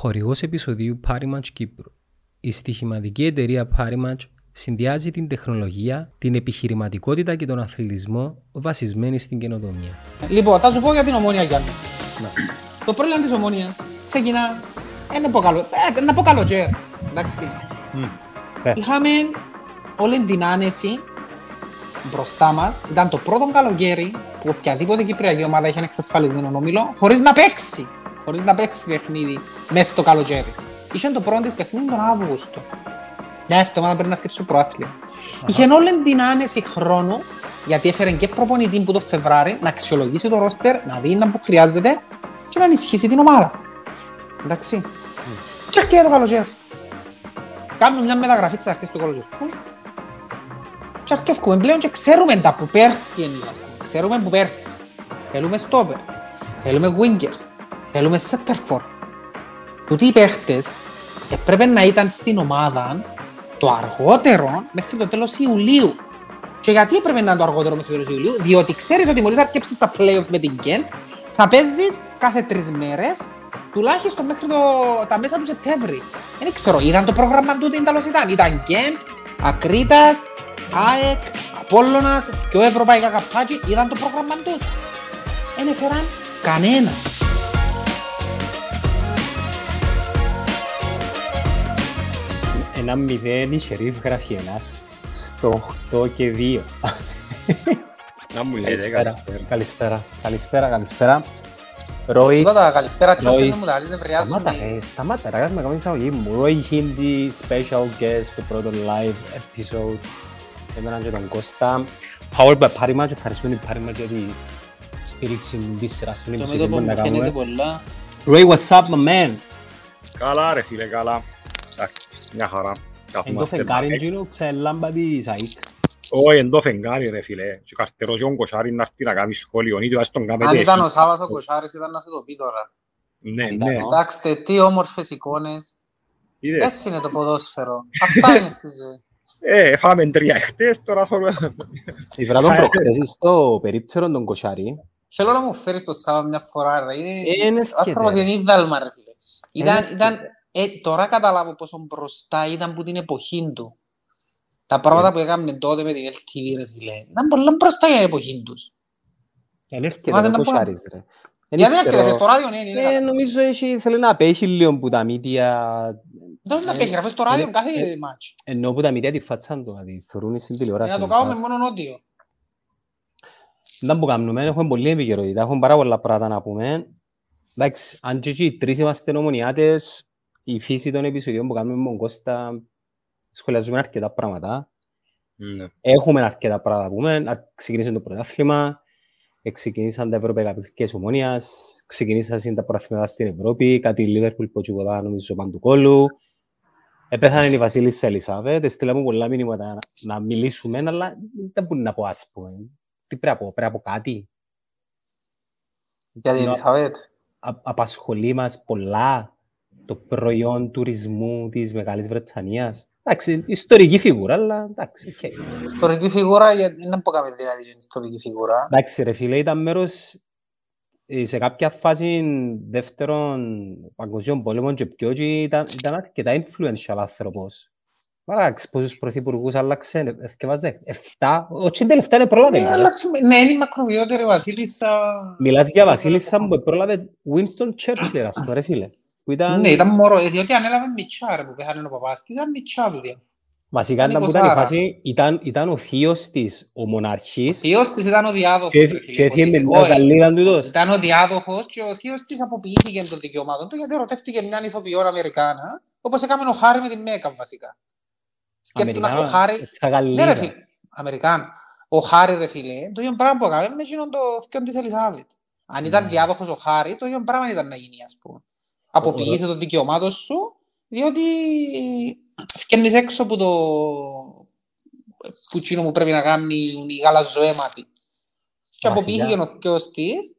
Χορηγός επεισοδίου Parimatch Κύπρου. Η στοιχηματική εταιρεία Parimatch συνδυάζει την τεχνολογία, την επιχειρηματικότητα και τον αθλητισμό βασισμένη στην καινοτομία. Λοιπόν, θα σου πω για την ομόνια για μένα. Το πρόλαβο της ομόνιας ξεκινά, ε, να πω καλό, ε, να πω καλοκαίρι, εντάξει. Ε. Είχαμε όλη την άνεση μπροστά μας. Ήταν το πρώτο καλοκαίρι που οποιαδήποτε κυπριακή ομάδα είχε εξασφαλισμένο όμιλο χωρίς να παίξει. Χωρίς να παίξει παιχνίδι μέσα στο καλοκαίρι. Είχε το πρώτο της παιχνίδι τον Αύγουστο. Μια εβδομάδα πριν να αρχίσει το προάθλιο. Είχε όλη την άνεση χρόνου γιατί έφερε και προπονητή που το Φεβράρι να αξιολογήσει το ρόστερ, να δει να που χρειάζεται και να ενισχύσει την ομάδα. Εντάξει. Και έρχεται το καλοκαίρι. Κάνουμε μια μεταγραφή της αρχής του καλοκαίρι. Και αρκεύκουμε πλέον και ξέρουμε τα που πέρσι εμείς, ας πούμε. Ξέρουμε που πέρσι. Θέλουμε στόπερ. Θέλουμε wingers. Θέλουμε center for. Τούτοι οι παίχτες έπρεπε να ήταν στην ομάδα το αργότερο μέχρι το τέλος Ιουλίου. Και γιατί έπρεπε να είναι το αργότερο μέχρι το τέλος Ιουλίου, διότι ξέρεις ότι μόλις αρκέψεις τα play-off με την Kent, θα παίζεις κάθε τρεις μέρες, τουλάχιστον μέχρι το, τα μέσα του Σεπτέμβρη. Δεν ξέρω, είδαν το πρόγραμμα του τι τέλος ήταν. Ήταν Kent, Ακρίτας, ΑΕΚ, Απόλλωνας, δυο ευρωπαϊκά καπάκι, είδαν το πρόγραμμα τους. Δεν έφεραν κανένα. Ένα μηδέν η Σερίφ γράφει ένας στο 8 και 2. Να μου λέτε Καλησπέρα, καλησπέρα. καλησπέρα, καλησπέρα, καλησπέρα. Ροϊς, Εδώ καλησπέρα, τσόκες Ροϊς. να μου τα λες, νευριάζουν Σταμάτα, οι- ε, σταμάτα, ρε, κάνουμε καμία εισαγωγή μου. Ροϊ Χίντι, special guest στο πρώτο live episode. Εμένα και τον Κώστα. Powered by Parimatch, ευχαριστούμε την Parimatch για τη στήριξη της σειράς του Το επεισοδίου μέτωπο που μου να φαίνεται κάνουμε. πολλά. Ροϊ, what's up, my man? Καλά ρε φίλε, καλά. Εντάξει, μια χαρά. Εν το Καθόμαστε φεγγάρι να- γύρω ξελάμπα της ΑΕΚ. Όχι, εν το φεγγάρι ρε φίλε. Και καρτερό και ο Κοσάρι να έρθει να κάνει σχόλιο. Ή τουλάχιστον κάνετε Αν ήταν ο εσύ. Σάββας ο Κοσάρης ήταν να σε το πει τώρα. Ναι, ήταν ναι. ο- Κοιτάξτε τι όμορφες εικόνες. Είδες. Έτσι είναι το ποδόσφαιρο. Αυτά είναι στη ζωή. Ε, φάμε τρία εχτες, τώρα θέλουμε... Ήβρα τον προχτές στο περίπτερο τον Κοσάρη. Θέλω να μου φέρεις το Σάββα μια φορά ρε. Είναι... Ε, εν Ο ευκαιρία, άνθρωπος ρε. είναι ίδαλμα ρε φίλε. Ήταν, ευκαιρία. ήταν, ε, τώρα καταλάβω πόσο μπροστά ήταν που την εποχή του. Τα πράγματα που έκαμε τότε με την LTV ρε φίλε. Ήταν πολλά μπροστά για την εποχή τους. Εν έρχεται Βάζε ο να πω- Κοσάρης ρε. Εν Γιατί ήξερα- έρχεται στο ράδιο, ναι, είναι Ε, καλά. νομίζω έχει, θέλει να απέχει λίγο που τα μύτια Δεν να παίξει, γραφές στο ράδιο κάθε μάτσο. ενώ που τα μύτια τη φάτσαν του, δηλαδή θεωρούν στην Για τηλεόραση. να το κάνουμε μόνο νότιο. Δεν που κάνουμε, έχουμε πολλή επικαιρότητα, έχουμε πάρα πολλά πράγματα να πούμε. Εντάξει, αν και εκεί οι τρεις είμαστε νομονιάτες, η φύση των επεισοδιών που κάνουμε με τον Κώστα, σχολιάζουμε αρκετά πράγματα. Ναι. Έχουμε αρκετά πράγματα να πούμε. Α- Ξεκινήσαν το πρωτάθλημα, ε, ξεκινήσαν τα ευρωπαϊκά παιχνίδια ομόνιας, ξεκινήσαν τα πρωταθλήματα στην Ευρώπη, κάτι Λίβερπουλ που τσιποδά νομίζω παντού κόλλου. Επέθανε η Βασίλισσα Ελισάβετ, στείλαμε πολλά μηνύματα να, να μιλήσουμε, αλλά δεν μπορεί να πω ας πούμε. Τι πρέπει να πω, πρέπει να πω κάτι. Για την Να- Ελισαβέτ. Α, απασχολεί μας πολλά το προϊόν τουρισμού της Μεγάλης Βρετανίας. Εντάξει, ιστορική φιγούρα, αλλά εντάξει, οκ. Ιστορική φιγούρα, γιατί δεν πω κάποιο δηλαδή για ιστορική φιγούρα. Εντάξει ρε φίλε, ήταν μέρος ε, σε κάποια φάση δεύτερων παγκοσμίων πόλεμων και πιο και ήταν, ήταν αρκετά influential άνθρωπος. Μα εντάξει, πόσους πρωθυπουργούς άλλαξε, εθκευάζε, εφτά, όχι τελευταία είναι πρόλαβε. Ναι, ρε. άλλαξε με- ναι, είναι η μακροβιότερη βασίλισσα. Μιλάς για βασίλισσα που πρόλαβε Winston Churchill, ας πούμε ρε φίλε. Που ήταν, Ναι, ήταν μωρό, ε, διότι ανέλαβε μιτσά ρε που πέθανε ο παπάς της, ήταν μιτσά του διάφορα. βασικά ήταν ήταν, που ήταν η εικοσάρα. φάση, ήταν, ήταν ο θείος της, ο μοναρχής, θείος της ήταν ο διάδοχος. και, ρε και φίλε, έφυγε με ότι- μια όχι, καλύδα του τόσο. Ήταν ο διάδοχος και ο θείος της αποποιήθηκε των δικαιωμάτων του γιατί ερωτεύτηκε μια ηθοποιό Αμερικάνα, όπως έκαμε ο Χάρη με τη Μέκα βασικά. Σκέφτομαι ο Αμερικάνα, Χάρη, εξα Ναι Γαλλίδα. ρε φίλε, Αμερικάν. Ο Χάρη ρε φίλε, το ίδιο πράγμα που έκαμε με εκείνον το θκιόν της Ελισάβετ. Αν ήταν Ναι. διάδοχος ο Χάρη, το ίδιο πράγμα ήταν να γίνει ας πούμε. Αποποιήσε το δικαιωμάτων σου, διότι φκένεις έξω που το που εκείνο που πρέπει να κάνει η γαλαζοαίματη. Και Βασικά. αποποιήθηκε ο θκιός της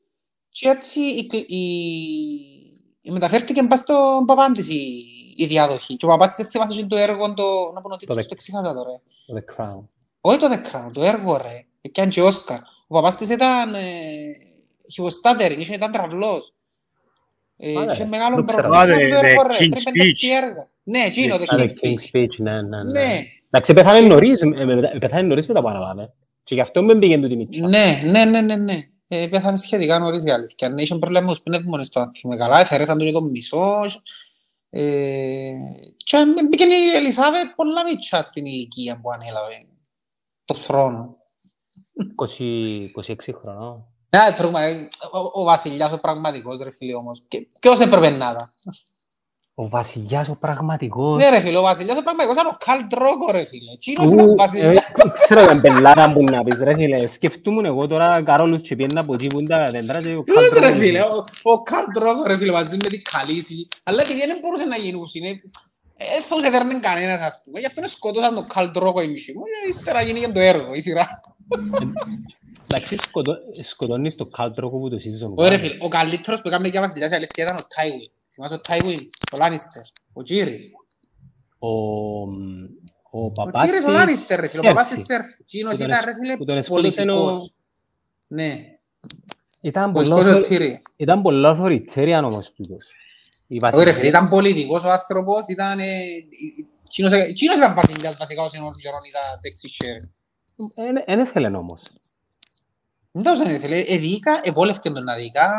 και έτσι η, κλ- η, η μεταφέρθηκε πας στον παπάν της η, η διάδοχη. Και ο παπάς της έτσι θυμάσαι και το έργο, το, να πω ότι Το το δεκ- εξήχασα τώρα. The Crown. Όχι το The Crown, το έργο ρε. Έκανε και Όσκαρ. Ο παπάς της ήταν... Ε, he was stuttering, είχε- ήταν τραυλός. Ε, Άρα, είχε μεγάλο δεν ξέρω. πρόβλημα. Ah, Όσο the- το έργο, the ρε, King's πριν πενταξί Speech. έργα. Ναι, εκείνο, το Α, το King's King's Speech. Speech, ναι, ναι, ναι. Ναι. Εντάξει, πέθανε νωρίς, ε, με- πέθανε νωρίς μετά που αναλάβε. Και γι' αυτό με πήγαινε τούτη μίτσα. Ναι, ναι, ναι, ναι, ναι. Ε, πέθανε σχετικά νωρίς η αλήθεια. Ναι, είχε προβλήμα πνεύμονες το αν θυμάμαι καλά, έφερεσαν του και τον μισός. Ε, και με- μπήκε η Ελισάβετ πολλά μίτσα στην ηλικία που ανέλαβε το θρόνο. 20 26 χρονών. Ναι, τρώγμα, ε, ο, ο βασιλιάς ο πραγματικός ρε φίλε όμως. Και, ποιος έπρεπε να ήταν. Ο βασιλιάς ο πραγματικός. Ναι ρε φίλε, ο βασιλιάς ο πραγματικός ήταν ο Καλ Ντρόκο ρε φίλε. Εκείνος Ου, ήταν ο ε, βασιλιάς. Ξέρω για μπελάρα που να πεις ρε φίλε. Σκεφτούμουν εγώ τώρα Καρόλους και πιένα από εκεί που είναι τα δέντρα και ο Ποιος ρε Καλτρόκος. φίλε, ο, ο Καλ Ντρόκο ρε φίλε μαζί με την Καλύση. Αλλά επειδή δεν μπορούσε να γίνουν, είναι... Ε, θα τους έδερνε κανένας ας πούμε. Γι' αυτό σκοτώσαν τον Καλ Ντρόκο η μισή μου. Και ύστερα γίνηκε το έργο, η σειρά. Εντάξει, σκοτώ- σκοτώνεις το Καλτρόκο που το season Ωραία one. φίλε, ο καλύτερος που έκαμε για βασιλιάς η αλήθεια ήταν ο Τάιουιν. Θυμάσαι ο Τάιουιν, ο Λάνιστερ, ο Τζίρις. Ο, ο Ο παπάς Τζίρις ο της Λάνιστερ ρε φίλε, ο παπάς της Cersei. Σέρφ. Εκείνος Που τον ήταν εσ- ρε φίλε που τον εσκότωσε ο- πολιτικός. Ναι, Ήταν ο πολλά σκότωσε ο θωρη- Τύρι. ήταν πολλά authoritarian όμως τούτος. Η Όχι ρε βασιλεία- φίλε, ήταν πολιτικός ο άνθρωπος, ήταν... ε, εκείνος- Εκείνος ήταν βασιλιάς βασικά όσοι ενός γερόν ήταν τεξισέρ. Εν- εν έθελεν όμως. Δεν τόσο είναι, θέλει, εδίκα, εβόλευκε τον να δικά,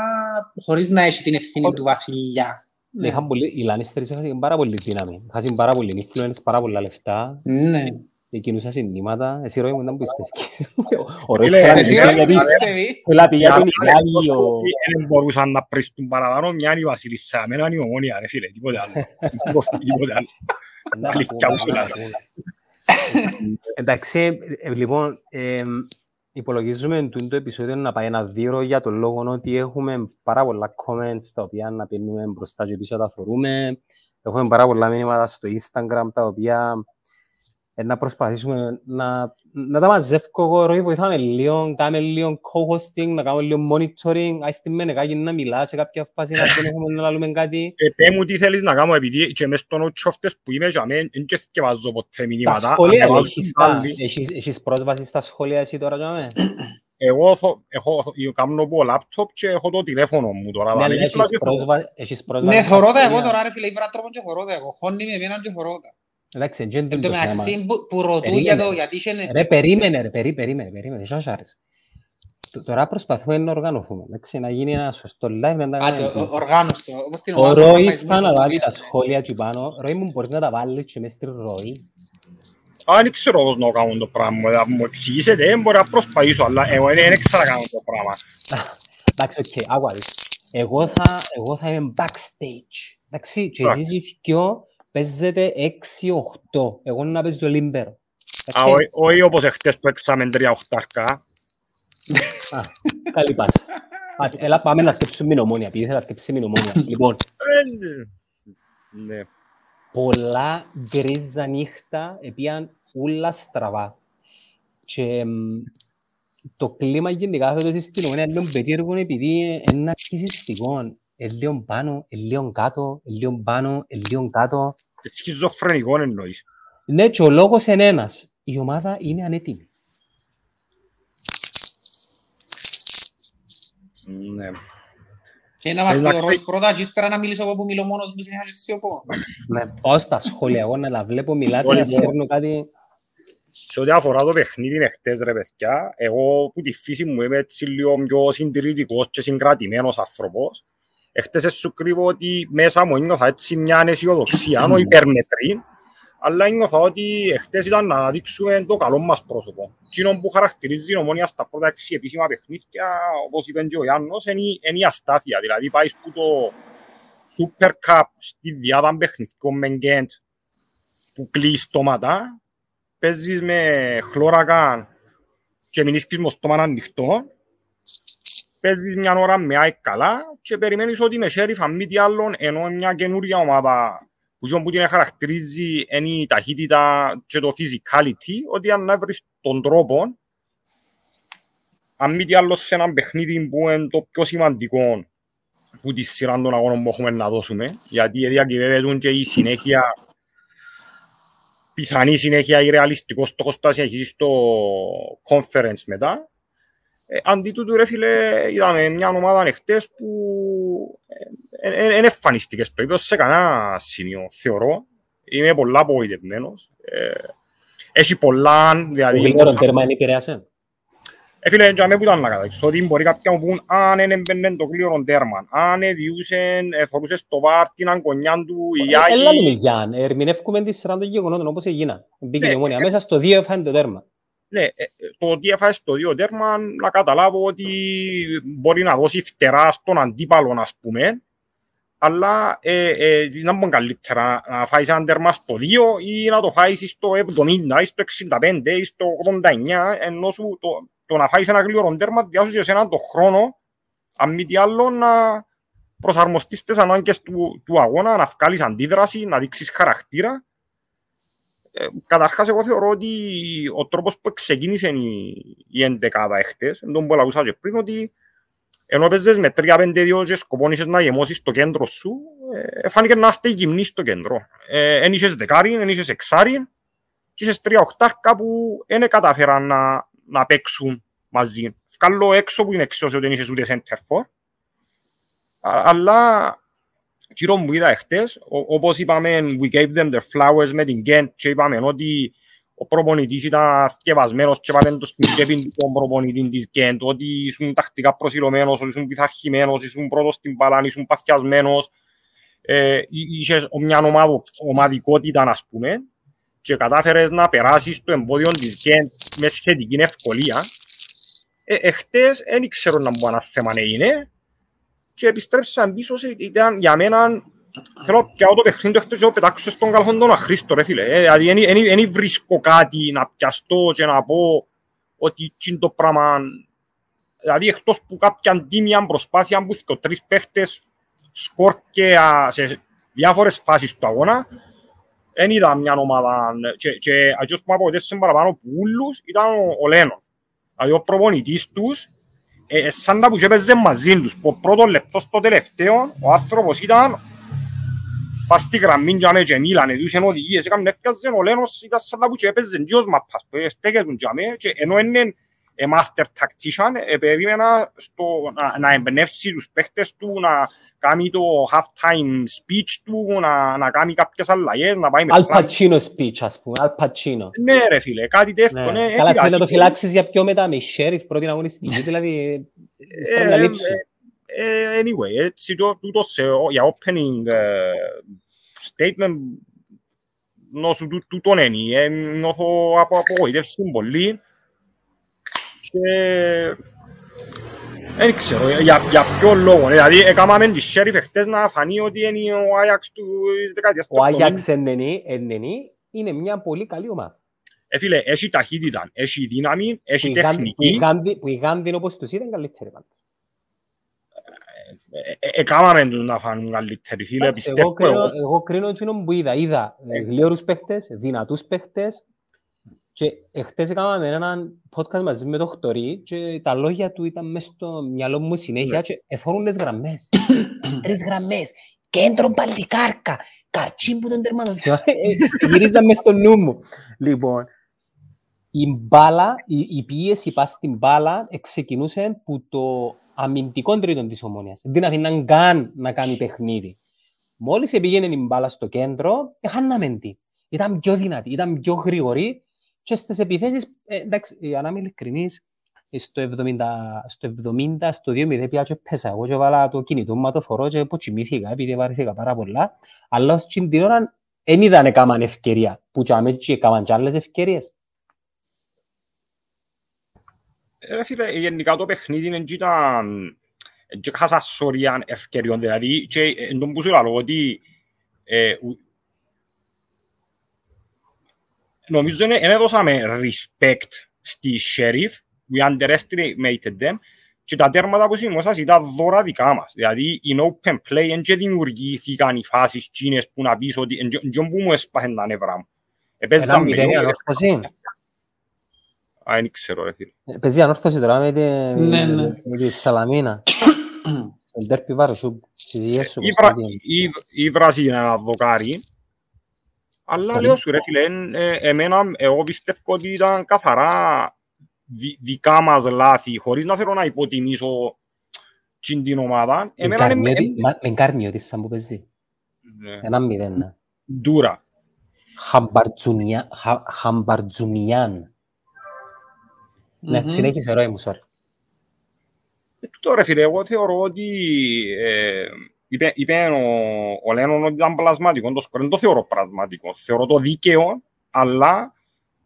χωρίς να έχει την ευθύνη του βασιλιά. Ναι. Είχαν πολύ- Οι Λάνιστερς είχαν πάρα πολύ δύναμη. Είχαν πάρα πολύ influence, πάρα πολλά λεφτά. Ναι. Και κινούσαν συννήματα. Εσύ Ρόι μου ήταν πιστεύεις. Ο Ρόι Φίλε, θέλει να Εσύ μιλήσει ρε γιατί πιστεύεις. θέλει να πει για τον Οι Ιλάγη, ο- Δεν μπορούσαν να πριστούν παραπάνω μια είναι η βασίλισσα, εμένα είναι η ομόνια ρε φίλε, τίποτε άλλο. Δεν κοφτεί τίποτε άλλο. Να Αλήθεια, πούμε, όσο να να πούμε. Εντάξει, ε, λοιπόν, ε, υπολογίζουμε τούτο το επεισόδιο να πάει ένα δύο για τον λόγο ότι έχουμε πάρα πολλά comments τα οποία να παίρνουμε μπροστά και πίσω τα θεωρούμε. Έχουμε πάρα πολλά μήνυματα στο Instagram τα οποία ε, να προσπαθήσουμε να, να τα μαζεύω εγώ, Ροή, βοηθάμε λίγο, κάνουμε λίγο co-hosting, να κάνουμε λίγο monitoring, ας τη μενεκάκι να μιλάς σε κάποια φάση, να δεν έχουμε να λαλούμε κάτι. Ε, πέ μου τι θέλεις να κάνω, επειδή και μες στον οτσόφτες που είμαι για μένα, δεν και θκευάζω ποτέ Τα μηνύματα. σχόλια, ανεβάζω έχεις, τα, άλλοι. έχεις, έχεις πρόσβαση στα σχόλια εσύ τώρα, Τζάμε. Εγώ θω- έχω, κάνω από λάπτοπ και έχω το τηλέφωνο μου τώρα. Ναι, δηλαδή, αλλά δίπλα έχεις και θέλω. πρόσβα- έχεις πρόσβαση Ναι, στα θωρώ τα εγώ σχόλια. τώρα ρε φίλε, ήβρα τρόπο και θωρώ τα εγώ. Χώνει με εμένα και θωρώ τα. Εντάξει, δεν είναι Εν τω το θέμα. μεταξύ που- που ρωτούν Περίμενε. για το γιατί είχε... Ρε, περίμενε, ρε, περί, περίμενε, περίμενε, σ' άρεσε. Τ- Τώρα προσπαθούμε να οργανωθούμε, εντάξει, να γίνει ένα σωστό live, να τα Άντε, κάνουμε. ο- οργάνωσε το. Όπως την Ο ομάδα του Ρόης προγραμματισμού θα που αναλάβει τα μιλήσαμε. σχόλια εκεί πάνω. Ρόη μου μπορείς να τα βάλεις και μες στη Ρόη. Α, δεν ξέρω πώς να κάνω το πράγμα. Θα μου εξηγήσετε, δεν μπορώ να προσπαθήσω, αλλά εγώ δεν δεν ξέρω να κάνω το πράγμα. Εντάξει, οκ, άκου να δεις. Εγώ θα, εγώ θα είμαι backstage. Εντάξει, και εσείς οι δυο παίζετε 6-8. Εγώ να παίζω λίμπερο. Α, Εντάξει, όχι- Όχι όπως εχθές που έξαμε τρία οχτάρκα. α, καλή πάσα. Α, Έλα πάμε να αρκέψουμε την ομόνια, επειδή ήθελα να αρκέψουμε την ομόνια. Λοιπόν, Ε, Ναι. πολλά γκρίζα νύχτα, επίαν ούλα στραβά. Και μ, το κλίμα γενικά φέτος στην ομόνια είναι λίγο περίεργο επειδή είναι αρχισιστικό. Είναι λίγο πάνω, είναι λίγο κάτω, είναι λίγο πάνω, είναι λίγο κάτω. Σχιζοφρενικό εννοείς. Ναι, και ο λόγος είναι ένας. Η ομάδα είναι ανέτοιμη. Ναι. Και να μας πει ο Εντάξει. Ρόης πρώτα και ύστερα να μιλήσω εγώ που μιλώ μόνος μου συνέχεια και εσύ εγώ. Ναι. Πάω στα σχόλια, εγώ να τα βλέπω, μιλάτε, να Λοιπόν. σέρνω κάτι. Σε ό,τι αφορά το παιχνίδι εχθές ρε παιδιά, εγώ που τη φύση μου είμαι έτσι λίγο πιο συντηρητικός και συγκρατημένος άνθρωπος. Εχθές σου κρύβω ότι μέσα μου ένιωθα έτσι μια αισιοδοξία, ενώ υπερμετρή, αλλά ένιωθα ότι εχθές ήταν να δείξουμε το καλό μας πρόσωπο. Εκείνο που χαρακτηρίζει την ομόνια στα πρώτα έξι επίσημα παιχνίδια, όπως είπε και ο Γιάννος, είναι, η- είναι η αστάθεια. Δηλαδή πάει που το Super Cup στη διάδα παιχνιδιών με Γκέντ που κλείει στόματα παίζεις με χλώρακα και μηνίσκεις με στόμα ανοιχτό, παίζεις μια ώρα με ΑΕΚ καλά και περιμένεις ότι με Sheriff αν μη τι άλλον ενώ μια καινούρια ομάδα που και που την χαρακτηρίζει είναι η ταχύτητα και το physicality, ότι αν να βρεις τον τρόπο αν μη τι άλλο σε ένα παιχνίδι που είναι το πιο σημαντικό που τη σειρά των αγώνων που έχουμε να δώσουμε, γιατί διακυβεύεται και η συνέχεια πιθανή συνέχεια ή ρεαλιστικό στόχος θα συνεχίσει στο conference μετά. Ε, αντί τούτου ρε φίλε, είδαμε μια ομάδα εχθές που δεν εμφανίστηκες στο ύπεδο σε κανένα σημείο, θεωρώ. Είμαι πολλά απογοητευμένος. Ε, έχει πολλά, δηλαδή... Ο γλύωρον τέρμα είναι επηρέασε. Ε, φίλε, για μένα που ήταν να κατάξεις, ότι μπορεί κάποιοι να μου πούν αν δεν έμπαινε το γλύωρον τέρμα, αν διούσαν, θωρούσες στο βάρ την αγκονιά του, η Ε, Έλα Ιάκη... με Γιάν, ερμηνεύκουμε τη σειρά των γεγονότων όπως έγιναν. Μπήκε Ναι, η ομόνια ε, μέσα στο δύο έφανε το τέρμα. Ναι, ε, ε, το ότι έφαγες στο δύο τέρμα, να καταλάβω ότι μπορεί να δώσει φτερά στον αντίπαλο, ας πούμε, αλλά ε, ε, να μπορεί καλύτερα να φάεις ένα τέρμα στο δύο ή να το φάεις στο 70 ή στο 65 ή στο 89, ενώ σου το, το να φάεις ένα γλυόρο τέρμα διάσου και σε έναν το χρόνο, αν μη τι άλλο, να προσαρμοστείς στις ανάγκες του, του αγώνα, να βγάλεις αντίδραση, να δείξεις χαρακτήρα ε, καταρχάς εγώ θεωρώ ότι ο τρόπος που ξεκίνησε η, η εντεκάδα εχθές, εν τον που λαγούσα και πριν, ότι ενώ παίζες με 3-5-2 και σκοπόν είχες να γεμώσεις το κέντρο σου, ε, φάνηκε να είστε γυμνοί στο κέντρο. Ε, εν είχες δεκάρι, εν είχες εξάρι και είχες τρία οχτάρκα που δεν καταφέραν να, να παίξουν μαζί. Βγάλω έξω που είναι εξώσιο ότι δεν είχες ούτε center for. Α- Αλλά κύριο μου είδα εχθές, ο- όπως είπαμε, we gave them their flowers με την Ghent και είπαμε ότι ο προπονητής ήταν θκευασμένος και είπαμε το στην τσέπη τον προπονητή της Ghent, ότι ήσουν τακτικά προσιλωμένος, ότι ήσουν πειθαρχημένος, ήσουν πρώτος στην μπαλά, ήσουν παθιασμένος, ε, εί- είχες μια ομάδο, ομαδικότητα, ας πούμε, και κατάφερες να περάσεις το εμπόδιο της Ghent με σχετική ευκολία. Ε, εχθές δεν ξέρω να μου ένα θέμα να είναι και επιστρέψαν πίσω σε, ήταν για μένα θέλω να πιάω το παιχνίδι του χτες και να το πετάξω στον καλαθόν τον αχρήστο ρε φίλε. Ε, δηλαδή δεν βρίσκω κάτι να πιαστώ και να πω ότι είναι το πράγμα δηλαδή εκτός που κάποια τίμια προσπάθεια που και τρεις παίχτες σκορ και α, σε διάφορες φάσεις του αγώνα δεν είδα μια ομάδα και, και αυτός που με απογοητεύσε παραπάνω από ούλους ήταν ο, ο Λένον. Δηλαδή ο προπονητής τους ε, σαν να που και έπαιζε μαζί τους. Από πρώτο λεπτός στο τελευταίο, ο άνθρωπος ήταν πας στη γραμμή για με και μίλανε, τους είναι οδηγίες, έκαμε έφτιαζε ο Λένος, ήταν σαν να που και έπαιζε και ως μαπάς, που στέκεται για με και ενώ είναι ε, master tactician, ε, περίμενα στο, να, να εμπνεύσει τους παίχτες του, να κάνει το half-time speech του, να, να κάνει κάποιες αλλαγές, να πάει με Al πλάν. Pacino speech, ας πούμε, Al Pacino. Ναι ρε φίλε, κάτι τέτοιο, Ναι. ναι. Καλά, είδα, θέλει να το και- φυλάξεις για πιο μετά με sheriff πρώτη αγωνιστική, δηλαδή ε, στέλνει να Ε, λείψει. ε, ε, anyway, έτσι το, τούτος σε, για opening ε, statement νόσου του, τούτον είναι. Ε, νιώθω από απογοήτευση πολύ και δεν ξέρω ε, για, για ποιο λόγο. Ε, Δηλαδή, έκαναμε τη Sheriff εχθές να φανεί ότι είναι ο Άγιαξ του δεκαετίας του Ο 70. Άγιαξ εννενή, εννενή είναι μια πολύ καλή ομάδα. Ε, φίλε, έχει ταχύτητα, έχει δύναμη, Που έχει η Γάνδη- που η τεχνική. Γάνδη- Που η Γάνδη όπως τους είδαν καλύτερη πάντως. Ε, ε, Έκαναμε τους να φανούν καλύτεροι, φίλε, Εντάξει, Εγώ πιστεύω κρίνω, εγώ. εγώ κρίνω εκείνον που είδα. Είδα ε, γλίωρους παίχτες, δυνατούς παίχτες και εχθές έκαναμε έναν podcast μαζί με το Χτωρί και τα λόγια του ήταν μέσα στο μυαλό μου συνέχεια Ναι. και εθώρουν τις γραμμές. Τρεις γραμμές. Κέντρο παλικάρκα. Καρτσίν που τον τερματοφύλακα. Ε, Γυρίζα μες στο νου μου. Λοιπόν, η μπάλα, η, η πίεση πας στην μπάλα ξεκινούσε που το αμυντικό τρίτο της ομόνιας. Δεν αφήναν καν να κάνει παιχνίδι. Μόλις πήγαινε η μπάλα στο κέντρο, χάναμε τη. Ήταν πιο δυνατή, ήταν πιο γρήγορη και στις επιθέσεις, ε, εντάξει, για να είμαι ειλικρινής, στο 70, στο 70, στο 2-0 πια και πέσα. Εγώ και βάλα το κινητό μου, το φορώ και ποτσιμήθηκα επειδή βαρύθηκα πάρα πολλά. Αλλά ως την την ώρα δεν είδαν έκαναν ευκαιρία. Που και αμέσως και έκαναν και άλλες ευκαιρίες. Ε, Ρε φίλε, γενικά το παιχνίδι δεν ήταν και χασασόρια ευκαιριών, δηλαδή και εν τον που σου λέω ότι ε, ου- νομίζω δεν έδωσαμε respect στη Sheriff, we underestimated them και τα τέρματα που σημειώσας ήταν δώρα δικά μας. Δηλαδή, in open play δεν και δημιουργήθηκαν οι φάσεις τσίνες που να πεις ότι εν τζον που μου έσπαχαν τα νεύρα μου. Ένα Επέζαμε μηδέν η λίγο, ανόρθωση. Α, δεν ξέρω ρε φίλε. Ε, Παίζει ανόρθωση τώρα με τη, Ναι, ναι. με τη Σαλαμίνα. Στον τέρπι βάρος σου. Στις υγείες σου. η, πώς Βρα... θα γίνει. η, η Βραζίλ είναι ένα δοκάρι. Αλλά Καλή. λέω σου ρε φίλε, εν- ε, εμένα, εγώ πιστεύω ότι ήταν καθαρά δι, δικά μας λάθη, χωρίς να θέλω να υποτιμήσω τσιν την ομάδα. Εμένα είναι Καρμιώτη- μα- Με Καρμιώτης σαν που παίζει. Ναι. Ένα μηδέν. ναι. ντούρα. Χαμπαρτζουνιά- Χα- Χαμπαρτζουμιάν. Ναι, Μμμ. συνέχισε ρόι μου, sorry. Τώρα φίλε, εγώ θεωρώ ότι ε, είπε, είπε ο, ο Λένον ότι ήταν πλασματικό, το σκορ δεν το θεωρώ πραγματικό. Θεωρώ το δίκαιο, αλλά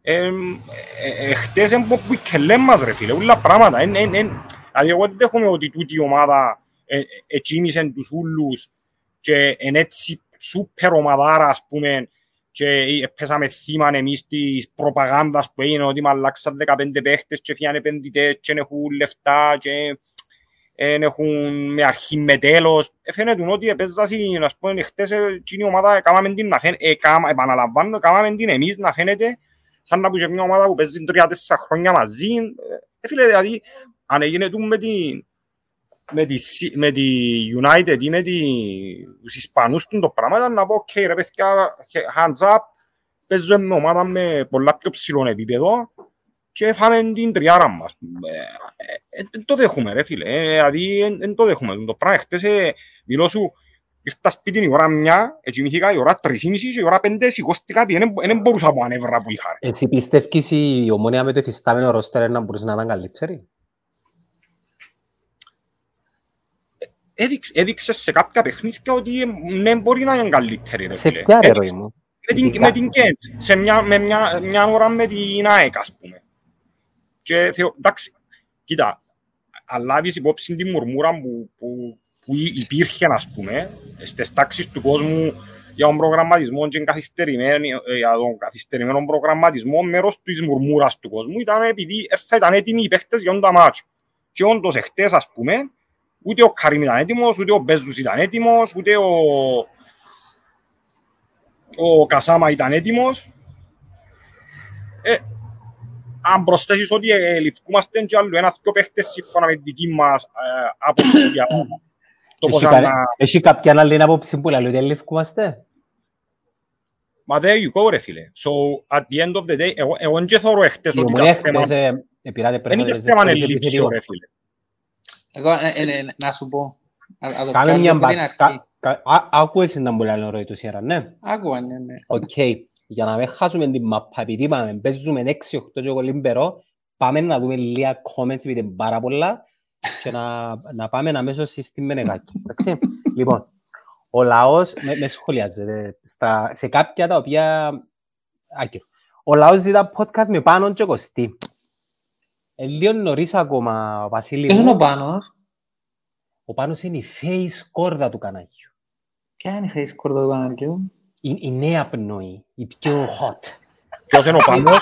ε, ε, ε, χτες είναι που οι μας ρε φίλε, όλα πράγματα. Εν, εν, εν, δηλαδή εγώ δεν δέχομαι ότι τούτη η ομάδα ε, ε, ετσίμησε τους ούλους και είναι έτσι σούπερ ομαδάρα ας πούμε και πέσαμε θύμα εμείς της προπαγάνδας που έγινε ότι με αλλάξαν 15 παίχτες και φύγαν επενδυτές και δεν έχουν λεφτά και δεν έχουν με αρχή με τέλος. Ε, φαίνεται ότι επέζασαν, ας πούμε, χτες ε, εκείνη η ομάδα έκαναμε την να φαίνεται, έκαμα, επαναλαμβάνω, έκαναμε την εμείς να φαίνεται σαν να πούσε μια ομάδα που παίζει τρία-τέσσερα χρόνια μαζί. Ε, φίλε, δηλαδή, αν έγινε του με την με τη, Σι- με τη United ή με τη, τους Ισπανούς του το πράγμα ήταν να πω ok ρε παιδιά hands up παίζω με ομάδα με πολλά πιο ψηλό επίπεδο και φάμε την τριάρα μας. Ε, ε, Δεν το δέχουμε ρε φίλε, ε, δηλαδή δεν το δέχουμε. Το πράγμα χτες ε, μιλώ σου ήρθα σπίτι η ώρα μια, ε, κοιμήθηκα η ώρα τρεις ή μισή και η ώρα πέντε σηκώστηκα και δεν- δεν μπορούσα από ανέβρα που είχα. ρε. Έτσι πιστεύεις η ομόνια με το εφιστάμενο ρόστερ να μπορείς να είναι καλύτερη; Έδειξε, έδειξε σε κάποια παιχνίδια ότι ε, ναι μπορεί να είναι καλύτερη ρε Σε φίλε. ποια ρε Έδειξε. ρόι μου; με την, Ειδικά. με την Κέντ, σε μια, με μια, μια ώρα με την ΑΕΚ, ας πούμε. Και θεω, εντάξει, κοίτα, αν λάβεις υπόψη την μουρμούρα που, που, που υ- υπήρχε, ας πούμε, στις τάξεις του κόσμου για τον προγραμματισμό και καθυστερημένο, ε, για τον καθυστερημένο προγραμματισμό, μέρος της μουρμούρας του κόσμου ήταν επειδή ε, θα ήταν έτοιμοι οι παίχτες για τα μάτς. Και όντως εχθές, ας πούμε, ούτε ο Καρύμ ήταν έτοιμος, ούτε ο Μπέζους ήταν έτοιμος, ούτε ο, ο Κασάμα ήταν έτοιμος. Ε, αν προσθέσεις ότι ε, ληφκούμαστε και άλλο ένα-δυο παίχτες σύμφωνα με τη δική μας ε, άποψη για το πώς Έχει κα- να... Έχει κάποια άλλη άποψη που λέει ότι ελευκούμαστε. Μα there you go ρε φίλε. So, at the end of the day, εγώ, εγώ δεν θεωρώ εχθές Η ότι ομονία ήταν θέμα... χτες ε, επειράται Δεν πρέπει ήταν θέμα ελλείψεων ρε φίλε. Εγώ, ε, ε, ε, να σου πω. Να- να το Κάμε πιάνω μια από την μπάτς. αρχή. Άκουες να μου λένε ρόι του σήμερα, ναι. Άκουα, ναι, ναι. Οκ. Για να μην χάσουμε την μαπά, επειδή είπαμε, παίζουμε 6-8 και εγώ λίμπερο, πάμε να δούμε λίγα comments, επειδή είναι πάρα πολλά, και να, να πάμε αμέσως στη Μενεγάκη. Εντάξει. λοιπόν, ο λαός, με, με σχολιάζεται, στα, σε κάποια τα οποία... Άκυρο. Ο λαός ζητά podcast με πάνω και κοστί. Ε, λίγο νωρίς ακόμα, Βασίλη Ποιος είναι ο μου. Πάνος; Ο Πάνος είναι η face κόρδα του καναγιού. Ποια είναι η χρήση κορδό του καναριού. Η, η νέα πνοή, η πιο hot. Ποιος είναι ο Πάνος;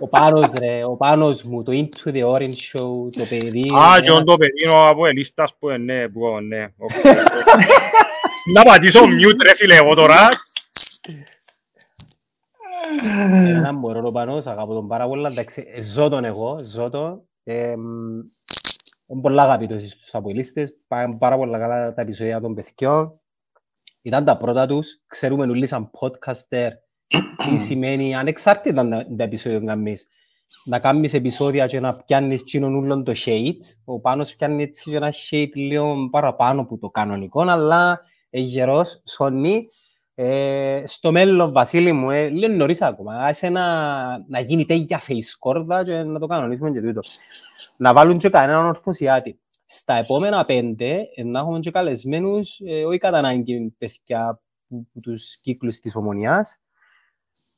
Ο Πάνος ρε, ο Πάνος μου, το Into the Orange Show, το παιδί. Α, ένα- και όντο παιδί είναι ο Αποελίστας που είναι, ναι, που ναι. οκ. Να πατήσω mute ρε φίλε εγώ τώρα. Ένα μωρό ο Πάνος, αγαπώ τον πάρα πολλά. Εντάξει, ζω τον εγώ, ζω τον. Ε, μ, Είναι πολλά αγαπητός στους Αποελίστες, πάνε πάρα πολλά καλά τα επεισόδια των παιδιών. Ήταν τα πρώτα τους, ξέρουμε όλοι σαν podcaster τι σημαίνει, ανεξάρτητα αν τα τα επεισόδια που κάνεις, να κάνεις επεισόδια και να πιάνεις τσίνον ούλον το shade. Ο Πάνος πιάνει έτσι και ένα shade λίγο παραπάνω από το κανονικό, αλλά ε, γερός, σώνει. Ε, στο μέλλον, Βασίλη μου, ε, λίγο νωρίς ακόμα. Άσε να, να γίνει τέτοια face κόρδα και να το κανονίσουμε και τούτο. Να βάλουν και κανέναν ορθωσιάτη. Στα επόμενα πέντε, ε, να έχουμε και καλεσμένους, ε, όχι κατά ανάγκη παιδιά που, που τους κύκλους της ομονιάς.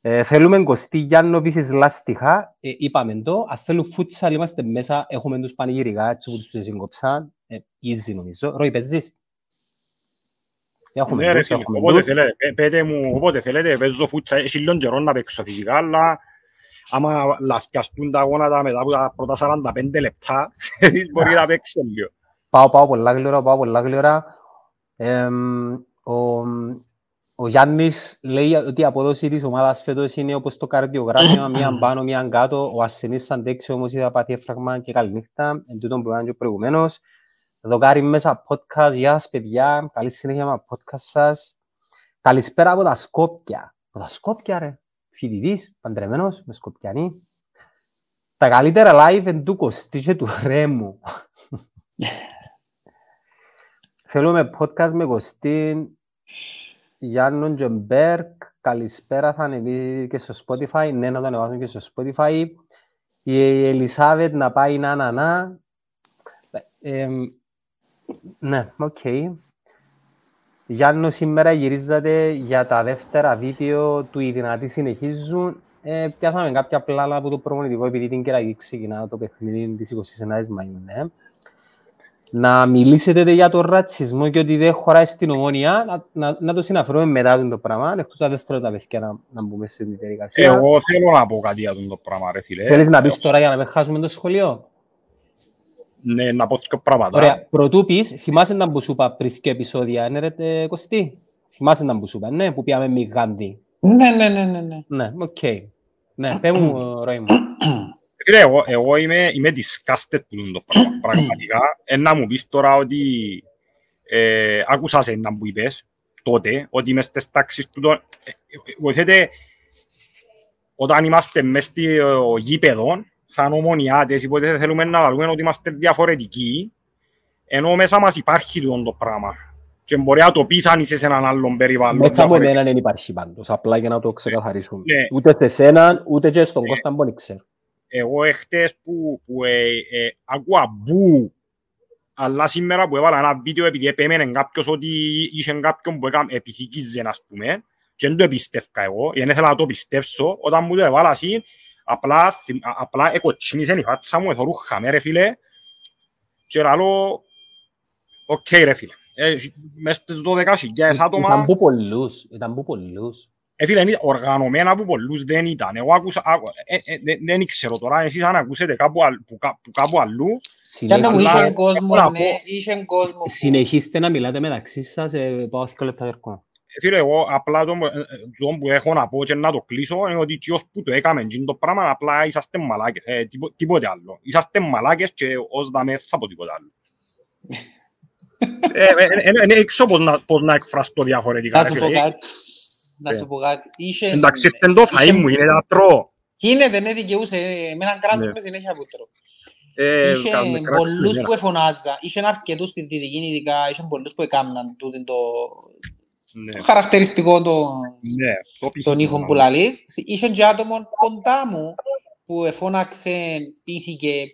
Ε, θέλουμε Κωστή Γιάννο Βίσης Λάστιχα, ε, είπαμε το. Αν θέλουν φούτσαλ είμαστε μέσα, έχουμε τους πανηγυρικά, έτσι που τους σύγκοψαν. Ε, easy νομίζω. Ροϊ, παίζεις; Έχουμε Ναι ρε τους, φίλε, έχουμε όποτε τους. θέλετε, πέ- πέτε μου, όποτε θέλετε, παίζω φούτσα, έχει λίγο καιρό να παίξω φυσικά, αλλά άμα λαθιαστούν τα γόνατα μετά από τα πρώτα 45 λεπτά, ξέρεις, μπορεί να παίξει λίγο. Πάω, πάω πολλά γλυόρα, πάω πολλά γλυόρα. Εμ, ο, ο Γιάννης λέει ότι η απόδοση της ομάδας φέτος είναι όπως το καρδιογράφημα, μία πάνω, μία κάτω. Ο ασθενής αντέξει όμως είδα πάθει έφραγμα και καληνύχτα. Εν τούτον που ήταν και προηγουμένως. Δοκάρι μέσα podcast, γεια σας παιδιά, καλή συνέχεια με τα podcast σας. Καλησπέρα από τα Σκόπια. Από τα Σκόπια ρε, φοιτητής, παντρεμένος, με Σκοπιανή. Τα καλύτερα live εν του Κωστή και του Ρέμου. Θέλουμε podcast με Κωστίν, Γιάννον και Μπέρκ. Καλησπέρα, θα ανεβεί και στο Spotify. Ναι, να το ανεβάσουμε και στο Spotify. Η Ελισάβετ να πάει να να να. Ε, ναι, οκ. Okay. Γιάννος, σήμερα γυρίζατε για τα δεύτερα βίντεο του «Οι δυνατοί συνεχίζουν». Ε, πιάσαμε κάποια πλάλα από το προμονητικό, επειδή την καιραγή ξεκινά το παιχνίδι της 29ης Μαΐου. Ναι. Να μιλήσετε για τον ρατσισμό και ότι δεν χωράει στην ομόνια, να, να, να το συναφέρουμε μετά το πράγμα, εκτός τα δεύτερα τα παιδιά να, να μπούμε σε την διαδικασία. Εγώ θέλω να πω κάτι για το πράγμα, ρε φίλε. Θέλεις να πεις τώρα για να μην χάσουμε το σχόλιο; Ναι, να πω δύο πράγματα. Ωραία, πρωτού πεις, θυμάσαι να που σου είπα πριν δύο επεισόδια, ναι ρε Κωστή; Θυμάσαι να που σου είπα, ναι, που πήγαμε με Γάνδη. Ναι, ναι, ναι, ναι. Ναι, ναι οκ. Okay. Ναι, πέ μου, Ρόη μου. Φίλε, εγώ, εγώ είμαι, είμαι disgusted που το πράγμα, πραγματικά. Ε, να μου πεις τώρα ότι ε, άκουσα σε ένα που είπες τότε, ότι είμαι στις τάξεις του... Ε, βοηθείτε, όταν είμαστε μέσα στο γήπεδο, σαν ομονιάτες, υποτίθεται θέλουμε να λέμε ότι είμαστε διαφορετικοί, ενώ μέσα μας υπάρχει το πράγμα. Και μπορεί να το πεις αν είσαι σε έναν άλλον περιβάλλον. Μέσα από εμένα δεν υπάρχει πάντως, απλά για να το ξεκαθαρίσουμε. Ναι. Ούτε σε σένα, ούτε και στον ναι. Κώστα μπορεί ξέρω. Εγώ εχθές που, που ε, ε, ακούα μπου, αλλά σήμερα που έβαλα ένα βίντεο επειδή επέμενε κάποιος ότι είχε κάποιον που έκανε επιθήκιζε, ας πούμε, και δεν το επίστευκα εγώ, γιατί ήθελα να το πιστέψω, όταν μου το έβαλα εσύ, απλά, απλά εκοτσίνησε η φάτσα μου, εθώρουν χαμέ ρε φίλε και λαλώ, οκ ρε φίλε. Ε, μες στις 12.000 άτομα... Ήταν που πολλούς, ήταν που πολλούς. Ε, φίλε, οργανωμένα που πολλούς δεν ήταν. Εγώ άκουσα, ε, ε, δεν ξέρω τώρα, εσείς αν ακούσετε κάπου, που, που κάπου αλλού... Συνεχίστε να μιλάτε μεταξύ σας, πάω 2 λεπτά ερχόμαι. Φίλε, εγώ απλά το, το που έχω να πω και να το κλείσω είναι ότι και που το έκαμε το πράγμα απλά είσαστε μαλάκες, ε, τίπο, τίποτε άλλο. Είσαστε μαλάκες και ως δάμε θα πω τίποτε άλλο. Είναι έξω πώς να εκφραστώ διαφορετικά. Να σου πω κάτι. Να σου πω κάτι. Εντάξει, ήρθεν το φαΐ μου, είναι να τρώω. Γίνεται, ναι, δικαιούσε. Εμένα κράζω με συνέχεια που τρώω. Είχε πολλούς που εφωνάζα, είχε αρκετούς στην Δυτική ειδικά, είχε πολλούς που έκαναν τούτο ναι. χαρακτηριστικό το, ναι, το των ήχων που λαλείς. Είχε και άτομο κοντά μου που εφώναξε, πήθηκε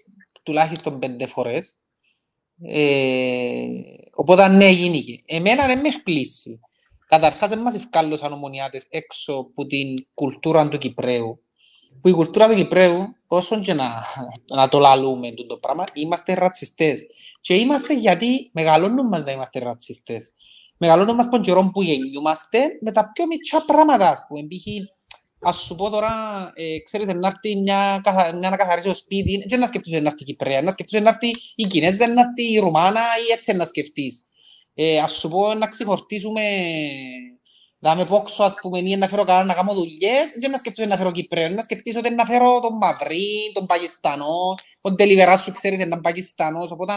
τουλάχιστον πέντε φορές. Ε, οπότε ναι, γίνηκε. Εμένα δεν με εκπλήσει. Καταρχάς δεν μας ευκάλλωσαν ομονιάτες έξω από την κουλτούρα του Κυπρέου. Που η κουλτούρα του Κυπρέου, όσο και να, να το λαλούμε το πράγμα, είμαστε ρατσιστές. Και είμαστε γιατί μεγαλώνουν μας να είμαστε ρατσιστές μεγαλώνουμε μας τον καιρό που γεννιούμαστε με τα πιο μικρά πράγματα, ας πούμε. Ας σου πω τώρα, ε, ξέρεις, να έρθει μια, μια να καθαρίσει το σπίτι, δεν να σκεφτείς να έρθει η Κυπρέα, να σκεφτείς να έρθει η Κινέζα, να έρθει η Ρουμάνα ή έτσι να σκεφτείς. Ε, ας σου πω να ξεχωρτίσουμε, να με πόξω, ας πούμε, ή να φέρω κανένα να κάνω δουλειές, δεν να σκεφτείς να φέρω Κυπρέο, να σκεφτείς ότι να φέρω τον Μαυρί, τον Παγιστανό, τον τελιβερά σου ξέρεις, είναι Παγιστανός, οπότε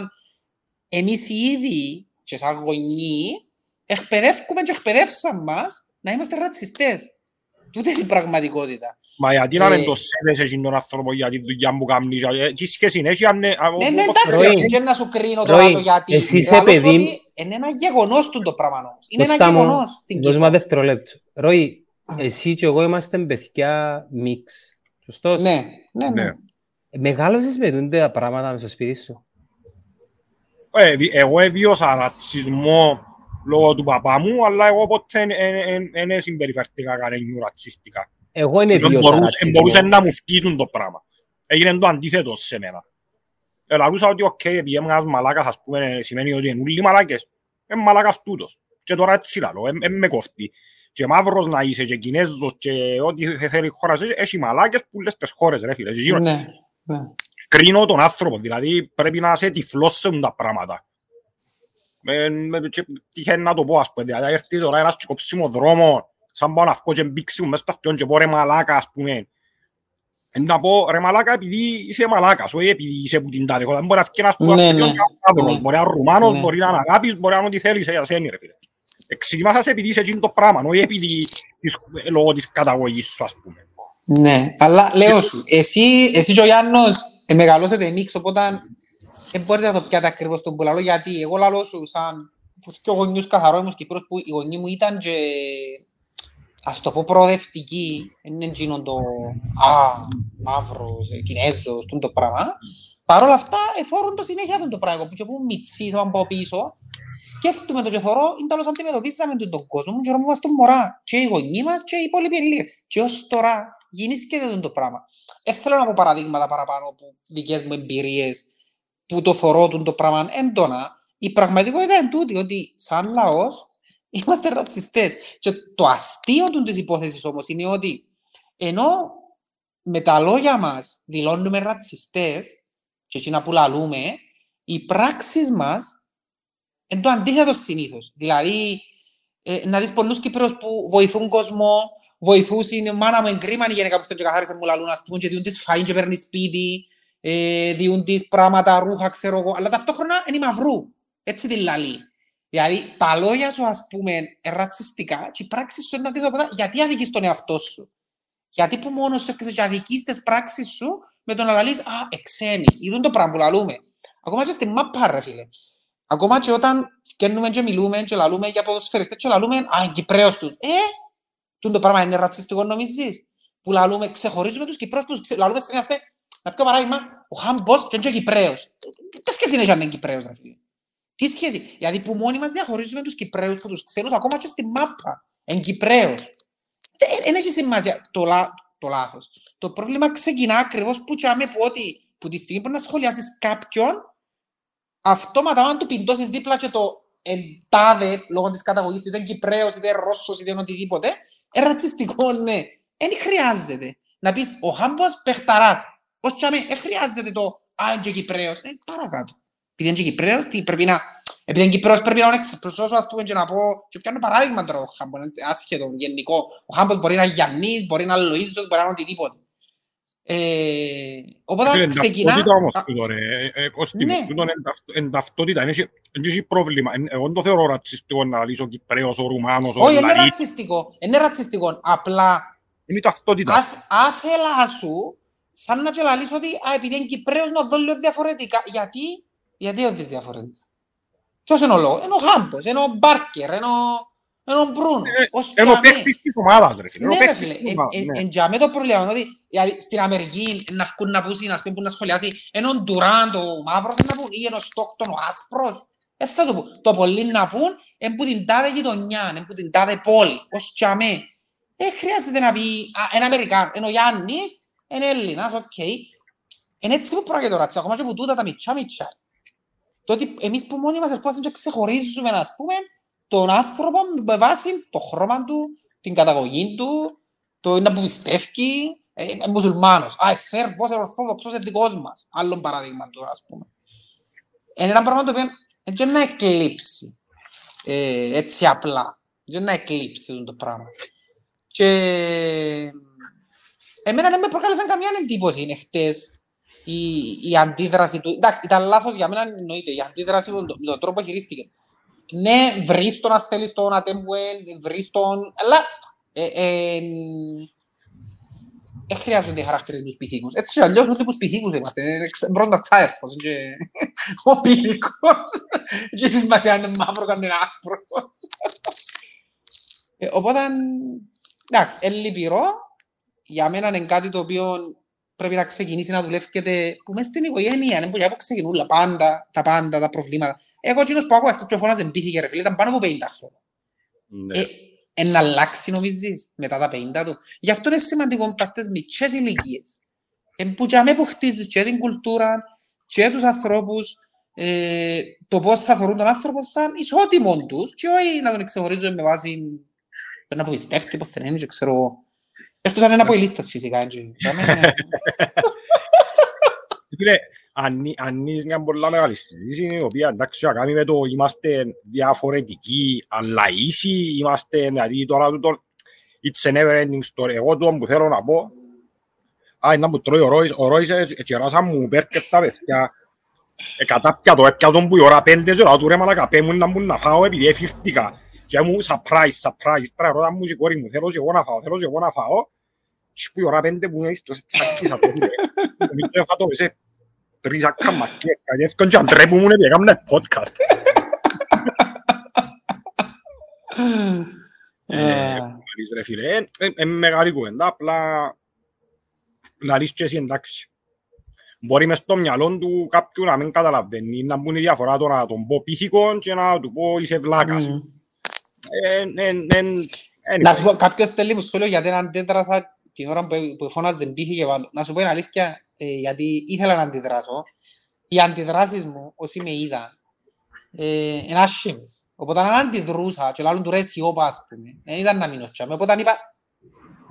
εμείς ήδη και σαν γονείς εκπαιδεύουμε και εκπαιδεύσαν μας να είμαστε ρατσιστές. Τούτε είναι η πραγματικότητα. Μα γιατί να μην το σέβεσαι εκείνον τον άνθρωπο για τη δουλειά που κάνεις, τι σχέση είναι, έχει αν... Ναι, ναι, εντάξει, δεν να σου κρίνω τώρα το γιατί. Εσύ είσαι παιδί... Είναι ένα γεγονός του το πράγμα όμως. Είναι ένα γεγονός. Δώσ' μα δευτερολέπτο. Ροή, εσύ και εγώ είμαστε παιδιά μίξ. Σωστός; Ναι, ναι, ναι. Μεγάλωσες με τούντα πράγματα μες στο σπίτι σου; Εγώ έβιωσα ρατσισμό λόγω του παπά μου, αλλά εγώ ποτέ δεν συμπεριφερθήκα κανέναν ρατσιστικά. Εγώ είναι βίωσα ρατσισμό. Μπορούσε να μου φκείτουν το πράγμα. Έγινε το αντίθετο σε μένα. Ελαλούσα ότι οκ, επειδή είμαι ένας μαλάκας, ας πούμε, σημαίνει ότι είναι όλοι μαλάκες. Είναι μαλάκας τούτος. Και τώρα έτσι λαλώ, δεν με κοφτεί. Και μαύρος να είσαι, και Κινέζος, και ό,τι θέλει η χώρα, έχει μαλάκες που λες τις χώρες, ρε φίλε. Ναι, ναι. Κρίνω τον άνθρωπο, δηλαδή πρέπει να είσαι τυφλός σε τα πράγματα τυχαίνει να το πω, ας πούμε, δηλαδή έρθει τώρα ένας και κόψει μου δρόμο, σαν πάω να βγω και μπήξει μου μέσα στο αυτιόν και πω ρε μαλάκα, ας πούμε. Να πω ρε μαλάκα επειδή είσαι μαλάκας, όχι επειδή είσαι που την τάδε χώρα. Μπορεί να βγει ένας που ναι, ναι. μπορεί να είναι Ρουμάνος, ναι. μπορεί να είναι αγάπης, μπορεί να είναι ό,τι θέλεις για σένη ρε φίλε. Εξηγημάσαι επειδή είσαι εκείνο το πράγμα, όχι επειδή λόγω της καταγωγής σου, ας πούμε. Ναι, αλλά λέω σου, εσύ, εσύ και ο Γιάννος μεγαλώσετε μίξ, οπότε δεν μπορείτε να το πιάτε ακριβώς τον πουλαλό, γιατί εγώ λαλώ σου σαν και ο γονιούς καθαρός ήμουν Κύπρος που οι γονείς μου ήταν και ας το πω προοδευτικοί, είναι εκείνον το α, μαύρος, ε, Κινέζος, τούν το πράγμα. Παρ' όλα αυτά, εφόρουν το συνέχεια τον το πράγμα, που και που μητσής, αν πάω πίσω, σκέφτομαι το και θωρώ, είναι τέλος αντιμετωπίσαμε τον, τον κόσμο, και όμως τον μωρά, και οι γονείς μας και οι υπόλοιποι ενήλικες. Και ως τώρα γίνησκεται τον το πράγμα. Δεν θέλω να πω παραδείγματα παραπάνω από δικές μου εμπειρίες που το θωρώ τον το πράγμα έντονα. Η πραγματικότητα είναι τούτη, ότι σαν λαός είμαστε ρατσιστές. Και το αστείο του της υπόθεσης όμως είναι ότι ενώ με τα λόγια μας δηλώνουμε ρατσιστές και εκείνα που λαλούμε, οι πράξεις μας είναι το αντίθετο συνήθως. Δηλαδή, ε, να δεις πολλούς Κύπρους που βοηθούν κόσμο, βοηθούσαν, η μάνα μου εγκρίμαν η γενικά που και καθάρισε μου λαλούν, ας πούμε, και διούν τις φαΐν και παίρνεις σπίτι, ε, διούν τις πράγματα, ρούχα, ξέρω εγώ, αλλά ταυτόχρονα είναι μαυρού. Έτσι τη λαλεί. Δηλαδή, τα λόγια σου, ας πούμε, είναι ρατσιστικά και οι πράξεις σου είναι αντίθετα, γιατί αδικείς τον εαυτό σου; Γιατί που μόνος σου έρχεσαι και αδικείς τις πράξεις σου με τον να λαλείς, α, εξένεις, είδουν το πράγμα που λαλούμε. Ακόμα και στη μάπα, ρε φίλε. Ακόμα και όταν φτιάχνουμε και μιλούμε και λαλούμε για ποδοσφαιριστές και λαλούμε, α, είναι Κυπρέος τους. Ε, τούν το πράγμα είναι ρατσιστικό νομίζεις; Που λαλούμε, ξεχωρίζουμε τους Κυπρέους, που ξε... λαλούμε σε μια να πιο παράδειγμα, ο Χάμπος και είναι Κυπρέος. Τι σχέση είναι αν είναι Κυπρέος, ρε φίλε; Τι σχέση; Γιατί που μόνοι μας διαχωρίζουμε τους Κυπρέους από τους ξένους, ακόμα και στη μάπα. Εν Κυπρέος. Δεν έχει σημασία το, λά, το λάθος. Το πρόβλημα ξεκινά ακριβώς που τσάμε που ότι που τη στιγμή που να σχολιάσεις κάποιον, αυτόματα αν του πιντώσεις δίπλα και το εντάδε λόγω της καταγωγής, είτε είναι Κυπρέος, είτε Ρώσος, είτε οτιδήποτε, είναι ρατσιστικό, ναι. Δεν χρειάζεται. Να πεις, ο Χάμπος παιχταράς. Ως τσάμε, δεν χρειάζεται το «Α, είναι και Κυπρέος». Ε, παρακάτω. Επειδή είναι και Κυπρέος, τι πρέπει να... Επειδή είναι Κυπρέος πρέπει να εξυπροσώσω, ας πούμε, και να πω... Και πιάνω παράδειγμα τώρα ο Χάμπος, άσχετο, γενικό. Ο Χάμπος μπορεί να είναι Γιάννης, μπορεί να είναι Λοΐζος, μπορεί να είναι οτιδήποτε. Ε, οπότε ξεκινά... Είναι όμως τούτο ρε, ε, Κώστη, ναι. τούτο είναι ταυτότητα, δεν έχει πρόβλημα. Εγώ το θεωρώ ρατσιστικό να λύσω ο Κυπρέος, ο Ρουμάνος, ο Όχι, είναι ρατσιστικό, είναι ρατσιστικό, απλά... Είναι η ταυτότητα. Άθελα σου, σαν να λαλείς ότι α, επειδή είναι Κυπρέος να δω λίγο διαφορετικά. Γιατί, γιατί όντως διαφορετικά. Ποιος είναι ο λόγος, είναι ο Χάμπος, είναι ο Μπάρκερ, είναι ο... Είναι ο Μπρούνο. Είναι ο παίκτης της ομάδας, ρε φίλε. Ναι, ρε φίλε. Εν τζάμε το πρόβλημα είναι ότι στην Αμερική να βγουν να πούσει, να πούμε, να σχολιάσει είναι ο Ντουράντ, ο μαύρος να πούν, ή είναι ο Στόκτον, ο άσπρος. Δεν θα το πω. Το πολύ να πούν, είναι που την τάδε γειτονιά, είναι που την τάδε πόλη, ώς τζιαμέ. Δεν χρειάζεται να πει, είναι Αμερικάνο, είναι ο Γιάννης, είναι Έλληνας, οκ. Είναι έτσι που πρόκειται τώρα, ακόμα και που τούτα τα μιτσιά μιτσιά. Το ότι εμείς που μόνοι μας ερχόμαστε και ξεχωρίζουμε, ας πούμε, τον άνθρωπο με βάση το χρώμα του, την καταγωγή του, το να που πιστεύει, ε, ε, μουσουλμάνος. Α, Σέρβος, Ορθόδοξος, είναι δικός μας. Άλλον παράδειγμα τώρα, ας πούμε. Είναι ένα πράγμα το οποίο δεν να εκλείψει ε, έτσι απλά. Δεν να εκλείψει το πράγμα. Και εμένα δεν με προκάλεσαν καμία εντύπωση είναι χτες η, η αντίδραση του. Εντάξει, ήταν λάθος για μένα εννοείται. Η αντίδραση με τον, τον τρόπο χειρίστηκες ναι, βρεις τον αν θέλεις τον Ατέμπουεν, βρεις τον, αλλά ε, ε, δεν χρειάζονται χαρακτηρισμούς πυθίκους. Έτσι αλλιώς ούτε πως πυθίκους είμαστε, πρώτα τσάερφος και ο πυθίκος. Και σημασία είναι μαύρος αν είναι άσπρος. Ε, οπότε, εντάξει, είναι λυπηρό. Για μένα είναι κάτι το οποίο πρέπει να ξεκινήσει να δουλεύετε που μέσα στην οικογένεια, δεν μπορεί να ξεκινούν τα πάντα, τα πάντα, τα προβλήματα. Εγώ κοινός που άκουγα αυτές πιο φωνάζε μπήθηκε ρε φίλε, ήταν πάνω από 50 χρόνια. Ναι. Ε, ε, να αλλάξει νομίζεις μετά τα 50 του. Γι' αυτό είναι σημαντικό πας στις μικρές ηλικίες. Ε, που για που χτίζεις και την κουλτούρα και τους ανθρώπους, ε, το πώς θα θεωρούν τον άνθρωπο σαν ισότιμον τους και όχι να τον ξεχωρίζουν με βάση να πω πιστεύει πως δεν είναι και ξέρω Εκτός αν είναι από η λίστας φυσικά. Φίλε, είναι μια πολλά μεγάλη συζήτηση, η οποία εντάξει να κάνει με το είμαστε διαφορετικοί, αλλά ίσοι είμαστε, δηλαδή τώρα το it's a never ending story. Εγώ το που θέλω να πω, α, είναι που τρώει ο Ρόις, ο Ρόις ετσεράσα μου πέρκε τα παιδιά, εκατάπια το έπια τον που η ώρα πέντε και του ρε μαλακα πέμουν να μου να φάω επειδή έφυρθηκα και μου surprise, surprise, τώρα ρώτα μου και κόρη μου, θέλω και εγώ να φάω, θέλω και εγώ να φάω και που η ώρα πέντε που είναι στο τσακί θα το δείτε. Εμείς το έφατο σε τρεις ακάμας και καλιέσκον και αντρέπου μου είναι έκαμε podcast. Ε, λαλείς, ρε φίλε, ε, ε, ε, μεγάλη κουβέντα, απλά λαλείς και εσύ εντάξει. Μπορεί μες στο μυαλό του κάποιου να μην καταλαβαίνει, να μπουν η διαφορά το να τον πω πίθηκον και να του πω είσαι βλάκας. Μμμ. Ε, ε, ε, ε, Να σου πω, κάποιος στέλνει μου σχόλιο γιατί δεν αντέδρασα την ώρα που, που φώναζε μπήθηκε πάνω. Να σου πω την αλήθεια, ε, γιατί ήθελα να αντιδράσω. Οι αντιδράσεις μου, όσοι με είδαν, ε, είναι άσχημες. Οπότε αν αντιδρούσα και λάλλον του ρε σιώπα, ας πούμε, δεν ήταν να μείνω τσάμε. Οπότε είπα,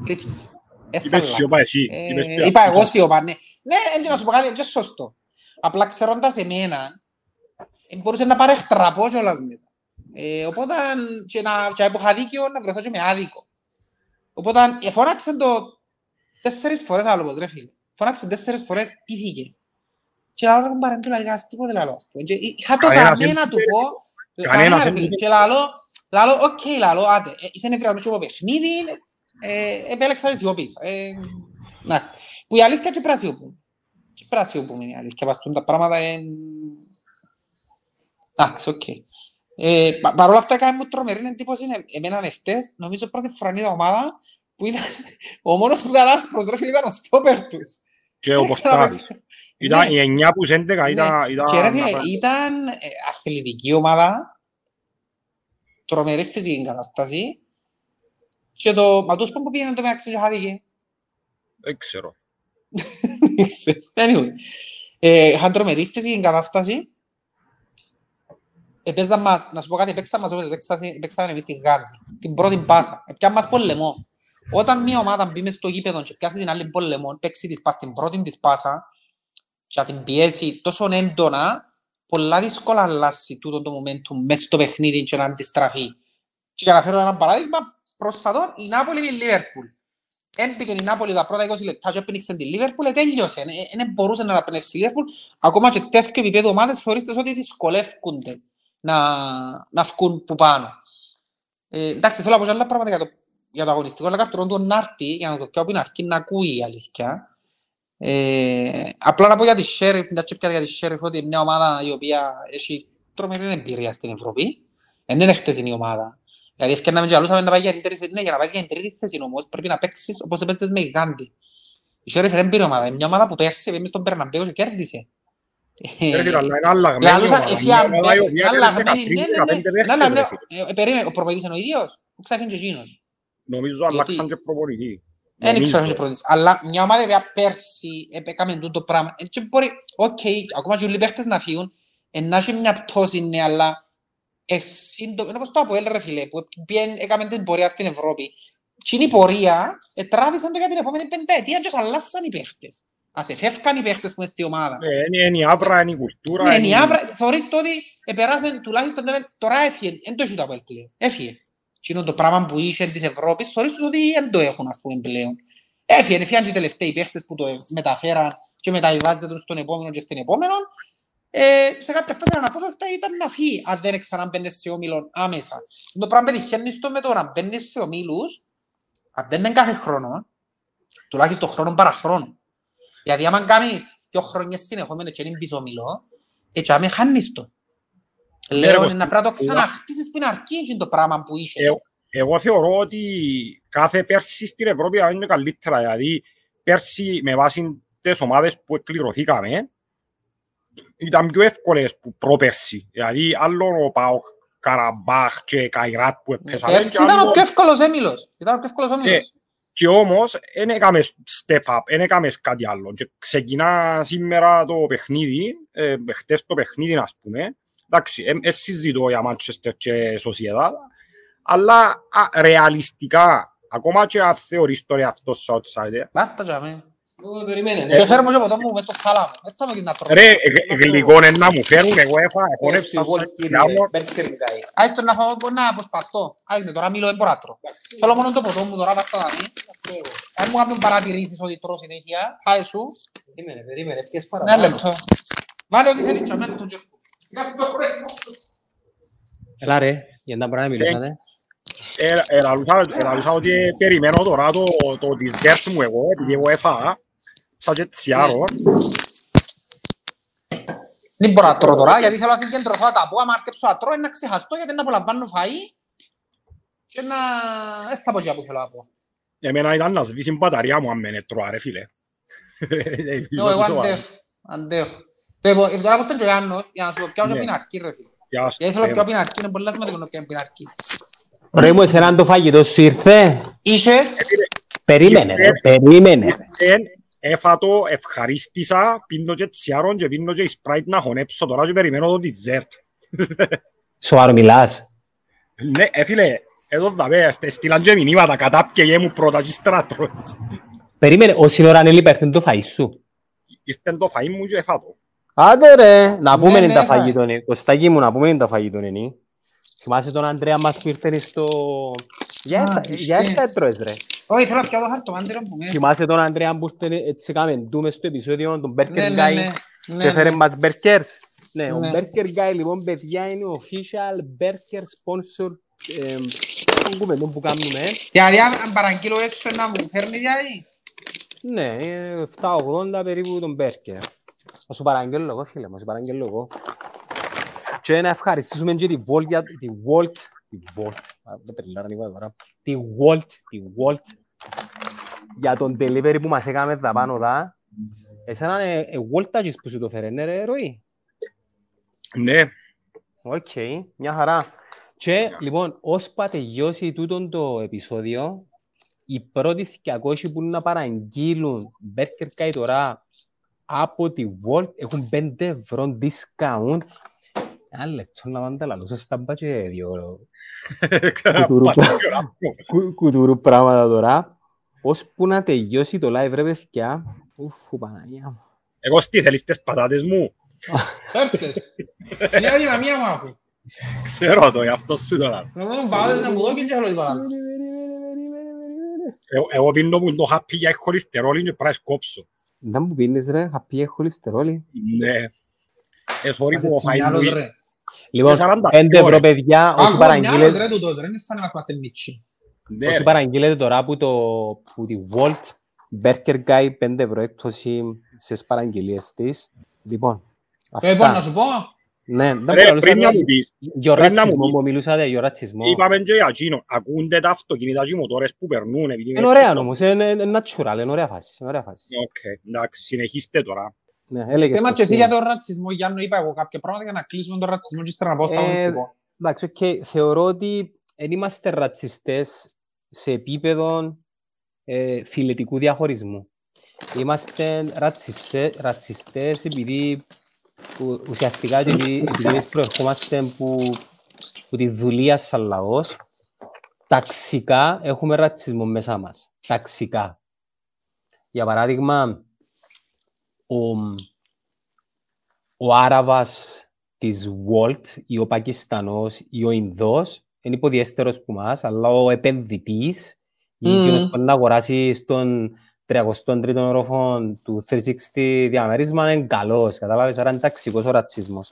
κρύψη. Ε, θα Είπες αλλάξει. σιώπα εσύ, Ε, είπες τι Είπα αυτό. εγώ σιώπα, ναι. Ναι, έτσι να σου πω κάτι, είναι σωστό. Απλά ξέροντας εμένα, ε, μπορούσε να παρεχτραπώ κιόλας μετά. Ε, οπότε και να και αν είχα δίκιο να βρεθώ και με άδικο. Οπότε ε, φώναξε το τέσσερις φορές άλλο πως ρε φίλε. Φώναξε τέσσερις φορές πήθηκε. Και άλλο δεν παρέντου λαλικάς τίποτε λαλό ας πούμε. Και Είχα το Κανένας δαμέ δεν να του είπε- πω. κανένας Κανένα ρε δεν φίλε. είπε- Και λαλό, λαλό, οκ λαλό, άτε. ε, Είσαι νευριασμένος και από παιχνίδι, ε, επέλεξα να σιωπήσω. Ε, εντάξει. Που η αλήθεια και πράσιοπούν. Και πράσιοπούν είναι η αλήθεια. Βαστούν τα πράγματα εν... Εντάξει, οκ. Ε, πα- Παρ' όλα αυτά έκανε μου τρομερή εντύπωση ε, εμένα εχθές, νομίζω πρώτη φορά είδα ομάδα που ήταν ο μόνος που ήταν άσπρος, ρε φίλε, ήταν ο στόπερ τους. Και ο Δεν ξέρω να Ποστάρης. παίξω. Ήταν Ναι. οι 9 που 11 ήταν... Ναι. ήταν Και ρε φίλε, να- ήταν ε, αθλητική ομάδα, τρομερή φυσική κατάσταση και το... Μα τους που πήγαινε το μεταξύ και χάθηκε. Δεν ξέρω. Δεν ξέρω. Anyway. Ε, Είχαν τρομερή φυσική κατάσταση. Επέζαν μας, να σου πω κάτι, επέξαν μας όπως επέξαν- επέξαν εμείς την Γάνδη, την πρώτη πάσα. Επιάν μας πολεμό. Όταν μια ομάδα μπει μες στο γήπεδο και πιάσει την άλλη πολεμό, παίξει της πας την πρώτη της πάσα και να την πιέσει τόσο έντονα, πολλά δύσκολα αλλάσει τούτο το momentum μες στο παιχνίδι και να αντιστραφεί. Και για να φέρω ένα παράδειγμα, πρόσφατο, η Νάπολη με η Λίβερπουλ. Έμπηκε η Νάπολη τα πρώτα 20 λεπτά και έπνιξε τη Λίβερπουλ, τέλειωσε. Δεν μπορούσε να αναπνεύσει η Λίβερπουλ. Ακόμα και τέτοιο επίπεδο ομάδες θεωρείστε ότι δυσκολεύκονται να, να βγουν που πάνω. Ε, εντάξει, θέλω να πω και άλλα πράγματα για το, για το αγωνιστικό, αλλά καρτουρών του Νάρτη, για να το πιάω που είναι αρκεί να ακούει η αλήθεια. Ε, απλά να πω για τη Sheriff, να τσίπια για τη Sheriff, ότι είναι μια ομάδα η οποία έχει τρομερή εμπειρία στην Ευρώπη. Δεν είναι χτες η ομάδα. Δηλαδή ευκαιρνάμε και αλλούσαμε να πάει για την τρίτη, ναι, για να πάει για την τρίτη θέση όμως πρέπει να παίξεις όπως έπαιζες με γιγάντη. Η Sheriff είναι εμπειρή ομάδα, είναι μια ομάδα που πέρσι πήγε στον Περναμπέο και κέρδισε. Ρε φίλε, αλλά είναι αλλαγμένη Λαλούσαν, ομάδα. εφιάν Μια ομάδα η παίκτες, οποία είναι έπαιζε αλλαγμένοι, ναι, ναι, 13-15 ναι, παίκτες, είναι αλλαγμένοι. ρε φίλε. Ε, Περίμενε, ο προπονητής είναι ο ίδιος, όξα έφυγε και εκείνος. Νομίζω αλλάξαν και προπονητή. Δεν Νομίζω. ξέρω αν είναι προπονητής, αλλά μια ομάδα η οποία πέρσι έκαμε τούτο πράγμα. Ε, και μπορεί, οκ, ακόμα και όλοι οι παίκτες να φύγουν, ε, να έχει μια πτώση, ναι, αλλά ε, σύντο- είναι όπως το Αποέλ, ρε φίλε, που πήγαινε- έκαμε την πορεία στην Ευρώπη. Και είναι η πορεία, ε, τράβησαν το για την επόμενη πενταετία και αλλάξαν οι παίκτες. Ας εφεύκαν οι παίκτες που είναι στη ομάδα. Ε, είναι- Είναι η άβρα, είναι η κουλτούρα. Ναι, είναι η η- Άβρα, θεωρείς το ότι επεράσαν τουλάχιστον ναι, τώρα έφυγε, δεν το έχει το Αποέλ πλέον, έφυγε. Τι είναι το πράγμα που είχε της Ευρώπης, θεωρείς τους ότι δεν το έχουν ας πούμε πλέον. Έφυγε, έφυγαν και οι τελευταίοι παίχτες που το μεταφέραν και μεταβιβάζεται τους στον επόμενο και στην επόμενο. Ε, σε κάποια φάση αναπόφευκτα ήταν να φύγει, αν δεν ξαναμπαίνεις σε όμιλον άμεσα. Το πράγμα πετυχαίνεις το με το να μπαίνεις σε ομίλους, αν δεν είναι κάθε χρόνο, τουλάχιστον χρόνο παρά χρόνο. Γιατί άμα κάνεις δύο χρόνια συνεχόμενα και είναι πίσω ομιλό, έτσι άμα χάνεις το. Λέω εγώ είναι να πρέπει να το ξαναχτίσεις πριν αρκεί και το πράγμα που είσαι. Ε, Εγώ θεωρώ ότι κάθε πέρσι στην Ευρώπη θα είναι καλύτερα. Δηλαδή, πέρσι με βάση τις ομάδες που εκκληρωθήκαμε, ήταν πιο εύκολες που πρόπερσι. Δηλαδή, άλλο ο Πάοκ, Καραμπάχ και Καϊράτ που έπαιζαν. Πέρσι και ήταν άλλο- ο πιο εύκολος έμιλος. Ήταν ο πιο εύκολος όμιλος. Και όμως, δεν έκαμες step up, δεν έκαμες κάτι άλλο. Και ξεκινά σήμερα το παιχνίδι, ε, χτες το παιχνίδι, ας πούμε. Εντάξει, δεν συζητώ για Manchester και Sociedad, αλλά α, ρεαλιστικά, ακόμα και αν θεωρείς το εαυτό σου outsider, Λάρτα για μέ. Περιμένε, Και φέρω μου και ποτό μου μες στο θάλαμο. Δεν θα με γίνεις να τρώω. ρε, γ- γλυκό είναι να μου φέρουν, εγώ έφα, χωνεύσα σακιλάμο, Άις το να φάω μπορεί να αποσπαστώ. Άις με τώρα μιλώ, δεν μπορώ να τρώω. Θέλω μόνο το ποτό μου τώρα βάστα τα μη. Αν μου κάνουν παρατηρήσεις ότι τρώω συνέχεια, φάε σου. Περίμενε, περίμενε, πιες Ένα παραπάνω. λεπτό. Βάλε ό,τι θέλεις και μένα το τζερκού. Έλα ρε, για να πράγμα μιλούσατε. Ε, ελαλούσα ότι περιμένω τώρα το, το dessert μου εγώ, επειδή εγώ έφαγα, σαν και τσιάρο, Δεν μπορώ να τρώω τώρα, γιατί θέλω να συγκεντρωθώ να τα πω. Αν αρκεψω να τρώω, είναι να ξεχαστώ, γιατί να απολαμβάνω φαΐ. Και να... Δεν θα πω και που θέλω να πω. Εμένα ήταν να σβήσει η μπαταρία μου αν με νετρώα ρε φίλε. Εγώ εγώ αντέχω. Αντέχω. Λοιπόν, τώρα πως ήταν και ο Γιάννος, για να σου πω πιάω και Ναι. πιναρκή ρε φίλε. Γεια σου. Γιατί θέλω να πιάω πιναρκή, είναι πολύ σημαντικό να πιάω πιναρκή. Ρε μου, εσένα το φαγητό σου ήρθε. Είσες, Περίμενε ρε, περίμενε ρε. Εν, Έφατο, ευχαρίστησα, πίνω και τσιάρον και πίνω και η σπράιτ να χωνέψω τώρα και περιμένω το dessert. Σοβαρό μιλάς. Ναι, ε, φίλε, εδώ θα πες, στείλαν και μηνύματα, κατάπιεγε μου πρώτα και ύστερα τρώεις. Περίμενε, όση ώρα είναι έρθει το φαΐ σου. Ήρθε το φαΐ μου και έφατο. Άντε ρε, να πούμε Ναι, είναι ναι, τα θα. φαγητό είναι. Κωστάκι μου, να πούμε είναι τα φαγητό είναι. Θυμάσαι τον Ανδρέα μας που ήρθε στο... Για Α, έρθα- Για ισχύει. έρθα έτρωες ρε. όχι θέλω να πιάω το χαρτομάντηρο που με. Θυμάσαι τον Ανδρέα που ήρθε έτσι κάμε ντούμε στο επεισόδιο τον Ναι, Burger ναι, Guy ναι. και Ναι, έφερε ναι. μας burgers. Ναι, ο Ναι. Burger Guy λοιπόν παιδιά είναι ο official burger sponsor ε, των κουβεντών που κάνουμε. Γιατί αν αν παραγγείλω έσω να μου φέρνει γιατί; Ναι, ε, 7-80 περίπου τον burger. Θα σου παραγγέλω εγώ φίλε μου, θα σου παραγγέλω εγώ. Και να ευχαριστήσουμε και τη Volt, για- τη Volt, τη Volt, α, δεν περιλάρα είπα τώρα, τη Volt, τη Volt, για το delivery που μας έκαμε τα πάνω δα. Εσένα είναι ε, Voltάκιας που σου το φέρε, ναι ρε Ρόη. Ναι, Οκ, μια χαρά. Και λοιπόν, ώσπου να τελειώσει τούτο το επεισόδιο, οι πρώτοι 200 που είναι να παραγγείλουν Burger Guy τώρα από τη Volt έχουν 5 ευρώ discount. Ένα λεπτό να πάντα λαλούσω στα μπάτια και δύο Κουτουρού. πατήσει ο άνθρωπος. κου- κουτουρού πράγματα τώρα. Ώσπου να τελειώσει το live ρε παιδιά. Ουφ, Παναγία μου. Εγώ τι θέλεις τις πατάτες μου. Φέρτες. Είναι αδυναμία μου αφού. Ξέρω το, γι' αυτό σου τώρα. Να μου πάω να μου δω και θέλω τίποτα. Εγώ- Εγώ πίνω που το είχα πει για χολυστερόλι και πρέπει να σκόψω. Δεν μου πίνεις ρε, χαπί χολυστερόλι. Ναι. Ε, sorry που Κάτσε ο φαΐ τσινιάλος, μου ρε. Λοιπόν, 40 5 ευρώ ώρα. παιδιά, όσοι Άκου, μυαλός, παραγγείλετε, ρε, τούτος, ρε, είναι σαν να μας πάτε μίτσι. Ναι, όσοι ρε. παραγγείλετε τώρα που, το, που τη Volt Burger Guy 5 ευρώ έκπτωση στις παραγγελίες της. Λοιπόν, Λοιπόν, να αυτά. σου πω, Ναι, δεν Ρε, μπορώ πριν να μου να πεις, Για πριν να μου ρατσισμό πεις. που μιλούσατε, για ρατσισμό. είπαμε και για εκείνο, ακούνται τα αυτοκίνητα και οι μοτόρες που περνούν. επειδή Είναι είμαι ωραία έτσι όμως, είναι είναι natural, είναι ωραία φάση. είναι ωραία φάση. στο- Οκ, εντάξει, συνεχίστε τώρα. Ναι, έλεγες θέμα και Κωστή. εσύ για τον ρατσισμό, Γιάννο, είπα εγώ κάποια πράγματα για να κλείσουμε τον ρατσισμό και ύστερα να πάω στα Ε, αγωνιστικό. Εντάξει, οκ. Θεωρώ ότι δεν είμαστε ρατσιστές σε επίπεδο ε, φυλετικού διαχωρισμού. Είμαστε ρατσιστές, ρατσιστές επειδή που, ουσιαστικά επειδή, επειδή εμείς προερχόμαστε που, που τη δουλεία σαν λαός, ταξικά έχουμε ρατσισμό μέσα μας. Ταξικά. Για παράδειγμα, ο, ο Άραβας της Walt ή ο Πακιστανός ή ο Ινδός είναι υποδιέστερος που μας, αλλά ο επενδυτής ή Μμμ. εκείνος που να αγοράσει στον 33ο όροφο του 360 διαμέρισμα είναι καλός, κατάλαβες, άρα είναι ταξικός ο ρατσισμός.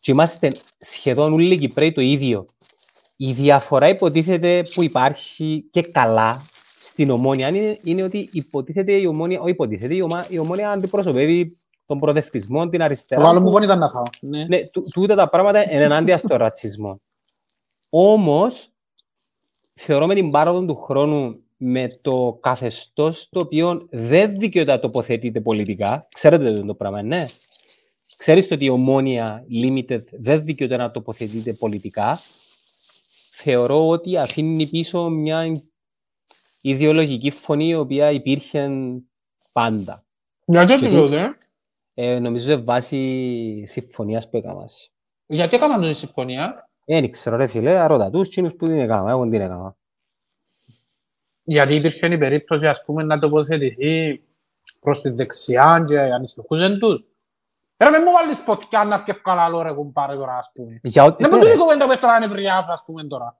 Και είμαστε σχεδόν όλοι οι Κυπρέοι το ίδιο. Η διαφορά υποτίθεται που υπάρχει και καλά στην ομόνια είναι, είναι ότι υποτίθεται η ομόνια, όχι υποτίθεται, η, ομα, η ομόνια αντιπροσωπεύει τον προοδευτισμό, την Το αριστερά. βάλω που- μου φωνή ήταν να φάω. Ναι. ναι, τού- τούτα τα πράγματα είναι ενάντια στο ρατσισμό. Όμως, θεωρώ με την πάροδο του χρόνου με το καθεστώς το οποίο δεν δικαιούται να τοποθετείται πολιτικά, ξέρετε το πράγμα, ναι. Ξέρεις το ότι η ομόνια limited δεν δικαιούται να τοποθετείται πολιτικά. Θεωρώ ότι αφήνει πίσω μια ιδεολογική φωνή η οποία υπήρχε πάντα. Γιατί Και το λέω, δε. Ε, νομίζω σε βάση συμφωνίας που έκανα. Γιατί έκαναν τη συμφωνία; Ε, Δεν ξέρω ρε φίλε, αρώτα τους κοινούς που την έκανα, εγώ την έκανα. Γιατί υπήρχε η περίπτωση, ας πούμε, να τοποθετηθεί προς τη δεξιά και ανησυχούσαν τους. Ρε, με μου βάλεις φωτιά να έρθει ευκαλά ρε κουμπάρε τώρα, ας πούμε. Για ό,τι... Να μου ναι, την ρε. κουβέντα που τώρα να νευριάσω, ας πούμε, τώρα.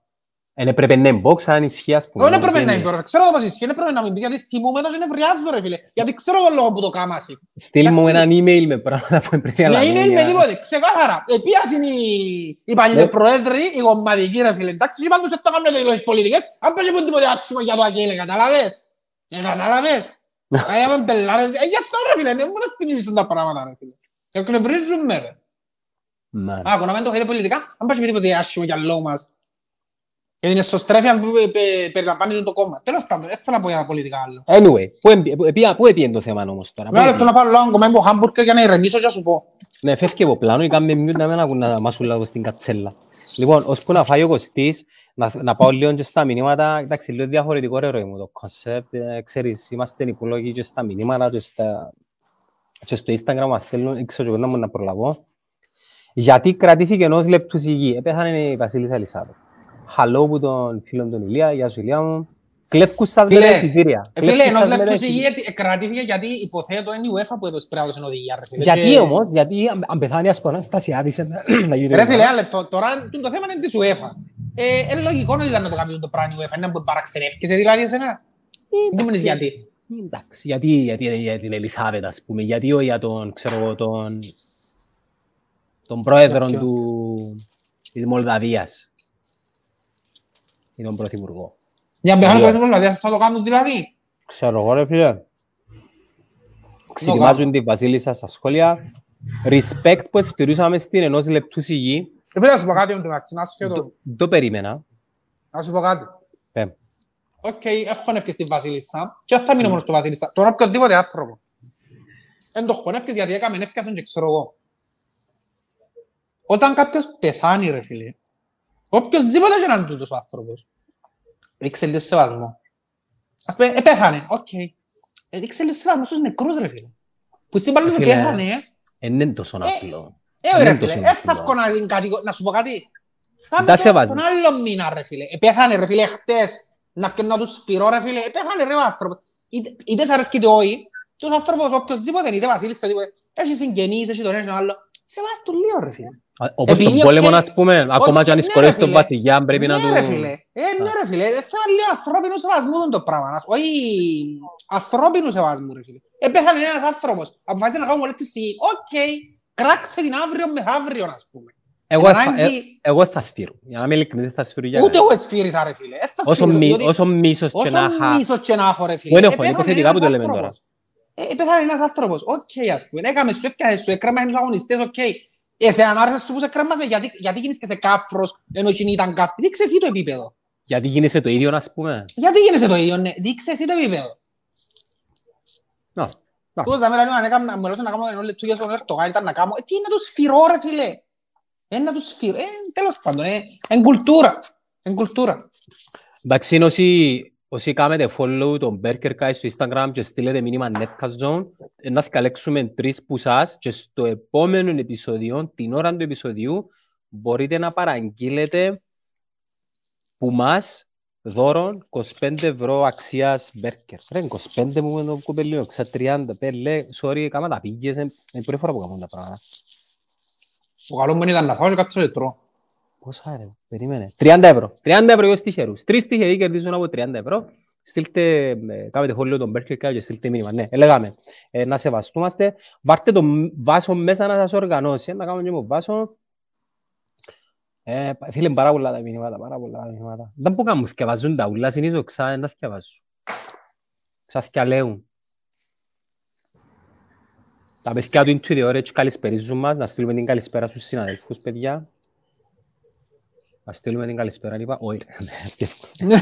Ε, ναι, πρέπει να είναι box, αν ισχύει, ας πούμε. Όχι, δεν πρέπει Δεν να είναι. είναι τώρα. Ξέρω το πώς ισχύει, δεν πρέπει να μην πει, γιατί θυμούμαι το και νευριάζω, ρε φίλε. Γιατί ξέρω τον λόγο που το κάμασαι. Στείλ μου Εντάξει. έναν email με πράγματα που πρέπει να Ναι, λάβω είναι για- με τίποτε, ξεκάθαρα. Επίας είναι οι, οι παλιοί Ναι. προέδροι, οι κομματικοί ρε φίλε. Εντάξει, και πάντως δεν το κάνουν δηλώσεις πολιτικές, αν πες που τίποτε άσχημα για το Αγγέλε, καταλάβες. Ε, καταλάβες. Κάγαμε μπελάρες. Ε, γι' αυτό ρε φίλε, δεν μου τα θυμίζουν τα πράγματα ρε φίλε. Εκνευρίζουν με ρε. Ναι. Άκου, να μην το φέρετε πολιτικά, αν πες που τίποτε άσχημα για λόγο μας. Γιατί είναι σωστρέφεια που ε, ε, περιλαμβάνει το κόμμα. Τέλος πάντων, δεν θέλω να πω για τα πολιτικά άλλο. Anyway, πού εμπ- πού- επία- πού έπιεν το θέμα όμως τώρα. Πού Ένα λεπτό έπιεν. να φάω λόγω κομμάτι από χάμπουργκερ για να ηρεμήσω και να σου πω. Ναι, φεύγει από πλάνο ή κάμε mute να μην ακούν να μάσουν λίγο στην κατσέλα. Λοιπόν, ώσπου να φάει ο Κωστής, να, να πάω λίγο και στα μηνύματα, εντάξει, λίγο διαφορετικό ρε ροή μου το concept, ε, ξέρεις, είμαστε υπόλογοι και στα μηνύματα και, στα, και στο Instagram μας στέλνουν, δεν ξέρω και πότε να μου να προλάβω. Γιατί κρατήθηκε ενός λεπτού σιγή, επέθανε η Βασίλισσα Ελισάβετ. Χαλό που τον φίλο τον Ηλία, γεια σου Ηλία μου. Κλέφκους σας Φίλε, λέτε εισιτήρια. Ε, Φίλε, Κλέφκους ενός σας λεπτού λέτε σιγή εισιτήρια. ε, κρατήθηκε γιατί υποθέτω είναι η UEFA που έδωσε πρέπει να δώσει οδηγία. ρε φίλε. Γιατί Και- όμως, γιατί αν- αν πεθάνει ας πούμε Αναστασιάδης ε, να γίνει Ρε φίλε, ένα λεπτό. Τώρα το θέμα είναι της UEFA. Ε, είναι λογικό να ήταν να το κάνει το πράγμα η UEFA. Είναι που παραξενεύκεσαι δηλαδή εσένα. Δεν μου λες γιατί. Εντάξει, γιατί, γιατί για την Ελισάβετ, ας πούμε, γιατί όχι για τον, ξέρω εγώ, τον, τον πρόεδρο Για ποιον; του, της Μολδαβίας ή τον πρωθυπουργό. Για να πεθάνει Ναι. ο κόσμος, δηλαδή θα το κάνουν δηλαδή. Ξέρω εγώ, ρε φίλε. Ξετοιμάζουν τη Βασίλισσα στα σχόλια. Respect που εσφυρούσαμε στην ενός λεπτού σιγή. Ε, Φίλε, να σου πω κάτι με το μεταξύ, να σχεδόν. Το περίμενα. Να σου πω κάτι. Πέμ. Οκ, έχω χωνεύκες στη Βασίλισσα και δεν θα μείνω μόνος στο Βασίλισσα. Τώρα οποιοδήποτε άνθρωπο. Δεν το χωνεύκες γιατί έκαμε νεύκασαν και ξέρω εγώ. Όταν κάποιος πεθάνει ρε φίλε, οποιοςδήποτε και να είναι τούτος ο άνθρωπος, δείξε λίγο σεβασμό. Ας πούμε, ε, πέθανε, οκ. Ε, Δείξε λίγο σεβασμό στους νεκρούς ρε φίλε. Που στην πάλι Φίλε, πέθανε, ε. Εν είναι τόσο απλό. Ε, δεν ρε είναι φίλε, τόσο ε, θα απλό. βγω να την κατηγο- να σου πω κάτι. Κάμε Τα το σεβασμό. τον άλλο μήνα ρε φίλε. Ε, πέθανε ρε φίλε χτες. Να βγαίνω να τους σφυρώ ρε φίλε. Ε, πέθανε ρε ο άνθρωπος. Είτε- Είτε σ' αρέσκει είτε όχι. Τους άνθρωπος οποιοςδήποτε είτε βασίλισσα οτιδήποτε. Έχει συγγενείς, έχει τον ένα τον άλλο. Σεβάσ' του λίγο ρε φίλε. Α, Όπως Επειδή, τον πόλεμο, οκ, ας πούμε, ακόμα και αν ναι, δυσκολεύει ρε, τον φίλε. βασιλιά, πρέπει να ναι, του... ρε φίλε. Ε, ναι ρε φίλε. Ε, Θέλω λίγο ανθρώπινο σεβασμό τον το πράγμα. να- Όχι ανθρώπινου σεβασμού ρε φίλε. Ε, πέθανε ένας άνθρωπος. Αποφάσισε να κάνουμε όλη τη σιγή. Οκ. Κράξε την αύριο μεθαύριο ας πούμε. Εγώ, Εν θα, ανάγκη- ε, εγώ θα σφύρω. Για να είμαι ειλικρινής, θα σφύρω για Ούτε κανένα. εγώ εσφύρισα ρε φίλε. Ε, θα Όσο, σφύρω, μη, διότι- όσο μίσος και να Όσο χα... μίσος και να έχω ρε φίλε. Πού είναι Ε, έχω, πέθανε υποθετικά ένας που το λέμε άνθρωπος. Ε, ε, πέθανε ένας άνθρωπος. Οκ ας πούμε. Έκαμε σου έφτιαξε σου έκρεμα τους αγωνιστές. Οκ. Εσένα άρεσε σου που σε κρέμασε γιατί, γιατί γίνεις και σε κάφρος ενώ εκείνη ήταν κάφρος. Δείξε εσύ το επίπεδο. Γιατί γίνεσαι το ίδιο, ας πούμε. Γιατί γίνεσαι το ίδιο, ναι. Δείξε εσύ το επίπεδο. Να, να. Τούτος τα μέρα λέω, αν έκανα- μου έλεγαν να κάνω ένα λεπτό για στον Ερντογάν, ήταν να κάνω. Ε, τι είναι να του σφυρώ ρε φίλε; Ε, να του σφυρώ. Ε, τέλος πάντων, ε, εν κουλτούρα. Εν κουλτούρα. Εντάξει, είναι όσοι, όσοι κάνετε follow τον Burger Guy στο Instagram και στείλετε μήνυμα Netcast Zone, ε, να καλέξουμε τρεις που σας και στο επόμενο επεισόδιο, την ώρα του επεισοδίου, μπορείτε να παραγγείλετε που μας δώρον 25 ευρώ αξίας μπέρκερ. Ρε, 25 μου με το κουπελίο, ξα 30. Πέλε, sorry, κάμα τα πήγες, είναι η πρώτη φορά που κάνουν τα πράγματα. Το καλός μου ήταν να φάω και κάτσω και τρώω. Πόσα ρε, περίμενε. 30 ευρώ. 30 ευρώ για τυχερούς. Τρεις τυχεροί κερδίζουν από 30 ευρώ. Στείλτε, ε, κάνετε χόλιο τον Berkeley Cow και στείλτε μήνυμα. Ναι, έλεγαμε, ε, να σεβαστούμαστε. Βάρτε τον βάσο μέσα να σας οργανώσει. Ε, να κάνουμε και με βάσο. Ε, φίλε, πάρα πολλά τα μηνύματα, πάρα πολλά τα μηνύματα. Δεν που κάνουν, θυκευάζουν τα ούλα, συνήθως ξα, δεν τα θυκευάζουν. Ξα θυκιαλέουν. Τα παιδιά του Into the Orange καλησπερίζουν μας, να στείλουμε την καλησπέρα στους συναδελφούς, παιδιά. Να στείλουμε την καλησπέρα, είπα. Όχι, ρε, ναι, αστείο.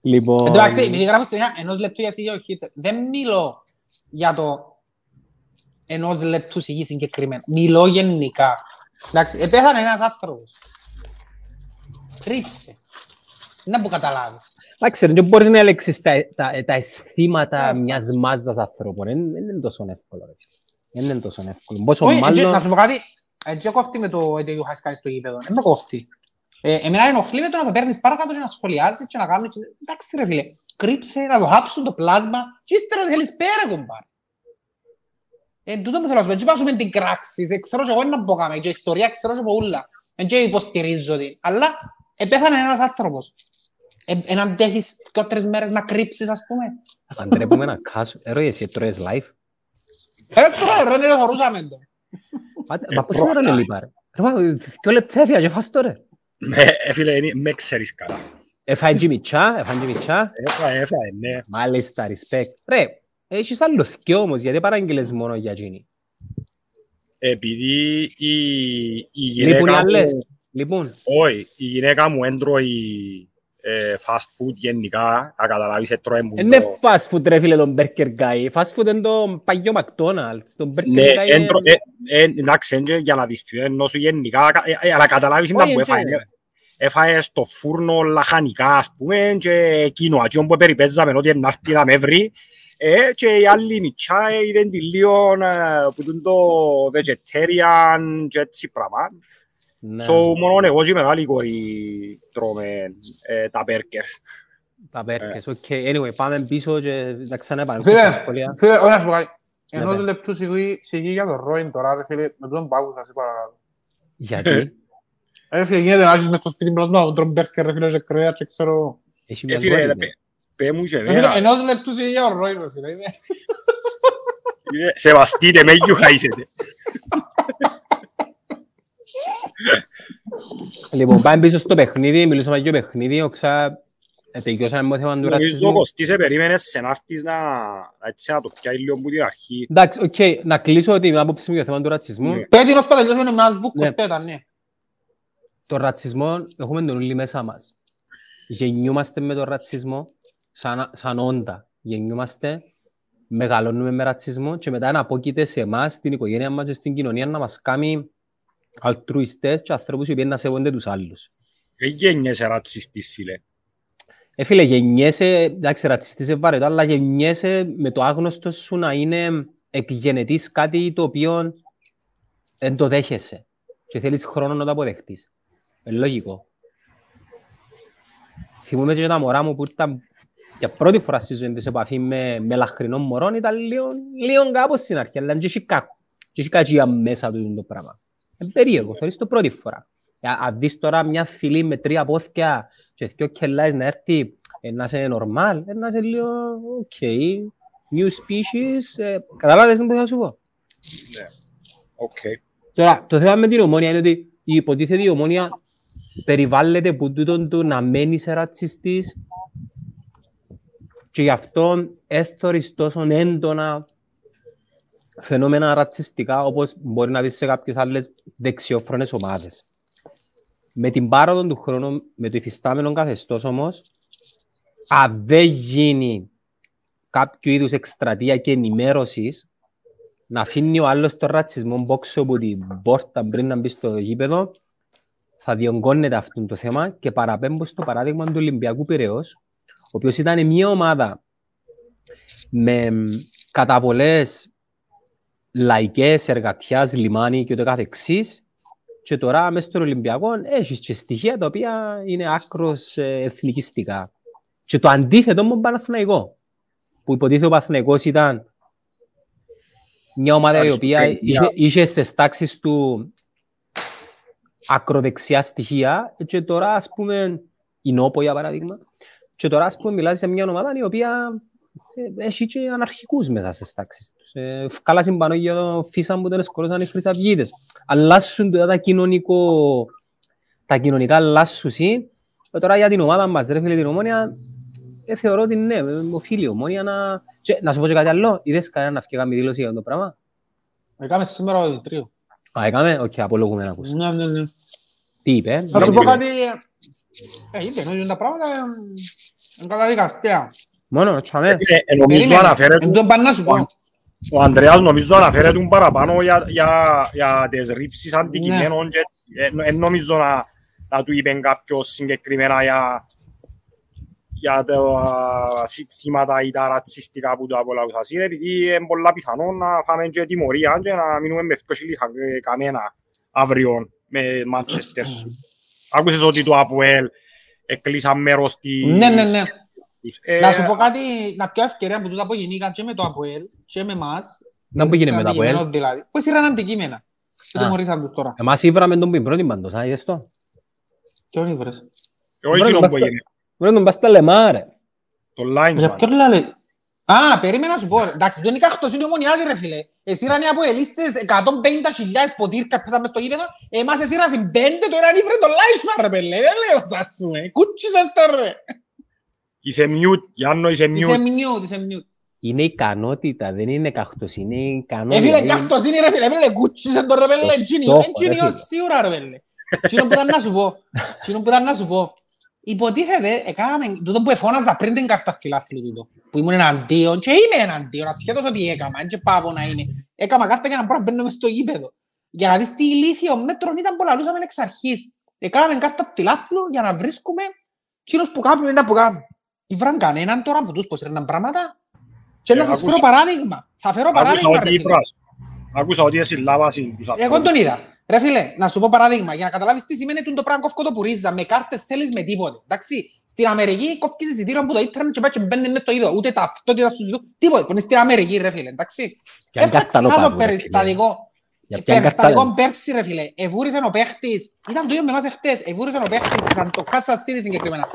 Λοιπόν, Εν τω μεταξύ, επειδή γράφω σε μια ενός λεπτού για σιγή, όχι, δεν μιλώ για το ενός λεπτού σιγή συγκεκριμένα. Μιλώ γενικά. Εντάξει, επέθανε ένας άνθρωπος. Κρύψε. Δεν που καταλάβεις. εντάξει, δεν μπορείς να ελέγξεις τα, τα, τα αισθήματα Άστα. μιας μάζας ανθρώπων. Δεν δεν είναι τόσο εύκολο. ρε. Δεν είναι τόσο εύκολο. Πόσο Όχι, έτσι, να μάλλον... σου πω κάτι. Έτσι κόφτει με το ότι είχα κάνει στο γήπεδο. Δεν με κόφτει. Ε, εμένα ενοχλεί με το να το παίρνεις παρακάτω και να σχολιάζεις και να κάνεις... Εντάξει ρε φίλε, κρύψε, να το χάψουν το πλάσμα και ύστερα θέλεις πέρα κομπάρ. Ε, τούτο που θέλω να σου πω, έτσι πάσουμε την κράξη, ε, ξέρω και εγώ είναι να πω κάμε, και η ιστορία ξέρω και από ούλα. Δεν και υποστηρίζω την. Αλλά επέθανε ένας άνθρωπος. Ε, εν αντέχεις και τρεις μέρες να κρύψεις, ας πούμε. Αντρέπουμε να κάσω. Ερώ, εσύ τρώες live. Ε, τώρα ρε, ρε, θωρούσαμε το. Πάτε- Μα πώς ώρα είναι λίπα, ρε. Ρε, μα, δυο λεπτά έφυγα και φας το, ρε. Ναι, ε, φίλε, είναι- με ξέρεις καλά. Έφαγε τζιμιτσά, έφαγε τζιμιτσά. Έφα, έφα, ναι. Μάλιστα, respect. Ρε, έχεις άλλο θκιο όμως, γιατί παράγγειλες μόνο για εκείνη. Επειδή η, η Λείπουν οι γυναίκα άλλες. μου... Λοιπόν, Όχι, η γυναίκα μου έντρωει ε, fast food γενικά, να καταλάβεις, έτρωε μου είναι το- fast food ρε φίλε τον Burger Guy. Fast food είναι το παγιό McDonald's. Το Burger Ναι, Guy έντρο- είναι... ε, ε, εντάξει, έντρο για να δεις ενώ σου γενικά, ε, ε, αλλά καταλάβεις ήταν Όχι, που έτσι έφαγε. είναι. Έφαγε στο φούρνο λαχανικά, ας πούμε, και εκείνο, εκείνο που περιπέζαμε ότι να έρθει να με βρει. Ε, και η άλλη νητσά ε, ήταν τη λίγο ε, που είναι το vegetarian και έτσι πράγμα. Ναι, So, μόνο εγώ και η μεγάλη κόρη τρώμε ε, τα burgers. τα Burgers, OK. Anyway, πάμε πίσω και να ξανά Φίλε, στα σχόλια. φίλε, όχι να σου πω κάτι. Ναι, Ενός ναι. λεπτού σιγή σιγή για τον Ρόιν τώρα, ρε φίλε, με τον πάγου θα σε παρακαλώ. Γιατί; Ρε φίλε, γίνεται να ζεις μες στο σπίτι μπρος να τρώνε μπέρκερ, ρε φίλε, και κρέας και ξέρω... έχει Ε, μια φίλε, κόρη, ρε, ναι. πε- πέ μου και Ρε φίλε, εμένα, ενός λεπτού σιγή για τον Ρόιν, ρε φίλε. είναι- ε, σεβαστείτε με, γιου χαίσετε. Λοιπόν, πάμε πίσω στο παιχνίδι, μιλούσαμε για το παιχνίδι, οξά, ε, τελειώσαμε με το θέμα του Νομίζω ο ρατσισμού. Κωστής σε περίμενες σε να έρθεις να, έτσι, να το πιάει λίγο από την αρχή. Εντάξει, οκ, να κλείσω την άποψη μου για το θέμα του ρατσισμού. Ναι. Πέτει ως πατελιός είναι ένας βούκος Ναι. πέτα, ναι. Το ρατσισμό έχουμε τον όλοι μέσα μας. Γεννιούμαστε με τον ρατσισμό σαν, σαν όντα. Γεννιούμαστε, μεγαλώνουμε με ρατσισμό και μετά να απόκειται σε εμάς, στην οικογένεια μας και στην κοινωνία να μας κάνει αλτρουιστές και ανθρώπους οι οποίοι να σέβονται τους άλλους. Δεν γέννιεσαι ρατσιστής, φίλε. Ε, φίλε, γεννιέσαι, εντάξει, ρατσιστής είναι βαρετό, αλλά γεννιέσαι με το άγνωστο σου να είναι εκγενετής κάτι το οποίο δεν το δέχεσαι και θέλεις χρόνο να το αποδεχτείς. Ε, λογικό. Θυμούμαι και τα μωρά μου που ήταν για πρώτη φορά στη ζωή της σε επαφή με, μελαχρινό μωρό ήταν λίγο, λίγο κάπως στην αρχή, αλλά και έχει κακό. Και έχει κακία μέσα του το πράγμα. Είναι περίεργο, θεωρείς το πρώτη φορά. Ε, Αν δεις τώρα μια φυλή με τρία πόδκια και δυο κελάες να έρθει ε, να είσαι normal, ε, να είσαι λίγο, OK, new species, ε, καταλάβες τι θα σου πω; Οκ. Τώρα, το θέμα με την ομόνια είναι ότι η υποτίθεται η ομόνια περιβάλλεται που τούτον του να μεν είσαι ρατσιστής και γι' αυτό έθωρεις τόσο έντονα φαινόμενα ρατσιστικά όπως μπορεί να δεις σε κάποιες άλλες δεξιόφρονες ομάδες. Με την πάροδο του χρόνου, με το υφιστάμενο καθεστώς όμως, αν δεν γίνει κάποιο είδους εκστρατεία και ενημέρωσης να αφήνει ο άλλος τον ρατσισμό μπόξο από την πόρτα πριν να μπει στο γήπεδο, θα διονγκώνεται αυτό το θέμα και παραπέμπω στο παράδειγμα του Ολυμπιακού Πειραιός, ο οποίος ήταν μια ομάδα με μ, κατά πολλές λαϊκές, εργατιάς, λιμάνι και ούτω καθεξής και τώρα μέσα στον Ολυμπιακό έχεις και στοιχεία τα οποία είναι άκρος ε, εθνικιστικά. Και το αντίθετο με τον Παναθηναϊκό, που υποτίθεται ο Παναθηναϊκός ήταν μια ομάδα η οποία Καλησπέρα. είχε, είχε στις τάξεις του ακροδεξιά στοιχεία και τώρα ας πούμε η Νόπο για παράδειγμα και τώρα ας πούμε μιλάς για μια ομάδα η οποία ε, έχει και αναρχικούς μέσα στις τάξεις τους. Ε, Φκάλασαν πάνω για το φύσαν που τον εσκολώσαν οι χρυσαυγίτες. Αλλάσουν τα, τα, κοινωνικό, τα κοινωνικά αλλάσουσι. Ε, τώρα για την ομάδα μας, ρε φίλε την ομόνια, ε, θεωρώ ότι ναι, ε, οφείλει η ομόνια να... Και, να σου πω και κάτι άλλο, είδες κανένα να φτιάξει δήλωση για αυτό το πράγμα; Έκαμε σήμερα ο Δημητρίου. Α, έκαμε, οκ, απολογούμε να ακούσω. Ναι, ναι, ναι. Τι είπε, Να σου Ναι, πω ναι. κάτι... Ε, είπε, ότι τα πράγματα ε, είναι καταδικαστέα. Μόνο, τσάμε. Ε, φίλε, ε, Νομίζω Περίμενε, αναφέρεται εν τον πάνε να σου πω. Ο Ανδρέας νομίζω αναφέρεται παραπάνω για, για, για τις ρήψεις αντικειμένων και έτσι. Ε, εν νομίζω να, να του είπε κάποιος συγκεκριμένα για, για τα θύματα ή τα ρατσιστικά που του απολαύσαν. Είναι επειδή είναι πολλά πιθανό να φάμε και τιμωρία και να μείνουμε με φτώχη καμένα αύριο με Manchester σου. Άκουσες ότι το ΑΠΟΕΛ εκλείσαν μέρος της... Ναι, ναι, ναι. Ε, Να σου πω κάτι, να πιω ευκαιρία που τούτα που γεννήκαν και με το ΑΠΟΕΛ και με εμάς. Να που γίνει με το ΑΠΟΕΛ. Αντικείμενο Δηλαδή. Που έσυραν αντικείμενα. Και Α. τιμωρήσαν τους τώρα. Εμάς ήβραμε τον πριν πρώτη πάντως, α, είδες το. Και όλοι βρες. όχι εκείνο που έγινε. Βρε τον πας στα λεμά, ρε. Το Για linesman. ποιον λέει. Α, περίμενα να σου πω. ρε. Εντάξει, δεν είναι καχτός, είναι ομονιάτη ρε φίλε. Εσύραν οι αποελίστες 150.000 ποτήρκα πέσαν μες στο γήπεδο. Εμάς εσύρασαν πέντε, τώρα είναι ήφρε το Λάισμαν ρε πέλε. Δεν λέω σας πούμε. Κούτσισες το ρε. Είσαι mute, Γιάννο, είσαι Είσαι mute. μνιούτ, είσαι μνιούτ. Είναι ικανότητα, δεν είναι καχτός, είναι Ε, ικανότητα. φίλε, είναι- καχτός είναι ρε φίλε. Πέλε, κούτσισες το ρε πέλε. Στο Εντζίνι, στόχο, ρε εντζίνι φίλε. ως σίγουρα ρε πέλε. Εκείνο που ήταν να σου πω. Εκείνο που ήταν να σου πω. Υποτίθεται, έκαναμε, τούτο που εφώναζα πριν την κάρτα φιλάθλου τούτο, που ήμουν εναντίον και είμαι εναντίον, ασχέτως ότι έκαμα, δεν πάω να είμαι. Έκαμα κάρτα για να μπορώ να μπαίνω μες στο γήπεδο. Για να δεις τι ηλίθιο μέτρο ήταν που λαλούσαμε εξ αρχής. Έκαναμε κάρτα φιλάθλου για να βρίσκουμε εκείνος που κάνουν είναι που κάνουν. Ήβραν κανέναν τώρα από τους πως έρναν πράγματα. Και να Ε, σας άκουσα- φέρω παράδειγμα. Θα φέρω Άκουσα παράδειγμα, ρε ότι φίλε. είπρας. Άκουσα ότι εσυλλάβασαν τους Εγώ ανθρώπους. τον είδα. Ρε φίλε, να σου πω παράδειγμα, για να καταλάβεις τι σημαίνει τούτο πράγμα κόφκω το πουρίζα, με κάρτες θέλεις με τίποτε. Εντάξει, στην Αμερική κόφκεις εισιτήριο από το ίντερνετ και πάει και μπαίνεις μες στο ίδιο, ούτε ταυτότητα σου ζητούν, τίποτε, που είναι στην Αμερική ρε φίλε, εντάξει. Για αν Δεν θα κάρτα ξεχάσω νοπάδου, ρε περιστατικό. Για ποιαν Περιστατικό κάρτα. πέρσι ρε φίλε, εβούρισε ο παίχτης, ήταν το ίδιο με εμάς εχθές, εβούρισε ο παίχτης της Αντοκάσας City συγκεκριμένα.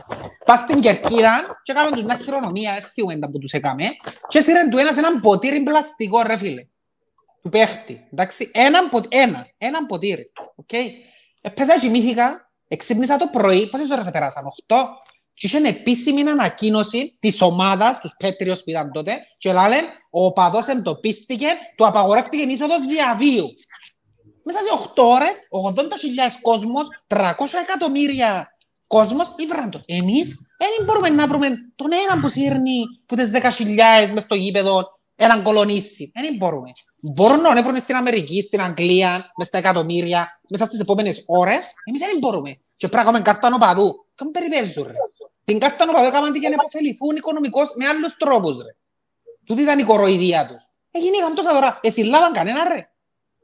Πας στην Κερκίδα και έκαμε τους μια χειρονομία, δεν θυμούμαι τα που τους έκαμε, και σύρεν του ένας έναν ποτήρι πλαστικό ρε φίλε του παίχτη. Εντάξει, έναν, πο- ένα, έναν ποτήρι. Okay. Έπαιζα κοιμήθηκα, εξύπνησα το πρωί, πόσες ώρες πέρασαν, 8, και είχε επίσημη ανακοίνωση της ομάδας, τους Πέτριος που ήταν τότε, και λένε, ο οπαδός εντοπίστηκε, του απαγορεύτηκε η είσοδος διαβίου. Μέσα σε 8 ώρες, 80.000 κόσμος, 300 εκατομμύρια κόσμος, ήβραν το. Εμείς δεν μπορούμε να βρούμε τον έναν που σύρνει που τις 10.000 μες στο γήπεδο, έναν κολονίσι. Δεν μπορούμε. Μπορούν να βρουν στην Αμερική, στην Αγγλία, μες στα εκατομμύρια, μέσα στις επόμενες ώρες. Εμείς δεν μπορούμε. Και πρέπει να κάνουμε κάρτα νοπαδού. Κάμε περιπέζουν, ρε. Την κάρτα νοπαδού έκαναν τη για να υποφεληθούν οικονομικώς με άλλους τρόπους, ρε. Τούτη ήταν η κοροϊδία τους. Έγινε είχαν τόσα τώρα. Εσύ λάβαν κανένα, ρε.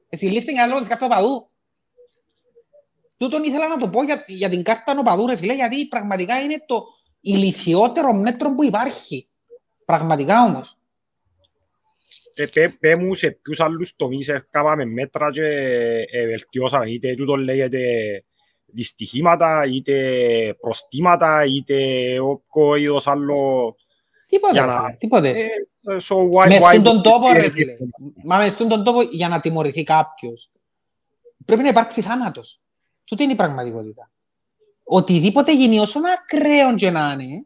Εσύ λήφθηκαν κανένα λόγω της κάρτας νοπαδού. Τούτον ήθελα να το πω για, για την κάρτα νοπαδού, ρε φίλε, γιατί πραγματικά είναι το ηλικιότερο μέτρο που υπάρχει. Πραγματικά όμως. Ε, πέ- πέ μου σε ποιους άλλους τομείς έκαναμε μέτρα και ε, βελτιώσαμε. Είτε τούτο λέγεται δυστυχήματα, είτε προστήματα, είτε όποιο είδος άλλο. Τίποτε, Για ρε να- φίλε, τίποτε. Ε, so why- Μες why- στον τον τόπο, ρε ε, φίλε. Μα μες στον τον τόπο για να τιμωρηθεί κάποιος. Πρέπει να υπάρξει θάνατος. Τούτη είναι η πραγματικότητα. Οτιδήποτε γίνει όσο ακραίο και να είναι,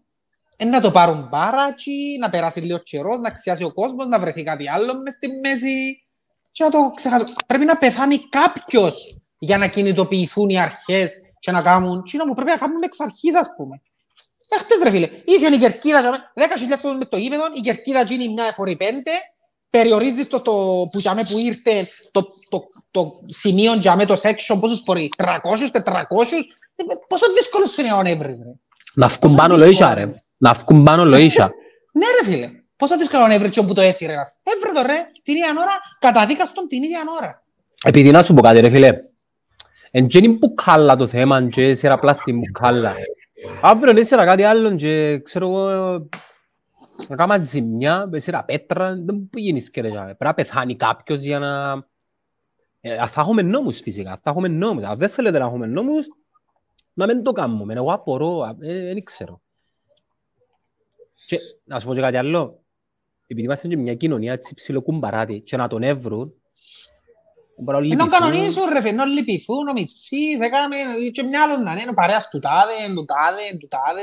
ε, να το πάρουν μπάρατσι, να περάσει λίγο καιρός, να ξιάσει ο κόσμος, να βρεθεί κάτι άλλο μες στη μέση και να το ξεχάσω. Πρέπει να πεθάνει κάποιος για να κινητοποιηθούν οι αρχές και να κάνουν τι που πρέπει να κάνουν εξ αρχής, ας πούμε. Έχτες ρε φίλε, είχε η κερκίδα, για μέ- 10.000 κόσμος μες στο γήπεδο, η κερκίδα γίνει μια φορή πέντε, περιορίζεις το, στο, που, για μέ που ήρθε το, το, το σημείο για μέ το section, πόσους φορεί, 300, 400, Ε, πόσο δύσκολο σου είναι να βρεις ρε. Να βγουν Πόσο πάνω δύσκολο λοίσια, είναι. ρε. Να βγουν πάνω λοίσια. Ναι ρε φίλε, πόσο δύσκολο να βρεις που το έσυρε ένας. Έβρε το ρε, την ίδια ώρα, καταδίκαστον την ίδια ώρα. Επειδή να σου πω κάτι ρε φίλε. Εν και είναι μπουκάλα το θέμα και σε απλά στην μπουκάλα. Αύριο έσυρα κάτι άλλο και ξέρω εγώ να κάμα ζημιά, έσυρα πέτρα, δεν που γίνεις και ρε. Πρέπει να πεθάνει κάποιος για να... Ε, θα έχουμε νόμους φυσικά, θα έχουμε νόμους. Αν δεν θέλετε να έχουμε νόμους, να μην το κάνουμε. Εγώ απορώ, ε, δεν ξέρω. Και να σου πω και κάτι άλλο. Επειδή είμαστε και μια κοινωνία έτσι ψιλοκουμπαράτη και να τον εύρουν, μπορεί να Ενώ λυπηθούν. κανονίζουν ρε φίλε, ενώ λυπηθούν, ο Μιτσής, έκαμε και μια άλλο να είναι, ο παρέας του τάδε, του τάδε, του τάδε.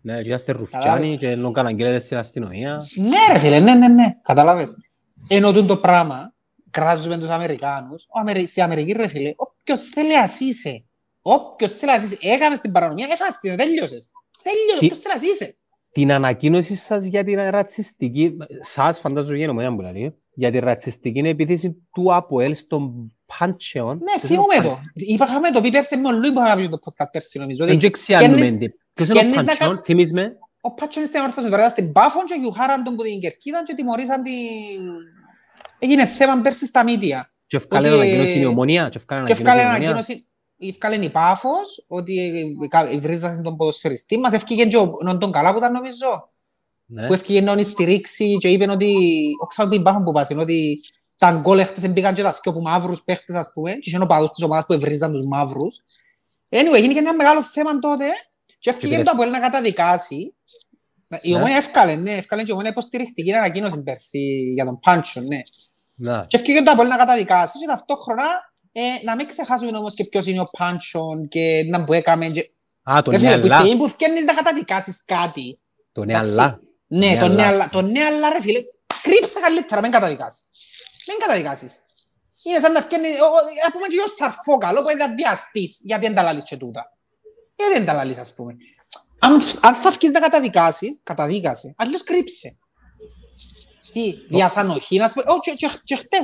Ναι, και είστε ρουφιάνοι και ενώ καναγγέλλετε στην αστυνομία. Ναι ρε φίλε, ναι, ναι, ναι, κατάλαβες. Ενώ τούτο το πράγμα, κράζουμε τους Αμερικάνους, ο Αμερι... στην Αμερική ρε φίλε, όποιος θέλει ας είσαι. Όποιος θέλει ας είσαι. Έκαμε στην παρανομία, έφας την, τέλειωσες. Τέλειωσες, Τι- όποιος θέλει ας είσαι. Την ανακοίνωση σας για την ρατσιστική, σας φαντάζομαι για νομένα που λέει, για την ρατσιστική επίθεση του ΑΠΟΕΛ στον Πάντσεον. Ναι, θυμούμε το. Είπαμε το πει πέρσι με ο Λούι που είχαμε πει το podcast πέρσι νομίζω. Δεν ότι ξιάνουμε. σκένεις- Ποιος είναι ο σκένεις να Πάντσεον, κα- θυμείς με. Ο Πάτσον στην όρθωση τώρα ήταν στην Πάφον και γιουχάραν τον που την Κερκίδα και τιμωρήσαν την... Έγινε θέμα πέρσι στα μίδια. Και ευκάλε Ότι- ανακοίνωση η ομονία. Και ευκάλε Και ευκάλε ανακοίνωση η ομονία. ανακοίνωση, ευκάλε η Πάφος, ότι ε, βρίζασαν τον ποδοσφαιριστή μας, ευκήγε και ο νον τον καλά που ήταν νομίζω, Ναι. Που ευκήγε να τον στηρίξει και είπε ότι, ο ξέρω πει Πάφον που πάσουν, ότι τα γκολ έχτες μπήκαν και τα δυο που μαύρους παίχτες ας πούμε, και είχε ο παδός της ομάδας που ευρίζαν τους μαύρους. Anyway, έγινε και ένα μεγάλο θέμα τότε και ευκήγε πήρε- το Αποέλ να καταδικάσει. Η Ναι. ομόνια ευκάλε, ναι, ευκάλε και η ομόνια υποστηριχτική ανακοίνωση πέρσι για τον Πάντσο, ναι. Ναι. Και ευκήγε το Απόλλη να καταδικάσει και ταυτόχρονα ε, να μην ξεχάσουμε όμως και ποιος είναι ο Πάντσον και να που έκαμε. Και... Α, το Ρε φίλε, που νεαλά. στιγμή που φτιάχνεις να καταδικάσεις κάτι. Το εντάξει, νεαλά. Ναι, το Νεαλά. νεαλά, το νεαλά ρε φίλε, κρύψε καλύτερα, μην καταδικάσεις. Μην καταδικάσεις. Είναι σαν να φτιάχνει, ας πούμε και ο Σαρφόκαλο που είναι βιαστής, γιατί δεν τα λαλείς και τούτα. Γιατί δεν τα λαλείς ας πούμε. Αν, αν θα βγεις να καταδικάσεις, καταδίκασε, αλλιώς κρύψε. Τι, διασανοχή, να σου πω, και, και, και χτες,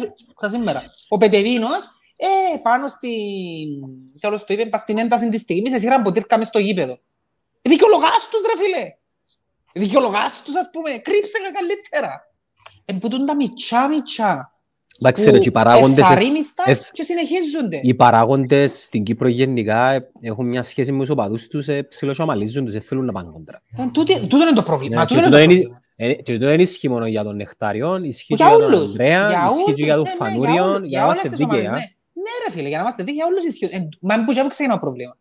σήμερα, ο Πετεβίνος, ε, πάνω στην, τέλος το είπε, πας στην ένταση της στιγμής, εσύ ήραν ποτήρκα μες στο γήπεδο. Ε, δικαιολογάς τους ρε φίλε. Ε, δικαιολογάς τους ας πούμε, κρύψε καλύτερα. Ε, που τα μητσά μητσά. Εντάξει, ρε, και οι παράγοντες, Εφαρίνιστα εφ- και συνεχίζονται. οι παράγοντες στην Κύπρο γενικά ε, έχουν μια σχέση με τους οπαδούς τους, ε, ψιλοσιαμαλίζουν τους, δεν θέλουν να πάνε κόντρα. Ε, τούτη- Τούτο είναι το πρόβλημα. Ναι, Τούτο και είναι το τούτο είναι- πρόβλημα. ε, Και το δεν ισχύει μόνο για τον Νεκτάριον, ισχύει και Για για τον όλους. Ανδρέα, ισχύει όλους, και για τον ναι, ναι, Φανούριον, όλους, για να όλες είμαστε τις ομάδες, δίκαιοι. α. ναι. Ναι ρε φίλε, για να είμαστε δίκαιοι για όλους ισχύουν. Ε, Μα που και ξεκινά το πρόβλημα.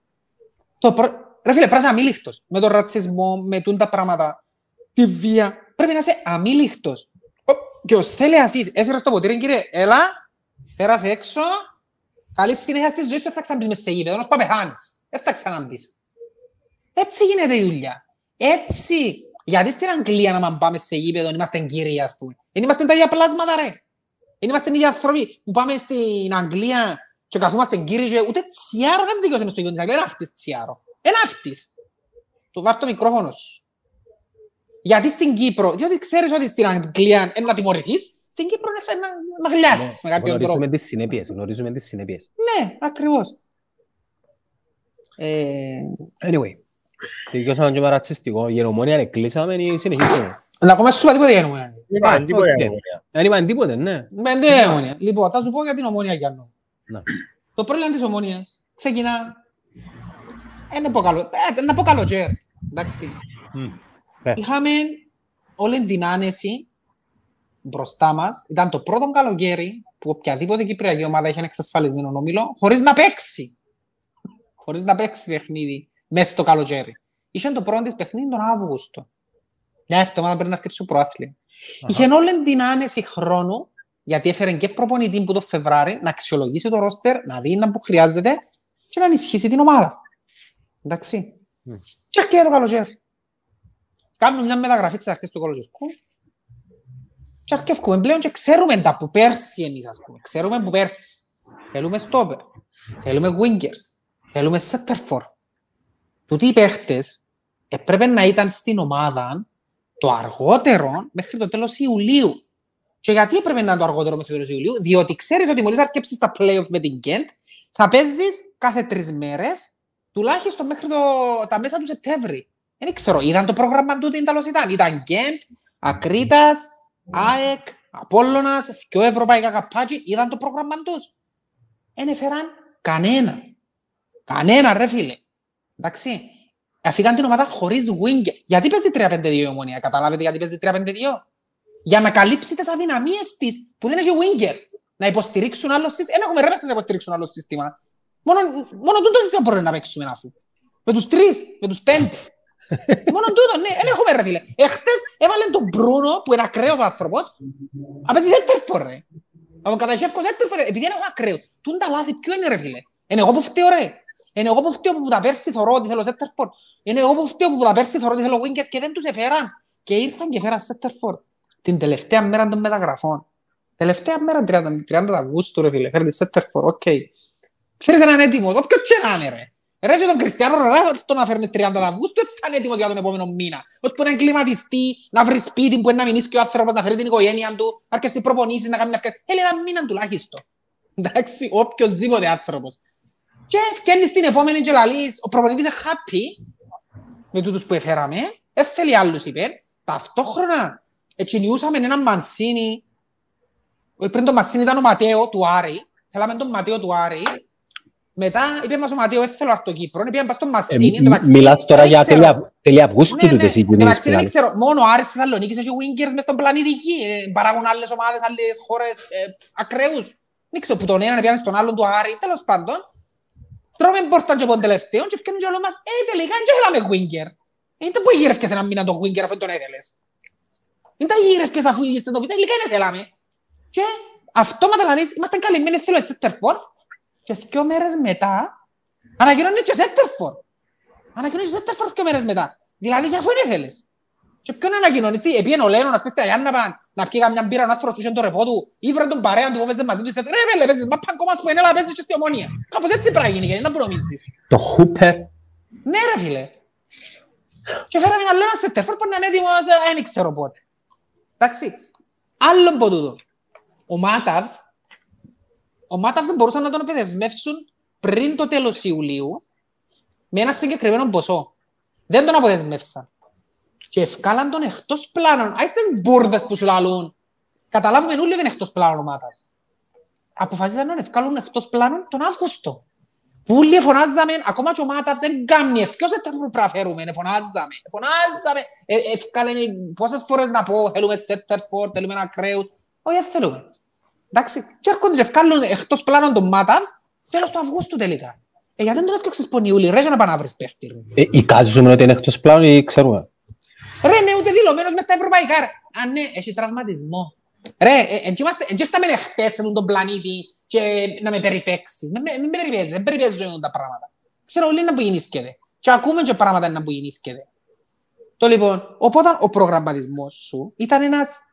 Το προ... Ρε φίλε, πρέπει να είσαι αμήλιχτος. Με τον ρατσισμό, με τούν τα πράγματα, τη βία. Πρέπει να είσαι αμήλιχτος. Ο- Και ο Στέλεας είσαι, έσυρες το ποτήρι κύριε, έλα, πέρασε έξω, καλή συνέχεια στη ζωή σου, δεν θα ξαναμπείς μες σε γήπεδο, να σου πάει πεθάνεις. Δεν θα ξαναμπείς. Έτσι γίνεται η δουλειά. Έτσι. Γιατί στην Αγγλία να πάμε σε γήπεδο είμαστε κύριοι, ας πούμε. Δεν είμαστε τα ίδια πλάσματα, ρε. Δεν είμαστε οι ίδιοι άνθρωποι που πάμε στην Αγγλία και καθόμαστε κύριοι και ούτε τσιάρο δεν δικαιώσει μες στο γήπεδο της Αγγλίας. Ένα αυτής τσιάρο. Ένα αυτής. Του βάρ' το μικρόφωνο σου. Γιατί στην Κύπρο, διότι ξέρεις ότι στην Αγγλία είναι να τιμωρηθείς, στην Κύπρο είναι να, να γλιάσεις με κάποιον τρόπο. Γνωρίζουμε τις συνέπειες, γνωρίζουμε τις συνέπειες. Ναι, ακριβώς. Ε, Anyway, τελειώσαμε και με ρατσιστικό. Η Ομόνια είναι κλείσαμε ή συνεχίσουμε. να πούμε σου είπα τίποτα για την ομόνια. Είπα, Α, τίποτα, οκ. Ομόνια. Δεν είπαν τίποτε, ναι. Με την ομόνια. Λοιπόν, θα σου πω για την ομόνια Γιάννου. Να. Το πρόβλημα της ομόνιας ξεκινά... Ε, να πω καλό, ε, να πω καλοκαίρι. Εντάξει. Μμ. Ε. Είχαμε όλη την άνεση μπροστά μας. Ήταν το πρώτο καλοκαίρι που οποιαδήποτε κυπριακή ομάδα είχε εξασφαλισμένο όμιλο χωρίς να παίξει. Χωρίς να παίξει παιχνίδι μέσα στο καλοκαίρι. Είχε το πρώτο της παιχνίδι τον Αύγουστο. Μια εβδομάδα πριν να αρχίσει το προάθλημα. Είχε όλη την άνεση χρόνου γιατί έφερε και προπονητή που το Φεβράρι να αξιολογήσει το ρόστερ, να δει να που χρειάζεται και να ενισχύσει την ομάδα. Εντάξει. Μμ. Και έρχεται το καλοκαίρι. Κάνουμε μια μεταγραφή της αρχής του καλοκαιριού. Και αρκεύκουμε πλέον και ξέρουμε τα που πέρσι εμείς ας πούμε. Ξέρουμε που πέρσι. Θέλουμε στόπερ. Θέλουμε wingers. Θέλουμε center for. Τούτοι οι παίχτες έπρεπε να ήταν στην ομάδα το αργότερο μέχρι το τέλος Ιουλίου. Και γιατί έπρεπε να είναι το αργότερο μέχρι το τέλος Ιουλίου, διότι ξέρεις ότι μόλις αρκέψεις τα play-off με την Γκέντ, θα παίζεις κάθε τρεις μέρες, τουλάχιστον μέχρι το, τα μέσα του Σεπτέμβρη. Δεν ξέρω, είδαν το πρόγραμμα του τι τέλος ήταν. Ήταν Γκέντ, Ακρίτας, ΑΕΚ, Απόλλωνας, δυο ευρωπαϊκά καπάτσι, είδαν το πρόγραμμα τους. Δεν έφεραν κανένα. Κανένα ρε φίλε. Εντάξει. Αφήκαν την ομάδα χωρίς winger. Γιατί παίζει 3-5-2 η ομονία, καταλάβετε γιατί παίζει 3-5-2. Για να καλύψει τις αδυναμίες της, που δεν έχει winger. Να υποστηρίξουν άλλο σύστημα. Δεν έχουμε ρε παίκτες να υποστηρίξουν άλλο σύστημα. Μόνο, μόνο τούτο σύστημα μπορούμε να παίξουμε αφού. Με τους τρεις, με τους πέντε. μόνο τούτο, ναι, δεν έχουμε ρε φίλε. Εχθές έβαλε τον Μπρούνο, που είναι ακραίος ο άνθρωπος, να παίζει σέντερφορ ρε. Να τον καταχεύκω σέντερφορ, επειδή είναι ακραίος. Τούν τα λάθη, ποιο είναι ρε φίλε. Είναι εγώ που φταίω ρε. Είναι εγώ που φταίω που τα πέρσι θωρώ ότι θέλω σέντερφορ. Είναι εγώ που φταίω που τα πέρσι θωρώ ότι θέλω winger και δεν τους εφέραν. Και ήρθαν και φέραν σέντερφορ. Την τελευταία μέρα των μεταγραφών. Τελευταία μέρα 30, 30 Αυγούστου ρε φίλε. Φέρνει σέντερφορ, οκ. Ξέρεις έναν έτοιμος, όποιος και να είναι ρε. Ρε και τον Κριστιανό Ρονάλντο το να φέρνεις 30 Αυγούστου δεν θα είναι έτοιμος για τον επόμενο μήνα. Ώσπου να εγκλιματιστεί, να βρει σπίτι που είναι να μείνεις και ο άνθρωπος, να φέρει την οικογένεια του, να αρκεύσει προπονήσεις, να κάνει μια ευκαιρία. Έλε ένα μήνα τουλάχιστον. Εντάξει, οποιοςδήποτε άνθρωπος. Και φτιάχνεις την επόμενη και λαλείς, ο προπονητής είναι happy με τούτους που έφεραμε, δεν θέλει άλλους είπε. Ταυτόχρονα, ετσινιούσαμε έναν Μανσίνη, όχι, πριν το Μανσίνη ήταν ο Ματέο του Άρη, θέλαμε τον Ματέο του Άρη, μετά είπε μας ο Ματέο, δεν θέλω έρθω Κύπρο, πήγαμε πας στον Ε, Μανσίνη, μ- το Μαξίνη, Μιλάς τώρα δεν για ξέρω. τέλεια- τέλεια Αυγούστου Ναι, ναι, τούτες οι το κινήσεις Μαξίνη που δεν λάλλεις. ξέρω, μόνο ο Άρης της Θεσσαλονίκης έχει wingers μες στον πλανήτη εκεί, ε, παράγουν άλλες ομάδες, άλλες χώρες, ε, ακραίους. Δεν ξέρω, που τον έναν πήγαμε στον άλλον του Άρη, τέλος πάντων. Τρώμε πόρτα και πον τελευταίο και φτιάχνουν και όλο μας, ε, τελικά δεν θέλαμε winger. Είναι το που γύρευκες έναν μήνα τον winger αφού τον έδελες. Είναι τα γύρευκες αφού είστε το πει, τελικά δεν θέλαμε. Και αυτόματα λαλείς, είμαστε καλυμμένοι, θέλουμε center for. Και δύο μέρες μετά, ανακοινώνει και center for. Ανακοινώνει και center for δύο μέρες μετά. Δηλαδή, για αφού είναι θέλεις. Και ποιον ανακοινώνεις, τι, επίεν ο Λένον, ας πούμε, στα Γιάννα παν, να πιει καμιά μπύρα ο άνθρωπος του και το ρεπό του ή βρε τον παρέα του που παίζεις μαζί του και ρε βέλε παίζεις μα πάνε κόμμα που είναι έλα παίζεις και στη ομόνια. Κάπως έτσι πρέπει να γίνει γιατί να που νομίζεις. Το Χούπερ. Ναι ρε φίλε. Και φέραμε ένα άλλο σε τερφόρ που είναι έτοιμος, ε, δεν ξέρω πότε. Εντάξει. Άλλον από τούτο. Ο Μάταβς, ο Μάταβς μπορούσαν να τον επιδεσμεύσουν πριν το τέλος Ιουλίου με ένα συγκεκριμένο ποσό. Δεν τον αποδεσμεύσαν. Και ευκάλαν τον εκτός πλάνων. Άις τις μπούρδες που σου λαλούν. Καταλάβουμε όλοι ότι είναι εκτός πλάνων ο Μάταβς. Αποφασίσαν να τον ευκάλουν εκτός πλάνων τον Αύγουστο. Που όλοι φωνάζαμε, ακόμα και ο Μάταβς δεν κάνει, ευκαιρός δεν πρέπει να φέρουμε, φωνάζαμε, φωνάζαμε, ε, ευκάλεν πόσες φορές να πω, θέλουμε Σέτερφορ, θέλουμε ένα κρέους, όχι δεν θέλουμε. Εντάξει, και έρχονται και ευκάλουν εκτός πλάνων τον Μάταβς, τέλος του Αυγούστου τελικά. Ε, γιατί δεν τον έφτιαξες πονιούλη, ρε, για να πάνε να βρεις παίχτη. Ε, εικάζουμε ότι είναι εκτός πλάνου ή ξέρουμε. Ρε, ναι, ούτε δηλωμένος μες στα ευρωπαϊκά. ρε. Α, ναι, έχει τραυματισμό. Ρε, ε, δεν ήρθαμε χτες σε τον πλανήτη και να με περιπέξεις. Μην με περιπέζεις, δεν περιπέζουν τα πράγματα. Ξέρω όλοι να που γεννήσκεται. Και ακούμε και πράγματα να που γεννήσκεται. Το λοιπόν, οπότε ο προγραμματισμός σου ήταν ένας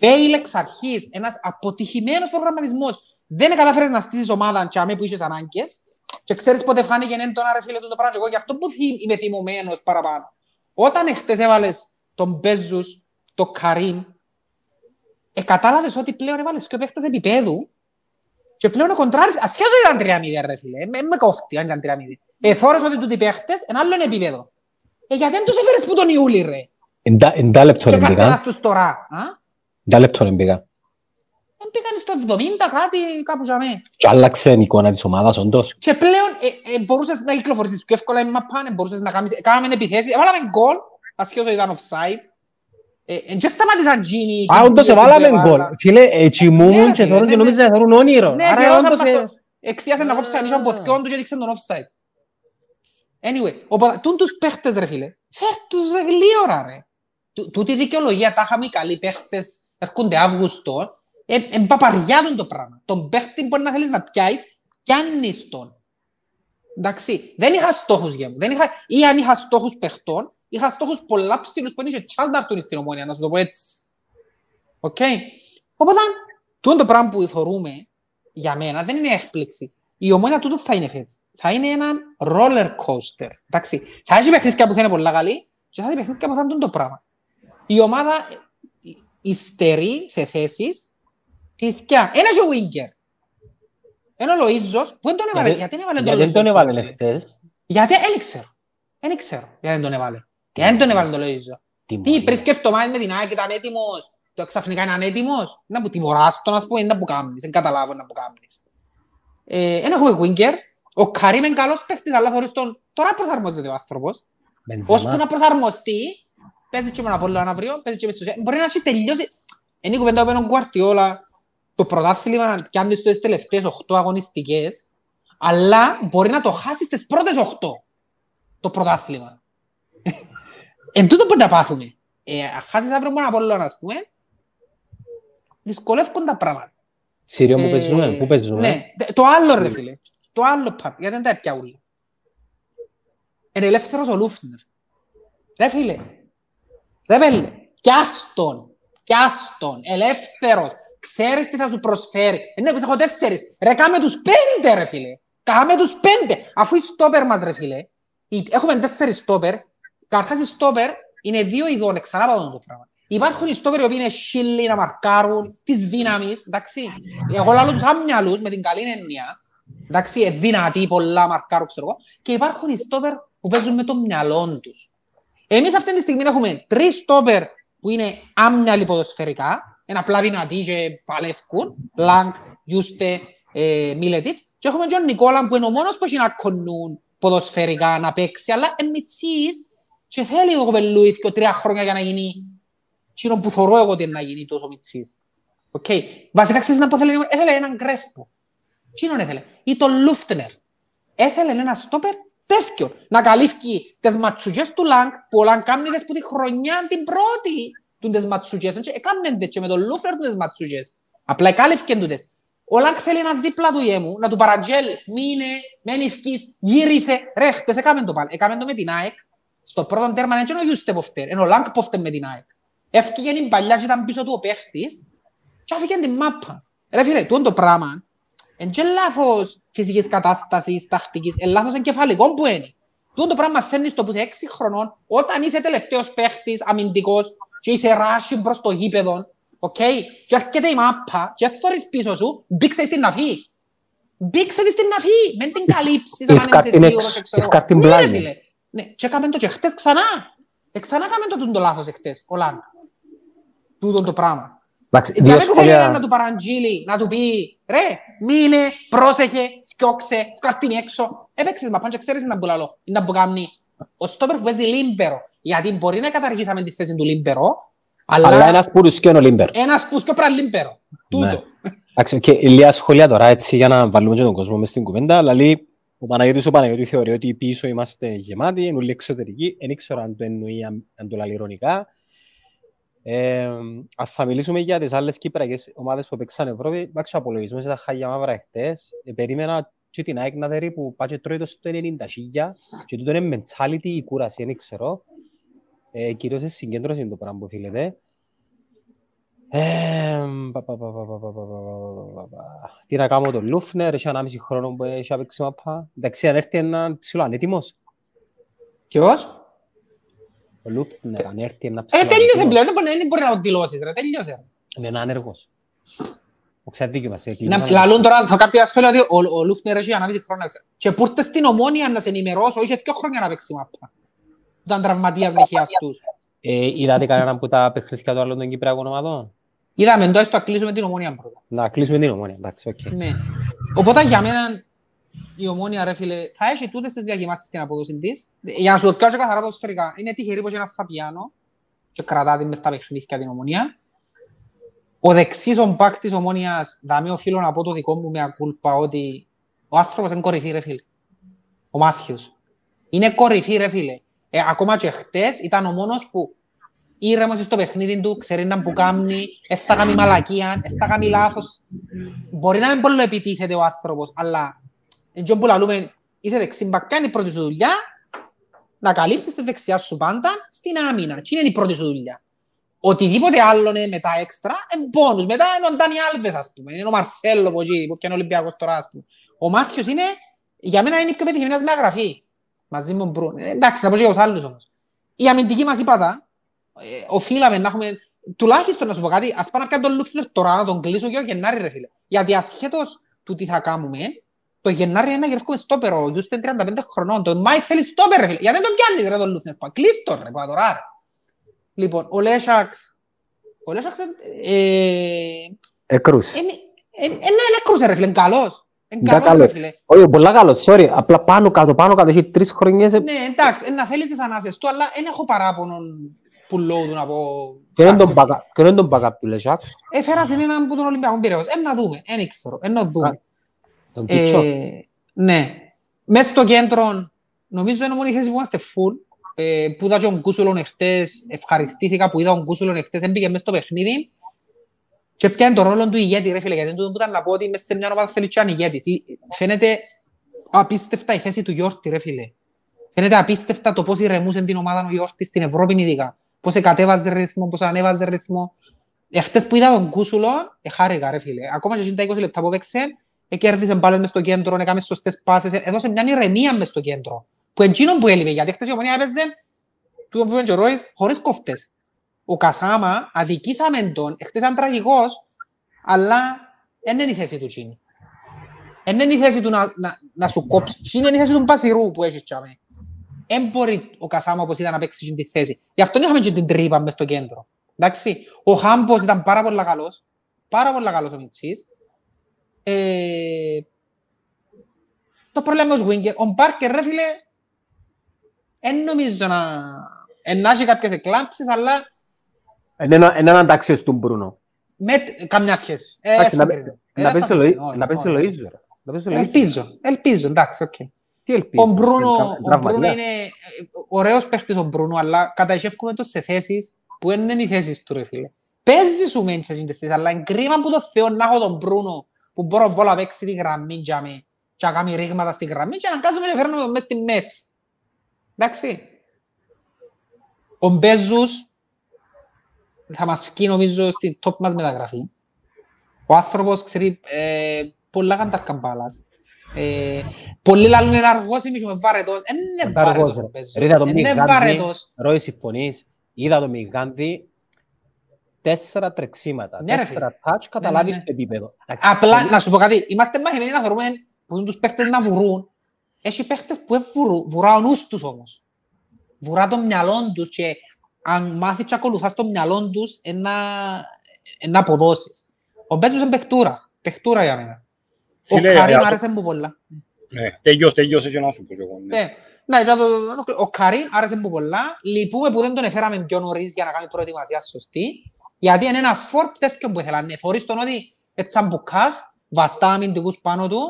fail εξ αρχής, ένας αποτυχημένος προγραμματισμός. Δεν κατάφερες να στήσεις ομάδα και αμέ που είχες ανάγκες και ξέρεις πότε φάνηκε έντονα ρε φίλε το πράγμα και εγώ γι' αυτό που είμαι θυμωμένος παραπάνω. Όταν εχθές έβαλες τον Μπέζους, τον Καρίν, ε, κατάλαβες ότι πλέον έβαλες και ο παίχτες επίπεδου και πλέον ο κοντράρις, ασχέτως ήταν τριαμίδια ρε φίλε, με, με κόφτει αν ήταν τριαμίδια. Ε, θόρες ότι τούτοι παίχτες, ένα άλλο επίπεδο. Ε, γιατί δεν τους έφερες που τον Ιούλη ρε; Εντά λεπτό Και εμπήκα. καθένας τους τώρα. Α; Εντά λεπτό εμπήκα. Δεν πήγαν στο 70 κάτι κάπου για μέ. Και άλλαξε η εικόνα της ομάδας όντως. Και πλέον ε, ε, μπορούσες να κυκλοφορήσεις πιο εύκολα με μαπάνε, μπορούσες να κάνεις, κάναμε επιθέσεις, έβαλαμε γκολ, ασχέτως ήταν offside. Ε, ε, και σταμάτησαν τζίνοι. Α, όντως εβάλαμε γκολ. Φίλε, ε, Ναι, τσιμούμουν ρε, και φίλε, τώρα ναι, και ναι. νόμιζα να θεωρούν όνειρο. Ναι, Άρα πληρώσαν όντως... μας ε, το- Εξίασε να κόψει ανίσαν ποθκιόν τους και έδειξαν τον offside. Anyway, οπότε, τούν τους παίχτες ρε φίλε, φέρ τους ρε γλύωρα ρε. Του- Τούτη δικαιολογία, τα είχαμε οι καλοί παίχτες, έρχονται Αύγουστο, ε, ε, παπαριά τον το πράγμα. Τον παίχτη μπορεί να θέλεις να πιάσεις, πιάνεις τον. Εντάξει, δεν είχα στόχους για μου. Δεν είχα, ή αν είχα στόχους παιχτών, είχα στόχους πολλά ψηλούς που δεν είχε chance να έρθουν στην ομόνια, να σου το πω έτσι. Οκ. Οπότε, τούτο το πράγμα που θεωρούμε, για μένα, δεν είναι έκπληξη. Η ομόνια τούτο θα είναι φέτος. Θα είναι ένα roller coaster. Εντάξει, θα έχει παιχνίδια που θα είναι πολλά καλή και θα έχει παιχνίδια που θα είναι τούτο το πράγμα. Η ομάδα ε, υστερεί σε θέσεις κλειδιά. Ένας και ο Winger. Ένα ο Λοΐζος που δεν τον έβαλε. Γιατί- Γιατί δεν έβαλε Γιατί δεν τον Λοΐζο έβαλε τότε; χτες. Γιατί δεν ξέρω. Δεν ξέρω γιατί δεν τον έβαλε. Γιατί δεν τον έβαλε τον Λοΐζο; Τι, Τιμωρία. πριν σκεφτομάς με την ΑΕΚ ήταν έτοιμος; Το ξαφνικά είναι ανέτοιμος. Να που τιμωράς τον, ας πούμε, να που κάνεις. Δεν καταλάβω να που κάνεις. Ε, Ένα έχουμε Winger. Ο Καρίμ είναι καλός παίχτης, αλλά θωρείς τον... Τώρα προσαρμόζεται ο άνθρωπος. Μπενζεμά. Ώσπου να προσαρμοστεί, παίζεις και με ένα Απόλλωνα αύριο, παίζεις και μες στους... Μπορεί να έχει τελειώσει... Είναι η κουβέντα που είναι ο Γκουαρτιόλα, το πρωτάθλημα πιάνεις στις τελευταίες 8 αγωνιστικές, αλλά μπορεί να το χάσεις στις πρώτες 8 το πρωτάθλημα. Εν τούτο μπορεί να πάθουμε. Ε, αν χάσεις αύριο με ένα Απόλλωνα, ας πούμε, δυσκολεύκουν τα πράγματα. Σύριο που Ε, παίζουμε, πού παίζουμε; Ναι, τε- το άλλο ρε φίλε. Το άλλο part, γιατί δεν τα έπια ούλα. Είναι ελεύθερος ο Λούφνερ. Ρε φίλε. Ρε φίλε. Κιάστον. Κιάστον. Ελεύθερος. Ξέρεις τι θα σου προσφέρει. Είναι που έχω τέσσερις. Ρε κάμε τους πέντε ρε φίλε. Κάμε τους πέντε. Αφού οι στόπερ μας ρε φίλε. οι- Έχουμε τέσσερις στόπερ. Καρχάς οι στόπερ είναι δύο ειδών. Ξανά το πράγμα. Υπάρχουν οι στόπερ οι οποίοι είναι σίλοι να μαρκάρουν τις δύναμεις. Εντάξει. Εγώ λάλλω τους άμυαλους με την καλή έννοια. Εντάξει, ε, δυνατοί, πολλά μαρκάρουν, ξέρω εγώ. Και υπάρχουν οι στόπερ που παίζουν με το μυαλό τους. Εμείς αυτή τη στιγμή έχουμε τρεις στόπερ που είναι άμυαλοι ποδοσφαιρικά, είναι απλά δυνατοί και παλεύκουν, Λάγκ, Γιούστε, ε, Μίλετιτς, και έχουμε τον Νικόλα που είναι ο μόνος που έχει να κονούν ποδοσφαιρικά να παίξει, αλλά είναι μητσής και θέλει ο κοπελούι και τρία χρόνια για να γίνει εκείνο που θωρώ εγώ ότι είναι να γίνει τόσο μητσής. Οκ. Βασικά ξέρεις να πω θέλει, έθελε έναν Κρέσπο. Εκείνον έθελε. Ή τον Λούφτνερ. Έθελε ένα στόπερ τέτοιο. Να καλύφει τις ματσουγές του Λάγκ, που ο Λάγκ κάνει τις που τη χρονιά την πρώτη του τις ματσουγές. Και έκαναν τέτοιο με τον Λούφτνερ του τις ματσουγές. Απλά εκάλυφκεν του τις. Ο Λάγκ θέλει ένα δίπλα του γέμου, να του παραγγέλει. Μείνε, μεν ευκείς, γύρισε. Ρε, χτες έκαμε το πάλι. Έκαμε το με την ΑΕΚ. Στο πρώτο τέρμα είναι και ο Ιούστε που φταίει. Είναι ο Λάγκ που φταίει με την ΑΕΚ. Έφυγε η μπαλιά και ήταν πίσω του ο παίχτης και άφηκε την μάπα. Ρε φίλε, τούτο το πράγμα είναι και λάθος φυσικής κατάστασης, τακτικής, είναι λάθος εγκεφαλικό που είναι. Τούτο το πράγμα φέρνεις το που είσαι έξι χρονών, όταν είσαι τελευταίος παίχτης, αμυντικός και είσαι ράσι προς το γήπεδο, οκ, και έρχεται η μάπα και θωρείς πίσω σου, μπήξε στην αφή. Μπήξε της στην αφή, μην την καλύψεις, αν είσαι σίγουρος, και ξέρω. Ευκάρτην Ναι, ρε πλάγι. φίλε. Ναι, και έκαμε το και χτες ξανά. Ε, ξανά έκαμε το τούτο λάθος εχθές, ο Λάγκ. Τούτο το πράγμα. Εντάξει, Για δύο μένα θέλει να σχόλια. του παραγγείλει, να του πει ρε, μείνε, πρόσεχε, σκιώξε, φκάρτην έξω. Έπαιξες μα πάντια ξέρεις να μπουλαλώ, να που κάνει. Ο στόπερ που παίζει λίμπερο, γιατί μπορεί να καταργήσαμε τη θέση του λίμπερο, αλλά, Αλλά ένας που τους και ο Λίμπερ. ένας που σκόπρα λίμπερο. Ναι. Τούτο. Εντάξει, οκ, λίγα σχόλια τώρα έτσι για να βάλουμε και τον κόσμο μες στην κουβέντα. Δηλαδή, ο Παναγιώτης ο Παναγιώτης θεωρεί ότι πίσω είμαστε γεμάτοι, είναι όλοι εξωτερικοί. Δεν ήξερα αν το εννοεί, αν, αν το λέει ηρωνικά. Ε, αν θα μιλήσουμε για τις άλλες κυπριακές ομάδες που παίξαν Ευρώπη, εντάξει, ο απολογισμός ήταν χάγια μαύρα χτες. Ε, περίμενα και την ΑΕΚ να δερεί που πάει και τρώει το στο 90 χίλια και τούτο είναι mentality η κούραση, δεν ξέρω. Ε, κυρίως η συγκέντρωση είναι το πράγμα που. Τι να κάνω τον Λούφνερ, έχει ανάμιση χρόνο που έχει απέξει μαπά. Εντάξει, αν έρθει έναν ψηλό ανέτοιμος. Ποιος? Ο Λούφνερ, αν έρθει ένα Ε, ψηλό τέλειωσε ανέτοιμος. πλέον, δεν μπορεί- δεν μπορεί να το δηλώσεις ρε, τέλειωσε. Είναι άνεργος. Ο ξαδίκιο μας. ε, Να κλείσαμε. λαλούν τώρα, θα κάποια σχόλια ότι ο, ο Λούφνερ έχει ανάβει χρόνο. έξω. Και που ήρθε στην ομόνια να σε ενημερώσω, είχε δύο χρόνια να παίξει μάπα. Ήταν τραυματίας με χιαστούς. Ε, είδατε κανέναν που τα παιχνίδια του άλλων των Κυπριακών ομάδων; Είδαμε τώρα στο να κλείσουμε την ομόνια πρώτα. Να κλείσουμε την ομόνια, εντάξει, οκ. Ναι. Οπότε για μένα η ομόνια ρε φίλε θα έχει τούτες τις διακυμάνσεις στην απόδοση της. Για να σου το πιάσω και καθαρά ποδοσφαιρικά. Είναι τυχερή που έχει ένας Φαμπιάνο και κρατά την μες στα παιχνίδια την ομόνια. Ο δεξής ο μπακ της ομόνιας, δάμε οφείλω να πω το δικό μου mea culpa ότι ο άνθρωπος είναι κορυφή ρε φίλε. Ο Μάθιος. Είναι κορυφή ρε φίλε. Ε, ακόμα και χτες ήταν ο μόνος που ήρεμος στο παιχνίδι του, ξέρει να που κάνει, δεν θα κάνει μαλακία, δεν θα κάνει λάθος. Μπορεί να μην πολύ επιτίθεται ο άνθρωπος, αλλά έτσι που λαλούμε, είσαι δεξιμπακ, κάνει η πρώτη σου δουλειά, να καλύψεις τη δεξιά σου πάντα στην άμυνα. Τι είναι η πρώτη σου δουλειά. Οτιδήποτε άλλο είναι μετά έξτρα, είναι πόνους. Μετά είναι ο Ντάνι Άλβες, ας πούμε. Είναι ο Μαρσέλο που εκεί, που πιάνει ο Ολυμπιακός τώρα, ας πούμε. Ο Μάθιος είναι, για μένα είναι η πιο πετυχημένος με αγραφή. Μαζί με τον Μπρούν. Ε, εντάξει, να πω και για τους άλλους όμως. Η αμυντική μας είπατα, ε, οφείλαμε να έχουμε, τουλάχιστον να σου πω κάτι, ας πάμε να πιάνε τον Λούφνερ τώρα, να τον κλείσω και ο Γενάρη ρε φίλε. Γιατί ασχέτως του τι θα κάνουμε, το Γενάρη είναι να γυρεύουμε στόπερ, ο Γιούς είναι 35 χρονών, το Μάη θέλει στόπερ ρε φίλε. Γιατί δεν τον πιάνεις ρε τον Λούφνερ, πα, κλείς τον ρε, κουαδωρά ρε. Λοιπόν, ο Λέσαξ, ο Λέσαξ, ε, Εκρούς. είναι, ε, ε, ναι, έκρουσε ρε φίλε, είναι καλός. Είναι Ήταν καλός ρε καλός. φίλε. Όχι, πολλά καλός, sorry. Απλά πάνω κάτω, πάνω κάτω, έχει τρεις χρονιές. ε, Ναι, εντάξει, ε, να θέλει τις ανάσες του, αλλά δεν έχω παράπονο που λόγω του να πω. Ποιο είναι τον Εντάξει, backup- ποιο είναι τον backup του Λεζάκ, Έφερασε έναν που τον Ολυμπιακό Πειραιώς. Ε, να δούμε, δεν ξέρω, ε, να δούμε. Τον Κίτσο. Ε, ναι. Μες στο κέντρο, νομίζω είναι μόνο η θέση που είμαστε full. Ε, που είδα και ο Γκούσουλον εχθές, ευχαριστήθηκα που είδα ο Γκούσουλον εχθές, έμπηκε μέσα στο παιχνίδι και πιάνε το ρόλο του ηγέτη ρε φίλε, γιατί τούτο που ήταν να πω ότι μέσα σε μια ομάδα θέλει και έναν ηγέτη. Τι- Φαίνεται απίστευτα η θέση του Γιόρτη ρε φίλε. Φαίνεται απίστευτα το πώς ηρεμούσε την ομάδα ο Γιόρτης στην Ευρώπη ειδικά. Πώς εκατέβαζε ρυθμό, πώς ανέβαζε ρυθμό. Εχθές που είδα τον Κούσουλο, ε, χάρηκα ρε φίλε. Ακόμα και εκείνα τα 20 λεπτά που έπαιξε, ε, κέρδισε μπάλες μες στο κέντρο, έκαμε σωστές πάσες, ε, έδωσε μια ηρεμία μες στο κέντρο. Που εντζήνων που έλειπε, γιατί χτες η ομονία έπαιζε, τούτο που είπε και ο Ρόης, χωρίς κόφτες. Ο Κασάμα, αδικήσαμε τον, εχθές ήταν τραγικός, αλλά δεν είναι η θέση του Τσίνη. Δεν είναι η θέση του να, να, να σου κόψει. Τσίνη είναι η θέση του Μπασιρού που έχεις τσάμε. Δεν μπορεί ο Κασάμα όπως ήταν να παίξει την θέση. Γι' αυτό είχαμε και την τρύπα μες στο κέντρο. Εντάξει. Ο Χάμπος ήταν πάρα πολύ καλός. Πάρα πολύ καλός ο Μιτσής. Ε, το πρόβλημα είναι τους winger, ο Μπάρκερ ρε φίλε, δεν νομίζω να... να έχει κάποιες εκλάμψεις, αλλά... Είναι έναν τάξιος του Μπρούνο. Με καμιά σχέση. Ε, να πέσει ο Λοΐζο. Ελπίζω, ελπίζω, εντάξει, οκ. Τι ελπίζω. Ο Μπρούνο είναι ε, ωραίος παίχτης ο Μπρούνο, αλλά καταεχεύκουμε το σε θέσεις που είναι οι θέσεις του ρε φίλε. Παίζεις σου μέντσες αλλά είναι κρίμα που το Θεό να έχω τον που μπορώ να βγάλω να παίξει τη γραμμή για με και να κάνει ρήγματα στη γραμμή και να κάνουμε να φέρνουμε τον μες στη μέση. Εντάξει. Ο Μπέζους θα μας βγει νομίζω στην top μας μεταγραφή. Ο άνθρωπος ξέρει ε, πολλά κανταρκαμπάλας. Ε, πολλοί λαλούν είναι αργός ή μισό, είναι βαρετός. Ε, Είναι βαρετός ο Μπέζος. Ρίσα το Είναι Μιγάνδη, βαρετός. Ρόι συμφωνείς, είδα το Μιγάνδη, τέσσερα τρεξίματα, Ναι, ρε τέσσερα touch, καταλάβεις ναι. το επίπεδο. Εντάξει, Απλά, πολύ- να σου πω κάτι, είμαστε μαχημένοι να θεωρούμε που είναι τους παίχτες να βουρούν. Έχει παίχτες που δεν βουρούν, βουρά ο νους τους όμως. Βουρά το μυαλό τους και αν μάθεις και ακολουθάς το μυαλό τους, είναι να- είναι να αποδώσεις. Ο Μπέτσος είναι παιχτούρα, παιχτούρα για μένα. Ο Φίλε, Καρύμ για το- άρεσε μου πολλά. Ναι, τέλειος, τέλειωσε και να σου πω και εγώ. ναι. Ε, ναι, για το- το- ο Καρύμ άρεσε μου πολλά. Λυπούμε που δεν τον έφεραμε πιο νωρίς για να κάνει προετοιμασία σωστή. Γιατί είναι ένα φόρ τέτοιο που ήθελα. Ναι, θωρείς τον ότι έτσι σαν μπουκάς, βαστά αμυντικούς πάνω του.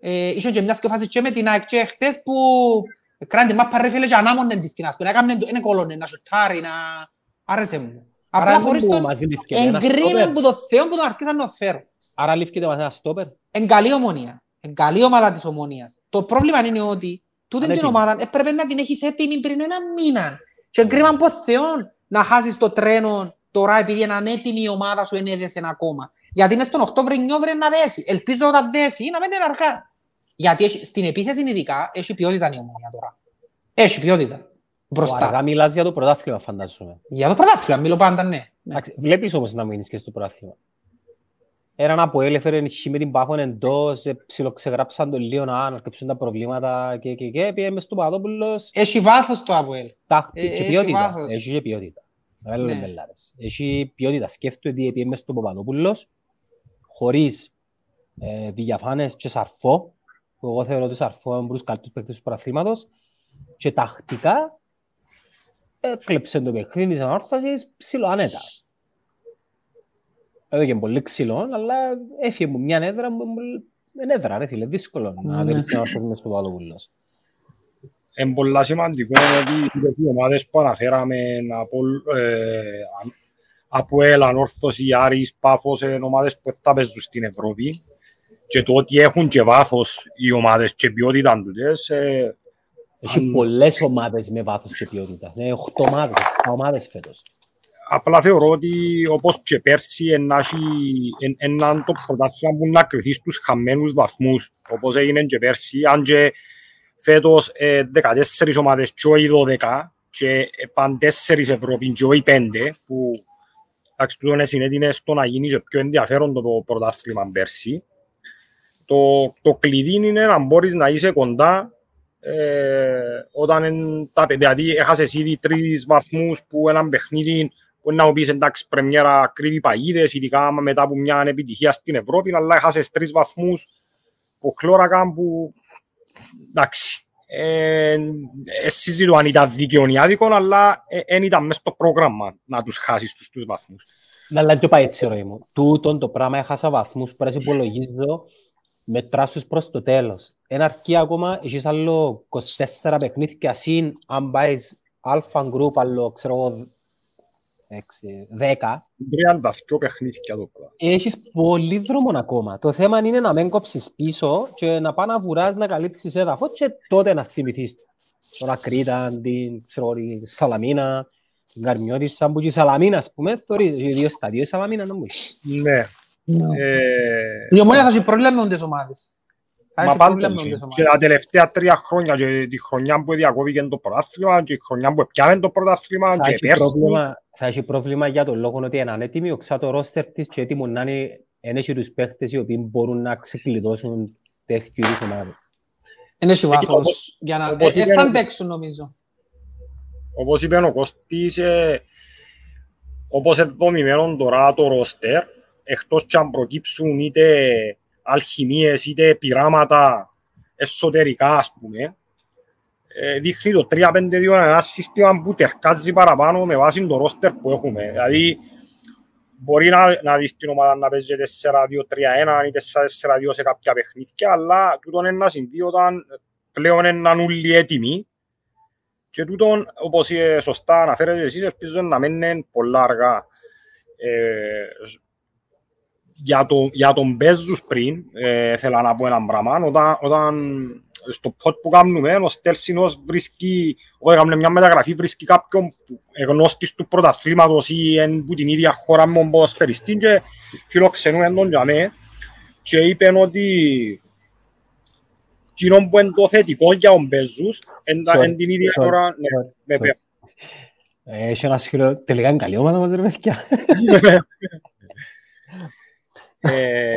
Ε, είχε και μιας δυο φάσεις και με την ΑΕΚ και χτες που κράνε τη μάπα ρε φίλε και ανάμονε της την ας πούμε. Έκαμνε το- Είναι κόλωνε να σουτάρει, να... Άρεσε μου. Άρα Απλά δεν χωρίς μου τον μαζί λήφθηκε ένα εγκρίναν στόπερ. που το Θεό που τον αρχίσαν να φέρουν. Άρα λήφθηκε μας ένα στόπερ. Εν καλή ομονία. Εν καλή ομάδα της ομονίας. Το πρόβλημα είναι ότι τούτη την Ανέτοιμη. ομάδα έπρεπε να την έχεις έτοιμη πριν ένα μήνα. Και κρίμα από Θεόν να χάσεις το τρένο τώρα επειδή είναι ανέτοιμη η ομάδα σου ενέδεσε ακόμα. Γιατί μες τον Οκτώβριο-Νιόβριο να δέσει. Ελπίζω όταν δέσει να μένει αργά. Γιατί έχει, στην επίθεση ειδικά έχει ποιότητα η ομονία τώρα. Έχει ποιότητα. Ο Αργά Μπροστά. μιλάς για το πρωτάθλημα φαντάζομαι. Για το πρωτάθλημα, μιλώ πάντα ναι. Εντάξει, Βλέπεις όμως να μείνεις και στο πρωτάθλημα. Έναν από έλεφερε χ με την Πάχον εντός, ε, ψιλοξεγράψαν τον λίγο να αρκεψούν τα προβλήματα και, και, και πήγε μες στο Παπαδόπουλος, Έχει βάθος το ΑΠΟΕΛ. τάχτη Ε, και έχει ποιότητα. βάθος. Έχει και ποιότητα. Δεν Ναι. λέμε μπελάρες. Έχει ποιότητα. Σκέφτομαι ότι πήγε μες στο Παπαδόπουλος, χωρίς ε, διαφάνες και σαρφό, που εγώ θεωρώ ότι σαρφό είναι από τους καλύτερους παίκτες του πρωταθλήματος, και τακτικά έκλεψε το παιχνίδι της ανόρθωσης ψιλοανέτα. Έδωκε πολύ ξύλο, αλλά έφυγε από μια έδρα που είναι έδρα, ρε φίλε, δύσκολο να Ναι. βρεις την ανόρθωση μες στο Παπαδόπουλος. Είναι πολλά σημαντικό ότι οι ομάδες που αναφέραμε από, ε, από ΕΛ, Ανόρθωση, Άρης, Πάφος, είναι ομάδες που θα παίζουν στην Ευρώπη και το ότι έχουν και βάθος οι ομάδες και ποιότητα τούτες ε, Έχει Αν- πολλές ομάδες με βάθος και ποιότητα. Είναι 8 ομάδες, 7 ομάδες φέτος. απλά θεωρώ ότι όπως και πέρσι ένα έναν το πρωτάθλημα που να κρυθεί στους χαμένους βαθμούς όπως έγινε και πέρσι αν και φέτος ε, 14 ομάδες και όχι 12 και παν 4 Ευρώπη και όχι 5 που εντάξει τούτο είναι συνέτεινε στο να γίνει και πιο ενδιαφέρον το πρωτάθλημα πέρσι. Το, το κλειδί είναι να μπορείς να είσαι κοντά ε, όταν εν, τα παιδιά, δηλαδή έχασες ήδη τρεις βαθμούς που έναν παιχνίδι που να μου πεις εντάξει πρεμιέρα κρύβει παγίδες, ειδικά μετά από μια επιτυχία στην Ευρώπη, αλλά έχασες τρεις βαθμούς που χλώρακαν που εντάξει, ε, ε, συζητώ αν ήταν δίκαιο ή άδικο, αλλά δεν ήταν μέσα στο πρόγραμμα να τους χάσεις τους, τους βαθμούς. Ναι, Αλλά και πάει έτσι, ρε μου. Τούτον το πράγμα έχασα βαθμούς που να σε υπολογίζω μετράς τους προς το τέλος. Ένα αρκεί ακόμα, έχεις άλλο 24 παιχνίδια συν αν πάεις αλφα γκρουπ, άλλο ξέρω εγώ 10. 32 παιχνίδια το πράγμα. Έχεις πολύ δρόμο ακόμα. Το θέμα είναι να μην κόψεις πίσω και να πάει να βουράς, να καλύψεις έδαφος και τότε να θυμηθείς τον Ακρίτα, την, ξέρω, εγώ, τη Σαλαμίνα, την Καρμιώτισσα, που και η Σαλαμίνα, ας πούμε, θεωρείς, οι δύο στα δύο η Σαλαμίνα να μου είσαι. Ναι. Ε, Η ομόνια θα έχει πρόβλημα με τις ομάδες. Θα Μα έχει πάντα πρόβλημα με και τις και ομάδες. τα τελευταία τρία χρόνια και τη χρονιά που διακόπηκε το πρωτάθλημα και η χρονιά που πιάνε το πρωτάθλημα Θα και έχει, πέρσι πρόβλημα, θα έχει πρόβλημα για τον λόγο ότι είναι ανέτοιμη, οξά το ρόστερ της και έτοιμο να είναι εν έχει τους παίχτες οι οποίοι μπορούν να ξεκλειδώσουν τέτοιου είδους ομάδες. Δεν έχει όπως- βάθος για να... όπως Ε, ε, είπε- θα αντέξουν νομίζω. όπως είπε ο Κώστης ε, όπως είναι δομημένο τώρα το ρόστερ εκτός και αν προκύψουν είτε αλχημίες είτε πειράματα εσωτερικά ας πούμε ε, δείχνει το 3-5-2 ένα σύστημα που τερκάζει παραπάνω με βάση το ρόστερ που έχουμε. Δηλαδή, μπορεί να, να δεις την ομάδα να παίζει 4-2-3-1 ή 4-4-2 σε κάποια παιχνίδια, αλλά τούτο είναι να συμβεί όταν πλέον είναι όλοι έτοιμοι και τούτο, όπως ε, σωστά αναφέρετε εσείς, ελπίζω να μην είναι πολλά αργά. Ε, για, το, για τον Μπέζους πριν, ε, θέλω να πω ένα πράγμα, όταν, όταν στο pod που κάνουμε, ο Στέλσινος βρίσκει, όταν κάνουμε μια μεταγραφή, βρίσκει κάποιον που γνώστης του πρωταθλήματος ή εν που την ίδια χώρα με τον ποδοσφαιριστή και φιλοξενούμε τον για μέ και είπε ότι κοινό που είναι το θετικό για τον Μπέζους, εν τα- Sorry, εν την ίδια sorry, ώρα, sorry, ναι, sorry. βέβαια. Ε, Έχει ένα σχολείο, τελικά είναι καλή ομάδα μας ρε παιδιά. Ε,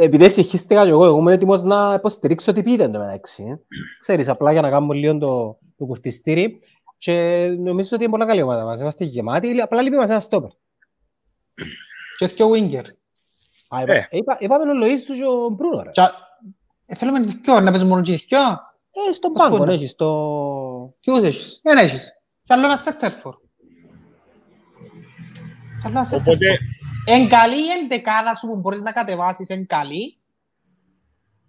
Επειδή εσυχίστηκα και εγώ, εγώ ήμουν έτοιμος να υποστηρίξω ότι πείτε το μεταξύ. ε. Ξέρεις, απλά για να κάνουμε λίγο το, το κουρτιστήρι. Και νομίζω ότι είναι πολλά καλή ομάδα μας. Είμαστε γεμάτοι, απλά λείπει μας ένας στόπερ. Και δυο winger. Α, είπα- Ε. είπα- Είπαμε ο Λοΐς και ο Μπρούνο, ρε. Και- ε, Θέλουμε δυο, να παίζουν μόνο και δυο. Ε, στον Πώς πάγκο, πούνε. έχεις το... Ποιους έχεις; Δεν έχεις. Και άλλο ένα σέτερφορ. Και άλλο ένα σέτερφορ. Οπότε, Εν καλή η εντεκάδα σου που μπορείς να κατεβάσεις, εν καλή.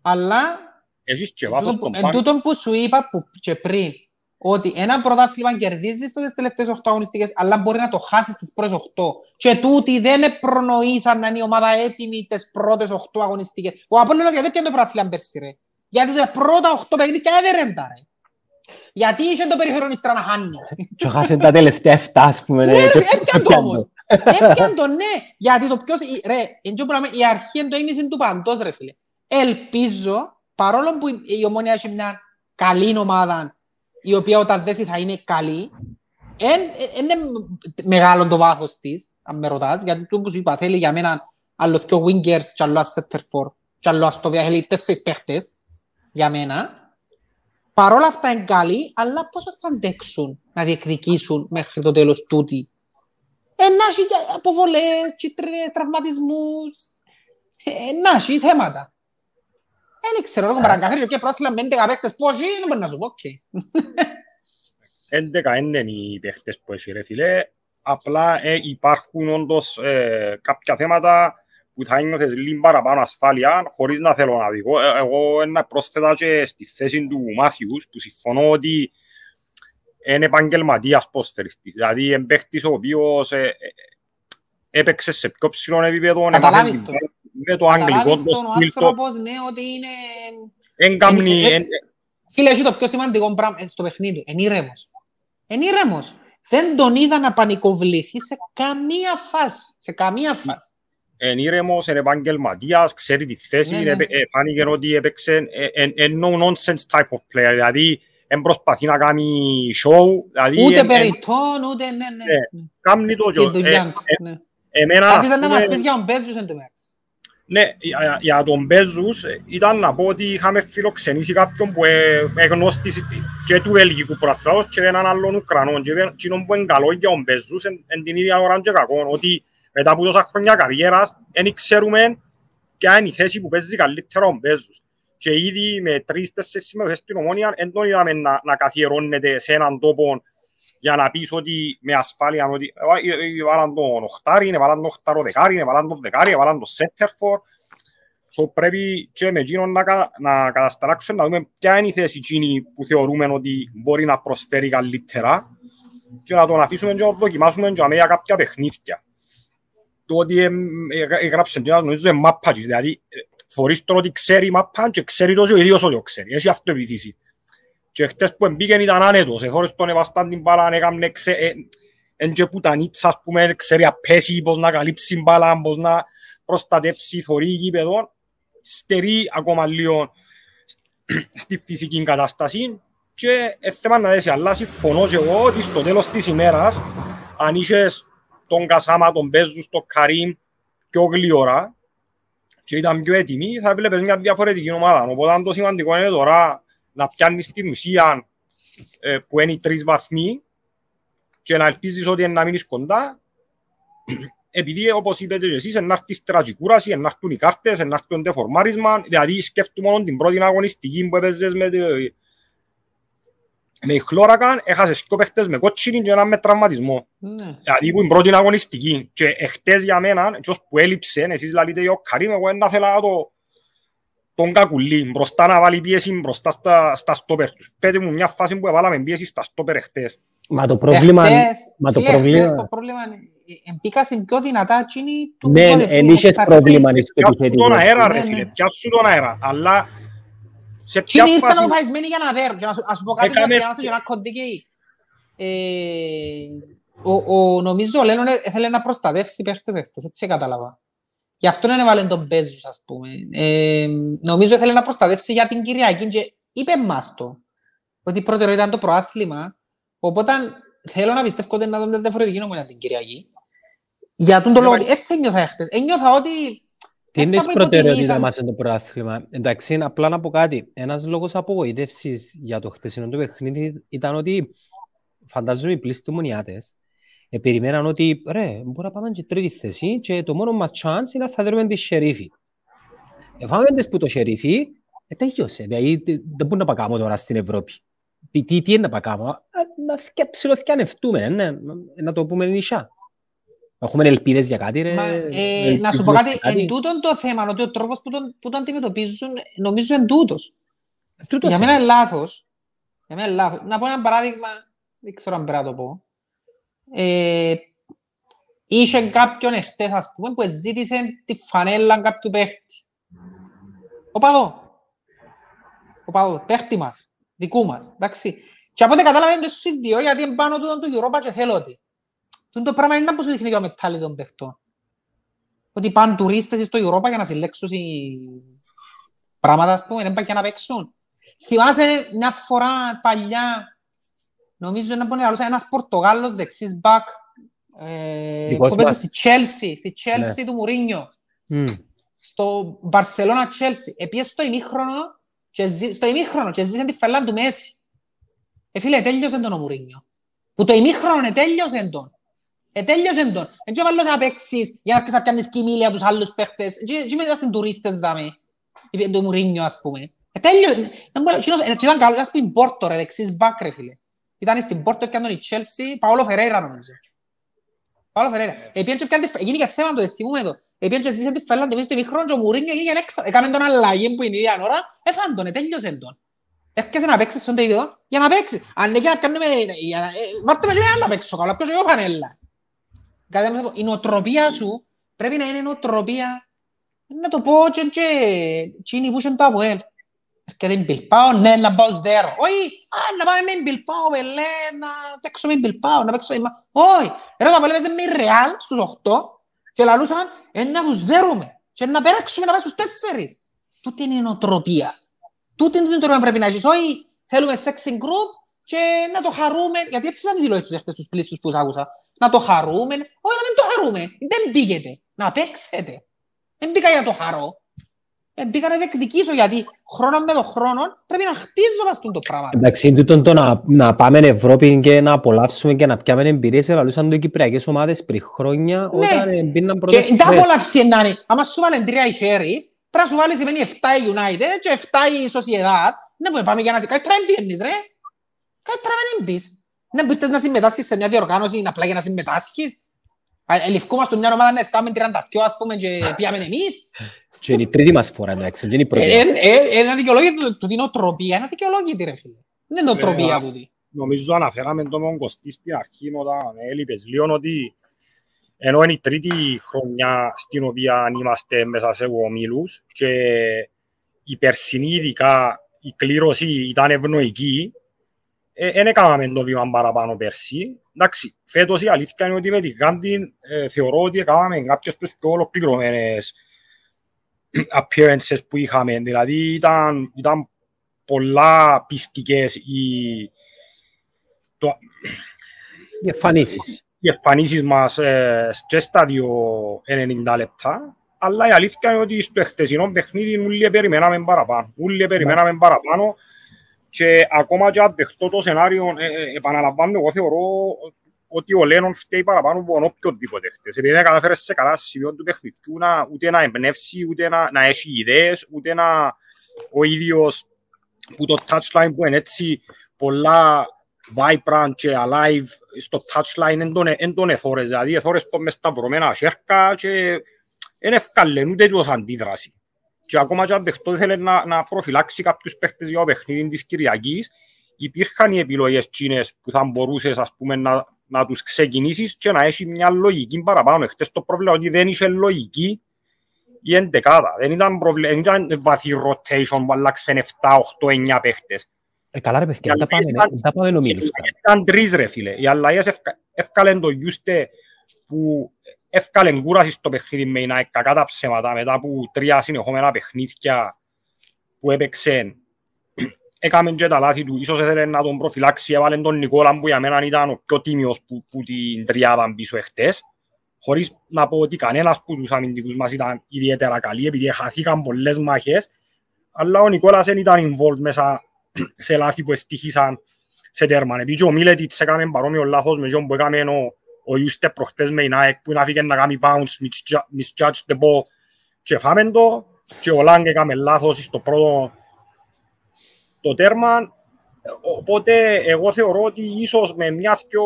Αλλά έχεις και εν βάθος τούτο- στον εν πάγκο. τούτον που σου είπα που και πριν, ότι ένα πρωτάθλημα κερδίζεις στις τελευταίες 8 αγωνιστικές, αλλά μπορεί να το χάσεις στις πρώτες 8. Και τούτοι δεν προνοήσαν να είναι η ομάδα έτοιμη τις πρώτες 8 αγωνιστικές. Ο Απόλλωνας γιατί πιάνε το πρωτάθλημα πέρσι ρε; Γιατί τα πρώτα 8 παιχνίδια έδερεν τα ρε. Γιατί είχε το περιφερόν ύστερα να χάνει. Και χάσαν τα τελευταία 7, ας πούμε. Ναι, ρε, ρε, και- έπιαν το όμως. Έπιαν το, ναι. Γιατί το ποιος, η- ρε, εν τω πράγμα, η αρχή είναι το ίμιση του παντός, ρε φίλε. Ελπίζω, παρόλο που η- η Ομόνια έχει μια καλή ομάδα, η οποία όταν δέσει θα είναι καλή, εν- είναι μεγάλο το βάθος της, αν με ρωτάς, γιατί το που σου είπα, θέλει για μένα άλλο δυο wingers και άλλο ένα center for, και άλλο αστόπια, θέλει τέσσερις παίχτες, για μένα. Παρόλα αυτά είναι καλοί, αλλά πόσο θα αντέξουν να διεκδικήσουν μέχρι το τέλος τούτη. Ε, να έχει και αποβολές, κίτρινες, τραυματισμούς, ε, να έχει θέματα. Δεν ξέρω, εγώ παρακαθαρίζω και πρόθυλα με 11 παίκτες πώς είναι, δεν μπορεί να σου πω, οκ. 11 είναι οι παίχτες που έχει ρε φίλε. Απλά ε, υπάρχουν όντως ε, κάποια θέματα που θα νιώθεις λίγο παραπάνω ασφάλεια χωρίς να θέλω να δω. Ε, εγώ να πρόσθετα και στη θέση του Μάθιους που συμφωνώ ότι είναι επαγγελματίας ποδοσφαιριστής. Δηλαδή είναι παίχτης ο οποίος ε, ε, έπαιξε σε πιο ψηλό επίπεδο. Καταλάβεις έμαθε το. Με το αγγλικό Καταλάβεις το τον ο στυλ το. άνθρωπος, ναι, ότι είναι... Εν κάμνει- Ε, ε, εν- Φίλε, έχει το πιο σημαντικό πράγμα ε, στο παιχνίδι. Είναι ήρεμος. Είναι ήρεμος. Δεν τον είδα να πανικοβληθεί σε καμία φάση. Σε καμία φάση. είναι ήρεμος, είναι επαγγελματίας, ξέρει τη θέση, Ναι, ναι. επε- ε, φάνηκε ότι έπαιξε ε, ε, ε, no nonsense type of player, δηλαδή δεν προσπαθεί να κάνει show, δηλαδή Ούτε εν- εν- περιττών, ούτε ναι, ναι. Ναι. ναι. κάνει το Τη και- δουλειά ε, του. ε, ναι. εμένα, Κάτι ας ήταν να πούμε, μας πεις για τον Μπέζους εν τω μεταξύ. Ναι, για, για τον Μπέζους ε, ήταν να πω ότι είχαμε φιλοξενήσει κάποιον που ε, εγνώστης και του Βέλγικου προαθλάως και έναν άλλον Ουκρανό και είπε, εκείνο που είναι καλό για τον Μπέζους εν, εν την ίδια ώρα και κακό ότι μετά από τόσα χρόνια καριέρας δεν ξέρουμε ποια είναι η θέση που παίζει καλύτερα ο Μπέζους και ήδη με τρεις-τέσσερις συμμετοχές στην Ομόνια δεν τον είδαμε να, να καθιερώνεται σε έναν τόπο για να πεις ότι με ασφάλεια ότι ε, ε, ε, βάλαν τον οχτάρι, βάλαν τον οχτάρο δεκάρι, βάλαν τον δεκάρι, βάλαν τον σέτερφορ. So, πρέπει και με εκείνον να, κα- να κατασταλάξουμε, να δούμε ποια είναι η θέση εκείνη που θεωρούμε ότι μπορεί να προσφέρει καλύτερα και να τον αφήσουμε και να δοκιμάσουμε και για κάποια παιχνίδια. Το ότι εμ, ε, έγραψε και να νομίζω είναι μάπα, δηλαδή ε, φορείς τον ότι ξέρει η μάπα και ξέρει το και ο ίδιος ότι το ξέρει. Έχει αυτοεπιθύση. Και χτες που μπήκαν ήταν άνετος, εθώρες τον εβαστάν την μπάλα, έκαμνε ξε... ε, εν και πουτανίτσα, ας πούμε, ξέρει απέσει, πώς να καλύψει μπάλα, πώς να προστατέψει, θωρεί γήπεδο, στερεί ακόμα λίγο στη φυσική κατάσταση και ε, θέμα να δέσει, αλλά συμφωνώ και εγώ ότι στο τέλος της ημέρας, αν είχες τον Κασάμα, τον Μπέζους, τον Καρίμ πιο γλυόρα και ήταν πιο έτοιμοι, θα βλέπεις μια διαφορετική ομάδα. Οπότε αν το σημαντικό είναι τώρα να πιάνεις την ουσία ε, που είναι οι τρεις βαθμοί και να ελπίζεις ότι είναι να μείνεις κοντά επειδή όπως είπατε και εσείς να έρθεις στρατική κούραση, να έρθουν οι κάρτες, να έρθει το ντεφορμάρισμα δηλαδή σκέφτομαι μόνο την πρώτη αγωνιστική που έπαιζες με, τη- με η Χλώρακαν έχασες δύο παίχτες με κότσινη και έναν με τραυματισμό Ναι. Δηλαδή που είναι πρώτη αγωνιστική και εχθές για μένα, ποιος που έλειψε, εσείς λέτε ο Καρύμ, εγώ δεν θέλω να το τον κακουλί, μπροστά να βάλει πίεση μπροστά στα, στα στόπερ τους. Πέτε μου μια φάση που έβαλαμε πίεση στα στόπερ εχθές. Μα το πρόβλημα... Εχθές, Μα το φίλε, εχθές πρόβλημα... το πρόβλημα είναι, ε, εμπήκασαν πιο δυνατά εκείνοι του Ναι, γκολ, εν φίλε, είχες εξ αρχής. πρόβλημα στο Πιάσου τον επιθετικό. αέρα Ναι, ρε ναι. φίλε, πιάσου τον αέρα. Αλλά Σε Τι ποια ήρθαν φάση... αποφασισμένοι για να δέρουν. Και να σου, να σου πω κάτι Έκαμε να στη- διαβάσω και να κωδικεί. Ε, ο, ο, νομίζω ο Λένον ήθελε να προστατεύσει παίχτες εχθές, έτσι κατάλαβα. Γι' αυτό δεν έβαλε τον Μπέζους, ας πούμε. Ε, νομίζω ήθελε να προστατεύσει για την Κυριακή και είπε μας το. Ότι η προτεραιότητα ήταν το προάθλημα. Οπότε θέλω να πιστεύω ότι να δούμε διαφορετική νομονία την Κυριακή. Για τον το Ναι, λόγο μα- ότι έτσι ένιωθα εχθές. Ένιωθα ότι... Τι είναι δεν η θα πω προτεραιότητα υποτιμήσαν- μας το προάθλημα. Εντάξει, απλά να πω κάτι. Ένας λόγος απογοήτευσης για το χτεσινό του παιχνίδι ήταν ότι φαντάζομαι οι πλήστοι μονιάτες ε, περιμέναν ότι ρε, μπορεί να πάμε και τρίτη θέση και το μόνο μας chance είναι να θα δούμε τη Σερίφη. Εφάμε τις που το Σερίφη, ε, τελειώσε. Δηλαδή, τι- δεν μπορούμε να πάμε τώρα στην Ευρώπη. Τι, τι, τι είναι να πάμε, να θυκε- ψιλοθκιανευτούμε, ε, ναι, να το πούμε νησιά. Έχουμε ελπίδες για κάτι, ρε. Μα, ε, ελπίζουμε να σου πω κάτι, σε εν τούτον το θέμα, ότι ο τρόπος που τον, που τον αντιμετωπίζουν, νομίζω εν τούτος. Τούτος Για είναι. μένα είναι λάθος. Για μένα είναι λάθος. Να πω ένα παράδειγμα, δεν ξέρω αν πρέπει να το πω. Ε, είχε κάποιον εχθές, ας πούμε, που ζήτησε τη φανέλα κάποιου παίχτη. Ο παδό. Ο παδό, παίχτη μας, δικού μας, εντάξει. Και από ό,τι κατάλαβε είναι στους δύο, γιατί είναι πάνω του του Europa και θέλω ότι. Τούτο το πράγμα είναι να πως σου δείχνει και ο μετάλλη των παιχτών. Ότι πάνε τουρίστες στο Europa για να συλλέξουν οι- πράγματα, ας πούμε, δεν πάνε και να παίξουν. Θυμάσαι μια φορά παλιά, νομίζω να μπορεί να λαλούσα, ένας Πορτογάλος δεξής μπακ, ε, Δικός που παίζει μας. στη Chelsea, στη Chelsea Ναι. του Μουρίνιο, Μμ. στο Barcelona Chelsea, επίε στο ημίχρονο και ζει, στο ημίχρονο και ζήσε τη φελά του Μέση. Ε, φίλε, τέλειωσε τον ο Μουρίνιο. Που το ημίχρονο ετέλειωσε τον. Ετέλειωσε τον. Εν και βάλω να παίξεις για να αρχίσεις να πιάνεις κοιμήλια τους άλλους παίχτες. Και και μετά στην τουρίστες δάμε. Είπε το Μουρίνιο ας πούμε. Ετέλειωσε. Δεν μπορεί- εκείνος- ε, ήταν καλό. Ήταν στην Πόρτο ρε, δεξής μπακ ρε φίλε. Ήταν στην Πόρτο και έκανε η Chelsea, Παόλο Φερέιρα νομίζω. Παόλο Φερέιρα. Επίαν και πιάνε τη φε- Γίνηκε θέμα το, θυμούμε το. Επίαν και ζήσε τη φέλα του μέσα στο ημίχρονο και ο Μουρίνιο γίνηκε έξα. Έκαμε τον αλλαγή που είναι η ίδια ώρα. Έφαν τον, ετέλειωσε τον. Έρχεσαι να παίξεις στον επίπεδο για να παίξεις. Αν είναι για να κάνουμε... για να- ε, Βάρτε με και να παίξω καλά, ποιος εγώ φανέλα. Κάτι να πω, η νοοτροπία σου πρέπει να είναι νοοτροπία να το πω και και εκείνοι που είχαν το ΑΠΟΕΛ. Έρχεται η Μπιλπάο, ναι, να πάω στους δέρο. Όχι, α, να πάμε με την Μπιλπάο, πελέ, να παίξω με την Μπιλπάο, να παίξω με... την- Όχι, ρε, το ΑΠΟΕΛ έπαιζε με η Ρεάλ στους 8 και λαλούσαν, ε, να τους δέρουμε και να πέραξουμε να πάμε στους 4. Τούτη είναι η νοοτροπία. Τούτη είναι η νοοτροπία που πρέπει να έχεις. Όχι, θέλουμε sexing group και να το χαρούμε, γιατί έτσι ήταν οι δηλώσεις τους χτες τους πλήστους που τους άκουσα. Να το χαρούμε, όχι να μην το χαρούμε, δεν μπήκετε, να παίξετε. Δεν μπήκα για το χαρό. Ε, μπήκα να διεκδικήσω γιατί χρόνο με το χρόνο πρέπει να χτίζω μας το πράγμα. Εντάξει, τούτον το να, να πάμε Ευρώπη και να απολαύσουμε και να πιάμε εμπειρίες, ελαλούσαν το οι κυπριακές ομάδες πριν χρόνια, Ναι. όταν ε, μπήκαν Και πρώτες τα φορές. απολαύση να είναι. Άμα σου βάλουν τρία η Sheriff, πρέπει να σου βάλεις σημαίνει 7 η United και 7 η Sociedad. Δεν μπορεί να πάμε για να... Καλύτερα μην πιένεις ρε. Καλύτερα μην μπεις. Δεν μπορείς να συμμετάσχεις σε μια διοργάνωση απλά για να συμμετάσχεις. Ελευκόμαστε μια ομάδα να σκάμε 32 ας πούμε και πιάμε εμείς. Και είναι η τρίτη μας φορά, εντάξει, δεν είναι η πρώτη. Ε, ε, ε, Είναι αδικαιολόγητη του την οτροπία, είναι αδικαιολόγητη ρε φίλε. Δεν είναι οτροπία Ε, τούτη. Νομίζω αναφέραμε τον Κωστή στην αρχή όταν έλειπες λίγο ότι ενώ είναι η τρίτη χρονιά στην οποία είμαστε μέσα σε ομίλους και η περσινή ειδικά η κλήρωση ήταν ευνοϊκή δεν έκαναμε το βήμα παραπάνω πέρσι. Εντάξει, φέτος η αλήθεια είναι ότι με τη Γάντι ε, θεωρώ ότι έκαναμε κάποιες από τις πιο ολοκληρωμένες appearances που είχαμε. Δηλαδή ήταν, ήταν πολλά πιστικές οι, το, Οι εμφανίσεις. οι εμφανίσεις μας ε, και στα δύο 90 λεπτά, αλλά η αλήθεια είναι ότι στο χτεσινό παιχνίδι όλοι περιμέναμε παραπάνω. Όλοι περιμέναμε παραπάνω και ακόμα και αν δεχτώ το σενάριο, ε, ε, επαναλαμβάνω, εγώ θεωρώ ότι ο Λένον φταίει παραπάνω από τον οποιοδήποτε χτες. Επειδή δεν κατάφερε σε καλά σημείο του παιχνιδιού να, ούτε να εμπνεύσει, ούτε να, να έχει ιδέες, ούτε να ο ίδιος που το touchline που είναι έτσι πολλά vibrant και alive στο touchline εν τον, εν τον εθώρες, δηλαδή εθώρες που μες σταυρωμένα σέρκα και δεν ευκάλεν ούτε τους αντίδραση. Και ακόμα και αν δεχτώ ήθελε να, να προφυλάξει κάποιους παίχτες για το παιχνίδι της Κυριακής, υπήρχαν οι επιλογές εκείνες που θα μπορούσες ας πούμε, να, να τους ξεκινήσεις και να έχει μια λογική παραπάνω. Χτες το πρόβλημα ότι δεν είχε λογική η εντεκάδα. Δεν ήταν, προβλε... δεν ήταν βαθύ rotation που αλλάξαν 7, 8, 9 παίχτες. Ε, καλά ρε παιδιά, Οι δεν τα πάμε, αλλαγές δεν τα πάμε νομίλους καν. Ήταν τρεις ρε φίλε. Οι αλλαγές ευκα- εύκαλεν το Γιούστε που εύκαλεν κούραση στο παιχνίδι με είναι κακά τα ψέματα μετά από τρία συνεχόμενα παιχνίδια που έπαιξε. Έκαμε και τα λάθη του, ίσως ήθελε να τον προφυλάξει, έβαλε τον Νικόλα που για μένα ήταν ο πιο τίμιος που, που την τριάδα πίσω εχθές. Χωρίς να πω ότι κανένας που τους αμυντικούς μας ήταν ιδιαίτερα καλή, επειδή χαθήκαν πολλές μάχες. Αλλά ο Νικόλας δεν ήταν involved μέσα σε λάθη που εστυχήσαν σε τέρμα. Επειδή και ο Μίλετιτς έκαμε παρόμοιο λάθος με τον που έκαμε ο, ο Ιούστε προχτές με η ΑΕΚ που να φύγει να κάνει bounce, misju- misjudge the ball και φάμε το και ο Λάγκ έκαμε λάθος στο πρώτο το τέρμα. Οπότε εγώ θεωρώ ότι ίσως με μιας δυο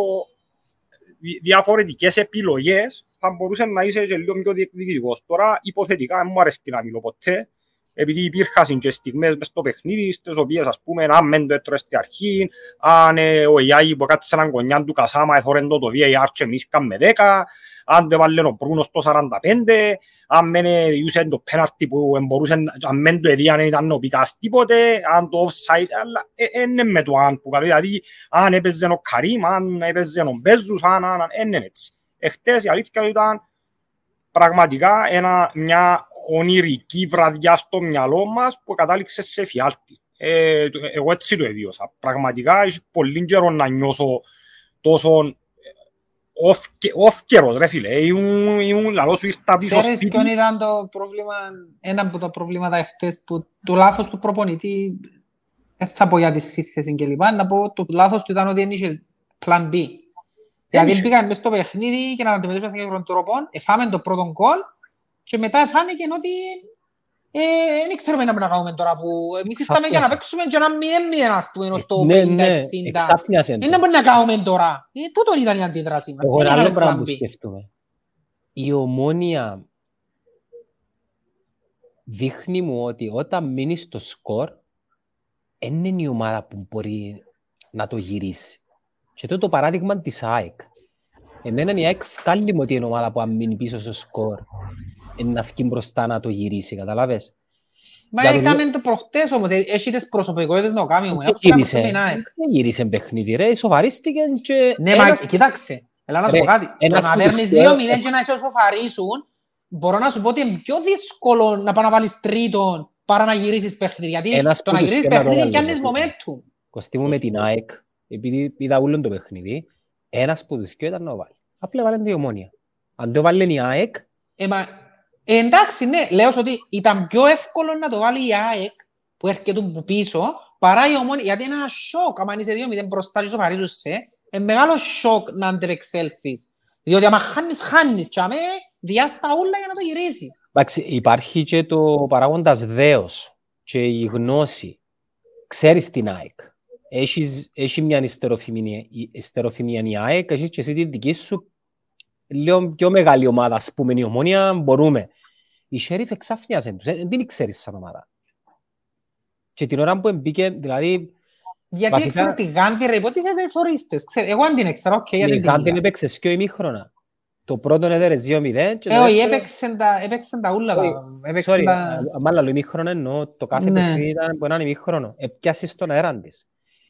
δι- διαφορετικές επιλογές θα μπορούσε να είσαι και λίγο πιο διεκδικητικός. Τώρα υποθετικά δεν μου αρέσει να μιλώ ποτέ επειδή υπήρχαν και στιγμές μες στο παιχνίδι, στις οποίες ας πούμε αν μεν το έτρωες στην αρχή, αν ε, ο Ιάγη που κάτσε έναν κονιάν του Κασάμα εθώρεν το το VAR και εμείς με 10, αν το έβαλε ο Μπρούνος το 45, αν μεν ε, διούσε το πέναρτι που μπορούσε, αν μεν το εδίαν ήταν ο Πικάς τίποτε, αν το offside, αλλά ε, είναι με το αν που καλό, δηλαδή αν έπαιζε ο Καρίμ, αν έπαιζε ο Μπέζους, αν, αν, αν, είναι έτσι. Εχθές η αλήθεια ήταν πραγματικά ένα, μια ονειρική βραδιά στο μυαλό μας που κατάληξε σε φιάλτη. Ε, το- εγώ έτσι το εβίωσα. Πραγματικά έχει πολύ καιρό να νιώσω τόσο όφκερος ρε φίλε. Ήμουν, ήμουν λαλό σου ήρθα πίσω Ξέρεις σπίτι. ποιον ήταν το πρόβλημα, ένα από τα προβλήματα εχθές που το λάθος του προπονητή, δεν θα πω για τη σύνθεση και λοιπά, να πω το λάθος του ήταν ότι δεν είχε plan B. Δηλαδή είχε. πήγαμε μες στο παιχνίδι και να το αντιμετωπίσουμε σε κάποιον τρόπο, εφάμε το πρώτο γκολ και μετά φάνηκε ότι ε, δεν ξέρουμε να κάνουμε τώρα που εμείς ήρθαμε για να παίξουμε και ένας μηδέν μηδέν ας πούμε στο Ναι, ναι, 50-60. εξάφνιασε το. Δεν μπορεί να κάνουμε τώρα. Ε, τούτο ήταν η αντίδραση μας. Εγώ Δεν ένα άλλο είχαμε πράγμα plan που B. σκέφτομαι. Η ομόνια δείχνει μου ότι όταν μείνεις στο σκορ, δεν είναι η ομάδα που μπορεί να το γυρίσει. Και το το παράδειγμα της ΑΕΚ. Εμένα η ΑΕΚ βγάλει μου ότι είναι ομάδα που αν μείνει πίσω στο σκορ, είναι να βγει μπροστά να το γυρίσει, καταλάβες; Μα Για το έκαμε το προχτές όμως, ε, έχει τις προσωπικότητες να το κάνει όμως. Δεν Αυτό κάνουμε γύρισε, στο Μινάεκ. δεν γύρισε παιχνίδι ρε, σοβαρίστηκε και... Ναι, ένα- μα κοίταξε. Έλα να σου Ρε, πω κάτι. Το ένας να που παίρνεις τους 2-0 και να σε σοφαρίσουν, μπορώ να σου πω ότι είναι πιο δύσκολο να πάει να βάλεις τρίτον παρά να γυρίσεις παιχνίδι. Γιατί Ένας το που να τους γυρίσεις και να το παιχνίδι βάλει, πιάνεις δηλαδή. momentum. Κωστή μου με την ΑΕΚ, επειδή είδα όλο το παιχνίδι, ένας που τους δυο ήταν να το βάλει. Απλά βάλει την ομόνια. Αν το βάλει η ΑΕΚ, Ε, μα, ε, εντάξει, ναι, λέω σου ότι ήταν πιο εύκολο να το βάλει η ΑΕΚ που έρχεται από πίσω παρά η ομόνια. Γιατί είναι ένα σοκ. Αν είσαι 2-0 μπροστά και σοφαρίζεσαι, είναι μεγάλο σοκ να αντεπεξέλθεις. Διότι άμα χάνεις, χάνεις. Και αμέ, διάστα όλα για να το γυρίσεις. εντάξει, υπάρχει και το παράγοντας δέος και η γνώση. Ξέρεις την ΑΕΚ. Έχεις, έχει μια υστεροφημία, υστεροφημία η ΑΕΚ, έχεις και εσύ την δική σου λίγο πιο μεγάλη ομάδα, ας πούμε, η ομόνια, μπορούμε. Η Sheriff εξάφνιασε τους, ε, δεν την ξέρεις σαν ομάδα. Και την ώρα που μπήκε, δηλαδή, Γιατί Βασικά- ξέρεις τη Γάνδη ρε, υποτίθεται θωρίστες. Ξέρω, εγώ αν την έξερα, οκ, γιατί η την Γάντεν είδα. έπαιξε σκιο ημίχρονα. Το πρώτο έδερε 2-0 και το Ε, όχι, δεύτερο- έπαιξαν τα, έπαιξαν τα ούλα. Όχι, τα- έπαιξαν Sorry, τα... μάλλον άλλο ημίχρονο εννοώ, το κάθε Ναι. παιχνίδι ήταν από έναν ημίχρονο. Επιάσεις τον αέρα της.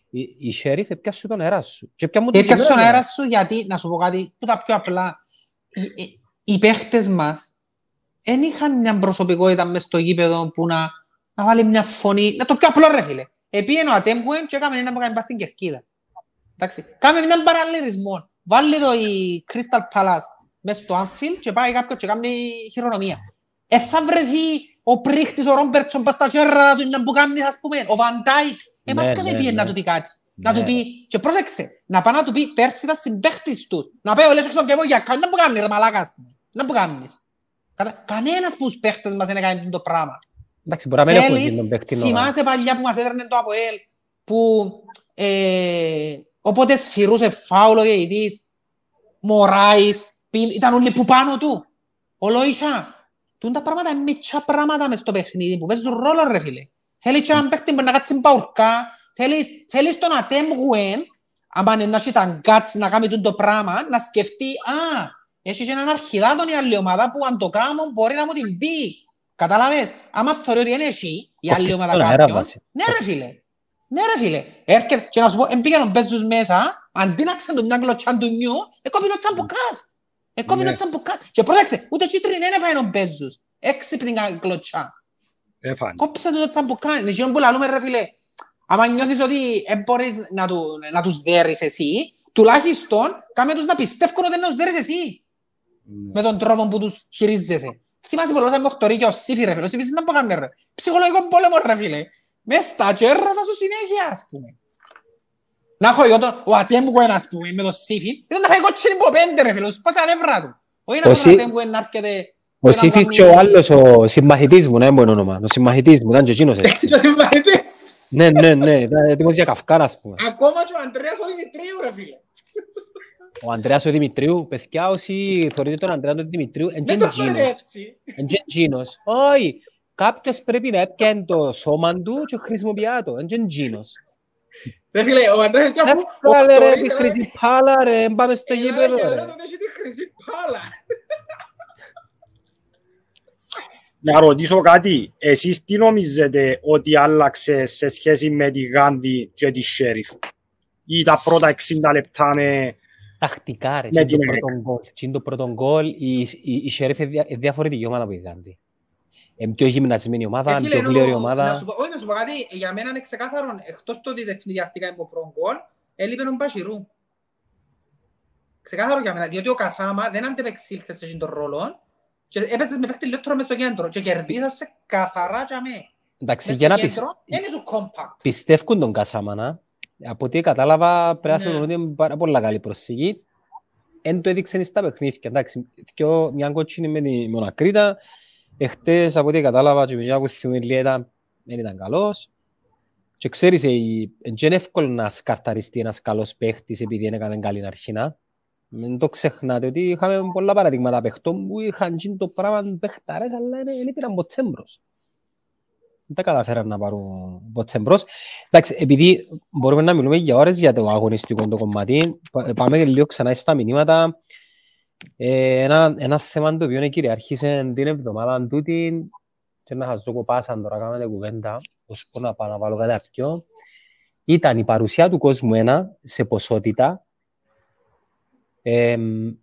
Η, η Sheriff επιάσου τον αέρα σου. Και πια μου την Έπιασε τον κυπέλα. αέρα σου γιατί, να σου πω κάτι, που τα πιο απλά, οι, οι, οι παίχτες μας δεν είχαν μια προσωπικότητα μες στο γήπεδο που να, να βάλει μια φωνή, να το πιο απλό ρε φίλε. Επίενε ο Ατέμπουεν και έκαμε ένα που έκανε πας στην Κερκίδα. Εντάξει, κάμε έναν παραλληλισμό. Βάλει το η Crystal Palace μες στο Anfield και πάει κάποιος και κάνει χειρονομία. Ε, θα βρεθεί ο πρίχτης, ο Ρόμπερτσον, πας στα χέρια του, να που κάνεις, ας πούμε, ο Van Dijk. Ε, μας Ναι, ποιος ναι, πήγε ναι. να του πει κάτι; Να Ναι. του πει, και πρόσεξε, να πάει να του πει, πέρσι ήταν συμπαίχτης του. Να πει, λες έξω και εγώ για κάνει, να που κάνεις ρε μαλάκα, ας πούμε. Να που κάνεις. Κατα- Κανένας που τους παίχτες μας δεν έκανε το πράγμα. Εντάξει, μπορεί να μην έχουν Θέλεις, γίνει τον παίχτη νόημα. θυμάσαι παλιά που μας έδρανε το ΑΠΟΕΛ, που ε, όποτε σφυρούσε φάουλο ο διαιτητής, Μωράης, πιν- ήταν όλοι που πάνω του. Ο Λόισα. Τούν τα πράγματα είναι μητσά πράγματα μες στο παιχνίδι που παίζουν ρόλο ρε φίλε. Θέλεις και έναν παίχτη που να κάτσει μπαουρκά, θέλεις, θέλεις τον Ατέμγουεν, άμα είναι να έχει τα γκάτς να κάνει τούτο το πράγμα, να σκεφτεί, α, έχεις και έναν αρχιδάτον η άλλη ομάδα που αν το κάνω μπορεί να μου την πει. Κατάλαβες, άμα θεωρεί ότι είναι εσύ, η άλλη Κόφτεις ομάδα τον αέρα, κάποιον, βάση. ναι ρε φίλε, ναι ρε φίλε, έρχεται και να σου πω, εμπήγαιναν παίζους μέσα, αντί να ξέρουν μια κλωτσιά του νιου, εκόπιν ο τσαμπουκάς. Εκόπιν ο Ναι. τσαμπουκάς. Και πρόσεξε, ούτε κίτρινη δεν έφαγε ο παίζους. Έξυπνη κα- κλωτσιά. Έφανε. Κόψε του το τσαμπουκά. Είναι εκείνο που λαλούμε ρε φίλε. Άμα νιώθεις ότι δεν μπορείς να, του, να τους δέρεις εσύ, τουλάχιστον κάμε τους να πιστεύουν ότι να τους δέρεις εσύ. Με τον τρόπο που τους χειρίζεσαι. Θυμάσαι πολλά με οχτωρί και ο Σύφη ρε φίλε. Ο Σύφης δεν μπορεί να κάνει ρε. Ψυχολογικό πόλεμο ρε φίλε. Μες στα τσέρρατα σου συνέχεια ας πούμε. Να έχω εγώ τον, ο Ατέμπουεν ας πούμε με τον Σύφη. Ήταν να φάει κότσινη από πέντε ρε φίλε. Τους πάσε τα νεύρα του. Όχι να Ο τον Σι- Ατέμπουεν να έρχεται... Ο και να Σύφης κάνει- και ο άλλος, ο συμμαχητής μου, να είναι μόνο όνομα. Ο συμμαχητής μου, ήταν και εκείνος έτσι. Έτσι το συμπαθητές. Ναι, ναι, ναι, ήταν έτοιμος για καυκάνα, ας πούμε. Ακόμα και ο Αντρέας ο Δημητρίου ρε φίλε. Ο Ανδρέας ο Δημητρίου, παιδιά, όσοι θεωρείτε τον Ανδρέα τον Δημητρίου, εν Δεν και το φέρετε εκείνος. έτσι. Εν και εκείνος. Όχι, κάποιος πρέπει να έπιανε το σώμα του και χρησιμοποιεί το. Εν και εκείνος. Ρε φίλε, ο Αντρέας και αφού... Εύκολα ρε, ο τη Τωρής, χρυσή πάλα ρε, πάμε στο έλα, γήπεδο έλα, ρε. τότε έχει τη χρυσή πάλα. Να ρωτήσω κάτι. Εσείς τι νομίζετε ότι άλλαξε σε σχέση με τη Γάνδη και τη Sheriff; Ή τα πρώτα 60 λεπτά με... Τακτικά ρε, Με και το την πρώτο γκολ. Και είναι το πρώτο γκολ, η, η, η Sheriff είναι δια- είναι διαφορετική ομάδα από η Γάνδη. Είναι πιο γυμνασμένη ομάδα, Ε, είναι φίλε, πιο ενώ- πλήρη να ομάδα. σου πω- Όχι, να σου πω κάτι, για μένα είναι ξεκάθαρο, εκτός το ότι τεχνιδιαστικά είναι από πρώτο γκολ, έλειπε τον Μπασιρού. Ξεκάθαρο για μένα, διότι ο Κασάμα δεν αντεπεξήλθε σε αυτόν τον ρόλο και έπαιζες με παίχτη λιότερο μες στο κέντρο και κερδίσασαι καθαρά για μέ. Εντάξει, Μες για στο να πεις, κέντρο, είναι σου compact. πιστεύουν τον Κασάμανα. Από ό,τι κατάλαβα, πρέπει να Ναι. θεωρούν ότι είναι πάρα πολύ καλή προσήκη. Εν το έδειξε στα παιχνίδια. Εντάξει, δυο- μια κότσινη με τη Μονακρίτα. Εχθές, από ό,τι κατάλαβα, και παιδιά που θυμούν η Λιέτα, δεν ήταν καλός. Και ξέρεις, ε, η- δεν είναι εύκολο να σκαρταριστεί ένας καλός παίχτης επειδή δεν έκανε καλή αρχινά. Μην το ξεχνάτε ότι είχαμε πολλά παραδείγματα παιχτών που είχαν γίνει το πράγμα παιχταρές, αλλά δεν δεν πήραν ποτέ μπρος. Δεν τα καταφέραν να πάρουν ποτέ μπρος. Εντάξει, επειδή μπορούμε να μιλούμε για ώρες για το αγωνιστικό το κομμάτι, πα- πάμε και λίγο ξανά στα μηνύματα. Ε, ένα, ένα θέμα το οποίο κυριαρχήσε την εβδομάδα τούτη και να σας δω πάσαν τώρα, κάνετε κουβέντα, ως πω να πάω να βάλω κάτι πιο. Ήταν η παρουσία του κόσμου ένα σε ποσότητα Εμ,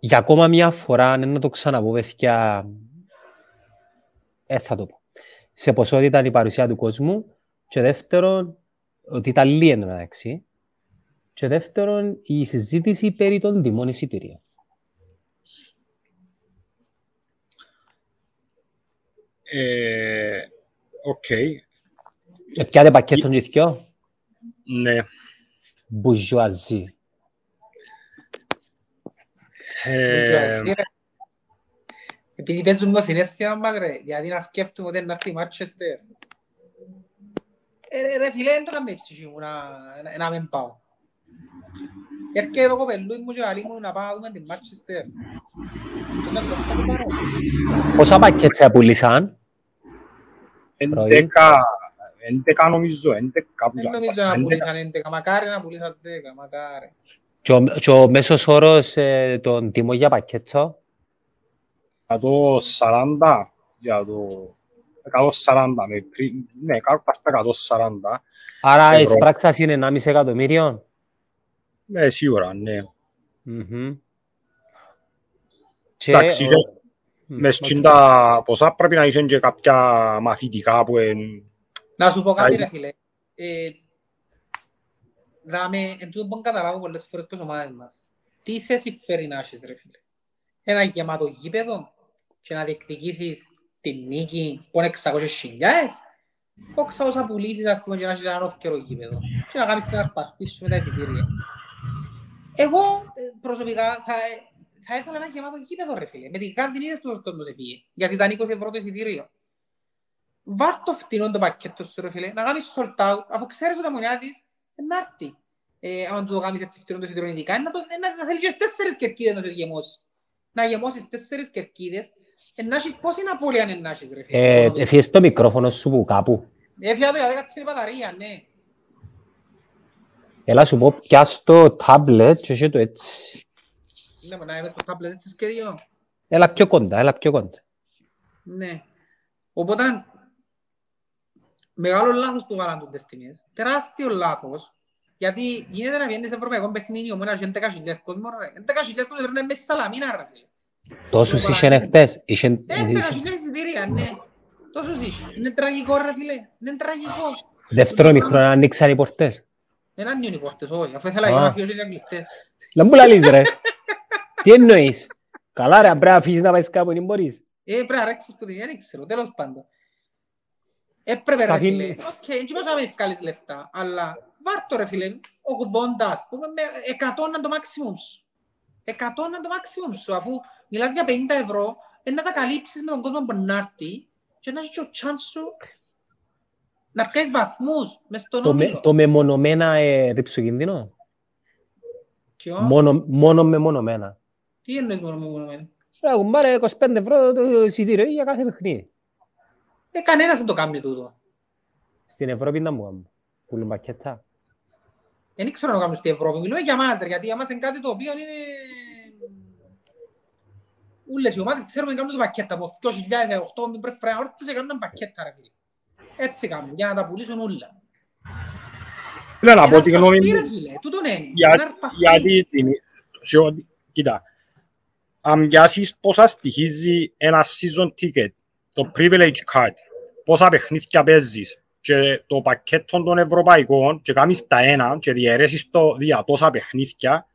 για ακόμα μια φορά, ναι, να το ξαναπώ, παιδιά, ε, θα το πω. Σε ποσότητα η παρουσία του κόσμου και δεύτερον, ότι ήταν λίγη εν τω μεταξύ και δεύτερον, η συζήτηση περί των τιμών εισιτήριων. Ε, Οκ. Ε, Πιάτε πακέτον και δυο, Ναι. μπουρζουαζί. Ε, Επειδή παίζουν το συναίσθημα μας ρε, γιατί να σκέφτομαι ότι να έρθει η Μάντσεστερ. Ε, ρε, ρε φίλε, δεν το κάνει η ψυχή μου να, να, να μην πάω. Έρχεται το κοπελούι μου και καλή μου να πάω να δούμε την Μάρτσεστερ. Και να το πάω πάρω. Πόσα πακέτσα πουλήσαν, Πρωί. 11, 11 νομίζω, 11 Δεν νομίζω να πουλήσαν 11, μακάρι να πουλήσαν 10, μακάρι. Και ο, και ο μέσος όρος ε, των τιμών για πακέτο, 140 για το 140 με πριν, ναι, κάπου στα 140. άρα Ευρώ. η σπράξας είναι 1,5 εκατομμύριο. Ναι, σίγουρα, ναι. Μμμ. Και Εντάξει, ο- και Μμ, μες στην τα ποσά πρέπει να είσαι και κάποια μαθητικά που είναι... Να σου πω κάτι Άιντε. ρε φίλε. Ε, δάμε, εν τούτο μπορώ να καταλάβω πολλές φορές τις ομάδες μας. Τι σε συμφέρει να έχεις ρε φίλε. Ένα γεμάτο γήπεδο και να διεκδικήσεις την νίκη που είναι 600 χιλιάδες. Πόξα όσα πουλήσεις ας πούμε και να έχεις έναν όφκερο γήπεδο και να κάνεις την αρπαχτή σου με τα εισιτήρια. Εγώ ε, προσωπικά θα, θα ήθελα ένα γεμάτο γήπεδο ρε φίλε. Με την κάρτη είδες που ο κόσμος επήγε. Γιατί ήταν 20 ευρώ το εισιτήριο. Βάρ' το φτηνό το πακέτο σου ρε φίλε, να κάνεις sold out, αφού ξέρεις ότι ο μονιά της ε, να έρθει. Ε, αν του το κάνεις έτσι φτηνό το εισιτήριο ειδικά, ε, να, το, ε, να, να θέλεις και τέσσερις κερκίδες να σου γεμώσεις. Να γεμώσεις τέσσερις κερκίδες, ε, να έχεις πόση απώλεια είναι να έχεις ρε φίλε. Ε, εφιες το μικρόφωνο σου που κάπου. Έφυγα το για δέκα της μπαταρία, ναι. Έλα σου πω, πιάσ' το τάμπλετ και έχει το έτσι. Ναι, μα να είμαι στο tablet έτσι και δύο. Έλα πιο κοντά, έλα πιο κοντά. Ναι. Οπότε, μεγάλο λάθος που βάλαν τις τιμές. Τεράστιο λάθος. Γιατί γίνεται να βγαίνει σε ευρωπαϊκό παιχνίδι, όμως να γίνει 10.000 κόσμος, ρε. 10.000 κόσμος δεν μέσα Σαλαμίνα, ρε. φίλε. Τόσους είχε χτες. Είχε... Ε, 10.000 εισιτήρια, ναι. Τόσους είχε. Είναι τραγικό, ρε φίλε. Είναι τραγικό. Δεύτερο μικρό να ανοίξαν οι πορτές. Δεν ανοίγουν οι πόρτες, όχι. Αφού ήθελα Α. να φύγω και για κλειστές. Να μου λαλείς ρε. Τι εννοείς; Καλά ρε, αν πρέπει να φύγεις να πάεις κάπου, δεν μπορείς. Ε, πρέπει να ρέξεις που δεν ξέρω, τέλος πάντων. Έπρεπε ρε Θα φίλε. φύγει. Οκ, έτσι πώς θα με βγάλεις λεφτά, αλλά βάρ' το ρε φίλε, 80 ας πούμε, με 100 είναι το maximum σου. 100 είναι το maximum σου, αφού μιλάς για 50 ευρώ, είναι να τα καλύψεις με τον κόσμο που να έρθει και να έχεις και ο chance σου να πιάσεις βαθμούς μες στον Το, με, όμιλο. το μεμονωμένα ε, ριψοκίνδυνο. Ποιο; Μόνο, μόνο μεμονωμένα. Τι εννοείς μόνο με μόνο Ρε, κουμπάρε 25 ευρώ το εισιτήριο για κάθε παιχνίδι. Ε, κανένας δεν το κάνει τούτο. Στην Ευρώπη να μου κάνουν. Πουλούν πακέτα. Δεν ξέρω να το κάνουμε στην Ευρώπη. Μιλούμε για μας, ρε, γιατί για μας είναι κάτι το οποίο είναι... Ούλες οι ομάδες ξέρουμε να κάνουν το πακέτα από 2008, μην πρέπει να όρθισε κάνουν πακέτα, ρε φίλε. Έτσι κάνουν, για να τα πουλήσουν όλα. Φίλε, να πω Ένα τη γνώμη αρπαχτή, μου. ρε φίλε, τούτον είναι. Για- Ένα αρπαχτή. Γιατί στην- σε ό,τι- κοίτα, αν πιάσεις πόσα στοιχίζει ένα season ticket, το privilege card, πόσα παιχνίδια παίζεις και το πακέτο των ευρωπαϊκών και κάνεις τα ένα και διαιρέσεις το δια τόσα παιχνίδια,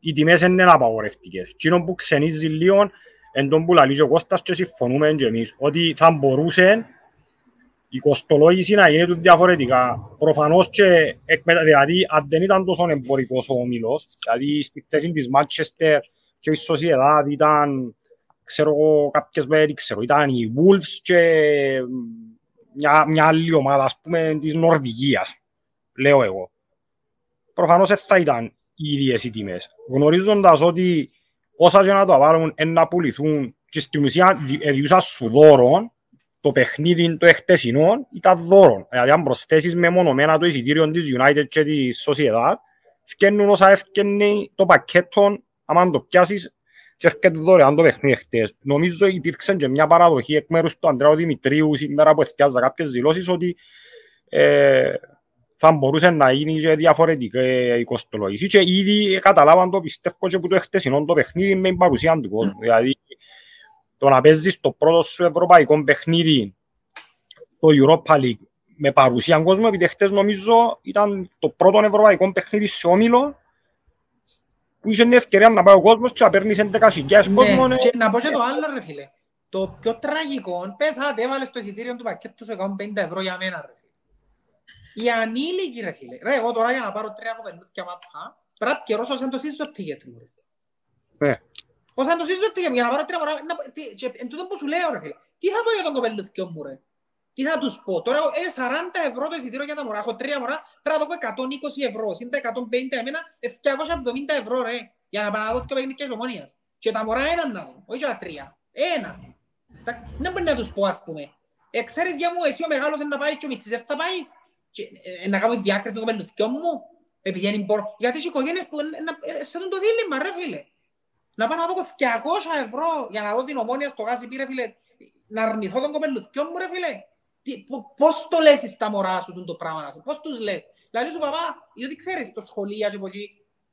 οι τιμές είναι απαγορευτικές. Εκείνο που ξενίζει λίγο εν τον που λαλεί και ο Κώστας και συμφωνούμε και εμείς ότι θα μπορούσε η κοστολόγηση να γίνεται διαφορετικά. Προφανώς και εκμετα... δηλαδή αν δεν ήταν τόσο εμπορικός ο όμιλος, δηλαδή στη θέση της Manchester και η Sociedad ήταν ξέρω εγώ κάποιες μέρες, ξέρω, ήταν οι Wolves και μια, μια άλλη ομάδα ας πούμε της Νορβηγίας, λέω εγώ. Προφανώς δεν θα ήταν οι ίδιες οι τιμές. Γνωρίζοντας ότι όσα και να το βάλουν είναι να πουληθούν και στην ουσία διούσαν σου δώρον το παιχνίδι το εχτεσινό ήταν δώρο. Δηλαδή αν προσθέσεις μεμονωμένα το εισιτήριο της United και της Sociedad, φκένουν όσα έφκαινε το πακέτο, άμα το πιάσεις και έρχεται δωρεάν το παιχνίδι χτες. Νομίζω υπήρξε και μια παραδοχή εκ μέρους του Ανδρέου Δημητρίου σήμερα που εθιάζα κάποιες δηλώσεις ότι ε, θα μπορούσε να γίνει και διαφορετική η κοστολόγηση και ήδη καταλάβαν το πιστεύω και που το εχτεσινό το παιχνίδι με την παρουσία του κόσμου. Δηλαδή το να παίζεις το πρώτο σου ευρωπαϊκό παιχνίδι το Europa League με παρουσία κόσμου, επειδή χτες νομίζω ήταν το πρώτο ευρωπαϊκό παιχνίδι σε όμιλο που είχε την ευκαιρία να πάει ο κόσμος και να παίρνεις 11.000 κόσμο. Ναι, ε, και να πω και το άλλο ρε φίλε. Το πιο τραγικό, πες άντε έβαλες το εισιτήριο του πακέτου σε 150 ευρώ για μένα ρε φίλε. Οι ανήλικοι ρε φίλε. Ρε εγώ τώρα για να πάρω τρία κοπελούθια μαπά, πρέπει να πληρώσω σαν το season ticket μου ρε. Ναι. Πώς σαν το season ticket μου για να πάρω τρία μωρά, να- τι- και εν τούτο που σου λέω ρε φίλε. Τι θα πω για τον κοπελούθιο μου ρε; Τι θα τους πω. Τώρα είναι 40 ευρώ το εισιτήριο για τα μωρά. Έχω τρία μωρά, πρέπει να δω 120 ευρώ. Συν τα 150 εμένα, ε, 270 ευρώ ρε. Για να πάω να δω και παιχνίδια της ομόνιας. Και τα μωρά έναν να δω, όχι και τα τρία. Ένα. Εντάξει, Δεν μπορεί να τους πω ας πούμε. Ε, ξέρεις για μου, εσύ ο μεγάλος είναι να πάει και ο Μιτσής δεν θα πάεις. Και, ε, ε, να κάνω διάκριση με το κοπελουθιό μου. Επειδή δεν μπορώ. Γιατί έχει οικογένειες που είναι- να- ε, σε το δίλημα ρε φίλε. Να πάω να δω 200 ευρώ για να δω την ομόνια στο γάσι πήρε φίλε. Να αρνηθώ τον κοπελουθιό μου ρε φίλε. Τι- πο- Πώς το λες στα μωρά σου τούτο το πράγμα, να σου, πώς τους λες. Δηλαδή σου παπά, διότι ξέρεις το σχολείο και από εκεί,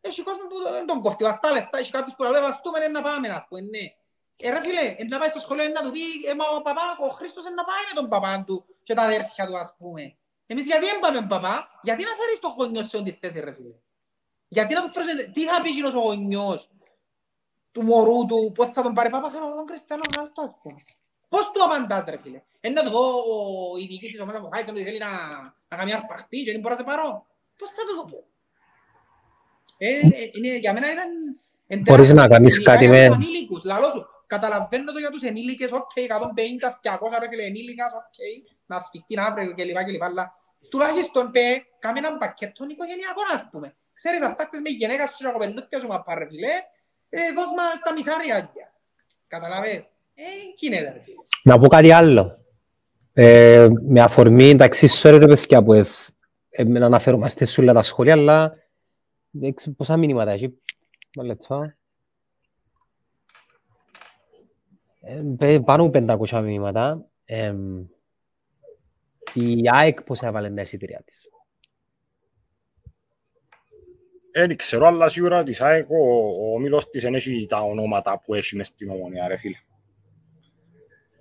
έχει κόσμο που δεν τον κοφτεί, βαστά λεφτά, έχει κάποιους που λέει βαστούμε να πάμε, ας πούμε, ναι. Ε, ρε φίλε, ε, να πάει στο σχολείο να του πει, ε, μα ο παπά, ο Χρήστος είναι να πάει με τον παπά του και τα αδέρφια του, ας πούμε. Εμείς γιατί δεν πάμε με τον παπά, γιατί να φέρεις τον γονιό σε ό,τι θέση, ρε φίλε. Γιατί να του φέρεις, τι θα πει εκείνος ο γονιός του μωρού του, πώς θα τον πάρει, παπά, θέλω να τον Κριστιανό Ρονάλντο, ας πούμε. Πώς του απαντάς, ρε φίλε; Είναι να του πω, ο- η διοίκηση της ομάδας μου χάισε ότι θέλει να, να κάνει αρπαχτή και δεν μπορώ να σε πάρω. Πώς θα του το πω. Ε, ε, είναι, για μένα ήταν... εν Μπορείς τεράστιο, να κάνεις ειδικά κάτι για με- τους ανήλικους. Λαλό σου, καταλαβαίνω το για τους ενήλικες, οκ, 150, 200 ρε φίλε ενήλικας, οκ, να σφιχτεί αύριο και λοιπά και λοιπά, αλλά τουλάχιστον πέ, κάμε έναν πακέτο οικογενειακό, ας πούμε. Ξέρεις, αν θα έρθεις με γυναίκα σου και κοπελούθια σου μαπά, ρε φίλε, ε, δώσ' μας τα μισά ριάλια. Καταλαβες. Ε, γίνεται, ρε φίλε. Να πω κάτι άλλο. Ε, με αφορμή, εντάξει, sorry ρε παιδιά που εθ- ε, να αναφερόμαστε σε όλα τα σχόλια, αλλά δεν ξέρω πόσα μηνύματα έχει. Ένα λεπτό. Ε, πάνω από 500 μηνύματα. Ε, η ΑΕΚ πώς έβαλε τα εισιτήρια της; Δεν ξέρω, αλλά σίγουρα της ΑΕΚ ο, ο όμιλος της δεν έχει τα ονόματα που έχει μες στην ομονία, ρε φίλε.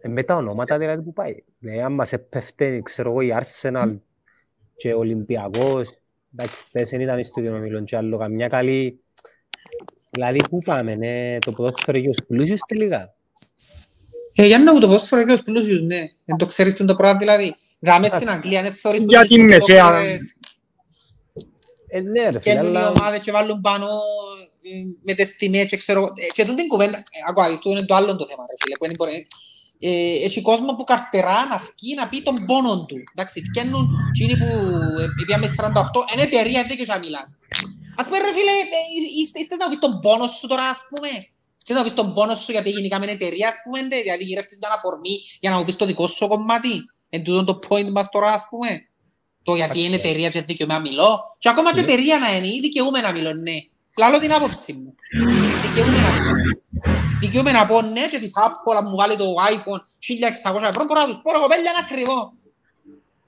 Ε, με τα ονόματα δηλαδή που πάει. Δηλαδή, αν μας επέφτε, ξέρω εγώ, η Arsenal και ο Ολυμπιακός, εντάξει, πες δεν ήταν στο ίδιο ομίλο και άλλο καμιά καλή. Δηλαδή, πού πάμε, ναι, το ποδόσφαιρο για τους πλούσιους τελικά. Ε, για να μου το ποδόσφαιρο για τους πλούσιους, ναι. Δεν το ξέρεις το πράγμα, δηλαδή. Δάμε στην Αγγλία, δεν θωρείς Για την μεσαία. Ε, ναι, ρε φίλε, Καινούν οι αλλά... ομάδες και βάλουν πάνω ε, με τις τιμές και ξέρω... ε, Και τούτη την κουβέντα, ε, ακούω, δεις, τούτο είναι το άλλο το θέμα, ρε φίλε, που είναι μπορεί... Ε, έχει κόσμο που καρτερά να φκεί να πει τον πόνο του. Εντάξει, φκαίνουν εκείνοι που ε, πήγαμε 48, είναι εταιρεία δίκαιος να μιλάς. Ας πούμε ρε φίλε, ε, είστε είστε να πεις τον πόνος σου τώρα, ας πούμε. Είστε να πεις τον πόνος σου γιατί γενικά με εταιρεία, ας πούμε, ντε, γιατί γυρεύτης την αφορμή για να μου πεις το δικό σου κομμάτι. Εν τούτο το point μας τώρα, ας πούμε. Το γιατί είναι εταιρεία και δικαιούμαι να μιλώ. Και ακόμα και εταιρεία να είναι, ή δικαιούμαι να μιλώ, ναι. Λαλώ την άποψη μου. Δικαιούμαι να μιλώ. Δικαιούμαι να πω ναι και της Apple να μου βάλει το iPhone 1600 ευρώ μπορώ να τους πω ρε κοπέλια είναι ακριβό.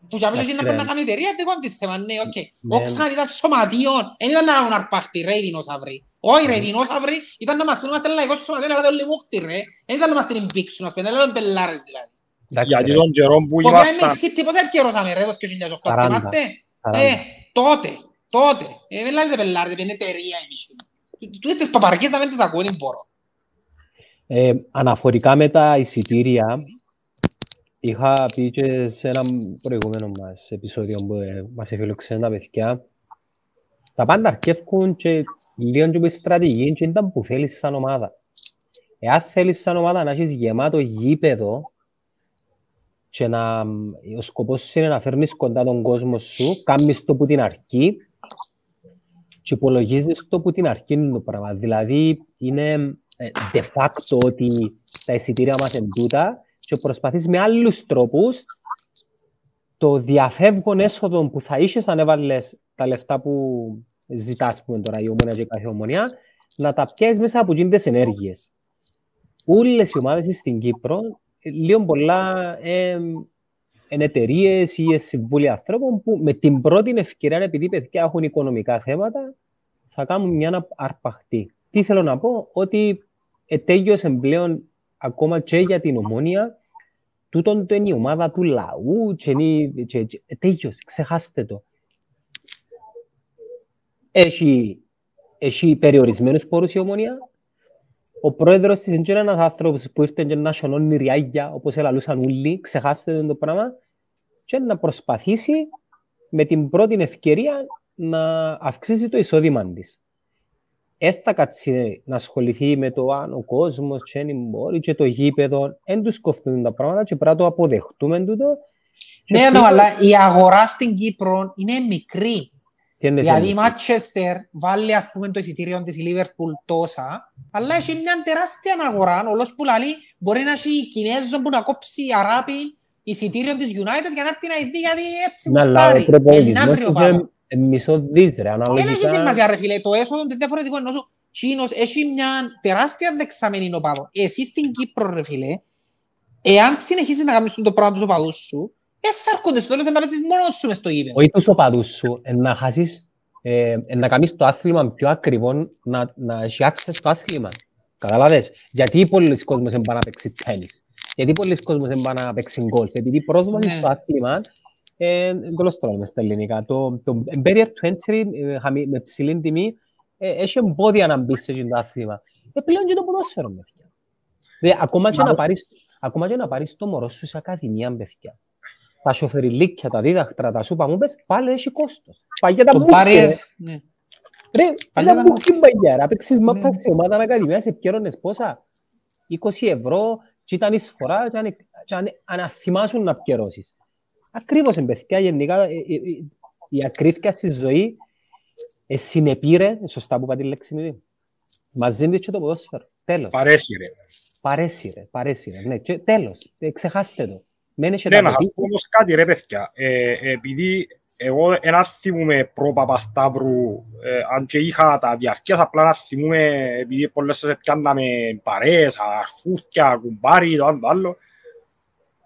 Που για μίλος είναι να Εντάξει, πρέπει να ρε. κάνει εταιρεία δικό της θέμα, ναι, οκ. Ναι. Όξαν ήταν σωματείων, δεν ήταν να κάνουν αρπάχτη ρε οι δεινόσαυροι. Όχι ρε οι δεινόσαυροι ήταν να μας πούν είμαστε λαϊκός σωματείο, αλλά όλοι μούχτη ρε. Δεν ήταν να μας την μπήξουν, ας πούμε, αλλά πελάρες δηλαδή. Εντάξει, Γιατί ρε. των καιρών που Ποτέ με ήμασταν... City, πώς επικαιρώσαμε ρε το 2008, 40, θυμάστε; 40. Ε, τότε, τότε. Ε, δεν λέτε πελάρες, είναι εταιρεία εμείς. Τούτες τις παπαρακίες να μην τις ακούω, δεν μπορώ. Ε, αναφορικά με τα εισιτήρια, είχα πει και σε ένα προηγούμενο μας επεισόδιο που ε, μας εφιλοξένουν τα παιδιά, τα πάντα αρκεύκουν και λίγο και με στρατηγική και ήταν που θέλεις σαν ομάδα. Εάν θέλεις σαν ομάδα να έχεις γεμάτο γήπεδο και να, ο σκοπός σου είναι να φέρνεις κοντά τον κόσμο σου, κάνεις το που την αρχή και υπολογίζεις το που την αρχή το πράγμα. Δηλαδή είναι ε, de facto ότι τα εισιτήρια μας είναι τούτα και προσπαθείς με άλλους τρόπους το διαφεύγον έσοδο που θα είχες αν έβαλες τα λεφτά που ζητάς που είναι τώρα η ομόνια και η κάθε ομονία να τα πιέσεις μέσα από εκείνες τις ενέργειες. Όλες οι ομάδες στην Κύπρο ε, λίγο πολλά ε, είναι εταιρείες ή ε, συμβούλια ανθρώπων που με την πρώτη ευκαιρία, επειδή παιδιά έχουν οικονομικά θέματα, θα κάνουν μια αρπαχτή. Τι θέλω να πω, ότι ετέγιωσε πλέον ακόμα και για την ομόνια, τούτον το είναι η ομάδα του λαού και, είναι, και, και ετέγιωσε, ξεχάστε το. Έχει, έχει περιορισμένους πόρους η ομόνια. Ο πρόεδρος της είναι ένας άνθρωπος που ήρθε και να σιωνώνει ριάγια, όπως ελαλούσαν όλοι, ξεχάστε το, το πράγμα, και να προσπαθήσει με την πρώτη ευκαιρία να αυξήσει το εισόδημα της. Δεν θα κάτσει να ασχοληθεί με το αν ο κόσμος και αν μπορεί και το γήπεδο. Δεν τους κοφτούν τα πράγματα και πρέπει να το αποδεχτούμε τούτο. Και Ναι, τούτο- ναι, αλλά η αγορά στην Κύπρο είναι μικρή. Τι είναι Δηλαδή η σε- Manchester βάλει ας πούμε το εισιτήριο της η Liverpool τόσα, αλλά έχει μια τεράστια αγορά, όλος που λαλεί μπορεί να έχει Κινέζο που να κόψει Αράπη εισιτήριο της United για να έρθει να δει γιατί έτσι Ναι, αλλά ο μουστάρει. Είναι προπολογισμός αύριο του πάνω. είναι μισό δις, ρε, Δεν έχει αναλογικά. σημασία ρε φίλε, το έσοδο είναι διαφορετικό ενώ σου Τσίνος έχει μια τεράστια δεξαμενή οπαδό. Εσύ στην Κύπρο ρε φίλε, εάν συνεχίσεις να κάνεις το πράγμα τους οπαδούς σου, ε, θα έρχονται στο τέλος να παίζεις μόνος σου μες στο γήπεδο. Όχι τους οπαδούς σου, ε, να χάσεις, ε, ε, να κάνεις το άθλημα πιο ακριβό, να, να έχει access στο άθλημα. Καταλάβες; Γιατί πολλοί κόσμος δεν πάνε να παίξει τένις. Γιατί πολλοί κόσμος δεν πάνε να παίξει γκολφ. Επειδή η πρόσβαση Ναι. στο άθλημα ε, δεν το στρώνω μες στα ελληνικά. Το, το barrier to entry ε, χαμη- με ψηλή τιμή ε, έχει εμπόδια να μπεις σε εκείνο το άθλημα. Ε, πλέον και το ποδόσφαιρο, παιδιά. Δηλαδή, ακόμα, και να πάρεις, ακόμα και να πάρεις το μωρό σου σε ακαδημία, παιδιά. Τα σοφεριλίκια, τα δίδακτρα, τα σούπα μου πες, πάλι έχει κόστος. Παγιά τα Το μπουκια, barrier, ρε. ναι. Ρε, Παλιά ήταν τα μπουκι παγιά, ρε. Παίξεις Ναι. μάπα σε ομάδα ακαδημία, σε πιέρωνες πόσα; 20 ευρώ και ήταν εισφορά και αν, και αν, αν αθυμάσουν να πιερώσεις. Ακριβώς, εν παιδιά, γενικά, ε, ε, ε, η ακρίθεια στη ζωή ε, συνεπήρε, σωστά που είπα τη λέξη μου, μαζί της και το ποδόσφαιρο. Τέλος. Παρέσει ρε. Παρέσει ρε, παρέσει ρε. Ναι, και τέλος. Ε, ξεχάστε το. Μένει και Ναι, τα να σας παιδί. πω όμως κάτι ρε παιδιά. Ε, επειδή εγώ ένα θυμούμαι προ Παπασταύρου, ε, αν και είχα τα διαρκείας, απλά να θυμούμαι, επειδή πολλές φορές πιάνναμε παρέες, αρφούθκια, κουμπάρι, το άλλο, το άλλο.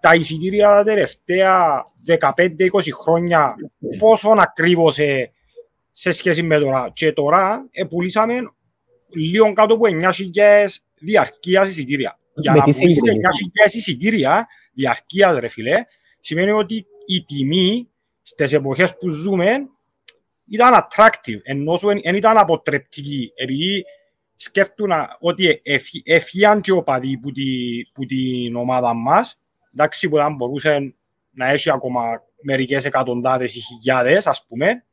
Τα εισιτήρια τα τελευταία 15-20 χρόνια, πόσο ακριβώς ε, σε σχέση με τώρα. Και τώρα ε, πουλήσαμε λίγο κάτω από 9.000 διαρκείας εισιτήρια. Για Με να τι πουλήσεις σύγκριση; 9.000 εισιτήρια διαρκείας, ρε φίλε, σημαίνει ότι η τιμή στις εποχές που ζούμε ήταν attractive, ενώ σου δεν ήταν αποτρεπτική, επειδή σκέφτουν ότι εφ- έφυγαν και οπαδοί που, τη, που την ομάδα μας, εντάξει που δεν μπορούσε να έχει ακόμα μερικές εκατοντάδες ή χιλιάδες, ας πούμε,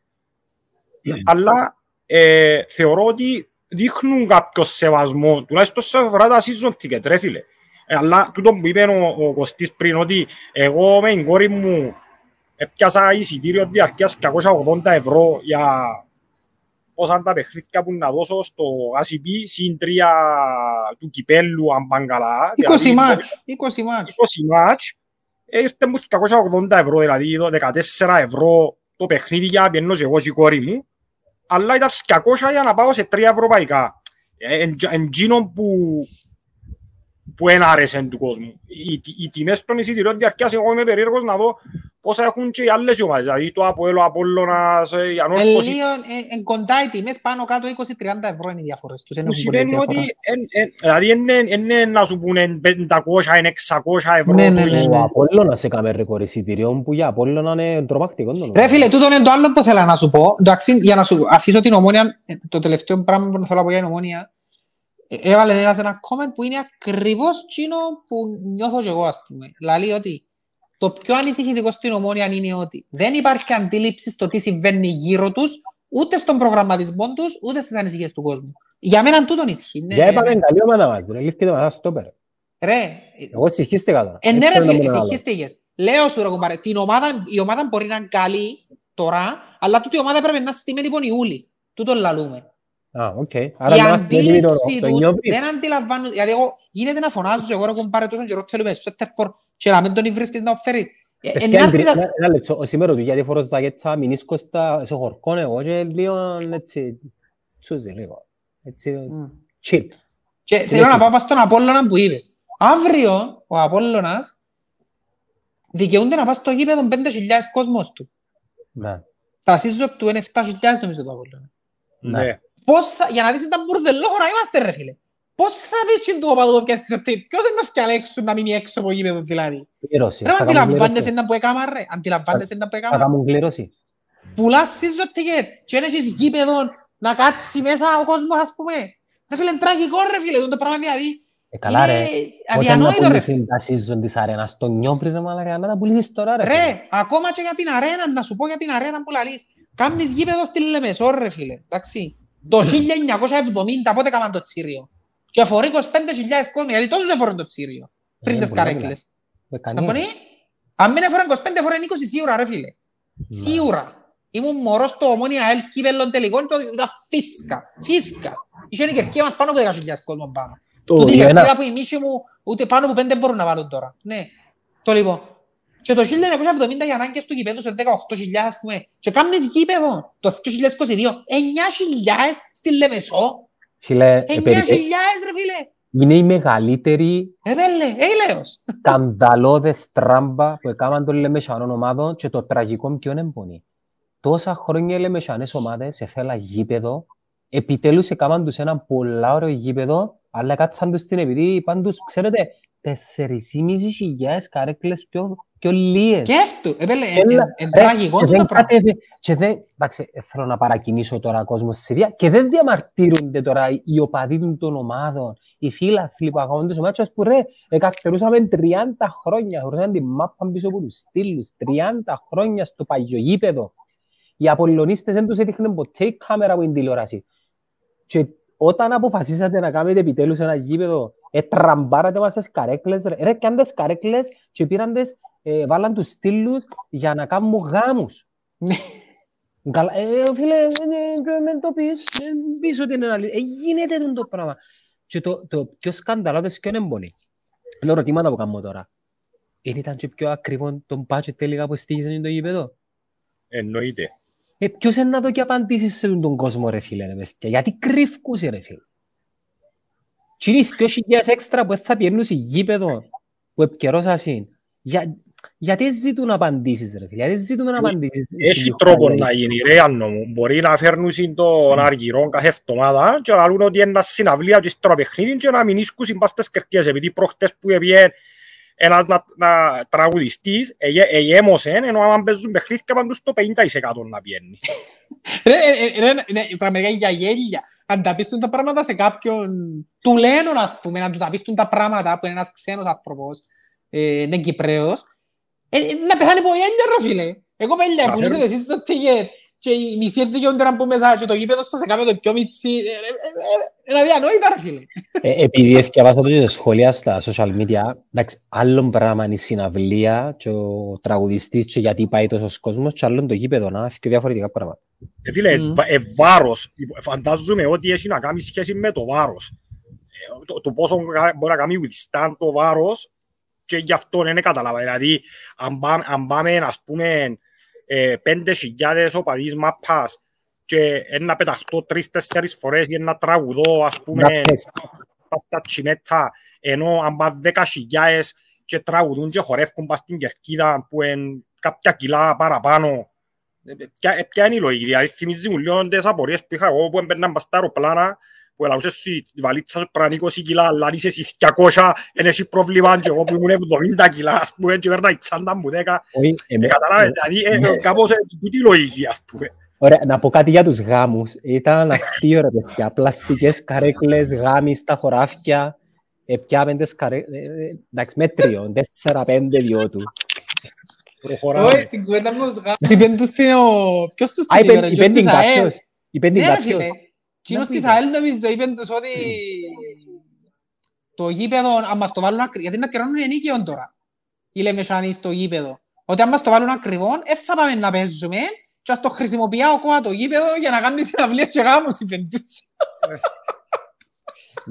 αλλά ε, θεωρώ ότι δείχνουν κάποιο σεβασμό, τουλάχιστον σε αφορά τα season ticket, ρε φίλε. Ε, αλλά τούτο που είπε ο, ο Κωστής πριν, ότι εγώ με την κόρη μου έπιασα εισιτήριο διαρκείας 280 ευρώ για πόσα είναι τα παιχνίδια που να δώσω στο ACB συν τρία του κυπέλου αν πάνε καλά. 20 Δηλαδή, μάτς, 20 μάτς. 20 μάτς, ε, ήρθε μου 280 ευρώ, δηλαδή το 14 ευρώ το παιχνίδι για να πιένω και εγώ και η κόρη μου, αλλά ήταν 200 για να πάω σε τρία ευρωπαϊκά. Ε, εν- εν τζίνο που που δεν άρεσε του κόσμου. Οι, οι τιμές των εισιτηριών διαρκείας, εγώ είμαι περίεργος να δω πόσα έχουν και οι άλλες ομάδες, δηλαδή το Αποέλο, Απόλλωνας, ε, η Ε, Ανόρθωση, λίγο, ε, εν κοντά οι τιμές πάνω κάτω 20-30 ευρώ είναι οι διαφορές τους. δεν που έχουν πολύ σημαίνει διαφορά. ότι εν- εν- δηλαδή είναι- είναι να σου πούνε 500, είναι 600 ευρώ Ναι, το ναι, ναι, εισιτήριο. Ο Απόλλωνας έκαμε ρεκόρ εισιτηρίων που για Απόλλωνα είναι τρομακτικό. το Ρε νομίζω. φίλε, τούτο είναι το άλλο που θέλω να σου πω. Εντάξει, για να σου αφήσω την ομόνια, ε, το τελευταίο πράγμα που θέλω να πω για την ομόνια, ε, έβαλε ένας ένα comment που είναι ακριβώς εκείνο που νιώθω και εγώ, ας πούμε. Δηλαδή ότι το πιο ανησυχητικό στην ομόνια είναι ότι δεν υπάρχει αντίληψη στο τι συμβαίνει γύρω τους, ούτε στον προγραμματισμό τους, ούτε στις ανησυχίες του κόσμου. Για μένα τούτον ισχύει. ναι, Για για είπαμε μένα. καλή ομάδα μας, ρε, λήφθηκε μας στο πέρα. Ρε, Εγώ συγχύστηκα τώρα. Ε, ναι Έτσι ρε είναι φίλε, το μόνο άλλο. συγχύστηκες. Λέω σου ρε κουμπάρε, την ομάδα, η ομάδα μπορεί να είναι καλή τώρα, αλλά τούτη η ομάδα πρέπει να είναι στημένη από Ιούλη. Τούτο λαλούμε. Α, οκ. Άρα η να μας πει το- αντίληψη το τους νιώθει. δεν αντιλαμβάνουν, γιατί εγώ γίνεται να φωνάζω και εγώ ρε κουμπάρε τόσο καιρό θέλουμε Σέτερφορ και να μην τον βρίσκεις να φέρεις. Ε, ε, Παιδιά, να έρθεις εμπειρία- να- ένα λεπτό. Ο σήμερα του γιατί φορώ ζακέτσα, μηνίσκω στα- σε χορκόν εγώ και λίγο έτσι τσούζι λίγο. Έτσι, Μμ. chill. Και θέλω να πάω πας στον Απόλλωνα που είπες. Αύριο ο Απόλλωνας δικαιούνται να πας στο γήπεδο 5.000 κόσμος του. Ναι. Τα σύζο του είναι 7.000 νομίζω το Απόλλωνα. Ναι. Πώς θα, για να δεις τα μπουρδελόχωρα είμαστε ρε φίλε. Πώς θα πεις και του οπαδού που πιάσεις ότι ποιος είναι να φτιαλέξουν να μείνει έξω από γήπεδο δηλαδή; Κλήρωση. Ρε Θα μα κάνουν αντιλαμβάνεσαι κλήρωση. να που έκαμα ρε. Αντιλαμβάνεσαι να που Θα έκαμα. κάνουν κλήρωση. Πουλάς season ticket και δεν έχεις γήπεδο να κάτσεις μέσα ο κόσμος ας πούμε. Ρε φίλε, είναι τραγικό ρε φίλε, το πράγμα δηλαδή. Ε, καλά ρε. Είναι Όταν να αδιανόητο ρε φίλε. πουλήσουν τα season της αρένας στο νιόβρι ρε μαλάκα, να τα πουλήσεις τώρα ρε. φίλε. Ρε, ακόμα και για την αρένα, να σου πω για την αρένα που λαλείς. Κάμνεις γήπεδο στη Λεμεσό ρε φίλε, εντάξει. Το 1970 πότε έκαναν το τσίριο. Και φορεί 25.000 κόσμο, γιατί τόσο δεν φορούν το τσίριο. Πριν Ε, τις πολλά καρέκλες. Ε, Να κανείς. πονεί, αν μην έφεραν 25 φορές 20 σίγουρα ρε φίλε. Σίγουρα. Ήμουν μωρός στο ομόνια ΑΕΛ κύπελλον τελικών, το ήταν φίσκα. Φίσκα. Είχε η κερκία μας πάνω από 10.000 κόσμο πάνω. Το Τούτη η ένα- κερκίδα που η μίση μου ούτε πάνω από πέντε μπορούν να βάλουν τώρα. Ναι. Το λοιπόν. Και το 1970 οι ανάγκες του γηπέδου σε 18.000 ας πούμε. Και κάμνεις γήπεδο το 2022. 9.000 στη Λεμεσό. Φίλε, 9.000 ε, περι- ρε φίλε. είναι η μεγαλύτερη Επέλε, έλεος. σκανδαλώδες τράμπα που έκαναν των λεμεσανών ομάδων και το τραγικό ποιο είναι πονή. Τόσα χρόνια οι λεμεσανές ομάδες εθέλα γήπεδο, επιτέλους έκαναν τους ένα πολλά ωραίο γήπεδο, αλλά κάτσαν τους την επειδή είπαν τους, ξέρετε, 4.500 καρέκλες πιο, πιο λίγες. Σκέφτου. Επέλε, Έλα, εν ρε, τραγικό και το δεν πράγμα. κατέβη- Και δεν, εντάξει, ε, θέλω να παρακινήσω τώρα κόσμο στη βία και δεν διαμαρτύρονται τώρα οι οπαδοί των ομάδων, οι φίλαθλοι που αγαπούν τις ομάδες που ρε, εκαρτερούσαμε 30 χρόνια, χωρούσαν τη μάπα πίσω από τους στήλους, 30 χρόνια στο παγιογήπεδο. Οι Απολλωνίστες δεν τους έδειχναν ποτέ η κάμερα από την τηλεόραση. Και όταν αποφασίσατε να κάνετε επιτέλους ένα γήπεδο, ε, τραμπάρατε μας τις καρέκλες, ρε, ρε κάνε τις καρέκλες και πήραν τις, ε, βάλαν τους στήλους για να κάνουν γάμους. Ναι. Καλά, ε, φίλε, ε, ε, μην το πεις, ε, πεις ότι είναι αλήθεια. Ε, γίνεται τούτο το πράγμα. Και το, το πιο σκανδαλώδες και είναι πολύ. Είναι ερωτήματα που κάνω τώρα. Δεν ήταν και πιο ακριβό το budget τελικά που στήγησε το γήπεδο; Εννοείται. Ε, ποιος είναι να δω και απαντήσεις σε τον κόσμο ρε φίλε, ρε παιδιά; Γιατί κρύφκουσαι ρε φίλε. Τι είναι οι 2.000 έξτρα που δεν θα πιένουν σε γήπεδο που επικαιρώσας είναι. Για, γιατί ζητούν απαντήσεις ρε φίλε, γιατί ζητούμε να απαντήσεις. Έχει τρόπο να γίνει ρε Άννο μου. Μπορεί να φέρνουν τον αργυρό κάθε εβδομάδα και να λούν ότι είναι ένα συναυλία και στο παιχνίδι και να μην ίσκουσουν πας στις κερκές. Επειδή προχτές που έπιε ένας να, να τραγουδιστής εγέμωσε ενώ άμα παίζουν παιχνίδια παντού στο 50% να πιένει. Ρε, ε, ε, ρε, ναι, πραγματικά για γέλια. Αν τα πεις τα πράγματα σε κάποιον του λένε, ας πούμε, να του τα πεις τα πράγματα που είναι ένας ξένος άνθρωπος, ε, είναι Κυπρέος, ε, να πεθάνει από γέλια ρε φίλε. Εγώ πέλια που είστε εσείς στο τίγετ και οι μισοί δικαιούνται να μπουν μέσα και το γήπεδο σας σε το πιο μίτσι. Είναι αδιανόητα ρε φίλε. Επειδή έφτιαβάσα το και σχόλια στα social media, εντάξει, άλλον πράγμα είναι η συναυλία και ο τραγουδιστής και γιατί πάει τόσος κόσμος και άλλον το γήπεδο, να έχει διαφορετικά πράγματα. Ε, φίλε, ε, βάρος, φαντάζομαι ότι έχει να κάνει σχέση με το βάρος. Το, το πόσο μπορεί να κάνει withstand το βάρος και γι' αυτό δεν καταλάβα. Δηλαδή, αν πάμε, αν πάμε ας πούμε, ε, πέντε χιλιάδες οπαδείς μαπάς και ένα πεταχτώ τρεις-τέσσερις φορές για να τραγουδώ, ας πούμε, στα τσινέτα, ενώ αν πάμε δέκα χιλιάδες και τραγουδούν και χορεύουν πας στην κερκίδα που είναι κάποια κιλά παραπάνω. Ε, ποια, ποια είναι η λογική, δηλαδή θυμίζει μου λίγο τις απορίες που είχα εγώ που έμπαιρναν πας στα αεροπλάνα που ελαούσες σου η βαλίτσα σου πρέπει 20 κιλά, αλλά είσαι εσύ 200, είναι εσύ πρόβλημα και εγώ που ήμουν 70 κιλά, ας πούμε, και παίρνα η τσάντα μου 10. Ε, καταλάβες, δηλαδή, ε, κάπως τούτη λογική, ας πούμε. Ωραία, να πω κάτι για τους γάμους. Ήταν αστείο ρε παιδιά, πλαστικές καρέκλες, γάμοι στα χωράφια, επιάμε τις καρέκλες, εντάξει, μέτριο, τέσσερα-πέντε δυο του. Προχωράμε. Όχι, την κουβέντα μου τους γάμους. Είπεν τους την ο... Ποιος τους την είπε, είπεν την κάποιος. Είπεν την κάποιος. Κοινός της ΑΕΛ νομίζω είπεν τους ότι το γήπεδο, αν μας το βάλουν ακριβώς, γιατί να κρίνουν ενίκαιον τώρα, οι Λεμεσάνοι στο γήπεδο, ότι αν μας το βάλουν ακριβώς, δεν θα πάμε να παίζουμε και ας το χρησιμοποιεί ο κόμμα το γήπεδο για να κάνει συναυλίες και γάμους, είπεν τους.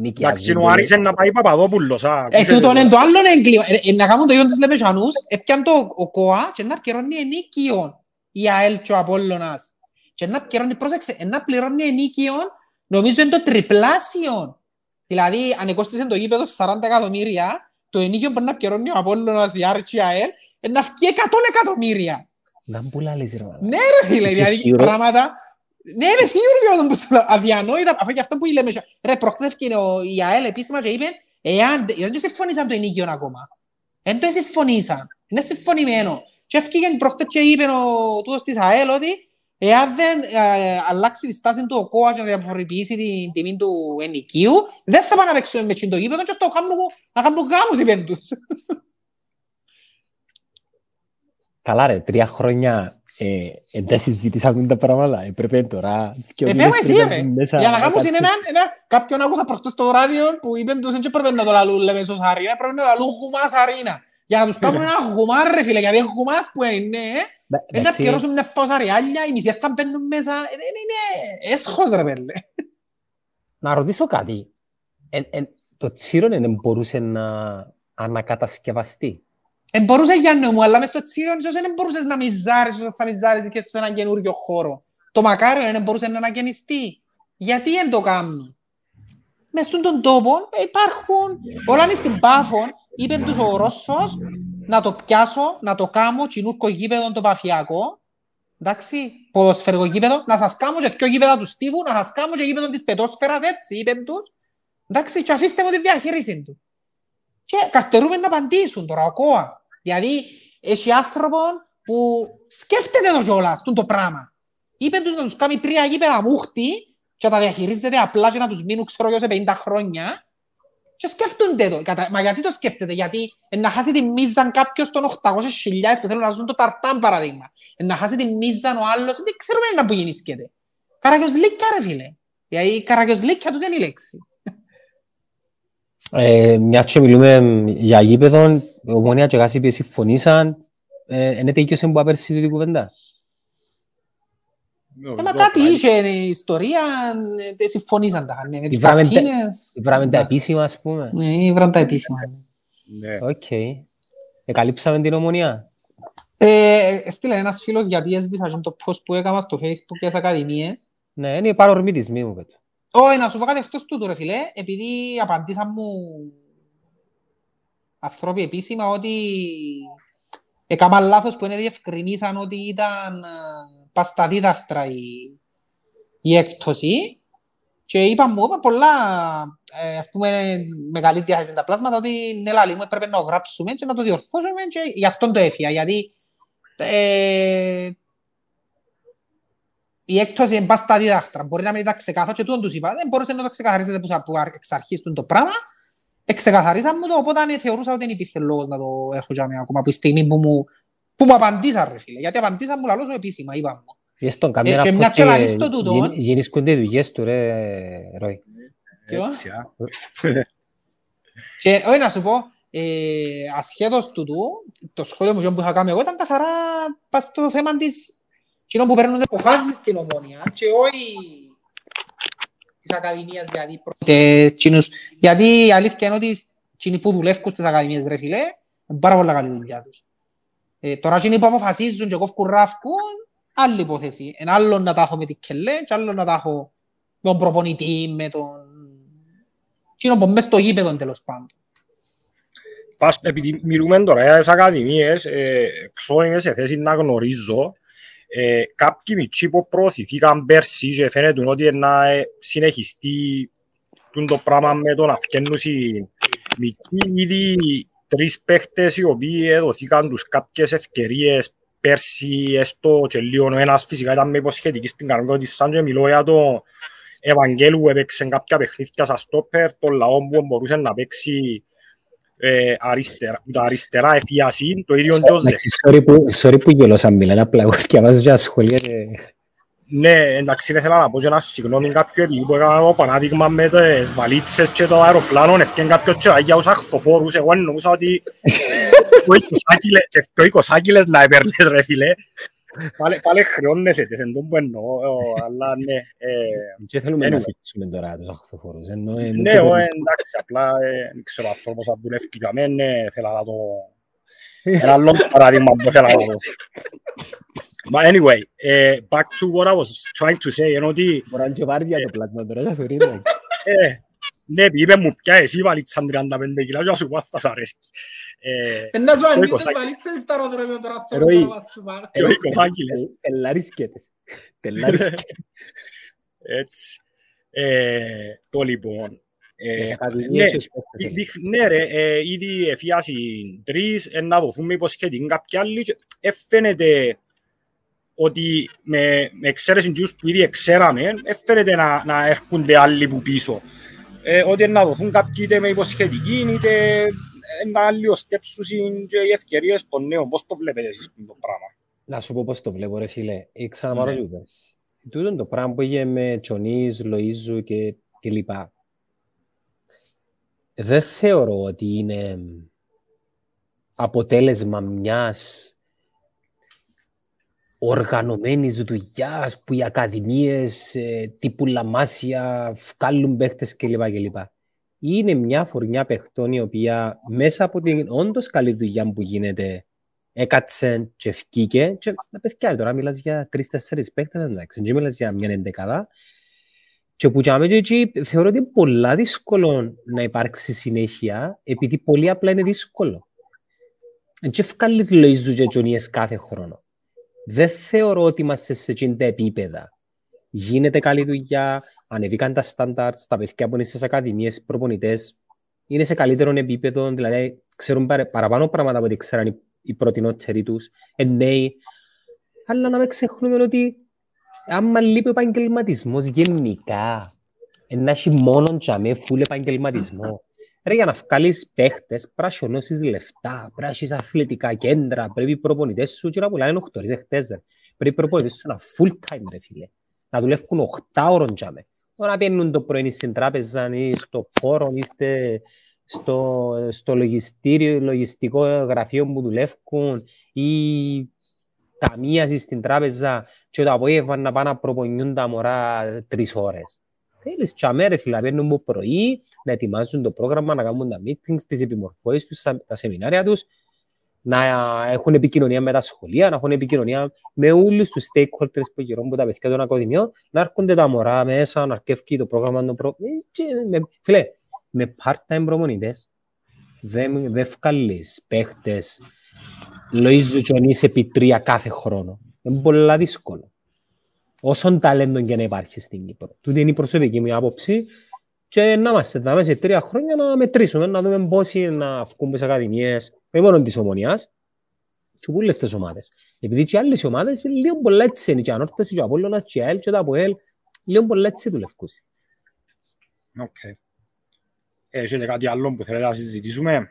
Εντάξει, ο Άρης είναι να πάει Παπαδόπουλος. Ε, τούτο είναι το άλλο έγκλημα. Ε, ε, να κάνουν το ίδιο τους Λεμεσάνους, έπιαν το ο ΚΟΑ και να πληρώνει ενίκαιον η ΑΕΛ και ο Απόλλωνας. Και να πληρώνει, πρόσεξε, να πληρώνει ενίκαιον νομίζω είναι το τριπλάσιο. Δηλαδή, αν εγκόστησε το γήπεδο 40 εκατομμύρια, το ενίκιο μπορεί να πιερώνει ο Απόλλωνας, η Άρτσι, ΑΕΛ, να βγει 100 εκατομμύρια. Να μπουλάλεις ρε Ναι ρε φίλε, δηλαδή πράγματα... Ναι, είμαι σίγουρο ότι είναι αδιανόητα, αφού και αυτό που λέμε. Ρε, προχτεύκε η ΑΕΛ επίσημα και είπε, εάν δεν συμφωνήσαν το ενίκιο ακόμα; Δεν το συμφωνήσαν. Είναι συμφωνημένο. Και έφυγε προχτές και είπε ο τούτος της ΑΕΛ ότι Εάν δεν ε, αλλάξει τη στάση του ο ΚΟΑ και να διαφοροποιήσει την τιμή του ενοικίου, δεν θα πάνε να παίξουμε με το γήπεδο και στο κάνουν, να κάνουν γάμους οι πέντους. Καλά ρε, τρία χρόνια ε, δεν συζήτησαν τα πράγματα. Έπρεπε τώρα... Ε, πέμε εσύ ρε. Για να κάνουν είναι ένα... Κάποιον άκουσα προχτώς στο ράδιο που είπαν τους δεν πρέπει να το λαλούν λέμε στο Σαρίνα, πρέπει να το λαλούν γουμάς Σαρίνα. Για να τους κάνουν ένα γουμά ρε φίλε, γιατί γουμάς που είναι, δεν θα πιερώσουν μια φάσα ριάλια, οι μισοί θα μπαίνουν μέσα. Είναι έσχος ρε πέλε. Να ρωτήσω κάτι. Το τσίρον δεν μπορούσε να ανακατασκευαστεί; Ε, μπορούσε Γιάννη μου, αλλά μες στο τσίρον ίσως δεν μπορούσες να μιζάρεις όσο θα μιζάρεις και σε έναν καινούριο χώρο. Το μακάριο δεν μπορούσε να ανακαινιστεί. Γιατί δεν το κάνουν; Μες στον τόπο υπάρχουν, όλα είναι στην Πάφων, είπε τους ο Ρώσος, να το πιάσω, να το κάνω τσινούρκο γήπεδο το παφιακό, εντάξει, ποδοσφαιρικό γήπεδο, να σας κάνω και δυο γήπεδα του Στίβου, να σας κάνω και γήπεδο της πετόσφαιρας, έτσι, είπεν τους, εντάξει, και αφήστε μου τη διαχείριση του. Και καρτερούμε να απαντήσουν τώρα, ο ΚΟΑ. Δηλαδή, έχει άνθρωπο που σκέφτεται το κιόλας, το πράγμα. Είπε τους να τους κάνει τρία γήπεδα μούχτη και να τα διαχειρίζεται απλά και να τους μείνουν, ξέρω σε 50 χρόνια και σκέφτονται το. Μα γιατί το σκέφτεται, γιατί να χάσει τη μίζαν κάποιος των 800.000 που θέλουν να ζουν το ταρτάν παραδείγμα. Να χάσει τη μίζαν ο άλλος, δεν ξέρουμε να που γεννήσκεται. Καραγιοσλίκια ρε φίλε. Γιατί καραγιοσλίκια του δεν είναι η λέξη. Ε, μιας και μιλούμε για γήπεδο, ομονία και γάσι συμφωνήσαν, ε, είναι τέτοιος που απέρσι την κουβέντα. Ε, μα κάτι είχε η ιστορία, ε, συμφωνήσαν τα, ναι, με τις καρτίνες. Βράμε τα επίσημα, ας πούμε. Ναι, βράμε τα επίσημα. Ναι. Οκ. Εκαλύψαμε την Ομόνοια. Ε, Έστειλε ένας φίλος γιατί έσβησα και το post που έκανα στο facebook για τις ακαδημίες. Ναι, είναι παρορμητισμοί μου, πέτω. Όχι, να σου πω κάτι εκτός τούτου ρε φίλε, επειδή απαντήσαν μου ανθρώποι επίσημα ότι έκαναν λάθος που είναι διευκρινίσαν ότι ήταν ε, πας στα δίδακτρα η, η έκπτωση. Και είπαν μου είπα πολλά ε, ας πούμε μεγάλη διάθεση τα πλάσματα ότι ναι λαλή μου έπρεπε να το γράψουμε και να το διορθώσουμε και γι' αυτόν το έφυγα γιατί ε, η έκπτωση είναι πας στα δίδακτρα μπορεί να μην ήταν ξεκάθαρο και τούτον τους είπα. Δεν μπορούσε να το ξεκαθαρίσετε που, που εξ αρχής το πράγμα. Εξεκαθαρίσαν μου το, οπότε θεωρούσα ότι δεν υπήρχε λόγος να το έχω για μένα ακόμα από τη στιγμή που μου, που μου απαντήσαν ρε φίλε. Γιατί απαντήσαν μου λαλός επίσημα, είπα μου. Yes, τον Ε, καμιά και μια και λαλείς το τούτο, Γίνησκονται οι δουλειές του, ρε, Ρόι. Ποιο; Έτσι, α. Και όχι να σου πω, ε, ασχέτως τούτου, το σχόλιο μου που είχα κάνει εγώ ήταν καθαρά πας στο θέμα της κοινών που παίρνουν αποφάσεις στην ομόνια και όχι της ακαδημίας δηλαδή. Ε, κοινούς, γιατί η αλήθεια είναι ότι εκείνοι που δουλεύουν στις ακαδημίες ρε φίλε, είναι πάρα πολλά καλή δουλειά τους. Ε, τώρα εκείνοι που αποφασίζουν και κόφκουν ράφκουν, άλλη υπόθεση. Είναι άλλο να τα έχω με την Κελέ και άλλο να τα έχω με τον προπονητή, με τον... Εκείνο που μες στο γήπεδο τέλος πάντων. Πας, επειδή μιλούμε τώρα για τις ακαδημίες, ε, ξέρω είμαι σε θέση να γνωρίζω ε, κάποιοι μητσοί που προωθηθήκαν πέρσι και φαίνεται ότι να ε, συνεχιστεί τούτο το πράγμα με τον αυκένουσι μητσοί ήδη τρεις παίχτες οι οποίοι έδωθήκαν τους κάποιες ευκαιρίες πέρσι έστω και λίγο ο ένας φυσικά ήταν με υποσχετική στην κανονικότητα σαν και μιλώ για το Ευαγγέλου που έπαιξε κάποια παιχνίδια σαν στόπερ τον λαό που μπορούσε να παίξει ε, αριστερά, που τα αριστερά εφιασή, το ίδιο Τζόζε. Εντάξει, sorry που- Sorry που γελώσαν μιλάτε, απλά εγώ διαβάζω για σχολεία και... Ναι, εντάξει, δεν ήθελα να πω και ένα συγγνώμη κάποιο επειδή που έκανα το παράδειγμα με τις βαλίτσες και το αεροπλάνο, ευκαιρία κάποιος και για τους αχθοφόρους, εγώ εννοούσα ότι το εικοσάκιλες- και το εικοσάκιλες να έπαιρνες ρε φίλε. Πάλι, πάλι χρεώνεσαι, τις εν τω που εννοώ, ε, αλλά ναι. ε, Και θέλουμε να Anyway. αφήσουμε τώρα τους αχθοφόρους. ενώ, ε, Ναι, το- εγώ, εντάξει, απλά ε, δεν ξέρω άνθρωπος αν δουλεύει για μένα, θέλω να το... Ένα άλλο παράδειγμα που θέλω να δώσω. But anyway, ε, back to what I was trying to say, είναι ότι Μπορεί να είναι και βάρδια το πλάσμα τώρα, θα θεωρεί, εντάξει. Ε, ναι, επειδή είπε μου πια εσύ βαλίτσαν 35 κιλά και να σου πω θα σ' αρέσει. Ε, Να σου το ανοίγεις εικοσάκι- βαλίτσες στα αεροδρόμια τώρα, Ροή. θέλω να σου πάρω. και ο εικοσάκιλες. Τελάρισκέτες. Τελάρισκέτες. Έτσι. Ε, το λοιπόν. Ε, Τις ναι, ακαδημίες και τους παίκτες, δι- δείχ- ναι ρε, ε, ήδη εφιάσει τρεις, ε, να δοθούμε υποσχετικοί κάποιοι άλλοι και ε, φαίνεται ότι με, με εξαίρεση τους που ήδη ξέραμε, ε, φαίνεται να, να έρχονται άλλοι που πίσω. Ε, ότι να δοθούν κάποιοι είτε με υποσχετική είτε ε, να αλλοιοσκέψουν και οι ευκαιρίες των νέων. Πώς το βλέπετε εσείς το πράγμα; Να σου πω πώς το βλέπω ρε φίλε. Ή ξαναπάρω Ναι. και πέρσι. Τούτο το πράγμα που είχε με Τσονής, Λοΐζου και, και λοιπά. Δεν θεωρώ ότι είναι αποτέλεσμα μιας οργανωμένης δουλειάς που οι ακαδημίες ε, τύπου Λαμάσια βγάλουν παίχτες κλπ. κλπ. Είναι μια φορνιά παιχτών η οποία μέσα από την όντως καλή δουλειά που γίνεται έκατσε και ευκήκε και τα παιδιά τώρα μιλάς για τρεις-τέσσερις παίχτες εντάξει, δεν μιλάς για μια εντεκάδα και που για μένα εκεί θεωρώ ότι είναι πολλά δύσκολο να υπάρξει συνέχεια επειδή πολύ απλά είναι δύσκολο. Δεν και ευκάλλεις Λοΐζους και Τζονίες κάθε χρόνο. Δεν θεωρώ ότι είμαστε σε εκείνα τα επίπεδα. Γίνεται καλή δουλειά, ανεβήκαν τα στάνταρτς, τα παιδιά που είναι στις ακαδημίες, οι προπονητές, είναι σε καλύτερο επίπεδο, δηλαδή ξέρουν παρα- παραπάνω πράγματα από ό,τι ξέραν οι, οι προτινότεροι τους, ε, νέοι. Αλλά να μην ξεχνούμε ότι άμα λείπει ο επαγγελματισμός γενικά, ε, να έχει μόνο τζαμέ φουλ επαγγελματισμό. Ρε, για να βγάλεις παίχτες, πρέπει να σιωνώσεις λεφτά, πρέπει να έχεις αθλητικά κέντρα, πρέπει οι προπονητές σου, και να πουλάνε οχτώρες εχθές, ρε. πρέπει οι προπονητές σου να full time, ρε φίλε. Να δουλεύουν 8 ώρων τζαμέ. Όχι να πιένουν το πρωί στην τράπεζα ή στο φόρο ή στε- στο, στο λογιστήριο, λογιστικό γραφείο που δουλεύουν ή ταμείαση στην τράπεζα και το απόγευμα να πάνε να προπονιούν τα μωρά τρεις ώρες. Θέλεις τσαμέ ρε φίλε, να παίρνουν από πρωί, να ετοιμάζουν το πρόγραμμα, να κάνουν τα meetings, τις επιμορφώσεις τους, τα σεμινάρια τους να έχουν επικοινωνία με τα σχολεία, να έχουν επικοινωνία με όλους τους stakeholders που γύρω από τα παιδιά των ακαδημιών, να έρχονται τα μωρά μέσα, να αρκεύει το πρόγραμμα των προ... Ε, και με, φίλε, με part-time προμονητές δεν, δεν βγάλεις παίχτες Λοΐζου Τζονής επί τρία κάθε χρόνο. Είναι πολύ δύσκολο. Όσον ταλέντο και να υπάρχει στην Κύπρο. Τούτη είναι η προσωπική μου άποψη και να είμαστε εδώ σε τρία χρόνια να μετρήσουμε, να δούμε πόσοι να βγουν σε ακαδημίες, όχι μόνο της ομονιάς, και πολλές τις ομάδες. Επειδή και άλλες ομάδες λίγο πολλά έτσι είναι, και Ανόρθωση και ο Απόλλωνας και ΑΕΛ και το ΑΠΟΕΛ, λίγο πολλά έτσι δουλευκούς. Οκ. Έχετε κάτι άλλο που θέλετε να συζητήσουμε;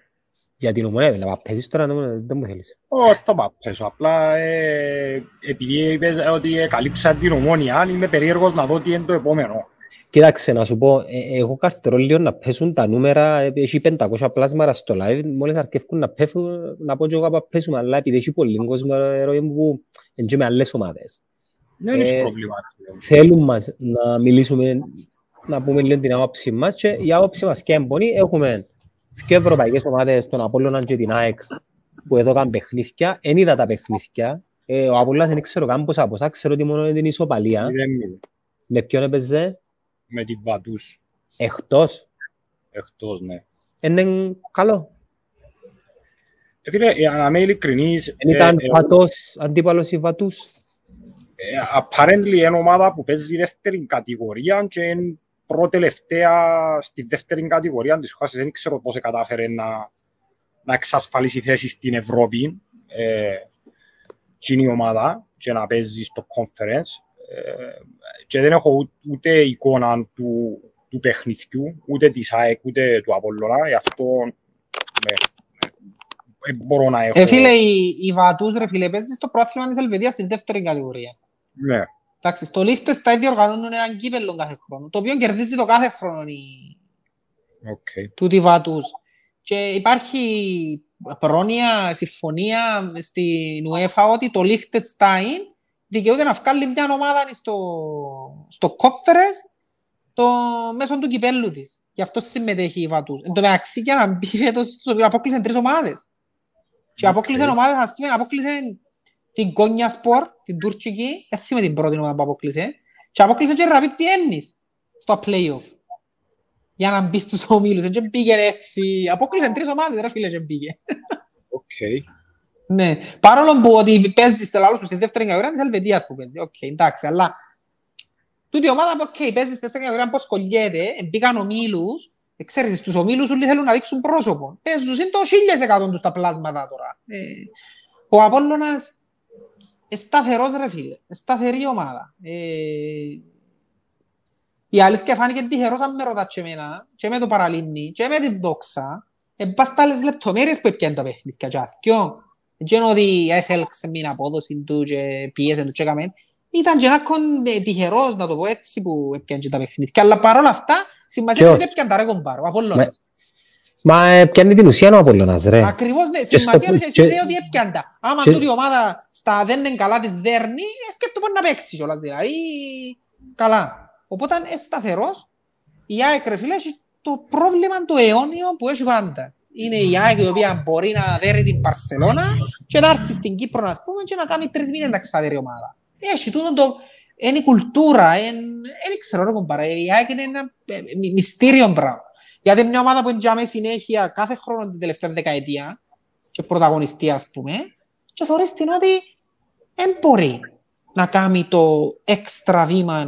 Για την Ομόνοια, δηλαδή, να παίζεις τώρα, δεν μου θέλεις. Όχι, θα πάω πέσω. Απλά ε, επειδή είπες ότι καλύψα την Ομόνοια, είμαι περίεργος να δω τι είναι το επόμενο. Κοίταξε, να σου πω, ε, εγώ καρτερώ λίγο να πέσουν τα νούμερα, ε, έχει 500 πλάσματα στο live, μόλις αρκεύκουν να πέφουν, να πω και εγώ να πέσουμε, αλλά επειδή έχει πολύ κόσμο ροή που είναι με άλλες ομάδες. Δεν έχει πρόβλημα. Θέλουν μας να μιλήσουμε, να πούμε λίγο την άποψη μας και η άποψη μας και εμπονή έχουμε και ευρωπαϊκές ομάδες, τον Απόλλωνα και την ΑΕΚ, που εδώ κάνουν παιχνίδια, εν είδα τα παιχνίδια, ε, ο Απόλλωνας δεν ξέρω καν πόσα πόσα, ξέρω ότι μόνο είναι την ισοπαλία. Με ποιον έπαιζε, με τη Βατούς. Εκτός. Εκτός, ναι. Είναι καλό. Ε, φίλε, για να είμαι ειλικρινής... Δεν ήταν ε, Βατός αντίπαλος η Βατούς. Ε, apparently είναι ομάδα που παίζει δεύτερη κατηγορία και είναι προτελευταία στη δεύτερη κατηγορία της χώρας. Δεν ξέρω πώς κατάφερε να, να εξασφαλίσει θέση στην Ευρώπη ε, η ομάδα και να παίζει στο conference. Ε, και δεν έχω ούτε εικόνα του, του παιχνιδιού, ούτε της ΑΕΚ, ούτε του Απόλλωνα, γι' αυτό ναι, ε, μπορώ να έχω... Ε, φίλε, η, η Βατούς, ρε φίλε, παίζει στο πρόθυμα της Ελβετίας στην δεύτερη κατηγορία. Ναι. Εντάξει, στο Λίχτες τα ίδια οργανώνουν έναν κύπελλο κάθε χρόνο, το οποίο κερδίζει το κάθε χρόνο η... Okay. του τη Βατούς. Και υπάρχει πρόνοια, συμφωνία στην UEFA ότι το Λίχτεστάιν δικαιούται να βγάλει μια ομάδα στο, στο κόφερες το μέσω του κυπέλου της. Γι' αυτό συμμετέχει η Βαντούζ. Εν τω μεταξύ για να μπει φέτος στους οποίους απόκλεισαν τρεις ομάδες. Και απόκλεισαν ομάδες, ας πούμε, απόκλεισαν την Κόνια Σπορ, την Τουρκική, έτσι με την πρώτη ομάδα που απόκλεισε, και απόκλεισαν και Ραπίντ Βιέννης στο play-off. Για να μπει στους ομίλους, και πήγε έτσι. Απόκλεισαν τρεις ομάδες, ρε φίλε, και πήγε. Οκ. Ναι, παρόλο που ότι παίζεις στο λαό σου στη δεύτερη κατηγορία της Ελβετίας που παίζει. OK, okay, εντάξει, αλλά τούτη η ομάδα που okay, παίζεις στη δεύτερη κατηγορία πώς κολλιέται, μπήκαν ομίλους, ε, ξέρεις, στους ομίλους όλοι θέλουν να δείξουν πρόσωπο. Παίζουν είναι το χίλιες εκατόν τους τα πλάσματα τώρα. Ε, ο Απόλλωνας είναι σταθερός ρε φίλε, σταθερή ομάδα. Ε, η αλήθεια φάνηκε τυχερός αν με ρωτάς και εμένα, και με το παραλίμνη, και με τη δόξα, ε, πας στα άλλες λεπτομέρειες που έπιανε τα παιχνίδια και αθκιό. Δεν είναι ότι έθελξε μια απόδοση του και πίεσε του και έκαμε. Ήταν και ένα τυχερός, να το πω έτσι, που έπιανε τα παιχνίδια. Αλλά παρόλα αυτά, σημασία είναι ότι έπιανε τα ρε κομπάρο, ο Απόλλωνας. Μα πιάνει την ουσία ο Απόλλωνας, ρε. Ακριβώς, ναι. Σημασία είναι ότι έπιανε τα. Άμα τούτη η ομάδα στα δεν είναι καλά της δέρνει, ε, σκέφτομαι να παίξει κιόλας, δηλαδή. Καλά. Οπότε είναι σταθερός. Η ΑΕΚ, ρε φίλε, έχει το πρόβλημα το αιώνιο που έχει πάντα είναι η ΑΕΚ η οποία μπορεί να δέρει την Παρσελώνα και να έρθει στην Κύπρο να πούμε και να κάνει τρεις μήνες να ξαδέρει ομάδα. Έχει τούτο το... Είναι η κουλτούρα, δεν ξέρω ρε κομπάρα, η ΑΕΚ είναι ένα ε, μυστήριο πράγμα. Γιατί μια ομάδα που είναι συνέχεια κάθε χρόνο την τελευταία δεκαετία και πρωταγωνιστή ας πούμε και θεωρείς την ότι δεν μπορεί να κάνει το έξτρα βήμα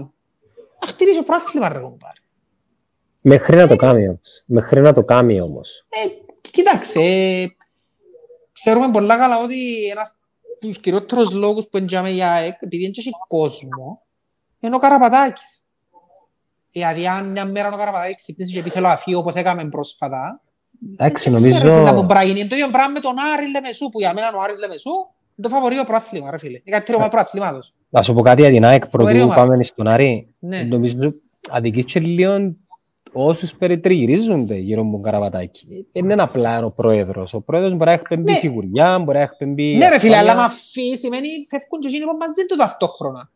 να χτυπήσει ο πρόθλημα ρε κομπάρα. Μέχρι να το κάνει όμως. Μέχρι να το κάνει όμως. Ε, Κοίταξε, ξέρουμε πολλά καλά ότι ένας από τους κυριότερους λόγους που εντιαμε η ΑΕΚ, επειδή δεν έχει κόσμο, είναι ο Καραπατάκης. Δηλαδή, αν μια μέρα ο Καραπατάκης ξυπνήσει και πει θέλω αφή όπως έκαμε πρόσφατα, Εντάξει, νομίζω... Είναι το ίδιο πράγμα με τον Άρη Λεμεσού, που για μένα ο Άρης Λεμεσού είναι το φαβορείο πρόθλημα, ρε φίλε. Είναι κάτι τρόπο πρόθληματος. Να σου πω κάτι για την ΑΕΚ πρωτού πάμε στον Άρη. Ναι. Νομίζω αδικείς και λίγο όσους περιτριγυρίζονται γύρω από τον Καραβατάκη. Δεν είναι απλά ο πρόεδρος. Ο πρόεδρος μπορεί να έχει πέμπει ναι. σιγουριά, μπορεί να έχει πέμπει Ναι ρε φίλε, αλλά μα φύγει σημαίνει φεύγουν και γίνουν μαζί του ταυτόχρονα.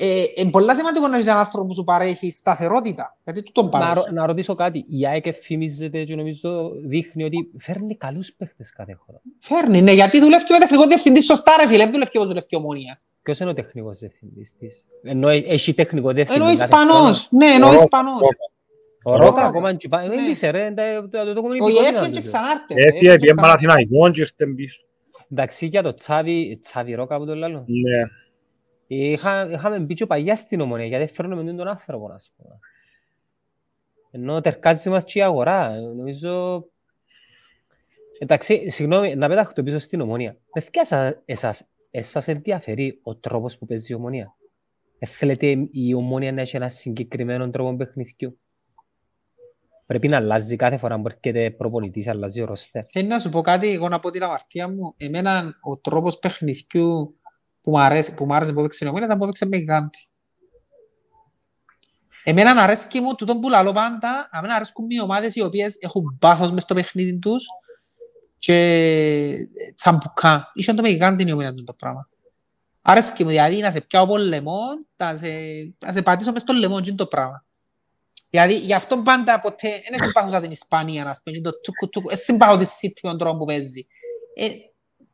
Ε, είναι πολύ σημαντικό να είσαι έναν άνθρωπο που σου παρέχει σταθερότητα. Γιατί του τον Να, παρέχει. ρω- να ρωτήσω κάτι. Η ΑΕΚ εφημίζεται και νομίζω δείχνει ότι φέρνει καλούς παίχτες κάθε χρόνο. Φέρνει, ναι, γιατί δουλεύει και με τεχνικό διευθυντή σωστά, ρε φίλε. Δεν δουλεύει και όπως δουλεύει και η ομόνια. Ποιος είναι ο τεχνικός διευθυντής της. Ενώ ε- έχει τεχνικό διευθυντή. Ενώ ο κάθε χρόνο. Ισπανός. Ναι, ενώ ο Ο- Ισπανός. Ο Ρόκα Ρόκα. ακόμα και πάει. Δεν Ναι. είσαι ρε. τα- το- το- το Ο κομμουνιστικό Ιέφεν είναι και αυτό. ξανάρτε. Έφυγε, πήγε Παναθηναϊκό και ήρθε πίσω. Εντάξει, για το Τσάβι, Τσάβι Ρόκα που το λέω. Ναι. Είχα, είχαμε μπει και παλιά στην ομονία, γιατί δεν φέρνουμε τον άνθρωπο, ας πούμε. Ενώ τερκάζει μας και η αγορά. Νομίζω... Εντάξει, συγγνώμη, να πεταχτώ πίσω στην ομονία. Παιδιά, εσάς, εσάς, εσάς ενδιαφέρει ο τρόπος που παίζει η ομονία; Ε, θέλετε η ομονία να έχει ένα συγκεκριμένο τρόπο παιχνιδιού; Πρέπει να αλλάζει κάθε φορά που έρχεται προπονητής, αλλάζει ο ρόστερ. Θέλει να σου πω κάτι, εγώ να πω την αμαρτία μου. Εμένα ο τρόπος παιχνιδιού που μου αρέσει, που μου άρεσε που έπαιξε η Ομόνια ήταν που έπαιξε με γιγάντη. Εμένα αρέσκει μου τούτο που λαλώ πάντα, εμένα αρέσκουν οι ομάδες οι οποίες έχουν πάθος μες στο παιχνίδι τους και τσαμπουκά. Ήσαν το με γιγάντη η Ομόνια το πράγμα. Αρέσκει μου, δηλαδή να σε πιάω από λαιμόν, να σε, να σε πατήσω μες στο λαιμόν και είναι το πράγμα. Δηλαδή, γι' αυτό πάντα ποτέ δεν συμπάθουσα την Ισπανία, να πούμε, και το τσουκου τσουκου, δεν συμπάθω τη City με τον τρόπο που παίζει.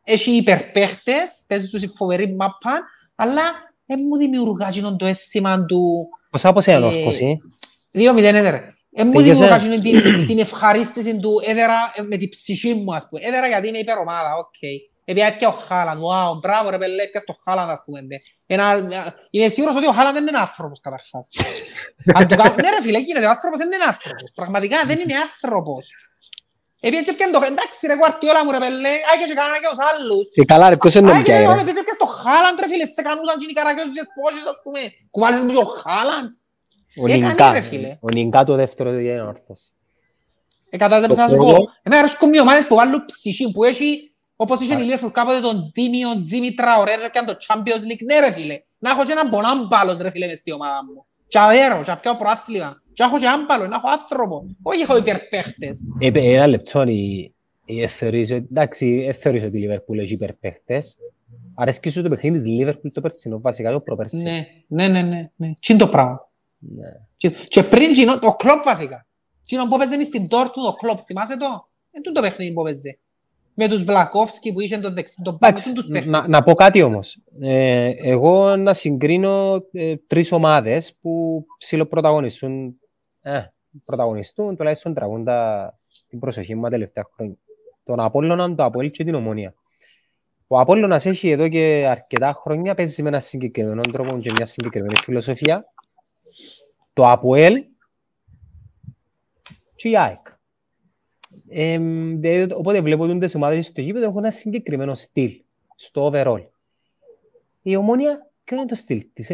Ε, έχει υπερπαίχτες, παίζει τους η φοβερή μάπα, αλλά δεν μου δημιουργά εκείνο το αίσθημα του Πόσα από σένα Ε, όρθωση. 2-0 έδερα. Δεν μου Πήγες, δημιουργά ε. εκείνη την, την ευχαρίστηση του έδερα ε, με την ψυχή μου, ας πούμε. Έδερα γιατί είμαι υπερομάδα, οκ. Επειδή έπια ο Χάλαντ, wow, μπράβο ρε πέλε, έπιας το Χάλαντ, ας πούμε. ναι. Ένα, είμαι σίγουρος ότι ο Χάλαντ δεν είναι άνθρωπος, καταρχάς. Αν το κάνω, ναι ρε φίλε, γίνεται, ο άνθρωπος δεν είναι άνθρωπος. Πραγματικά δεν είναι άνθρωπος. Επειδή έτσι έπιαν το, εντάξει ρε κουαρτιόλα μου ρε πέλε, άγιε και κανένα και τους άλλους. Και καλά ρε, ποιος είναι Άγιε νομικά ρε, ρε. όλοι επειδή έπιας το Χάλαντ ρε φίλε, σε κανούσαν και οι καρακιώσεις και τις πόσες, ας πούμε. Κουβάλες μου και ο Χάλαντ. Ο έκανε, Νιγκά. ρε, φίλε. Ο Νιγκά το δεύτερο είναι όρθος. Ε, κατάλαβες Το τι θα σου πω. πρώτο- Εμένα αρέσκουν οι ομάδες που βάλουν ψυχή, που έχει, όπως είχε η Liverpool κάποτε τον Τίμιο, Τζίμι Τραωρέ, και αν το Champions League, ναι ρε φίλε. Να έχω και έναν πονάμπαλος ρε φίλε μες στη ομάδα μου. Και αδέρω, και απιάω προάθλημα. Και έχω και άμπαλο, να έχω άνθρωπο. Όχι έχω υπερπαίχτες. Ε, ε, Ένα λεπτό, η- η- θεωρείς ότι- εντάξει, ε, θεωρείς ότι η Λίβερπουλ έχει υπερπαίχτες. Αρέσκει σου το παιχνίδι της Λίβερπουλ το περσινό, βασικά το προπερσινό. Ναι, ναι, ναι, ναι. ναι. Τι είναι το πράγμα. Ναι. Και, και πριν γίνω, το κλόπ βασικά. Τι είναι που παίζει στην Dortmund, το κλόπ, θυμάσαι το; Δεν είναι το παιχνίδι που παίζει. Με τους Μπλακόφσκι που είχε τον δεξί, τον πάνω, Εντάξει, τους να, παίχτες. να πω κάτι όμως. Ε, εγώ να συγκρίνω ε, τρεις ομάδες που ψιλοπρωταγωνιστούν, ε, πρωταγωνιστούν, τουλάχιστον τραβούν τα, την προσοχή μου τα τελευταία χρόνια. Τον Απόλλωνα, το Αποέλ και την Ομόνια. Ο Απόλλωνας έχει εδώ και αρκετά χρόνια, παίζει με ένα συγκεκριμένο τρόπο και μια συγκεκριμένη φιλοσοφία. Το Αποέλ και η ΑΕΚ. Ε, δηλαδή, οπότε βλέπω ότι τις ομάδες στο γήπεδο έχουν ένα συγκεκριμένο στυλ στο overall. Η ομόνια, ποιο είναι το στυλ της;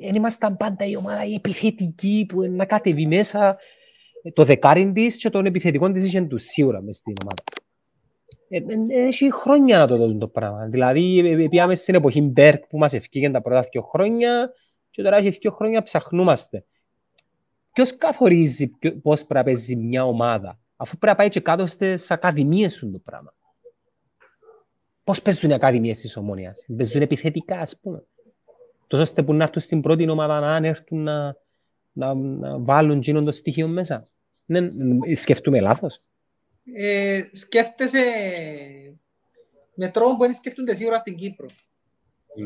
Δεν ήμασταν πάντα η ομάδα η επιθετική που να κατεβεί μέσα το δεκάριν της και των επιθετικών της είχε τους σίγουρα μες στην ομάδα. Ε, ε, έχει χρόνια να το δουν το πράγμα. Δηλαδή, ε, ε, πήγαμε στην εποχή Μπέρκ που μας ευκήγαν τα πρώτα δύο χρόνια και τώρα έχει δύο χρόνια ψαχνούμαστε. Ποιος καθορίζει ποιο- πώς πρέπει να παίζει μια ομάδα, αφού πρέπει να πάει και κάτω στις ακαδημίες σου το πράγμα; Πώς παίζουν οι ακαδημίες της Ομόνιας; Παίζουν επιθετικά, ας πούμε. Τόσο ώστε που να έρθουν στην πρώτη ομάδα να αν έρθουν να, να, να βάλουν εκείνον το στοιχείο μέσα. Ναι, ναι, σκεφτούμε λάθος. ε, σκέφτεσαι με τρόπο που δεν σκέφτονται σίγουρα στην Κύπρο.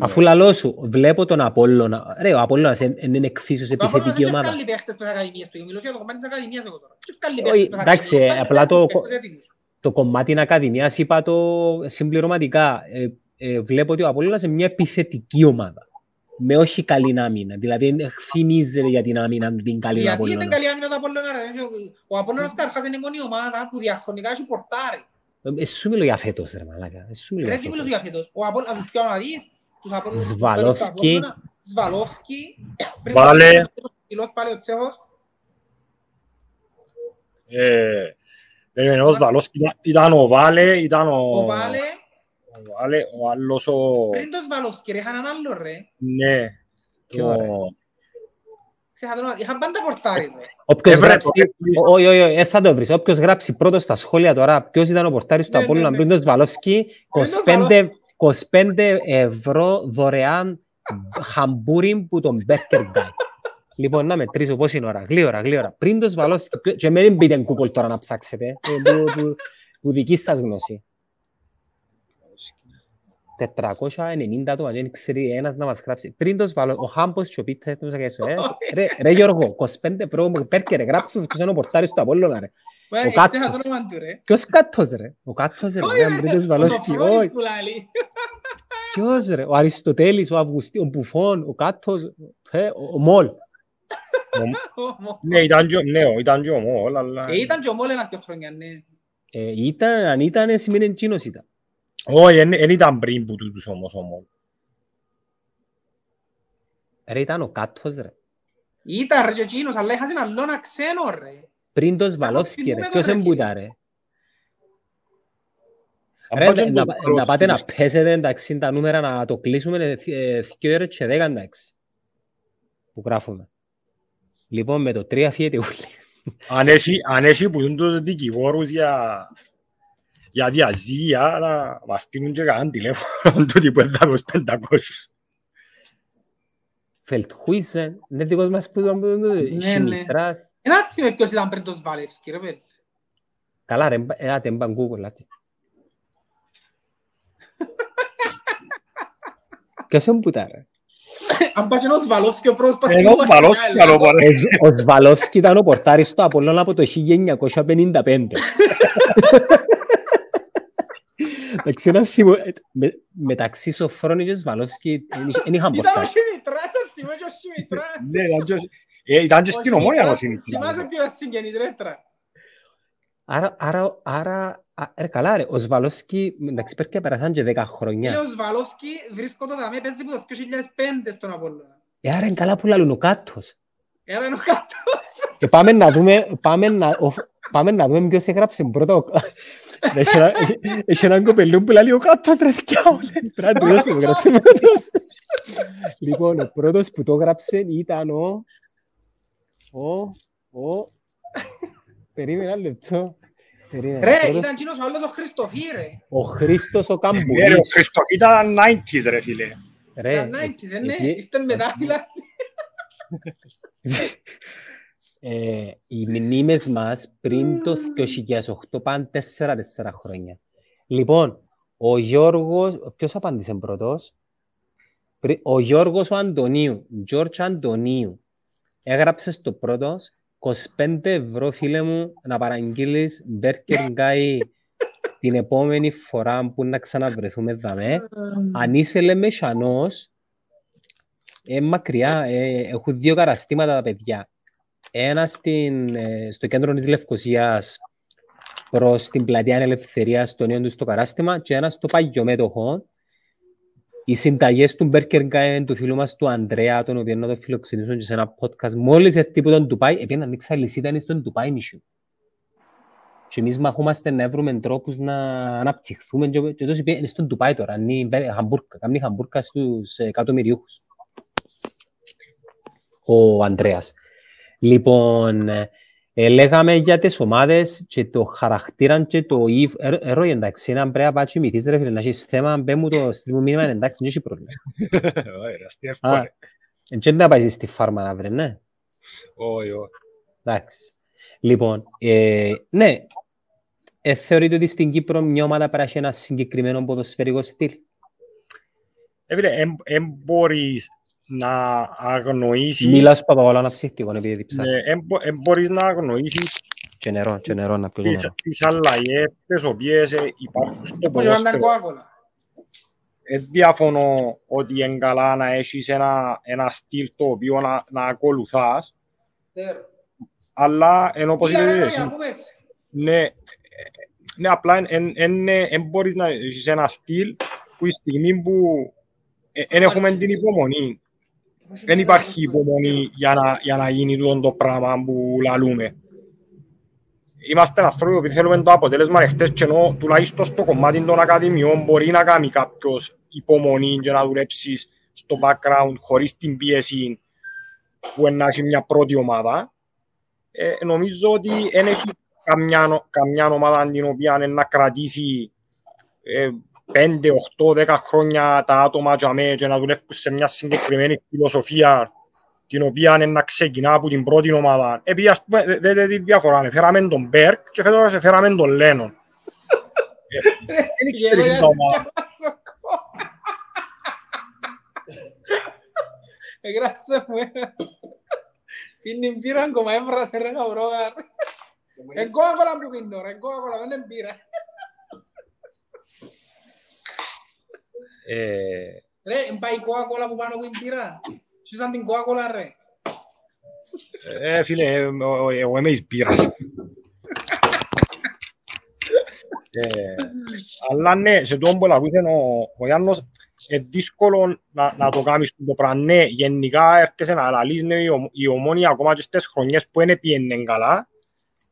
Αφού λαλό σου, βλέπω τον Απόλλωνα. Ρε, ο Απόλλωνας δεν δεν είναι εξίσου επιθετική Και ομάδα. βγάλει παίχτες πες ακαδημίες του. Μιλώ για το κομμάτι της ακαδημίας εγώ τώρα. Και βγάλει Όχι, παίχτες πες εντάξει, ακαδημίες. Βγάλει απλά το- παίχτες έτοιμους. Το κομμάτι της Ακαδημίας είπα το συμπληρωματικά. Ε, ε, βλέπω ότι ο Απόλλωνας είναι μια επιθετική ομάδα. Με όχι καλή άμυνα. Δηλαδή δεν φημίζεται για την άμυνα του την καλή Γιατί είναι Απόλλωνα. καλή άμυνα του Απόλλωνα, ρε. Ο Απόλλωνας καταρχάς είναι η μόνη ομάδα που διαχρονικά έχει πορτάρει. Ε, Σου μιλώ για φέτος ρε μαλάκα. Ε, Σου μιλώ Ρε για τι μιλούς φέτος. για φέτος. Ο Απόλλωνας, ας τους πιάνω να δεις. Τους Απόλλωνας- Σβαλόφσκι. τους Απόλλωνα, Σβαλόφσκι. Πριν Βάλε. ο ψηλός πάλι ο Τσέχος. Ε, περίμενε, ο Σβαλός ήταν- ήταν ο Βάλε, ήταν ο... Ο Βάλε, ο Βάλε, ο άλλος ο... πριν το Σβαλόφσκι, ρε, είχαν έναν άλλο, ρε. Ναι. Ποιο, ρε; Το... Ξέχατε το- Είχαν πάντα πορτάρει, ρε. Όποιος Έβρε γράψει, το, Ω- όχι, όχι, όχι, δεν θα το βρεις. Όποιος γράψει πρώτο στα σχόλια τώρα ποιος ήταν ο πορτάρης του Ναι, ναι, Απόλλωνα ναι. πριν τον Σβαλόφσκι, Πριν τον 25, 25 ευρώ δωρεάν χαμπούρι που τον Μπέρκερ Γκάι. Λοιπόν, να μετρήσω πόση είναι ώρα. Γλύωρα, γλύωρα. Πριν το Σβαλόφσκι, και μην μπείτε Google τώρα να ψάξετε, ε, που, που, που δική σας γνώση. 490 άτομα, δεν ξέρει ένας να μας γράψει. Πριν το Σβαλόφσκι, ο Χάμπος και ο Πίτερ, δεν ξέρω, ε, ρε, ρε Γιώργο, 25 ευρώ μου Μπέρκερ, γράψε μου το πορτάρι στο Απόλλωνα, ρε. Μα, Ο ξέχα Κάτος. το όνομα του, ρε. Ποιος κάτος ρε, ο κάτος ρε, Όχι, ρε, ρε, πριν το ο Σβαλόφσκι, Σοφρόνης όχι. που λαλεί. Ποιος ρε, ο Αριστοτέλης, ο Αυγουστή, ο Μπουφόν, ο Κάτος, ε, ο ο Μολ. Ο Μο- Ναι, ήταν και- ναι, ήταν και ο Μόλ, αλλά... Ε, Ήταν και ο Μόλ ένα-δυο χρόνια, ναι. Ε, Ήταν, αν ήταν, σημαίνει εκείνος ήταν. Όχι, δεν ήταν πριν που τούτους όμως ο Μόλ. Ρε, ήταν ο Κάτος ρε. Ήταν ρε και εκείνος, αλλά είχα ένα άλλο ένα ξένο, ρε. Πριν το Σβαλόφσκι ρε, θυμούμαι ποιος τώρα, εμπούτα ρε. Αν Ρε, πάτε να, το να πάτε να Σβαλόφσκι, πέσετε εντάξει τα νούμερα να το κλείσουμε ε, ε, δύο ώρες και δέκα εντάξει. Που γράφουμε. Λοιπόν, με το τρία φύγεται όλοι. αν έχει- Αν έχει που δουν τους δικηγόρους για για διαζύγια, να μας στείλουν και κανέναν τηλέφωνο του τύπου 500. Φελτχούισεν, είναι δικός μας που ήταν ναι. Σιμιτράς. Ένα θυμάμαι ποιος ήταν πριν το Σβάλευσκι, ρε παιδί. Καλά ρε, ε, άτε μπαν Google, άτε. Ποιος εμπούτα ρε. Αν πάει και ο Σβαλόφσκι ο πρόσωπος... Ενώ Σβαλόφσκι, άλλο παρέ. Ο Σβαλόφσκι ήταν ο πορτάρης του Απολλώνα από το 1955. Εντάξει, ένα θυμό... ε, με- Μεταξύ Σοφρόνη και Σβαλόφσκι δεν είχαν Ήταν ο πορτάρι. Σιμιτράς, αν θυμάσαι ο Σιμιτράς. Ναι, ήταν και- ε, Ήταν και στην ομόνια ο Σιμιτράς, Θυμάσαι Σιμιτράς. ποιος ήταν συγγενής, ρε, τρα. Άρα, άρα, άρα, α, ρε καλά ρε, ο Σβαλόφσκι, εντάξει, πρέπει να περάσαν και 10 Είναι χρόνια. ο Σβαλόφσκι, βρίσκονται δαμέ, παίζει που το 2005 στον Απόλλωνα. Ε, άρα είναι καλά που λαλούν ο κάτος. Άρα είναι ο κάτος. Και πάμε να δούμε, πάμε να, ο, πάμε να δούμε ποιος έγραψε πρώτο. Έχει ένα- Έχει έναν κοπελού που λέει ο κάτος ρε θκιάω. Πρέπει να του που το έγραψε πρώτος. Λοιπόν, ο πρώτος που το έγραψε ήταν ο... Ο... Ο... Περίμενα ένα λεπτό. Περίμενα. Ρε, Πρώτος- ήταν εκείνος ο άλλος ο Χριστοφή, ρε. Ο Χρήστος ο Ναι, ρε, ο Καμπουρής. Χριστοφ ήταν 90s ρε φίλε. Ρε, Ήταν 90s, ε, ναι. εκεί- Ήρθε μετά, δηλαδή. Ε, οι μνήμες μας πριν το 2008 πάνε 4-4 χρόνια. Λοιπόν, ο Γιώργος, ποιος απάντησε πρώτος; Πρι- Ο Γιώργος ο Αντωνίου, George Αντωνίου, έγραψες στο πρώτος 25 ευρώ φίλε μου να παραγγείλεις Burger Guy την επόμενη φορά που να ξαναβρεθούμε δαμέ. Αν είσαι λέμε σανός, ε, μακριά, ε, έχουν δύο καταστήματα τα παιδιά. Ένα στην, ε, στο κέντρο της Λευκοσίας προς την πλατεία Ελευθερίας στο νέο του στο κατάστημα και ένα στο Παγιομέτωχο. Οι συνταγές του Burger Guy του φίλου μας του Ανδρέα, τον οποίο να το φιλοξενήσουν και σε ένα podcast. Μόλις έρθει που τον Ντουπάι, επειδή ανοίξα λυσίδα είναι στον Ντουπάι νησιού. Και εμείς μαχούμαστε να βρούμε τρόπους να αναπτυχθούμε και, και τόσο είναι στον Ντουπάι τώρα, είναι χαμπούρκα, κάνει χαμπούρκα στους εκατομμυριούχους. Ο Ανδρέας. Λοιπόν, ε, ε, λέγαμε για τις ομάδες και το χαρακτήρα και το ύφ. Ε, ε, Ρόι, εντάξει, να πρέπει να πάει και μυθείς, ρε φίλε, να έχεις θέμα, μπέ μου το στριμού μήνυμα, εντάξει, δεν έχει πρόβλημα. Ωραία, στη Α, εύκολη. ε, και να πάει στη φάρμα να βρει, ναι. Όχι, όχι. Εντάξει. Λοιπόν, ε, ναι, ε, θεωρείτε ότι στην Κύπρο μια ομάδα πρέπει να έχει ένα συγκεκριμένο ποδοσφαιρικό στυλ; Ε, φίλε, εν- εν μπορείς να αγνοήσεις Μίλα σου Παπαγαλά να ψύχτικο, επειδή διψάσει. ναι, εν μπο- εν μπορείς να αγνοήσεις Και νερό, και νερό να πιω τις, νερό. τις αλλαγές τις οποίες ε, υπάρχουν στο Πώς ήταν ποδόσφαιρο. κόακολα. Ε, διαφωνώ ότι είναι καλά να έχεις ένα, ένα στυλ το οποίο να, να ακολουθάς, αλλά ενώ όπως Πήγα, ρε, είπες ρε, εσύ, ακούμε σε. ναι, ε, ναι, απλά δεν μπορείς να έχεις ένα στυλ που η στιγμή που δεν έχουμε την υπομονή, δεν υπάρχει υπομονή για να, για να γίνει τούτο το πράγμα που λαλούμε. Είμαστε άνθρωποι που θέλουμε το αποτέλεσμα εχθές και ενώ τουλάχιστον στο κομμάτι των ακαδημιών μπορεί να κάνει κάποιος υπομονή και να δουλέψεις στο background χωρίς την πίεση που να έχει μια πρώτη ομάδα. Ε, νομίζω ότι δεν έχει καμιά, καμιά ομάδα την οποία να κρατήσει ε, 5, 8, 10 χρόνια τα άτομα για μέ και να δουλεύουν σε μια συγκεκριμένη φιλοσοφία την οποία είναι να ξεκινά από την πρώτη ομάδα. Επειδή ας πούμε, δεν δε, τη διαφορά, φέραμε τον Μπέρκ και φέτος φέραμε τον Λένον. Ε, Δεν ξέρεις την ομάδα. Εγράσε μου. Πίνει μπύρα ακόμα έβρασε ρε καυρόγα. Εν κόκολα που πίνω ρε, εν κόκολα, δεν είναι μπύρα. Ε, Ρε, εν πάει η κόκολα που πάνω που είναι μπύρα. Τι σαν την κόκολα ρε. ε, φίλε, ε, ο- εγώ είμαι εις μπύρας. Ε, αλλά ναι, σε τόν που λαλούσε ο, ο Γιάννος, είναι δύσκολο να, να το κάνεις το πράγμα. Ναι, γενικά έρχεσαι να λαλείς ναι, η, ομ- η ομόνια ακόμα και στις χρονιές που είναι πιένε καλά.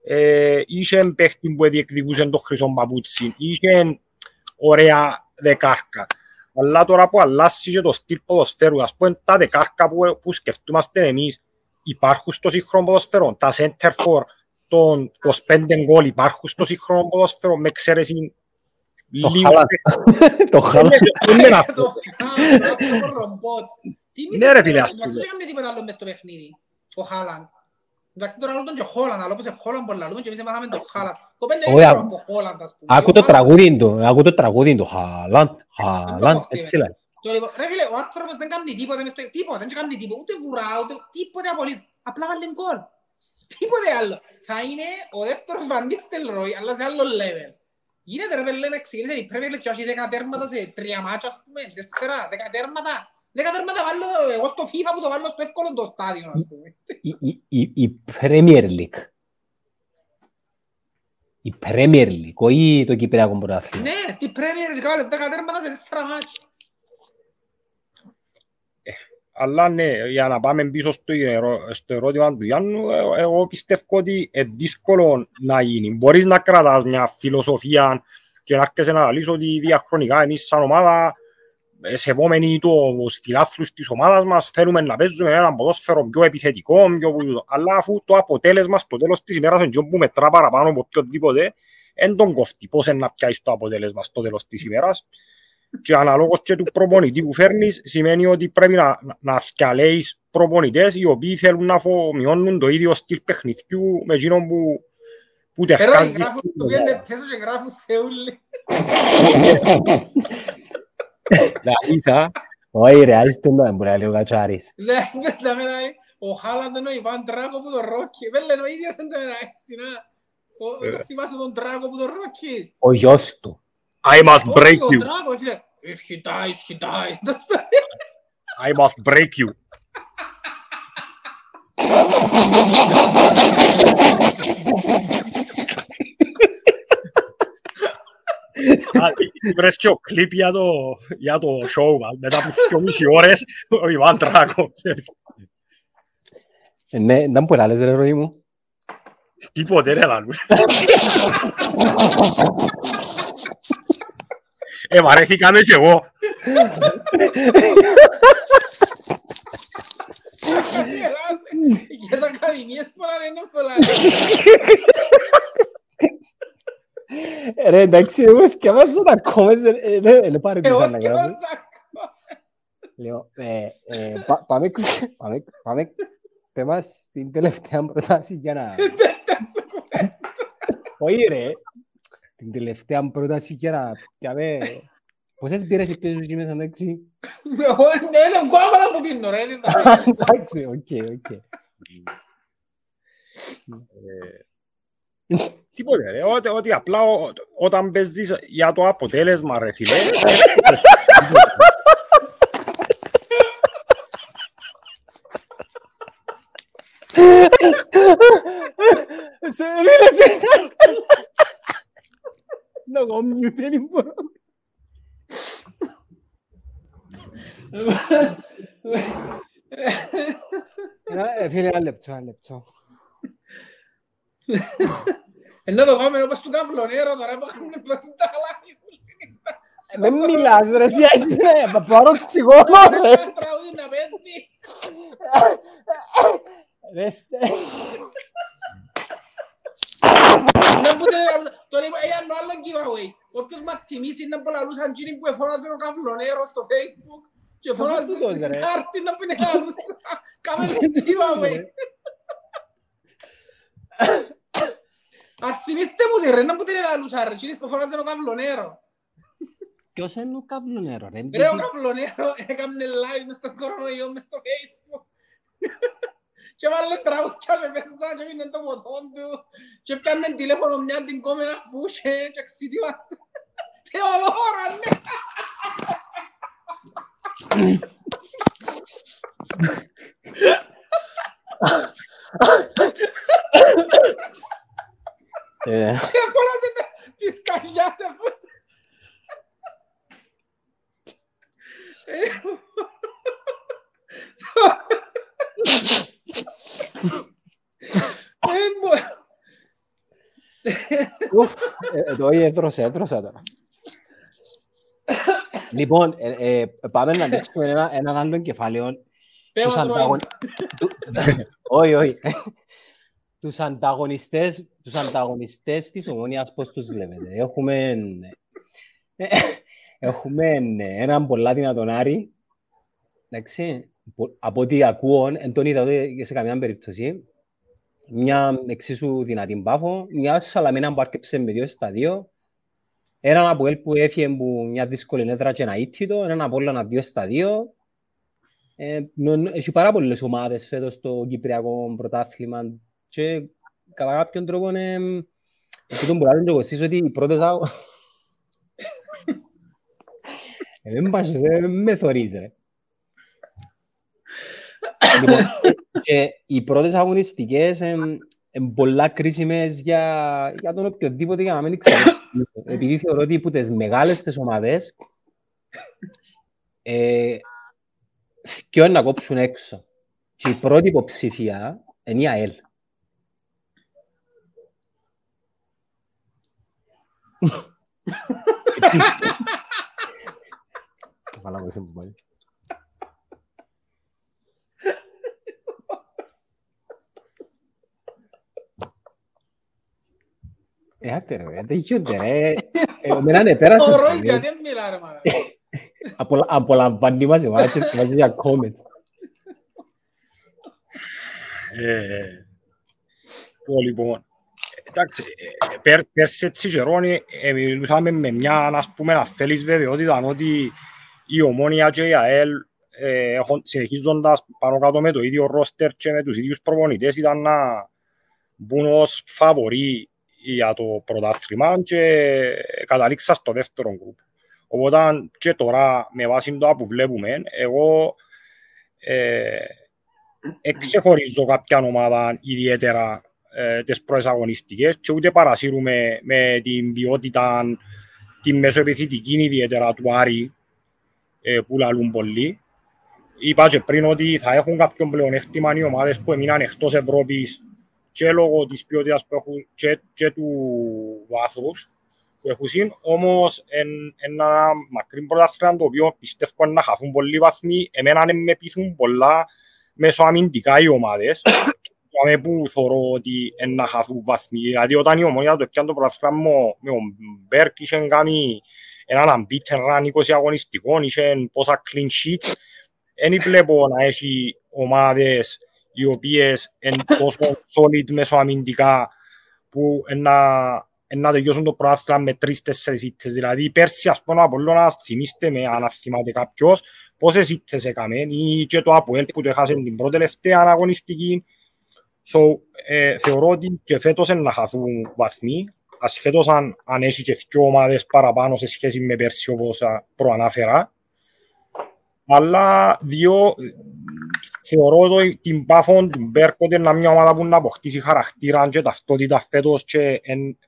Ε, είχε παίχτη που διεκδικούσε το χρυσό παπούτσι, είχε ωραία δεκάρκα. Αλλά τώρα που αλλάσει και το στυλ ποδοσφαίρου, ας πούμε τα δεκάρκα που, που σκεφτούμαστε εμείς, υπάρχουν στο σύγχρονο ποδοσφαίρο. Τα center for των 25 γκολ υπάρχουν στο σύγχρονο ποδοσφαίρο με εξαίρεση Το λίγους Χάλαντ. παίκτες. Το χάλα. Δεν είναι αυτό. Το χάλα, το ρομπότ. Τι Ναι, ρε, φίλε, μισή, ας εντάξει, πούμε. δεν έκανε τίποτα άλλο μες στο παιχνίδι. Ο Χάλαν. Εντάξει, τώρα άλλο τον και Χόλαν, αλλά όπως Χόλαν πολλά λούμε και εμείς έμαθαμε το Χάλαν. Κοπέλα Όχι, είναι α- από Χόλαν, ας πούμε. Άκου Ο το Χάλαν- τραγούδι του, άκου το τραγούδι του, Χαλάντ, Χαλάντ, κοφτεί, έτσι λέει. Το λοιπόν, ρε φίλε, ο άνθρωπος δεν κάνει τίποτα, μες στο- τίποτα, δεν κάνει τίποτα, ούτε βουρά, ούτε τίποτε απολύτως. Απλά βάλει γκολ. Τίποτε άλλο. Θα είναι ο δεύτερος Van Nistelrooy, αλλά σε άλλο level. Γίνεται ρε πέλε να ξεκινήσει η Premier League και έχει δέκα τέρματα σε τρία μάτσα, ας πούμε, τέσσερα, δέκα τέρματα. Δέκα τέρματα βάλω εγώ στο FIFA που το βάλω στο εύκολο το στάδιο, ας πούμε. Η- η- η- Η Premier League. Η Premier League, όχι το Κυπριακό πρωτάθλημα. Ναι, στη Premier League βάλε δέκα τέρματα σε τέσσερα μάτσα. Αλλά ναι, για να πάμε πίσω στο, ερώ- στο ερώτημα του Γιάννου, ε, εγώ πιστεύω ότι είναι δύσκολο να γίνει. Μπορείς να κρατάς μια φιλοσοφία και να έρχεσαι να λύσεις ότι διαχρονικά εμείς σαν ομάδα ε, σεβόμενοι τους φιλάθλους της ομάδας μας θέλουμε να παίζουμε ένα ποδόσφαιρο πιο επιθετικό, πιο... που- αλλά αφού το αποτέλεσμα στο τέλος της ημέρας είναι που μετρά παραπάνω από οποιοδήποτε, δεν τον κοφτεί πώς είναι να πιάσεις το αποτέλεσμα στο τέλος της ημέρας και αναλόγως και του προπονητή που φέρνεις σημαίνει ότι πρέπει να, να, να θυκαλέεις προπονητές οι οποίοι θέλουν να αφομοιώνουν το ίδιο στυλ παιχνιδιού με εκείνον που, που Pero τερκάζει γράφουν, στην το ομάδα. πήγαινε πίσω και γράφουν σε όλοι. Λαλίσα. Όχι ρε, άιστε με, μπορεί να λέει ο Κατσάρης. Λες, λες, να μένα, ο Χάλαντ είναι ο Ιβάν Τράκο που το Ρόκι. Δεν λένε ο ίδιος είναι το μεταξύ, να. Ο- Ε. το Θυμάσαι τον Τράκο που το Ρόκι. Ο γιος του. I must break Όχι, you, ο Τράκο, φίλε. If he dies, he dies. Το στο- I must break you. Βρες και ο κλιπ για το, για το show μας, μετά από δύο μισή ώρες, ο Ιβάν Τράκο. Ε, Ναι, δεν μπορεί να λες ρε ροή μου. Τίποτε ρε λαλού. Ε, βαρέθηκαμε και εγώ. Και στις ακαδημίες πολλά λένε πολλά. Ρε, εντάξει, εγώ θυκευάζω τα κόμμες, ε, ε, δεν πάρε Εγώ πίσω να γράφω. σκέφασα. Λέω, ε, ε, πα- πάμε, ξε- πάμε, πάμε, πέ μας την τελευταία πρόταση για να... Όχι ρε, την τελευταία πρόταση για να πιάμε... Πόσες μπήρες υπήρες εκεί μέσα, εντάξει; Εγώ δεν είναι κόμμα που πίνω ρε. δεν τα πίνω. Εντάξει, OK, OK. Τίποτε ρε, ότι, ότι απλά ο- όταν παίζεις για το αποτέλεσμα ρε φίλε. Σε φίλε, σε... Να εγώ μute, δεν μπορώ. Ε, Φίλε, ένα λεπτό, ένα λεπτό. Ενώ το κάνουμε όπως του καβλονέρο τώρα που κάνουμε πρώτη τα λάθη. Δεν μιλάς ρε, εσύ άιστε, θα πάρω οξυγόνο ρε. Ένα τραγούδι να παίζει. Ρε, στε- Να μπούτε το λέει, «Ε, άλλο άλλο giveaway. Όποιος όποιος μας θυμίσει να πολλαλούσαν εκείνοι που εφώναζε ο καυλονέρο στο facebook και Πόσο εφώναζε τούτος, ρε. στην άρτη να πινελαλούσα. Κάμε giveaway. Αν θυμίστε μου τη ρε, να μου την ελαλούσα ρε, εκείνοι που εφώναζε ο καυλονέρο. Ποιος είναι ο καυλονέρο, ρε. Ρε ο καυλονέρο έκαμε live μες στον κορονοϊό μες στο facebook. Και βάλε τραγούδια και μέσα και μείνε το ποτόν του. Και πιάνε τηλέφωνο μια την κόμενα που είχε και ξύτιβασε. Θεοδόρα, ναι. Ε, Και φώναζε τα- τη σκαλιά του. αφού- Ε, μπο- ουφ, ε, ε, το έδρωσα, έδρωσα τώρα. Λοιπόν, ε, ε, πάμε να ανοίξουμε ένα, έναν άλλο κεφάλαιο. Πες Τους μας, Ροή. ανταγων... του- Όχι, όχι. Τους ανταγωνιστές, τους ανταγωνιστές της Ομόνιας, πώς τους βλέπετε; Έχουμε, ε, έχουμε έναν πολλά δυνατόν Άρη. Εντάξει, πο- από ό,τι ακούω, δεν τον είδα ούτε σε καμιά περίπτωση. Μια εξίσου δυνατή μπάφο, μια σαλαμίνα που άρκεψε με δύο στα δύο, έναν από ελ που έφυγε που μια δύσκολη έδρα και ένα ήττητο, έναν από όλα δύο στα δύο. Ε, νο- έχει πάρα πολλές ομάδες φέτος στο Κυπριακό πρωτάθλημα και κατά κάποιον τρόπο είναι αυτό που μπορεί να το κοστίσει ότι οι πρώτες αγω... Ε, Δεν πας, δεν με θωρείς ρε. Λοιπόν, και οι πρώτες αγωνιστικές είναι πολλά κρίσιμες για, για τον οποιοδήποτε για να μην εξελίξει. Επειδή θεωρώ ότι από τις μεγάλες τις ομάδες ε, δυο είναι να κόψουν έξω. Και η πρώτη υποψηφία είναι η ΑΕΛ. Βάλαμε σε πάλι. Ε, άτε ρε, δεν γίνονται ρε. Ε, Εμένα ναι, πέρασε. Ο Ροής πολύ. γιατί δεν μιλά ρε μάνα. Απολα- Απολαμβάνει μας η μάτια και εντάξει, ε, πέρ- πέρσι έτσι καιρόν ε, μιλούσαμε με μια, ας πούμε, αφέλης βεβαιότητα ότι η Ομόνια και η ΑΕΛ ε, έχουν, συνεχίζοντας πάνω κάτω με το ίδιο ρόστερ και με τους ίδιους προπονητές ήταν να μπουν ως φαβοροί για το πρωτάθλημα και καταλήξα στο δεύτερο γκρουπ. Οπότε και τώρα με βάση το που βλέπουμε, εγώ ε, εξεχωρίζω κάποια ομάδα ιδιαίτερα ε, τις πρώτες αγωνιστικές και ούτε παρασύρουμε με την ποιότητα την μεσοεπιθετική ιδιαίτερα του Άρη ε, που λαλούν πολλοί. Είπα και πριν ότι θα έχουν κάποιον πλεονέκτημα οι ομάδες που έμειναν εκτός Ευρώπης και λόγω της ποιότητας που έχουν και, και του βάθους που έχουν συν, όμως εν, ένα μακρύ πρωτάθλημα το οποίο πιστεύω να χαθούν πολλοί βαθμοί, εμένα δεν με πείθουν πολλά μεσοαμυντικά οι ομάδες με που θεωρώ ότι είναι να χαθούν βαθμοί. Δηλαδή όταν η ομόνια το πιάνε το πρωτάθλημα με τον Μπέρκ είχε κάνει έναν unbeaten run 20 αγωνιστικών, είχε πόσα clean sheets. Δεν βλέπω να έχει ομάδες οι οποίες είναι τόσο solid μεσοαμυντικά που να, να τελειώσουν το πρωτάθλημα με τρεις-τέσσερις ήττες. Δηλαδή πέρσι ας πούμε ο Απολλώνας, θυμίστε με αν θυμάται κάποιος, πόσες ήττες έκαμε ή και το Αποέλ που το έχασε την πρώτη τελευταία αγωνιστική. So, ε, θεωρώ ότι και φέτος είναι να χαθούν βαθμοί, ασχέτως αν, αν έχει και δύο ομάδες παραπάνω σε σχέση με πέρσι όπως α, προανάφερα. Αλλά δύο, θεωρώ ότι την Πάφον, την Μπέρκο, είναι μια ομάδα που να αποκτήσει χαρακτήρα και ταυτότητα φέτος και εν,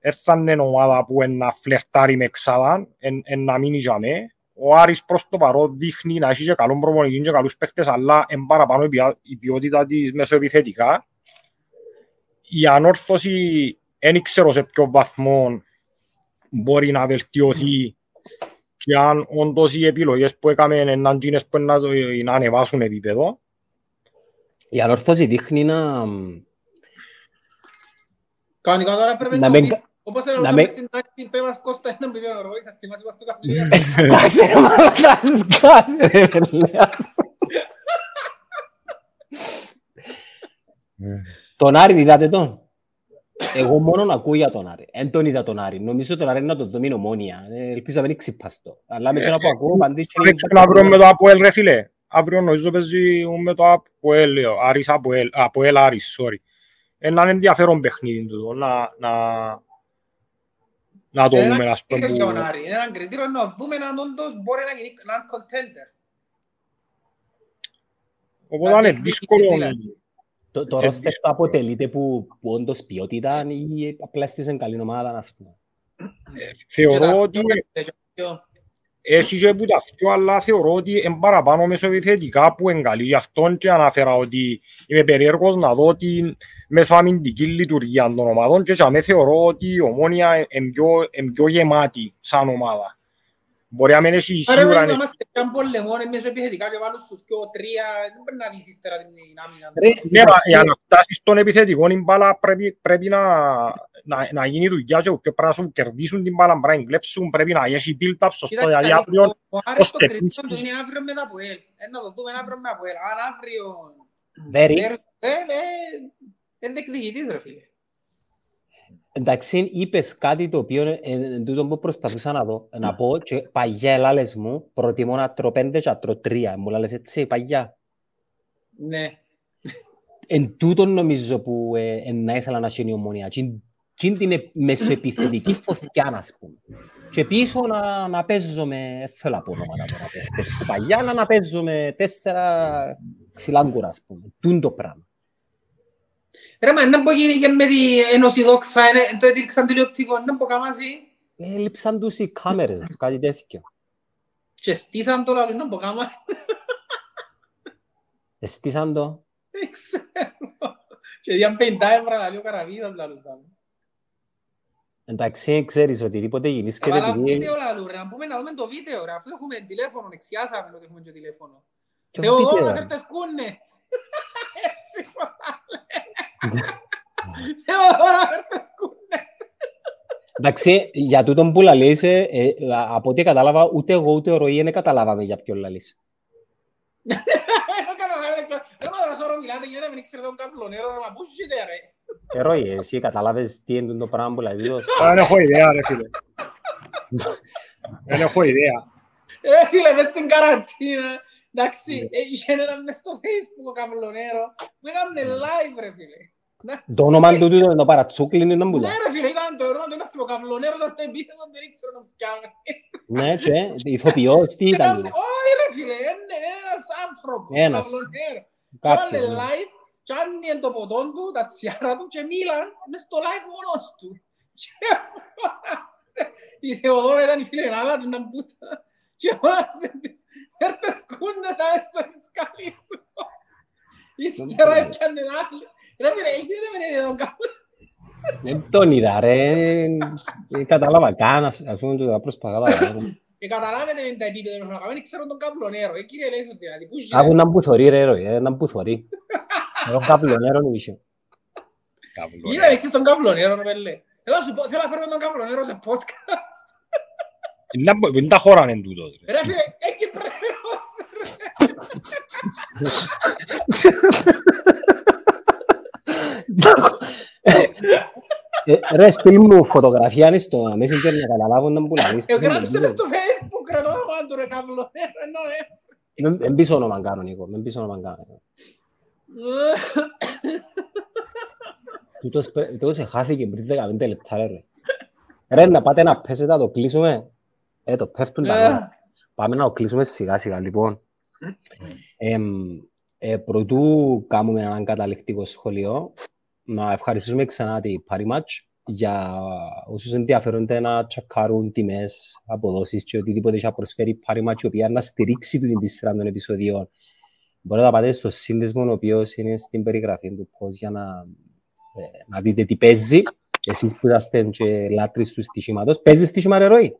δεν θα είναι ομάδα που είναι να φλερτάρει με εξάδα, εν, εν να μείνει για μέ. Ο Άρης προς το παρόν δείχνει να έχει και καλό προπονητή και καλούς παίχτες, αλλά εν παραπάνω η ποια- η ποιότητα της μεσοεπιθετικά. Η ανόρθωση δεν ξέρω σε ποιο βαθμό μπορεί να βελτιωθεί και αν όντως οι επιλογές που έκαμε είναι εκείνες που να, το- να ανεβάσουν επίπεδο. Η ανόρθωση δείχνει να... Κανονικά τώρα πρέπει Να να μην πεις κα- Όπως Να έλεγαμε με- στην τάξη, πέ μας Κώστα έναν που είπε ο Ροής, θα θυμάσαι μας το καπνίδι. Ε, Σκάσε ρε μαλάκα, σκάσε ρε παιδιά. Τον Άρη είδατε τον. Εγώ μόνο να ακούω για τον Άρη. Εν τον είδα τον Άρη. Νομίζω τον Άρη να τον δω ομόνια. Ε, Ελπίζω να μην ξυπαστώ. Αλλά με εκείνα που ακούω απαντήσει... Θα παίξουν αύριο με το Αποέλ ρε φίλε. Αύριο νομίζω παίζει με το Αποέλ, λέω. Άρης Αποέλ, Αποέλ Άρης, sorry. Έναν ενδιαφέρον παιχνίδι του, να, να, να το Είναι δούμε, ένα ας πούμε. κριτήριο για τον που- Άρη. Είναι ένα κριτήριο να δούμε αν όντως μπορεί να γίνει έναν contender. Οπότε είναι διεκδικητής δύσκολο. δηλαδή. Το, το Ε, ρόστερ δύσκολο. του αποτελείται που, που όντως ποιότητα ή απλά στήσαν καλή ομάδα, να πούμε. Θεωρώ ότι Και τα πιο- έχει και που τα δυο, αλλά θεωρώ ότι είναι παραπάνω μεσοεπιθετικά που είναι καλή. Γι' αυτό και αναφέρα ότι είμαι περίεργος να δω την μεσοαμυντική λειτουργίας των ομάδων και για μέ θεωρώ ότι η Ομόνια είναι πιο, είναι πιο γεμάτη σαν ομάδα. Μπορεί να μην έχει Άρα σίγουρα... να είμαστε καν πολεμών, μέσω επιθετικά και βάλουν σου δυο, τρία, δεν μπορεί να δεις ύστερα την άμυνα. Ρε, Ναι, μα για να φτάσεις στον επιθετικό η μπάλα πρέπει, πρέπει να, να, να γίνει δουλειά και και πρέπει να σου κερδίσουν την μπάλα, πρέπει να την κλέψουν, πρέπει να έχει build-up σωστό, Κοίταξε, δηλαδή αλήθεια, αύριο ο Άρης το ως κριτήριο του τεπίσκι. είναι αύριο με τα Αποέλ. Ε, να το δούμε αύριο με Αποέλ. Αν αύριο Very. παίρνει το Αποέλ, ε, είναι διεκδικητής ρε φίλε. Εντάξει, είπες κάτι το οποίο ε, ε, τούτο που προσπαθούσα να δω. Να πω και παγιά ελάλες μου, προτιμώ να τρώω πέντε και να τρώω τρία. Μου λάλες έτσι, παγιά. Ναι. Εν τούτο νομίζω που ε, ε, να ήθελα να γίνει η ομονία. Τι την είναι μεσοεπιθετική φωτιά, να πούμε. Και πίσω να, να παίζω με, δεν θέλω να πω ονόματα τώρα, παίχτες που παγιά, αλλά να παίζω με τέσσερα ξυλάγκουρα, ας πούμε. Τούν το πράγμα. Ρε μα, να μπορεί γίνει και με την Ένωση Δόξα, είναι- το έδειξαν τηλεοπτικό, να μπορεί καμάζει Έλειψαν τους οι κάμερες, κάτι τέτοιο. και στήσαν το λαλό, να μπορεί καμάζει. Εστίσαν το. Δεν ξέρω. Και διάν 50 ευρώ λαλό καραβίδας λαλό. Εντάξει, ξέρεις, οτιδήποτε γεννήσκεται Αλλά επειδή... βίντεο λαλό ρε, να πούμε να δούμε το βίντεο ρε, αφού έχουμε τηλέφωνο, εξιάσαμε ότι έχουμε και τηλέφωνο. Ποιο Θεοδόρα, βίντεο, ρε. φέρτε σκούνες. Έτσι φορά. Θεοδόρα, φέρτε σκούνες. Εντάξει, για τούτον που λαλείς, ε, ε, από ό,τι κατάλαβα, ούτε εγώ ούτε ο Ροή δεν καταλάβαμε για ποιον λαλείς. Δεν καταλαβαίνετε ποιο- Ρε μα τώρα σώρο μιλάτε, γίνεται μην ήξερε τον καπλονέρο, ρε μα πού ζείτε ρε. Ε, Ροή, εσύ κατάλαβες τι είναι το πράγμα που λαλείς. δεν έχω ιδέα ρε φίλε. Δεν έχω ιδέα. Ρε φίλε, μες στην καραντίνα, εντάξει, είχε έναν μες στο facebook ο καπλονέρο, που έκαμε live ρε φίλε. Εντάξει. Το όνομα του τούτο είναι το παρατσούκλιν είναι που Ναι λέει. ρε φίλε, ήταν το όνομα του, ήταν ο καπλονέρο, ήταν το επίθετο, δεν ήξερε να πιάνε. Ναι, και ηθοποιός, τι ήταν. Έκαμε- Όχι ρε φίλε, είναι ένας άνθρωπος, Ένας. καπλονέρο. Και έβαλε Κάποιος. ναι. live, και άνοιγε το ποτό του, τα τσιάρα του και μίλαν μες στο live μόνος του. Και φώνασε. Η Θεοδόρα ήταν η φίλη Ελλάδα του να μπούτα. Και φώνασε της, έρτε σκούνε τα έσω η σκαλή σου. Ύστερα μπορεί. έπιανε άλλη. Ρε φίλε, εκεί δεν με είδε τον καπλό. Δεν τον είδα, ρε. Δεν κατάλαβα καν, ας ας πούμε, το προσπαθάω. Και καταλάβετε με τα επίπεδα που είχαμε, δεν ξέρω τον καπλονέρο. Ε, κύριε Λέισον, δηλαδή, πού Άκου γίνεται. να που θωρεί, ρε, Ροή, ε, να που θωρεί. Εγώ καπλονέρο είναι είχε. Είδαμε εξής τον καπλονέρο, ρε πέλε. Θέλω να σου πω, θέλω να φέρουμε τον καπλονέρο σε podcast. Δεν τα χώραν εν τούτος. ρε. Ρε φίλε, εκεί πρέπει Ε, Ρε, στείλ μου φωτογραφία είναι στο Messenger να καταλάβω να μου λαλείς. Εγώ γράψε μες στο facebook ρε το όνομα του ρε καπλονέρο, ενώ ε. Δεν πίσω όνομα κάνω, Νίκο. Δεν πίσω όνομα κάνω. Τούτος πρέ- Τούτος εχάθηκε πριν 15 λεπτά, ρε. ρε. Ρε, να πάτε να πέσετε, να το κλείσουμε. Ε, το πέφτουν τα νότα. Πάμε να το κλείσουμε σιγά σιγά, λοιπόν. Εμ, ε, προτού κάνουμε έναν καταληκτικό σχολείο, να ευχαριστήσουμε ξανά τη Parimatch για όσους ενδιαφέρονται να τσακάρουν τιμές, αποδόσεις και οτιδήποτε έχει να προσφέρει η Parimatch, η οποία να στηρίξει την τη σειρά των επεισοδίων. Μπορείτε να πάτε στο σύνδεσμο, ο οποίος είναι στην περιγραφή του post για να, ε, να δείτε τι παίζει. Εσείς που είσαστε και λάτρεις του στοιχήματος. Παίζεις στοιχήμα, ρε Ροή;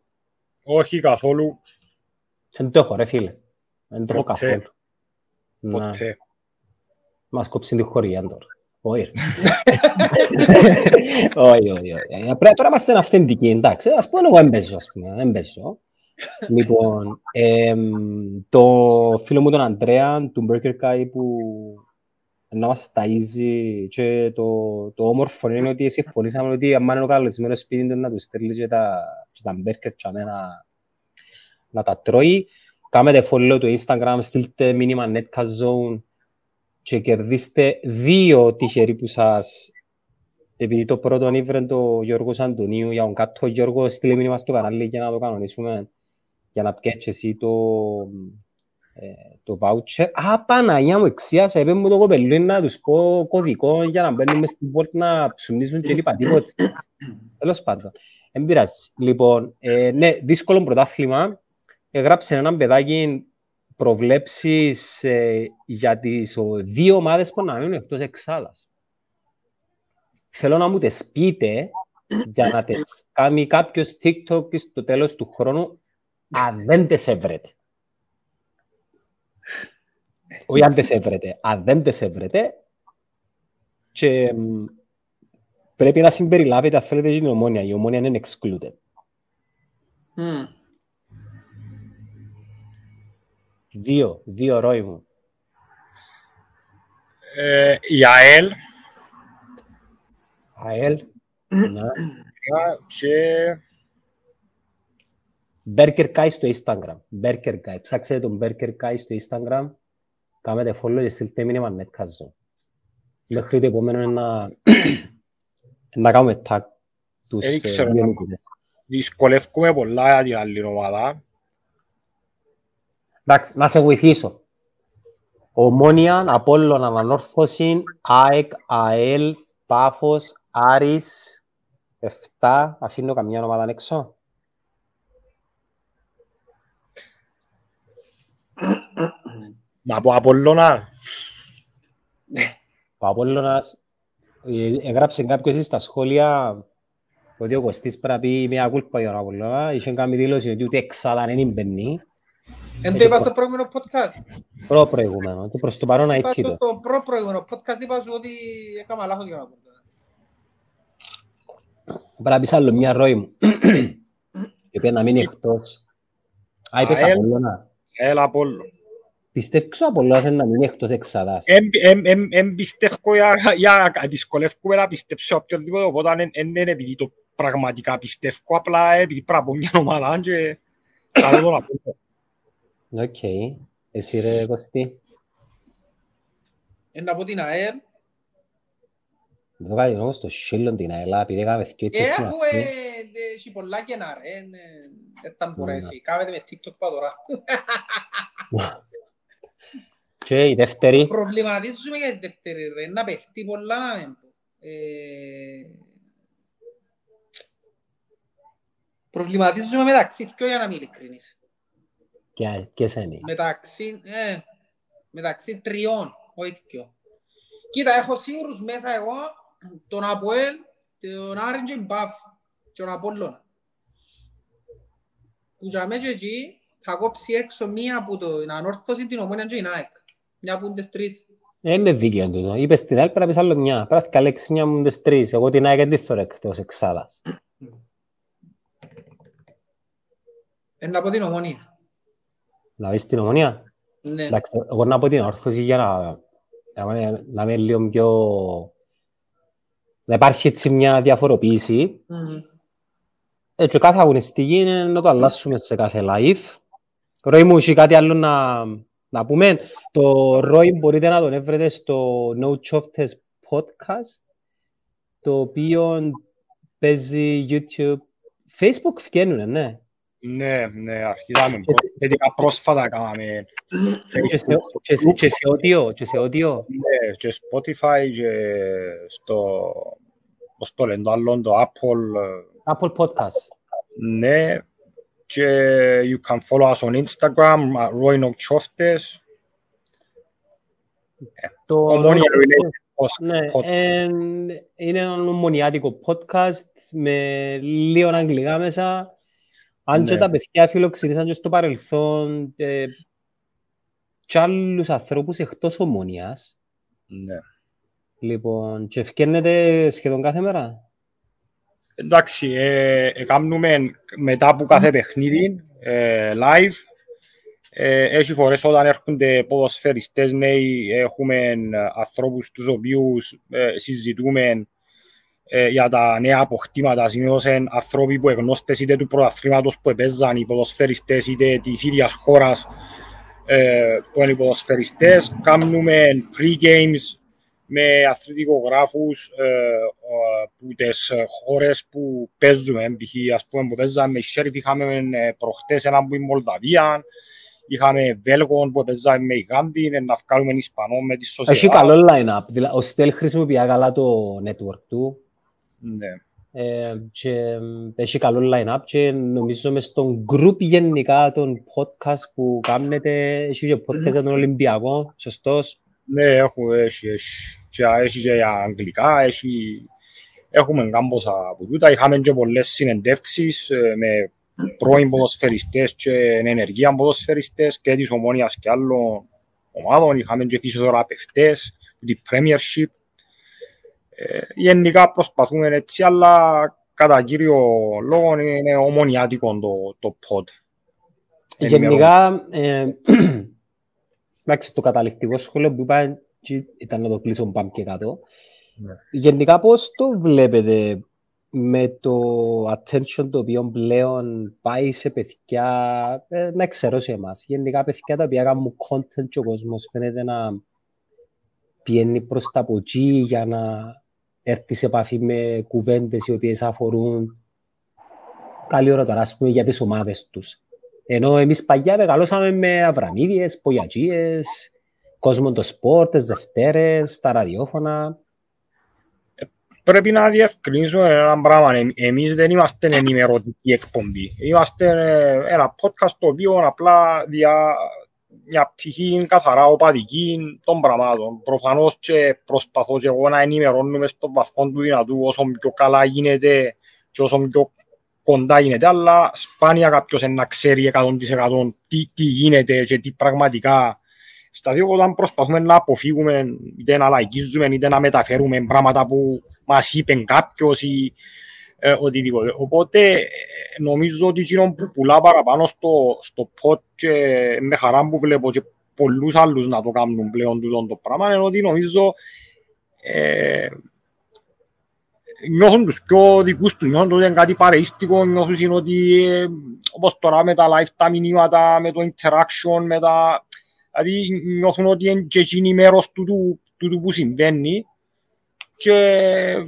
Όχι καθόλου, Δεν το έχω, ρε φίλε. Δεν το έχω Ποτέ. καθόλου. Να, ποτέ. μας κόψει τη χωριά τώρα. Όχι. ρε. Όχι, όχι, όχι. Απλά Τώρα είμαστε αυθεντικοί, εντάξει. Ας πούμε, εγώ έμπαιζω, ας πούμε. Έμπαιζω. Λοιπόν, εμ, το φίλο μου τον Αντρέα, του Burger Kai, που να μας ταΐζει και το, το όμορφο είναι ότι συμφωνήσαμε ότι αν είναι ο καλεσμένος σπίτι του να του στέλνει και τα, και τα burger και να, να τα τρώει. Κάμετε follow το Instagram, στείλτε μήνυμα Netcast Zone και κερδίστε δύο τυχεροί που σας επειδή το πρώτο ήβρε το Γιώργος Αντωνίου για τον κάτω Γιώργο στείλε μήνυμα στο κανάλι για να το κανονίσουμε για να πιέσεις εσύ το, ε, το voucher. Α, Παναγιά μου, εξίασα, είπε μου το κοπελούι να τους πω κωδικό για να μπαίνουμε στην πόρτα να ψουμνίζουν και λοιπά τίποτα. Τέλος πάντων. Δεν πειράζει. Λοιπόν, ε, ναι, δύσκολο πρωτάθλημα. Έγραψε έναν παιδάκι προβλέψεις ε, για τις ο, δύο ομάδες που να μείνουν εκτός εξάδας. Θέλω να μου τις πείτε για να τις κάνει κάποιος TikTok στο τέλος του χρόνου αν δεν τις έβρετε. Όχι αν τις έβρετε. Αν δεν τις έβρετε και μ, πρέπει να συμπεριλάβετε αν θέλετε την ομόνια. Η ομόνια είναι excluded. Μμ. Δύο, δύο ρόι μου. Ε, η ΑΕΛ ΑΕΛ. Ναι. και Burger Kai στο Instagram. Burger Kai. Ψάξετε τον Burger Kai στο Instagram. Κάμετε follow και στείλτε μήνυμα netcast. Μέχρι το επόμενο είναι να, να κάνουμε tag τους Δεν ε, ξέρω δύο να- νικητές. δυσκολεύκουμε πολλά για την άλλη ομάδα. Εντάξει, να σε βοηθήσω. Ομόνια, Απόλλων, Ανανόρθωση, ΑΕΚ, ΑΕΛ, Πάφος, Άρης, 7. Αφήνω καμιά ομάδα έξω. Να πω Απόλλωνα. Ο Απόλλωνας ε, έγραψε κάποιος στα σχόλια ότι ο Κωστής πρέπει να πει μια κούλπα για τον Απόλλωνα. Είχε κάνει δήλωση ότι ούτε εξάδα δεν μπαίνει. Εν το είπα στο προηγούμενο podcast. Προ προηγούμενο. Και προς το παρόν Είπα αιτή στο το. στο προ προηγούμενο podcast είπα σου ότι έκανα λάθος για να πω. Πρέπει να πεις άλλο μια ροή μου. Η οποία να μείνει εκτός. Α, είπες ΑΕΛ. Απόλλωνα. ΑΕΛ Απόλλων. Πιστεύεις ο Απόλλωνας είναι να μείνει εκτός εξάδας; Εν- εν- εν- εν πιστεύω για, για δυσκολεύκουμε να πιστέψω οποιοδήποτε, οπότε δεν δεν είναι επειδή το πραγματικά πιστεύω, απλά επειδή πρέπει να πω μια ομάδα και καλό το να πω. Οκ. Εσύ ρε Κωστή. Εν να πω την ΑΕΛ. Εδώ κάτι όμως το σύλλον την ΑΕΛΑ επειδή έκαμε δυο Ε, έτσι στην αφού αρχή. ε, ε, έχει πολλά κενά ρε. εν, ε, Δεν θα Ναι, μπορέσει. Κάβεται με TikTok πά τώρα. Και η δεύτερη. Προβληματίζουμε για τη δεύτερη ρε. Να παιχτεί πολλά να μην πω. Ε, Προβληματίζουμε μεταξύ δυο για να μην ειλικρινής. Και, και σένη. Μεταξύ, ε, μεταξύ τριών, όχι δυο. Κοίτα, έχω σίγουρους μέσα εγώ τον Αποέλ, τον Άρην και τον Μπαφ και τον Απόλλωνα. Που για μέσα εκεί θα κόψει έξω μία από την ανόρθωση την ομόνια και την ΑΕΚ. Μια από τις τρεις. Δεν είναι δίκαιο τούτο. Είπες στην άλλη πρέπει να πεις άλλο μια. Πρέπει να καλέξεις μια μου τις τρεις. Εγώ την ΑΕΚ δεν τη θέλω εκτός εξάδας. Ε, να πω την ομόνια. Να πεις την ομονία. Ναι. Εντάξει, εγώ να πω την όρθωση για να, να, να είμαι λίγο πιο... Να υπάρχει έτσι μια διαφοροποίηση. Μμμ. Ε, και κάθε αγωνιστική είναι να το αλλάσουμε σε κάθε live. Ρόι μου, έχει κάτι άλλο να, να πούμε; Το Ρόι μπορείτε να τον έβρετε στο No Choftes podcast, το οποίο παίζει YouTube. Facebook βγαίνουνε, ναι. Ναι, ναι, αρχίσαμε. Σχετικά πρόσφατα κάναμε Και σε, Facebook, και, σε- και σε audio, και σε audio. ναι, και Spotify και στο, πώς το λένε το άλλο, το Apple, ε, Apple Podcast. ναι, και you can follow us on Instagram, at Roy No Choftes, Το ομόνια Roy- related post- Ναι, podcast. εν- είναι ένα ομονιάτικο podcast με λίγο αγγλικά μέσα. Αν και Ναι. τα παιδιά φιλοξενήσαν και στο παρελθόν ε, και άλλους ανθρώπους εκτός ομονίας. Ναι. Λοιπόν, και ευκαινετε σχεδόν κάθε μέρα. Εντάξει, ε, ε, κάνουμε μετά από κάθε παιχνίδι ε, live. Ε, έχει φορές όταν έρχονται ποδοσφαιριστές νέοι, έχουμε ανθρώπους τους οποίους ε, συζητούμε ε, για τα νέα αποκτήματα. Συνήθως είναι άνθρωποι που εγνώστες είτε του πρωταθλήματος που επέζαν οι ποδοσφαιριστές είτε της ίδιας χώρας ε, που είναι οι ποδοσφαιριστές. Κάνουμε pre-games με αθλητικογράφους ε, ε, που τις χώρες που παίζουμε. Π.χ. ας πούμε που παίζαμε με Σέρφ, είχαμε ε, προχτές έναν που είναι Μολδαβία, είχαμε Βέλγον που παίζαμε με Γάντι, να βγάλουμε Ισπανό με τη Σοσιαδά. Έχει καλό line-up. Δηλαδή, ο Στέλ χρησιμοποιεί καλά το network του. Ναι. Ε, και έχει καλό line-up και νομίζω μες στον group γενικά των podcast που κάνετε έχει και podcast για τον Ολυμπιακό, σωστός. Ναι, έχουμε, έχει, έχει, και, έχει και για αγγλικά, έχει, έχουμε κάμποσα από τούτα. Είχαμε και πολλές συνεντεύξεις ε, με πρώην ποδοσφαιριστές και ενεργεία ποδοσφαιριστές και της ομόνιας και άλλων ομάδων. Είχαμε και φυσιοθεραπευτές, την Premiership. Ε, γενικά προσπαθούμε έτσι, αλλά κατά κύριο λόγο είναι ομονιάτικο το, το pod. Γενικά, ε, εντάξει, το καταληκτικό σχόλιο που είπα ήταν να το κλείσω πάμε και κάτω. Ναι. Γενικά, πώς το βλέπετε με το attention το οποίο πλέον πάει σε παιδιά, ε, να ξέρω σε εμάς. Γενικά, παιδιά τα οποία κάνουν content και ο κόσμος φαίνεται να πιένει προς τα από εκεί για να έρθεις σε επαφή με κουβέντες οι οποίες αφορούν καλή ώρα τώρα, ας πούμε, για τις ομάδες τους. Ενώ εμείς παλιά μεγαλώσαμε με αβραμίδιες, πογιατζίες, κόσμο το σπορ, τις Δευτέρες, τα ραδιόφωνα. Πρέπει να διευκρινίσουμε ένα πράγμα. Ε, εμείς δεν είμαστε ενημερωτική εκπομπή. Είμαστε ε, ένα podcast το οποίο απλά δια μια πτυχή καθαρά οπαδική των πραγμάτων. Προφανώς και προσπαθώ και εγώ να ενημερώνουμε στον βαθμό του δυνατού όσο πιο καλά γίνεται και όσο πιο κοντά γίνεται, αλλά σπάνια κάποιος να ξέρει 100% τι, τι γίνεται και τι πραγματικά στα δύο όταν προσπαθούμε να αποφύγουμε είτε να λαϊκίζουμε είτε να μεταφέρουμε πράγματα που μας είπε κάποιος ή ε, οτιδήποτε. Οπότε ε, νομίζω ότι εκείνο που πουλά παραπάνω στο, στο pot και με χαρά που βλέπω και πολλούς άλλους να το κάνουν πλέον τούτο το πράγμα είναι ότι νομίζω ε, νιώθουν τους πιο δικούς τους, νιώθουν ότι είναι κάτι παρεΐστικο, νιώθουν ότι ε, όπως τώρα με τα live τα μηνύματα, με το interaction, με τα... Δηλαδή νιώθουν ότι είναι και εκείνη μέρος του, του, του, που συμβαίνει και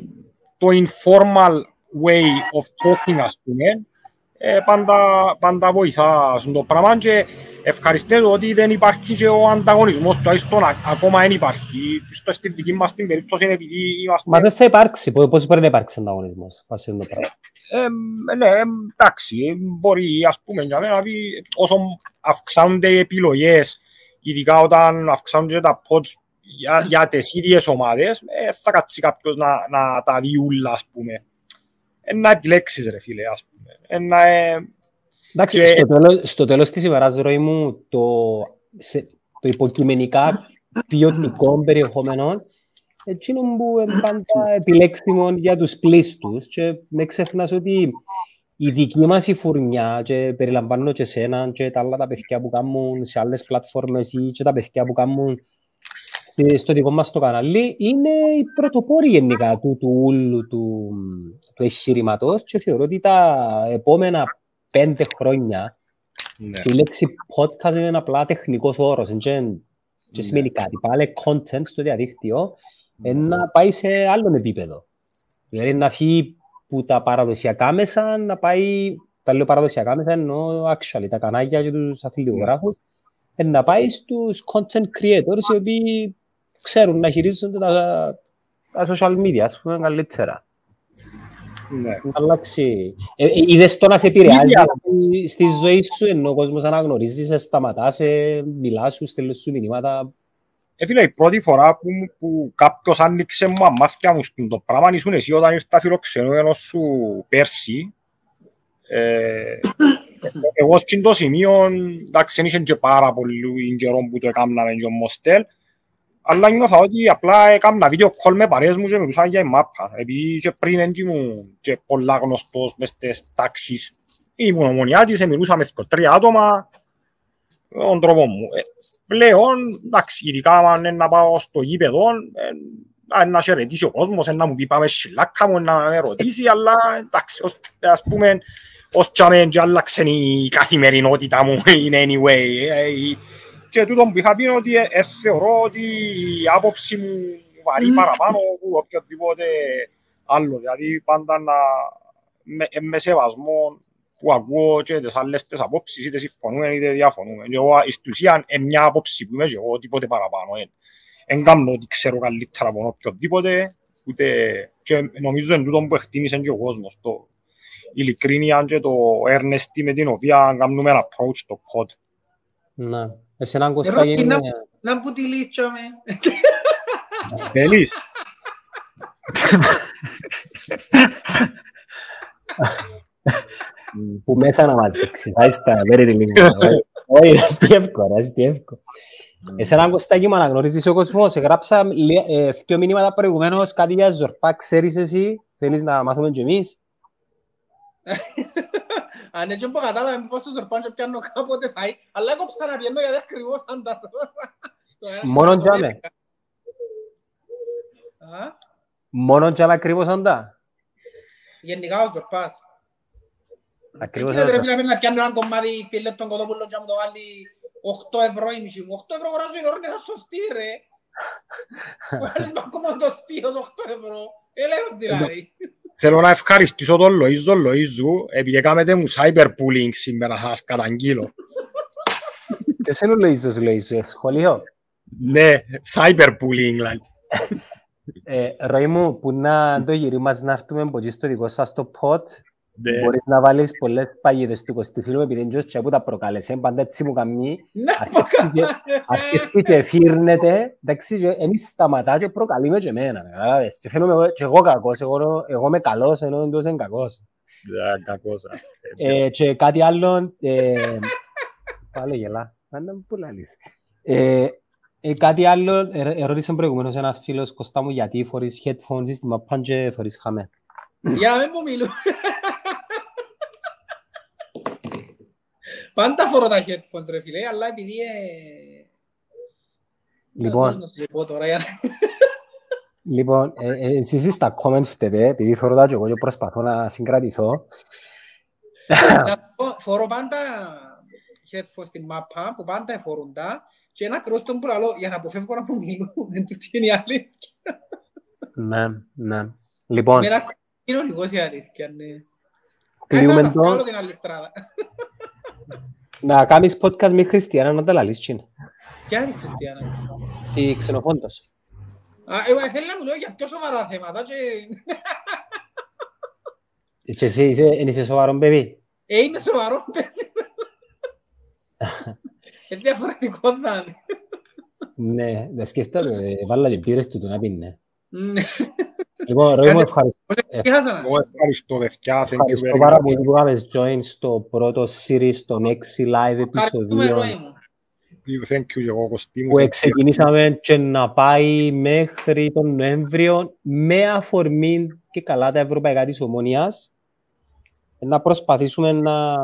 το informal way of talking, ας πούμε, ε, πάντα, πάντα βοηθάς στον το πράγμα και ευχαριστώ ότι δεν υπάρχει και ο ανταγωνισμός τουλάχιστον ακόμα δεν υπάρχει. Στο στη δική μας την περίπτωση είναι επειδή είμαστε... Μα δεν θα υπάρξει. Πώς μπορεί να υπάρξει ανταγωνισμός. το πράγμα; Ε, ναι, εντάξει, μπορεί ας πούμε για μένα όσο αυξάνονται οι επιλογές, ειδικά όταν αυξάνονται τα pods για, για τις ίδιες ομάδες, ε, θα κάτσει κάποιος να, να τα δει ούλα, ας πούμε να επιλέξεις ρε φίλε, ας πούμε. Να, ε... Εντάξει, και... στο, τέλος, στο τέλος της ημέρας, ροή μου, το, σε, το υποκειμενικά ποιοτικό περιεχόμενο εκείνο που είναι πάντα επιλέξιμο για τους πλήστους και με ξεχνάς ότι η δική μας η φουρνιά και περιλαμβάνω και σένα και τα άλλα τα παιδιά που κάνουν σε άλλες πλατφόρμες ή και τα παιδιά που κάνουν στο δικό μας το κανάλι είναι η πρωτοπόρη γενικά του, του ούλου του, του εγχειρήματος και θεωρώ ότι τα επόμενα πέντε χρόνια ναι. η λέξη podcast είναι απλά τεχνικός όρος και, και σημαίνει κάτι. Πάλι content στο διαδίκτυο ναι. να πάει σε άλλο επίπεδο. Δηλαδή να φύγει που τα παραδοσιακά μέσα να πάει, τα λέω παραδοσιακά μέσα ενώ actually τα κανάλια και τους αθλητικογράφους ναι. να πάει στους content creators οι οποίοι ξέρουν να χειρίζονται τα, τα social media, ας πούμε, καλύτερα. Ναι. Να αλλάξει. Ε, ε, είδες το να σε επηρεάζει στη, στη ζωή σου, ενώ ο κόσμος αναγνωρίζει, σε σταματά, σε μιλά σου, στέλνεις σου μηνύματα. Ε, φίλε, η πρώτη φορά που, που κάποιος άνοιξε μου αμάθηκια μου στον το πράγμα ήσουν εσύ όταν ήρθα φιλοξενούμενο σου πέρσι. Ε, εγώ στην το σημείο, εντάξει, δεν είχε και πάρα πολύ καιρό που το έκαναμε και ο Μοστέλ, Αλλά νιώθα ότι απλά έκανα βίντεο call με παρέες μου και μιλούσα για η μάπα. Επειδή και πριν δεν ήμουν και πολλά γνωστός μες στις τάξεις. Ήμουν ομονιάτης, μιλούσα με τρία άτομα, τον τρόπο μου. Ε, πλέον, εντάξει, ειδικά αν είναι να πάω στο γήπεδο, ε, να χαιρετήσει ο κόσμος, να μου πει πάμε σιλάκα μου, να με ρωτήσει, αλλά εντάξει, ως, ας πούμε, ως τσάμε και άλλαξε η καθημερινότητα μου, in anyway. Ε, και τούτο που είχα πει είναι ότι ε, ε, θεωρώ ότι η άποψη μου βαρύ παραπάνω από οποιοδήποτε άλλο. Δηλαδή πάντα να με, ε, με σεβασμό που ακούω και τις άλλες τις απόψεις είτε συμφωνούμε είτε διαφωνούμε. Και εγώ στην ουσία είναι μια άποψη που είμαι και εγώ τίποτε παραπάνω. Δεν κάνω ότι ξέρω καλύτερα από οποιοδήποτε ούτε και νομίζω είναι τούτο που εκτίμησε και ο κόσμος το ειλικρίνεια και το earnesty με την οποία κάνουμε ένα approach το pod. Ναι. Εσένα Κωστά είναι... Να, να που τη λύσω με. Θέλεις; Που μέσα να μας εξηγάεις τα μέρη της λίγα. Όχι, είναι εύκολο, είναι εύκολο. Εσένα Κωστάκη μου αναγνωρίζεις ο κόσμος, έγραψα δύο μήνυματα προηγουμένως κάτι για ζορπά, ξέρεις εσύ, θέλεις να μάθουμε και εμείς; Αν έτσι που κατάλαβε πώς το ζορπάν και πιάνω κάποτε φάει, αλλά έχω ξαναπιένω γιατί ακριβώς σαν τα τώρα. Μόνο τζάμε. Μόνο τζάμε ακριβώς σαν τα. Γενικά ο ζορπάς. Ακριβώς Εκεί σαν δεν τα. πρέπει να πιάνω ένα κομμάτι φίλε τον κοτόπουλο και να μου το βάλει 8 ευρώ η μισή μου. 8 ευρώ αγοράζω η ώρα είναι σωστή ρε. Βάλεις με ακόμα το στίος 8 ευρώ. Έλεος δηλαδή. Θέλω να ευχαριστήσω τον Λοΐζο Λοΐζου επειδή έκαμετε μου cyberbullying σήμερα, θα σας καταγγείλω. Ποιος είναι ο Λοΐζος, Λοΐζο, σχολείο. Ναι, cyberbullying δηλαδή. Ε, Ροή μου, που να το γυρί μας να έρθουμε από εκεί στο δικό σας το pod, Ναι. μπορείς να βάλεις πολλές παγίδες του Κωστιφίλου, επειδή είναι και που τα προκάλεσε, πάντα έτσι μου καμνεί, Να αρχίζει και φύρνεται, εντάξει, και εμείς σταματά και προκαλεί με και εμένα, καταλάβες. Και φαίνομαι εγώ- και εγώ κακός, εγώ, εγώ είμαι καλός, ενώ εντός είναι κακός. Ναι, κακός. α. Ε, και κάτι άλλο, ε, πάλι γελά, πάντα μου που λαλείς. Ε, ε, κάτι άλλο, ε, ερώτησε προηγουμένως ένας φίλος Κωστά μου γιατί φορείς headphones στην μαπάν και φορείς χαμέ. Για να μην μου μιλούν. Πάντα φορώ τα headphones ρε φίλε, αλλά επειδή... ε, Λοιπόν. δεν να σου το πω τώρα, για να- Λοιπόν, ε, ε, εσείς στα comment φταίτε, επειδή θωρώ τα και εγώ και προσπαθώ να συγκρατηθώ. Να πω, Φορώ πάντα headphones στην μάπα, που πάντα φορούν τα, και ένα κρόστο που λαλώ, για να αποφεύγω να μου μιλούν, δεν τούτη είναι η αλήθεια. Ναι, ναι. Λοιπόν, Με ένα κοινωνικός η αλήθεια, ναι. κλείουμε Κάτσε να τα βγάλω το. την άλλη στράδα. Να κάνεις podcast με Χριστιανά να τα λαλείς τσιν. Ποια είναι η Χριστιανά. Η ξενοφόντος. Α, εγώ θέλει να μου λέω για πιο σοβαρά θέματα και... Και εσύ είσαι, εν είσαι σοβαρό παιδί; Ε, είμαι σοβαρό, παιδί. Ε, διαφορετικό θα είναι. Ναι, δεν σκέφτομαι, ε, βάλα και πήρες του το να πίνε. Ναι. Λοιπόν, Ροή μου Κάντε- ευχαριστώ. Τι χάσανα. Εγώ ευχαριστώ παιδιά, thank you Ευχαριστώ very πάρα much. πολύ που κάνεις join στο πρώτο series, στον 6 live Ευχαριστούμε, επεισοδίο Ροή μου. Thank you και εγώ Κωστή μου. που ξεκινήσαμε και να πάει μέχρι τον Νοέμβριο με αφορμή και καλά τα ευρωπαϊκά της Ομόνιας να προσπαθήσουμε να,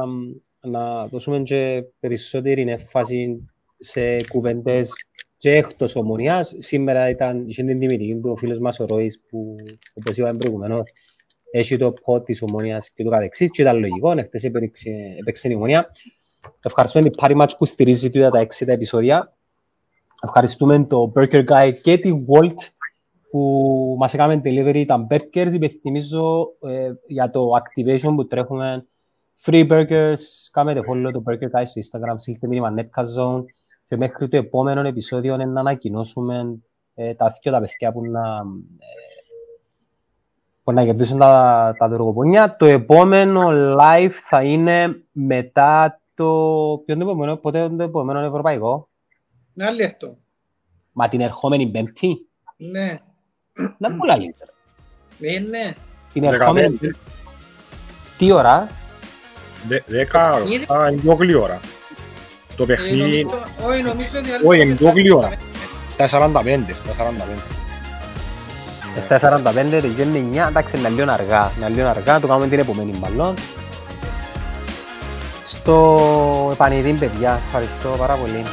να δώσουμε και περισσότερη έμφαση σε κουβέντες και εκτός Ομόνιας. Σήμερα ήταν είχε την τιμητική του ο φίλος μας ο Ρόης που όπως είπαμε προηγουμένως έχει το pod της Ομόνιας και το καθεξής και ήταν λογικό, χτες έπαιξε, έπαιξε η Ομόνια. Ευχαριστούμε την Party Match που στηρίζει τούτα τα έξι τα επεισόδια. Ευχαριστούμε το Burger Guy και τη Walt που μας έκαμε delivery τα burgers. Υπενθυμίζω ε, για το activation που τρέχουμε free burgers. Κάμετε follow το Burger Guy στο Instagram, στείλτε μήνυμα Netcast Zone και μέχρι το επόμενο επεισόδιο είναι να ανακοινώσουμε ε, τα δύο τα παιδιά που να, ε, που να κερδίσουν τα, τα δρογοπονιά. Το επόμενο live θα είναι μετά το... Ποιο είναι το επόμενο, πότε είναι το επόμενο ευρωπαϊκό; Να άλλη αυτό. Μα την ερχόμενη πέμπτη; Ναι. Να πολλά λες, ρε. Ε, ναι. Την ερχόμενη πέμπτη. Τι ώρα; Δε- Δέκα, Ήδη- θα είναι πιο γλύωρα. Το Ε, παιχνίδι, νομίζω- Όχι, νομίζω ότι άλλη όχι, είναι φορά πιο γλύωρα. 7.45, 7.45. 7.45 τελειώνει 9, εντάξει είναι λίγο αργά. Είναι λίγο αργά, το κάνουμε την επομένη μάλλον. Στο επανειδή παιδιά, ευχαριστώ πάρα πολύ.